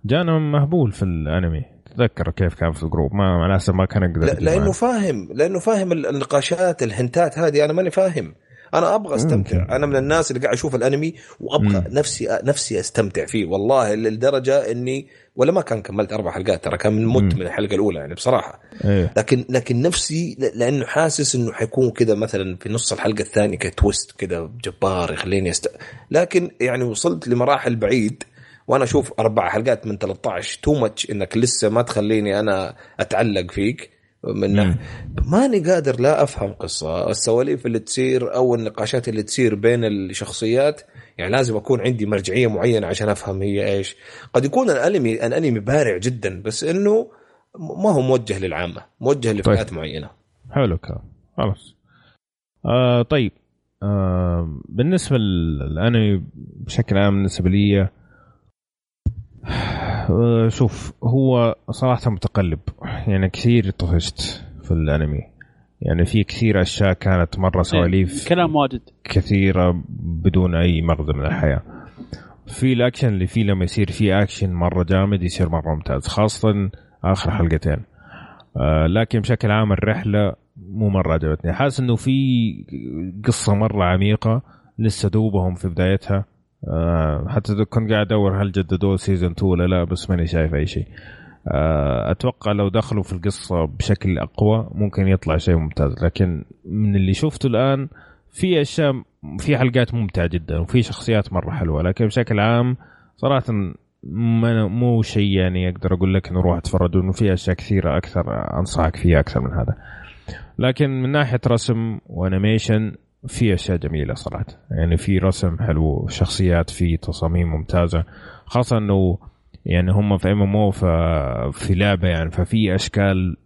Speaker 1: جانا مهبول في الأنمي. تذكر كيف كان في ال group. ما على ما كان يقدر
Speaker 3: لا لأنه فاهم لأنه فاهم النقاشات الهنتات هذه أنا ماني فاهم. أنا أبغى أستمتع. ممكن. أنا من الناس اللي قاعد أشوف الأنمي وأبغى مم. نفسي نفسي أستمتع فيه. والله للدرجه إني ولا ما كان كملت أربع حلقات ترى كان مت من الحلقة الأولى يعني بصراحة.
Speaker 1: أيه.
Speaker 3: لكن لكن نفسي لأنه حاسس إنه حيكون كذا مثلا في نص الحلقة الثانية ك twist كذا جبار يخليني است... لكن يعني وصلت لمراحل بعيد. وأنا أشوف أربع حلقات من 13 تو ماتش إنك لسه ما تخليني أنا أتعلق فيك. من ماني قادر لا أفهم قصة. السواليف اللي تصير أو النقاشات اللي تصير بين الشخصيات يعني لازم أكون عندي مرجعية معينة عشان أفهم هي إيش. قد يكون الأنمي الأنمي بارع جدا بس إنه ما هو موجه للعامة موجه لفئات طيب. معينة.
Speaker 1: حلو كلام خلاص. آه طيب. آه بالنسبة للأنمي بشكل عام بالنسبة لي آه، شوف هو صراحة متقلب. يعني كثير طفشت في الأنمي. يعني في كثير أشياء كانت مرة إيه، سواليف
Speaker 4: كلام واجد.
Speaker 1: كثيرة بدون أي مغزى من الحياة. في الأكشن اللي فيه لما يصير فيه أكشن مرة جامد يصير مرة ممتاز خاصة آخر حلقتين. آه لكن بشكل عام الرحلة مو مرة عجبتني. حاسس إنه في قصة مرة عميقة لسه دوبهم في بدايتها. آه حتى كنت قاعد أدور هل جددوه سيزون 2 ولا لا بس ماني شايف أي شيء. آه أتوقع لو دخلوا في القصة بشكل أقوى ممكن يطلع شيء ممتاز لكن من اللي شفته الآن في أشياء في حلقات ممتعة جدا وفي شخصيات مرة حلوة لكن بشكل عام صراحة مو شيء يعني أقدر أقول لك إنه روح أتفرج انه في أشياء كثيرة أكثر أنصحك فيها أكثر من هذا. لكن من ناحية رسم و animation في أشياء جميلة صراحة. يعني في رسم حلو شخصيات في تصاميم ممتازة. خاصة إنه يعني هم في MMO في لعبة يعني ففي أشكال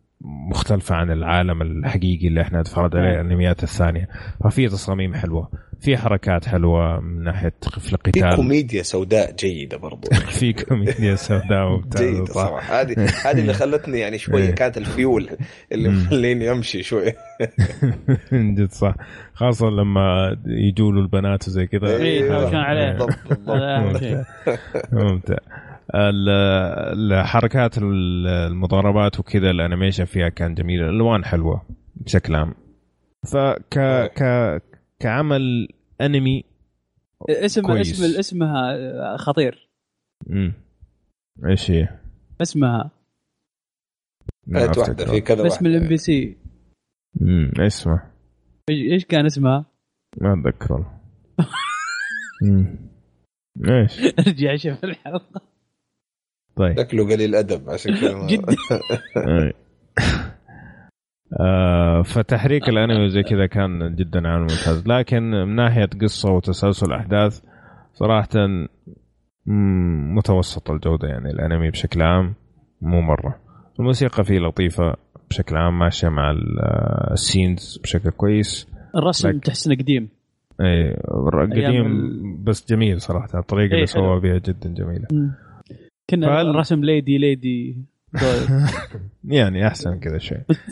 Speaker 1: مختلفة عن العالم الحقيقي اللي إحنا نتفرج عليه نعم. الأنميات الثانية. ففي تصاميم حلوة. في حركات حلوة من ناحية في القتال.
Speaker 3: في كوميديا سوداء جيدة برضو. [LAUGHS]
Speaker 1: في كوميديا سوداء
Speaker 3: ممتازة جيدة صراحة. هذه هذه اللي خلتني يعني شوية إيه. كانت الفيول اللي مخليني أمشي شوية [LAUGHS]
Speaker 1: جد صح. خاصة لما يجوا له البنات وزي كذا.
Speaker 4: اي كان عليه. بالضبط
Speaker 1: ممتع الحركات المضاربات وكذا ال animation فيها كان جميل. الألوان حلوة بشكل عام. فك ك كعمل انمي
Speaker 4: اسم كويس. اسم اسمها خطير.
Speaker 1: امم إيش هي؟
Speaker 4: اسمها.
Speaker 3: واحدة في كذا
Speaker 4: اسم الام بي سي
Speaker 1: امم اسمه.
Speaker 4: إيش كان اسمها؟
Speaker 1: ما أتذكر والله. إيش؟
Speaker 4: ارجع شوف الحلقة.
Speaker 3: طيب. شكله قليل ادب عشان كذا جدا. [LAUGHS]
Speaker 1: آه فتحريك الانمي زي كذا كان جدا عامل ممتاز لكن من ناحية قصة وتسلسل أحداث صراحة متوسط الجودة يعني الانمي بشكل عام مو مرة. الموسيقى فيه لطيفة بشكل عام ماشية مع السينز بشكل كويس.
Speaker 4: الرسم لك... تحسنه قديم.
Speaker 1: اي قديم بس جميل صراحة. الطريقة اللي سوى بها جدا جميلة.
Speaker 4: كنا فال... رسم ليدي ليدي. [LAUGHS]
Speaker 1: يعني أحسن كذا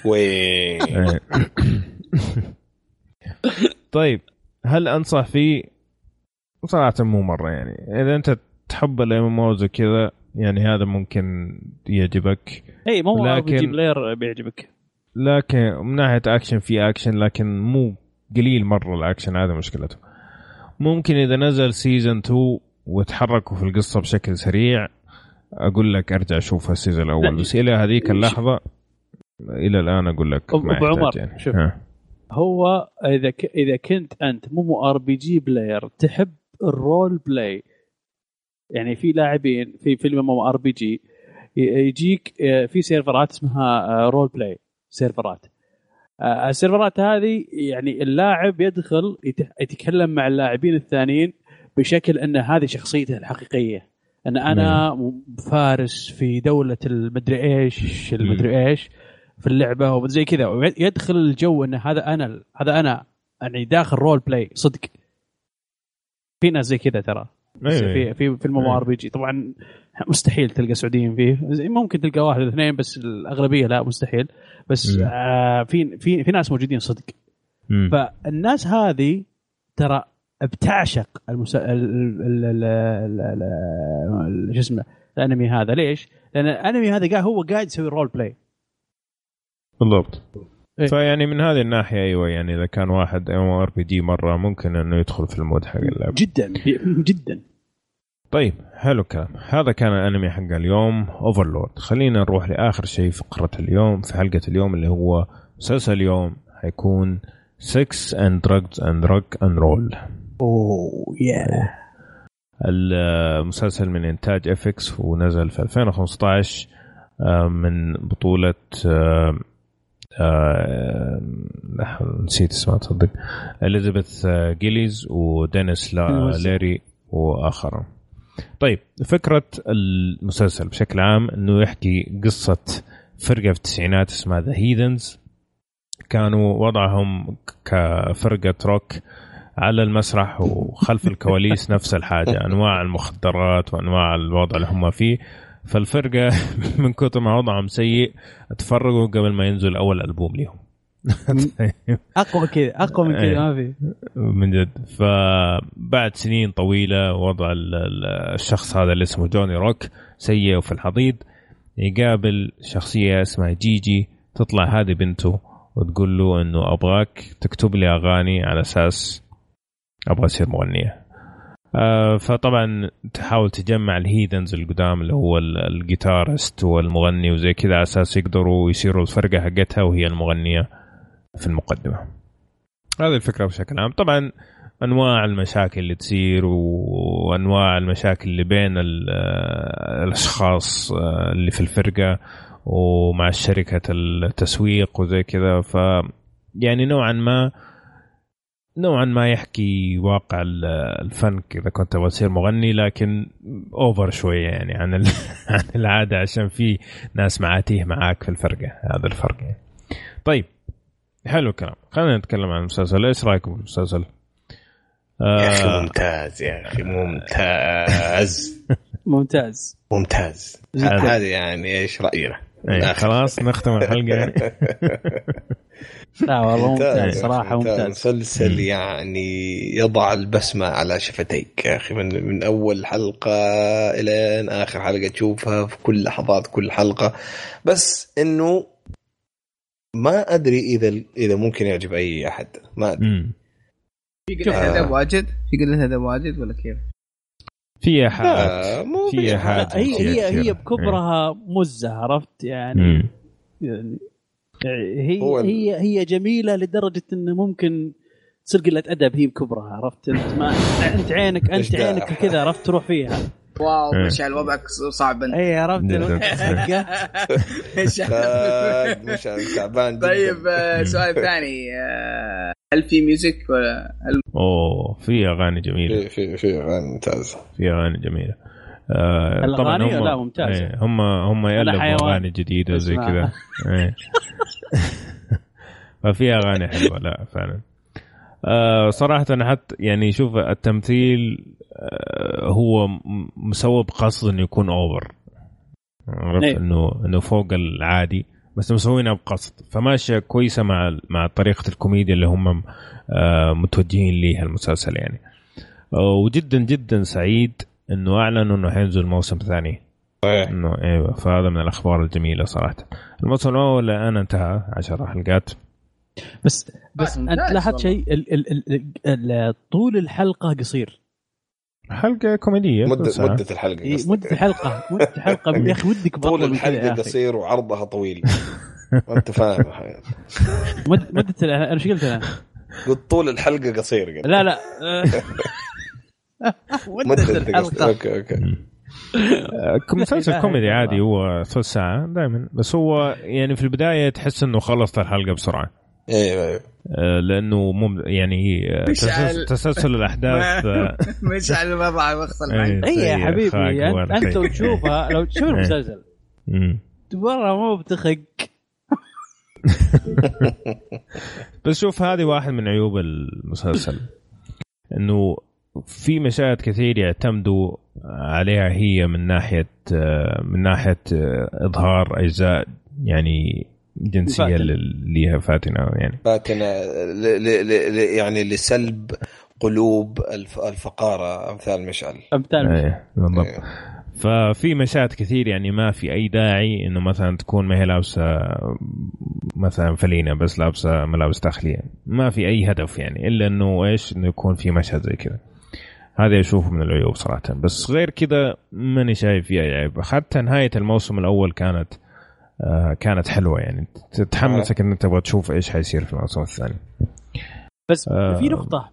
Speaker 3: إيه.
Speaker 1: طيب هل أنصح فيه؟ صراحة مو مرة يعني. إذا أنت تحب الام زي كذا يعني هذا ممكن يعجبك.
Speaker 4: إي مو لكن بلاير بيعجبك.
Speaker 1: لكن من ناحية اكشن في اكشن لكن مو قليل مرة الاكشن هذا مشكلته ممكن إذا نزل season 2 وتحركوا في القصة بشكل سريع أقول لك أرجع أشوف ال season الأول بس إلى هذيك اللحظة إلى الآن أقول لك ما يحتاج
Speaker 4: عمر،
Speaker 1: يعني.
Speaker 4: شوف.
Speaker 1: ها.
Speaker 4: هو إذا ك... إذا كنت أنت MMORPG player تحب ال role play يعني في لاعبين في فيلم RPG يجيك آه، في server ات اسمها role play servers ال server ات هذه يعني اللاعب يدخل يت- يتكلم مع اللاعبين الثانيين بشكل إن هذه شخصيته الحقيقية إن أنا فارس في دولة المدري إيش المدري إيش في اللعبة وزي كذا. ويدخل الجو إن هذا أنا هذا أنا يعني داخل role play صدق. في ناس زي كذا ترى.
Speaker 1: أيوة.
Speaker 4: في في في
Speaker 1: ال
Speaker 4: MMO أيوة. RPG طبعا مستحيل تلقى سعوديين فيه. ممكن تلقى واحد اثنين بس الأغلبية لا مستحيل. بس. آه في في في ناس موجودين صدق.
Speaker 1: مم.
Speaker 4: فالناس هذه ترى بتعشق المس... ال... ال... ال... ال... ال... ال... شو اسمه الانمي هذا. ليش؟ لأن الانمي هذا قاعد هو قاعد يسوي role play
Speaker 1: بالضبط.
Speaker 4: إيه.
Speaker 1: فيعني من هذه الناحية أيوه يعني إذا كان واحد ام ار بي جي مرة ممكن إنه يدخل في المود حق اللعبة.
Speaker 4: جدا جدا.
Speaker 1: طيب حلو الكلام. هذا كان الانمي حق اليوم Overlord خلينا نروح لآخر شيء في فقرة اليوم في حلقة اليوم اللي هو مسلسل اليوم. حيكون 6 and drugs and rock and roll.
Speaker 4: أوه. يا
Speaker 1: المسلسل من إنتاج FX ونزل في 2015 آه، من بطولة آه، آه، نسيت اسمها تصدق. إليزابيث جيليز ودينيس. ليري وآخرون. طيب فكرة المسلسل بشكل عام إنه يحكي قصة فرقة في التسعينات اسمها The Heathens كانوا وضعهم كفرقة روك على المسرح وخلف الكواليس [LAUGHS] نفس الحاجة أنواع المخدرات وأنواع الوضع اللي هم فيه. فالفرقة [LAUGHS] من كثر ما وضعهم سيء تفرقوا قبل ما ينزل أول ألبوم لهم [LAUGHS]
Speaker 4: أقوى كذا أقوى من
Speaker 1: إيه.
Speaker 4: كذا ما في.
Speaker 1: من جد. فبعد سنين طويلة وضع ال- ال- الشخص هذا اللي اسمه جوني روك سيء وفي الحضيض يقابل شخصية اسمها جيجي تطلع هذه بنته وتقول له إنه أبغاك تكتب لي أغاني على أساس أبغى أصير مغنية. آه، فطبعا تحاول تجمع ال Heathens القدام اللي هو ال- ال guitarist والمغني وزي كذا على أساس يقدروا يصيروا الفرقة حقتها وهي المغنية في المقدمة. هذه الفكرة بشكل عام. طبعا أنواع المشاكل اللي تصير وأنواع المشاكل اللي بين ال- آه، الأشخاص آه، اللي في الفرقة ومع شركة التسويق وزي كذا. ف يعني نوعا ما نوعا ما يحكي واقع ال- الفن إذا كنت تبغى تصير مغني لكن اوفر شوية يعني عن [LAUGHS] عن العادة عشان في ناس معاتيه معاك في الفرقه هذا الفرق يعني. طيب حلو الكلام خلينا نتكلم عن المسلسل إيش رأيكم في المسلسل؟
Speaker 3: يا أخي
Speaker 1: آه
Speaker 3: ممتاز يا أخي ممتاز
Speaker 4: ممتاز
Speaker 3: ممتاز
Speaker 1: هذا-
Speaker 3: يعني إيش رأينا؟
Speaker 1: أي خلاص نختم الحلقة يعني. [LAUGHS]
Speaker 4: لا والله ممتاز
Speaker 3: صراحة
Speaker 4: ممتاز.
Speaker 3: مسلسل. يعني يضع البسمة على شفتيك. يا أخي من, من أول حلقة إلى آخر حلقة تشوفها في كل لحظات كل حلقة. بس إنه ما أدري إذا إذا ممكن يعجب أي أحد. ما أدري.
Speaker 1: مم.
Speaker 2: في قلة
Speaker 3: آه.
Speaker 2: ادب واجد؟ في قلة أدب واجد ولا كيف؟
Speaker 1: في
Speaker 3: لا
Speaker 1: ايحاءات
Speaker 3: مو
Speaker 1: في
Speaker 3: في
Speaker 1: إيحاءات.
Speaker 3: حاجة.
Speaker 4: هي هي
Speaker 1: كثيرة.
Speaker 4: هي بكبرها مزة عرفت يعني
Speaker 1: مم.
Speaker 4: يعني هي هي هي جميلة لدرجة إنه ممكن تصير قله ادب هي بكبرها عرفت أنت ما أنت عينك
Speaker 3: أنت.
Speaker 4: عينك كذا عرفت تروح فيها
Speaker 2: wow
Speaker 1: إيه.
Speaker 2: مشعل وضعك صعب انت
Speaker 4: اي عرفت
Speaker 1: جداً. [LAUGHS]
Speaker 2: مشعل.
Speaker 3: تعبان.
Speaker 2: طيب آه، سؤال ثاني آه، هل في music ولا هل
Speaker 1: أوه في أغاني جميلة
Speaker 3: في في في أغاني ممتاز
Speaker 1: في أغاني جميلة آه طبعا
Speaker 4: الأغاني؟
Speaker 1: هم
Speaker 4: لا، ممتازة.
Speaker 1: إيه، هم هم يألفوا. أغاني جديدة وزي
Speaker 4: اسمع.
Speaker 1: كذا [LAUGHS] إيه. [LAUGHS] ففي أغاني حلوة لا فعلا آه صراحة أنا حتى يعني شوف التمثيل آه هو م- مسوى بقصد إنه يكون أوفر عرفت
Speaker 4: إيه.
Speaker 1: إنه إنه فوق العادي بس مسوينها بقصد. فماشية كويسة مع مع طريقة الكوميديا اللي هم آه متوجهين ليها المسلسل يعني. آه وجدا جدا سعيد إنه أعلنوا إنه حينزل موسم ثاني.
Speaker 3: صحيح.
Speaker 1: إنه أيوه فهذا من الأخبار الجميلة صراحة. الموسم الأول الآن انتهى. عشر حلقات.
Speaker 4: بس بس
Speaker 2: ممتاز
Speaker 4: أنت لاحظت. شيء؟ ال- ال- ال- ال- طول الحلقة قصير.
Speaker 1: حلقة كوميدية
Speaker 3: مدة
Speaker 1: ساعة.
Speaker 3: مدة الحلقة
Speaker 4: إيه،. مدة الحلقة مدة [LAUGHS] الحلقة يا أخي ودك
Speaker 3: طول الحلقة قصير وعرضها طويل. [LAUGHS] أنت فاهم
Speaker 4: مد- مدة أنا إيش قلت أنا؟
Speaker 3: قلت طول الحلقة قصير قلت.
Speaker 4: لا لا. [LAUGHS] مدة الحلقة.
Speaker 3: okay okay.
Speaker 1: آه، مسلسل كوميدي عادي. هو ثلث ساعة دائما بس هو يعني في البداية تحس إنه خلصت الحلقة
Speaker 3: بسرعة. أيوه
Speaker 1: أيوه لأنه مم يعني آه،
Speaker 2: مشعل.
Speaker 1: تسلسل, تسلسل الأحداث [LAUGHS] آه، [LAUGHS]
Speaker 2: مشعل الوضع وقت [LAUGHS]
Speaker 1: إيه.
Speaker 2: المعين
Speaker 4: اي يا حبيبي انت, لو. تشوفها لو تشوف المسلسل
Speaker 1: مم.
Speaker 4: برا مو بتخق
Speaker 1: بس شوف هذه واحد من عيوب المسلسل إنه في مشاهد كثير يعتمدوا عليها هي من ناحية آه، من ناحية آه، إظهار أجزاء يعني جنسية
Speaker 4: فاتنة.
Speaker 1: هي فاتنه يعني.
Speaker 3: ل- ل- ل- ل- يعني لسلب قلوب الف- الفقارة أمثال مشعل.
Speaker 4: أمثال
Speaker 1: إيه بالضبط.
Speaker 3: إيه.
Speaker 1: ففي مشاهد كثير يعني ما في أي داعي إنه مثلا تكون ما هي لابسة مثلا فلينة بس لابسة ملابس داخليه ما في أي هدف يعني إلا إنه إيش؟ إنه يكون في مشهد زي كذا. هذا اشوفه من العيوب صراحة. بس غير كذا ماني شايف فيها عيب. حتى نهاية الموسم الأول كانت آه كانت حلوة يعني. تتحمسك ان انت تبغى تشوف إيش حيصير في الموسم الثاني
Speaker 4: بس
Speaker 1: آه.
Speaker 4: في نقطة.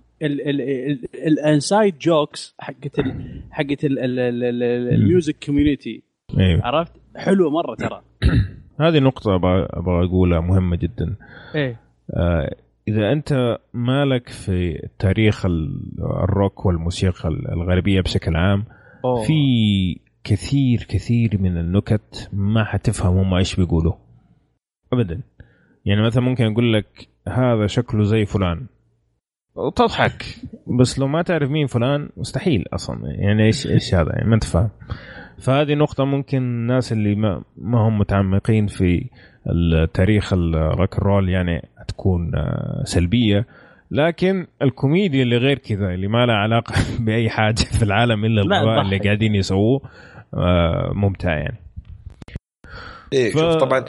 Speaker 4: ال inside jokes حقت ال حقت ال- ال- ال- ال- ال music
Speaker 1: community أيوه
Speaker 4: عرفت؟ حلوة مرة ترى. [COUGHS]
Speaker 1: هذه نقطة أبغى أقولها مهمة جدا.
Speaker 4: إيه.
Speaker 1: آه، إذا أنت مالك في تاريخ ال- الروك والموسيقى الغربية بشكل عام
Speaker 4: أوه.
Speaker 1: في كثير كثير من النكت ما حتفهم هم إيش بيقولوا. ابدا. يعني مثلا ممكن أقول لك هذا شكله زي فلان. وتضحك بس لو ما تعرف مين فلان مستحيل أصلا. يعني إيش إيش هذا؟ يعني ما أنت فاهم. فهذه نقطة ممكن الناس اللي ما, ما هم متعمقين في التاريخ الروك رول يعني تكون آه، سلبية. لكن الكوميديا اللي غير كذا اللي ما لها علاقة [LAUGHS] بأي حاجة في العالم إلا الغباء اللي. قاعدين يسووه ممتع يعني.
Speaker 3: إيه
Speaker 1: ف-
Speaker 3: شوف طبعا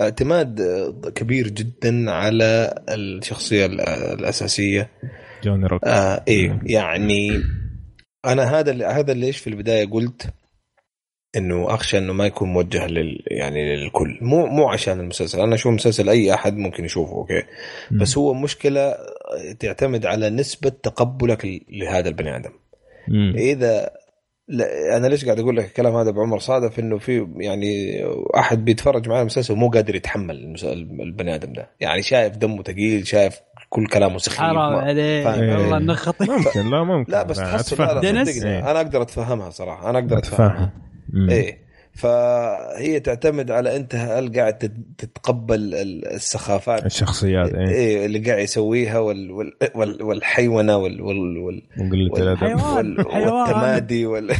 Speaker 3: اعتماد كبير جدا على الشخصية ال- الأساسية.
Speaker 1: جوني روك.
Speaker 3: آه إيه يعني أنا هذا اللي هذا اللي إيش في البداية قلت إنه أخشى إنه ما يكون موجه لل يعني للكل. مو مو عشان المسلسل. أنا أشوف مسلسل أي أحد ممكن يشوفه أوكي؟ بس هو مشكلة تعتمد على نسبة تقبلك لهذا البني آدم.
Speaker 1: مم.
Speaker 3: إذا لا أنا ليش قاعد أقول لك الكلام هذا بعمر صادف؟ إنه في يعني أحد بيتفرج معي المسلسل ومو قادر يتحمل المس- البني آدم ده. يعني شايف دمه ثقيل شايف كل كلامه سخيف
Speaker 4: حرام عليك. والله
Speaker 1: إيه.
Speaker 4: انك خطير
Speaker 1: ممكن لا ممكن.
Speaker 3: لا بس تحس لا لا. أنا أقدر أتفهمها صراحة أنا
Speaker 1: أقدر أتفهمها.
Speaker 3: إيه. فهي تعتمد على أنت هل قاعد تت- تتقبل ال- السخافات
Speaker 1: الشخصيات إيه.
Speaker 3: إيه اللي قاعد يسويها وال وال وال والحيونه وال وال وال وال-. والتمادي وال [LAUGHS]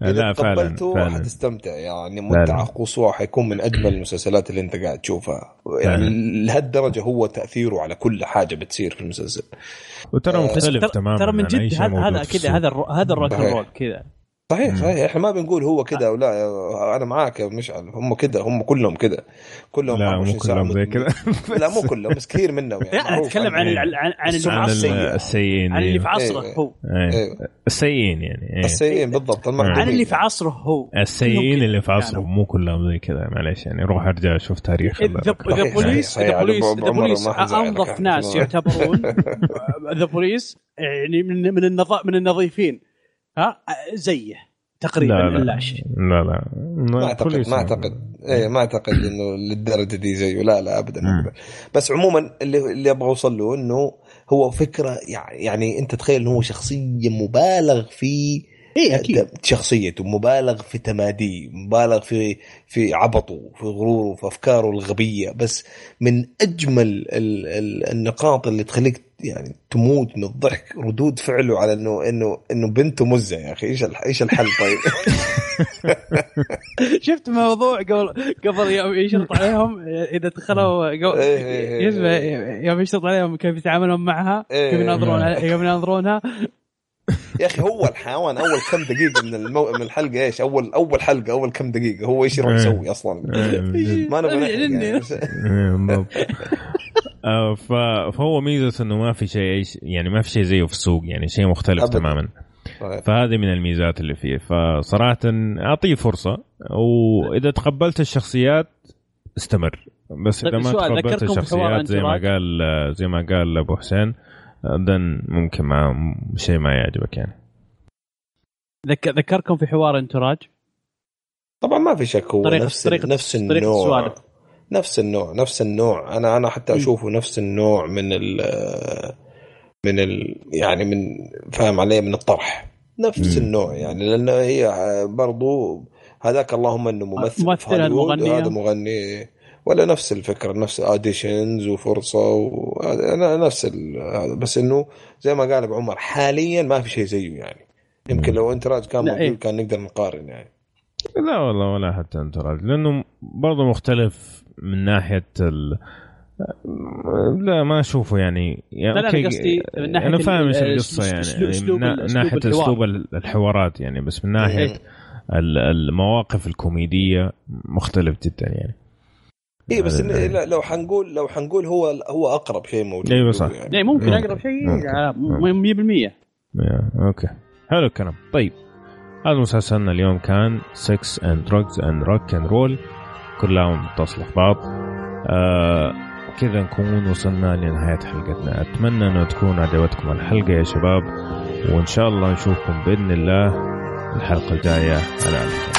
Speaker 1: لا فعلا فعلا.
Speaker 3: حتستمتع. يعني
Speaker 1: متعة.
Speaker 3: قصوى حيكون من أجمل المسلسلات اللي أنت قاعد تشوفها. يعني لهالدرجة هو تأثيره على كل حاجة بتصير في المسلسل.
Speaker 1: وترى
Speaker 4: بس
Speaker 1: مختلف تماما
Speaker 4: ترى من جد هذا كذا. هذا الرو- هذا الروك كذا
Speaker 3: صحيح
Speaker 1: مم.
Speaker 3: صحيح إحنا ما بنقول هو كده ولا أنا معاك يا مشعل هم كده هم كلهم كده كلهم
Speaker 1: لا
Speaker 3: 24
Speaker 1: مو كلهم زي. كذا [LAUGHS]
Speaker 3: لا مو كلهم بس كثير منهم يعني
Speaker 4: لا أتكلم عن. عن عن, عصره.
Speaker 1: السيئين
Speaker 4: عن اللي في. عصره. هو.
Speaker 1: السيئين يعني.
Speaker 3: السيئين بالضبط
Speaker 4: عن اللي في عصره هو
Speaker 1: السيئين اللي في
Speaker 4: كانوا.
Speaker 1: مو كلهم زي كذا معليش يعني روح ارجع أشوف تاريخ
Speaker 4: إذا بوليس. إذا بوليس
Speaker 3: عمر
Speaker 4: بوليس. أنظف ناس [LAUGHS] يعتبرون [LAUGHS] ذا بوليس يعني من من النظا من النظيفين ها؟ زيه تقريبا
Speaker 1: لا لا.
Speaker 4: لا شيء.
Speaker 1: لا لا.
Speaker 3: ما اعتقد ما أعتقد. إيه ما أعتقد إنه للدرجة دي زيه. لا لا ابدا. ابدا. بس عموما اللي اللي أبغى أوصل له إنه هو فكرة يعني يعني أنت تخيل إنه هو شخصية مبالغ في
Speaker 4: اي أكيد.
Speaker 3: شخصيته مبالغ في تماديه مبالغ في في عبطه في غروره في أفكاره الغبية بس من أجمل ال ال النقاط اللي تخليك يعني تموت من الضحك ردود فعله على إنه إنه إنه بنته مزة يا أخي. إيش إيش الحل طيب؟ [LAUGHS]
Speaker 4: شفت موضوع قبل قبل يوم يشرط عليهم؟ إذا دخلوا
Speaker 3: إيه إيه إيه.
Speaker 4: يوم يشرط عليهم كيف يتعاملون معها كيف يناظرون
Speaker 1: إيه.
Speaker 4: كيف يناظرونها.
Speaker 3: يا أخي هو الحيوان أول كم دقيقة من المو... من الحلقة إيش أول أول حلقة أول كم دقيقة هو إيش يروح
Speaker 1: إيه.
Speaker 3: يسوي أصلا ما نبغى يعني.
Speaker 1: إيه،. آه، ف- فهو ميزة إنه ما في شيء يعني ما في شيء زيه في السوق يعني شيء مختلف
Speaker 3: أبداً.
Speaker 1: تماما فهذه من الميزات اللي فيه فصراحه أعطيه فرصة وإذا تقبلت الشخصيات استمر بس إذا
Speaker 4: طيب،
Speaker 1: ما
Speaker 4: سؤال،
Speaker 1: تقبلت الشخصيات زي ما؟ قال زي ما قال أبو حسين then ممكن ما شيء ما يعجبك يعني.
Speaker 4: ذك... ذكركم في حوار انتراج؟
Speaker 3: طبعا ما في شك هو
Speaker 4: طريقة-
Speaker 3: نفس
Speaker 4: طريقة-
Speaker 3: نفس
Speaker 4: طريقة
Speaker 3: النوع.
Speaker 4: السوالف.
Speaker 3: نفس النوع نفس النوع. أنا أنا حتى أشوفه نفس النوع من ال من ال يعني من فاهم علي من الطرح. نفس
Speaker 1: مم.
Speaker 3: النوع يعني لأن هي برضو هذاك اللهم إنه ممثل
Speaker 4: ممثل،. هذا
Speaker 3: مغني. ولا نفس الفكرة نفس auditions وفرصة و... نفس ال... هذا. بس إنه زي ما قال أبو عمر حاليا ما في شيء زيه يعني. يمكن لو Entourage كان موجود
Speaker 4: إيه.
Speaker 3: كان نقدر نقارن يعني.
Speaker 1: لا والله ولا حتى Entourage. لأنه برضه مختلف من ناحية ال... لا ما أشوفه يعني, يعني
Speaker 4: لا، لا، قصدي من ناحية
Speaker 1: أنا فاهم إيش
Speaker 4: ال- القصة
Speaker 1: يعني,
Speaker 4: أسلوب-
Speaker 1: يعني من
Speaker 4: ناحية. أسلوب
Speaker 1: الحوارات يعني. بس من ناحية ال- المواقف الكوميدية مختلف جدا يعني.
Speaker 3: اي بس إن لا- لو حنقول لو حنقول هو هو أقرب شيء موجود.
Speaker 1: أيوة
Speaker 3: له
Speaker 1: صح.
Speaker 3: يعني.
Speaker 4: يعني ممكن. أقرب شيء
Speaker 1: ممكن.
Speaker 4: على 100%
Speaker 1: يا، okay. حلو الكلام. طيب. هذا مسلسلنا اليوم كان Sex and Drugs and Rock and Roll كلها متصلة في بعض آه كذا نكون وصلنا لنهاية حلقتنا. أتمنى أنه تكون عجبتكم الحلقة يا شباب. وإن شاء الله نشوفكم بإذن الله الحلقة الجاية. على ألف خير.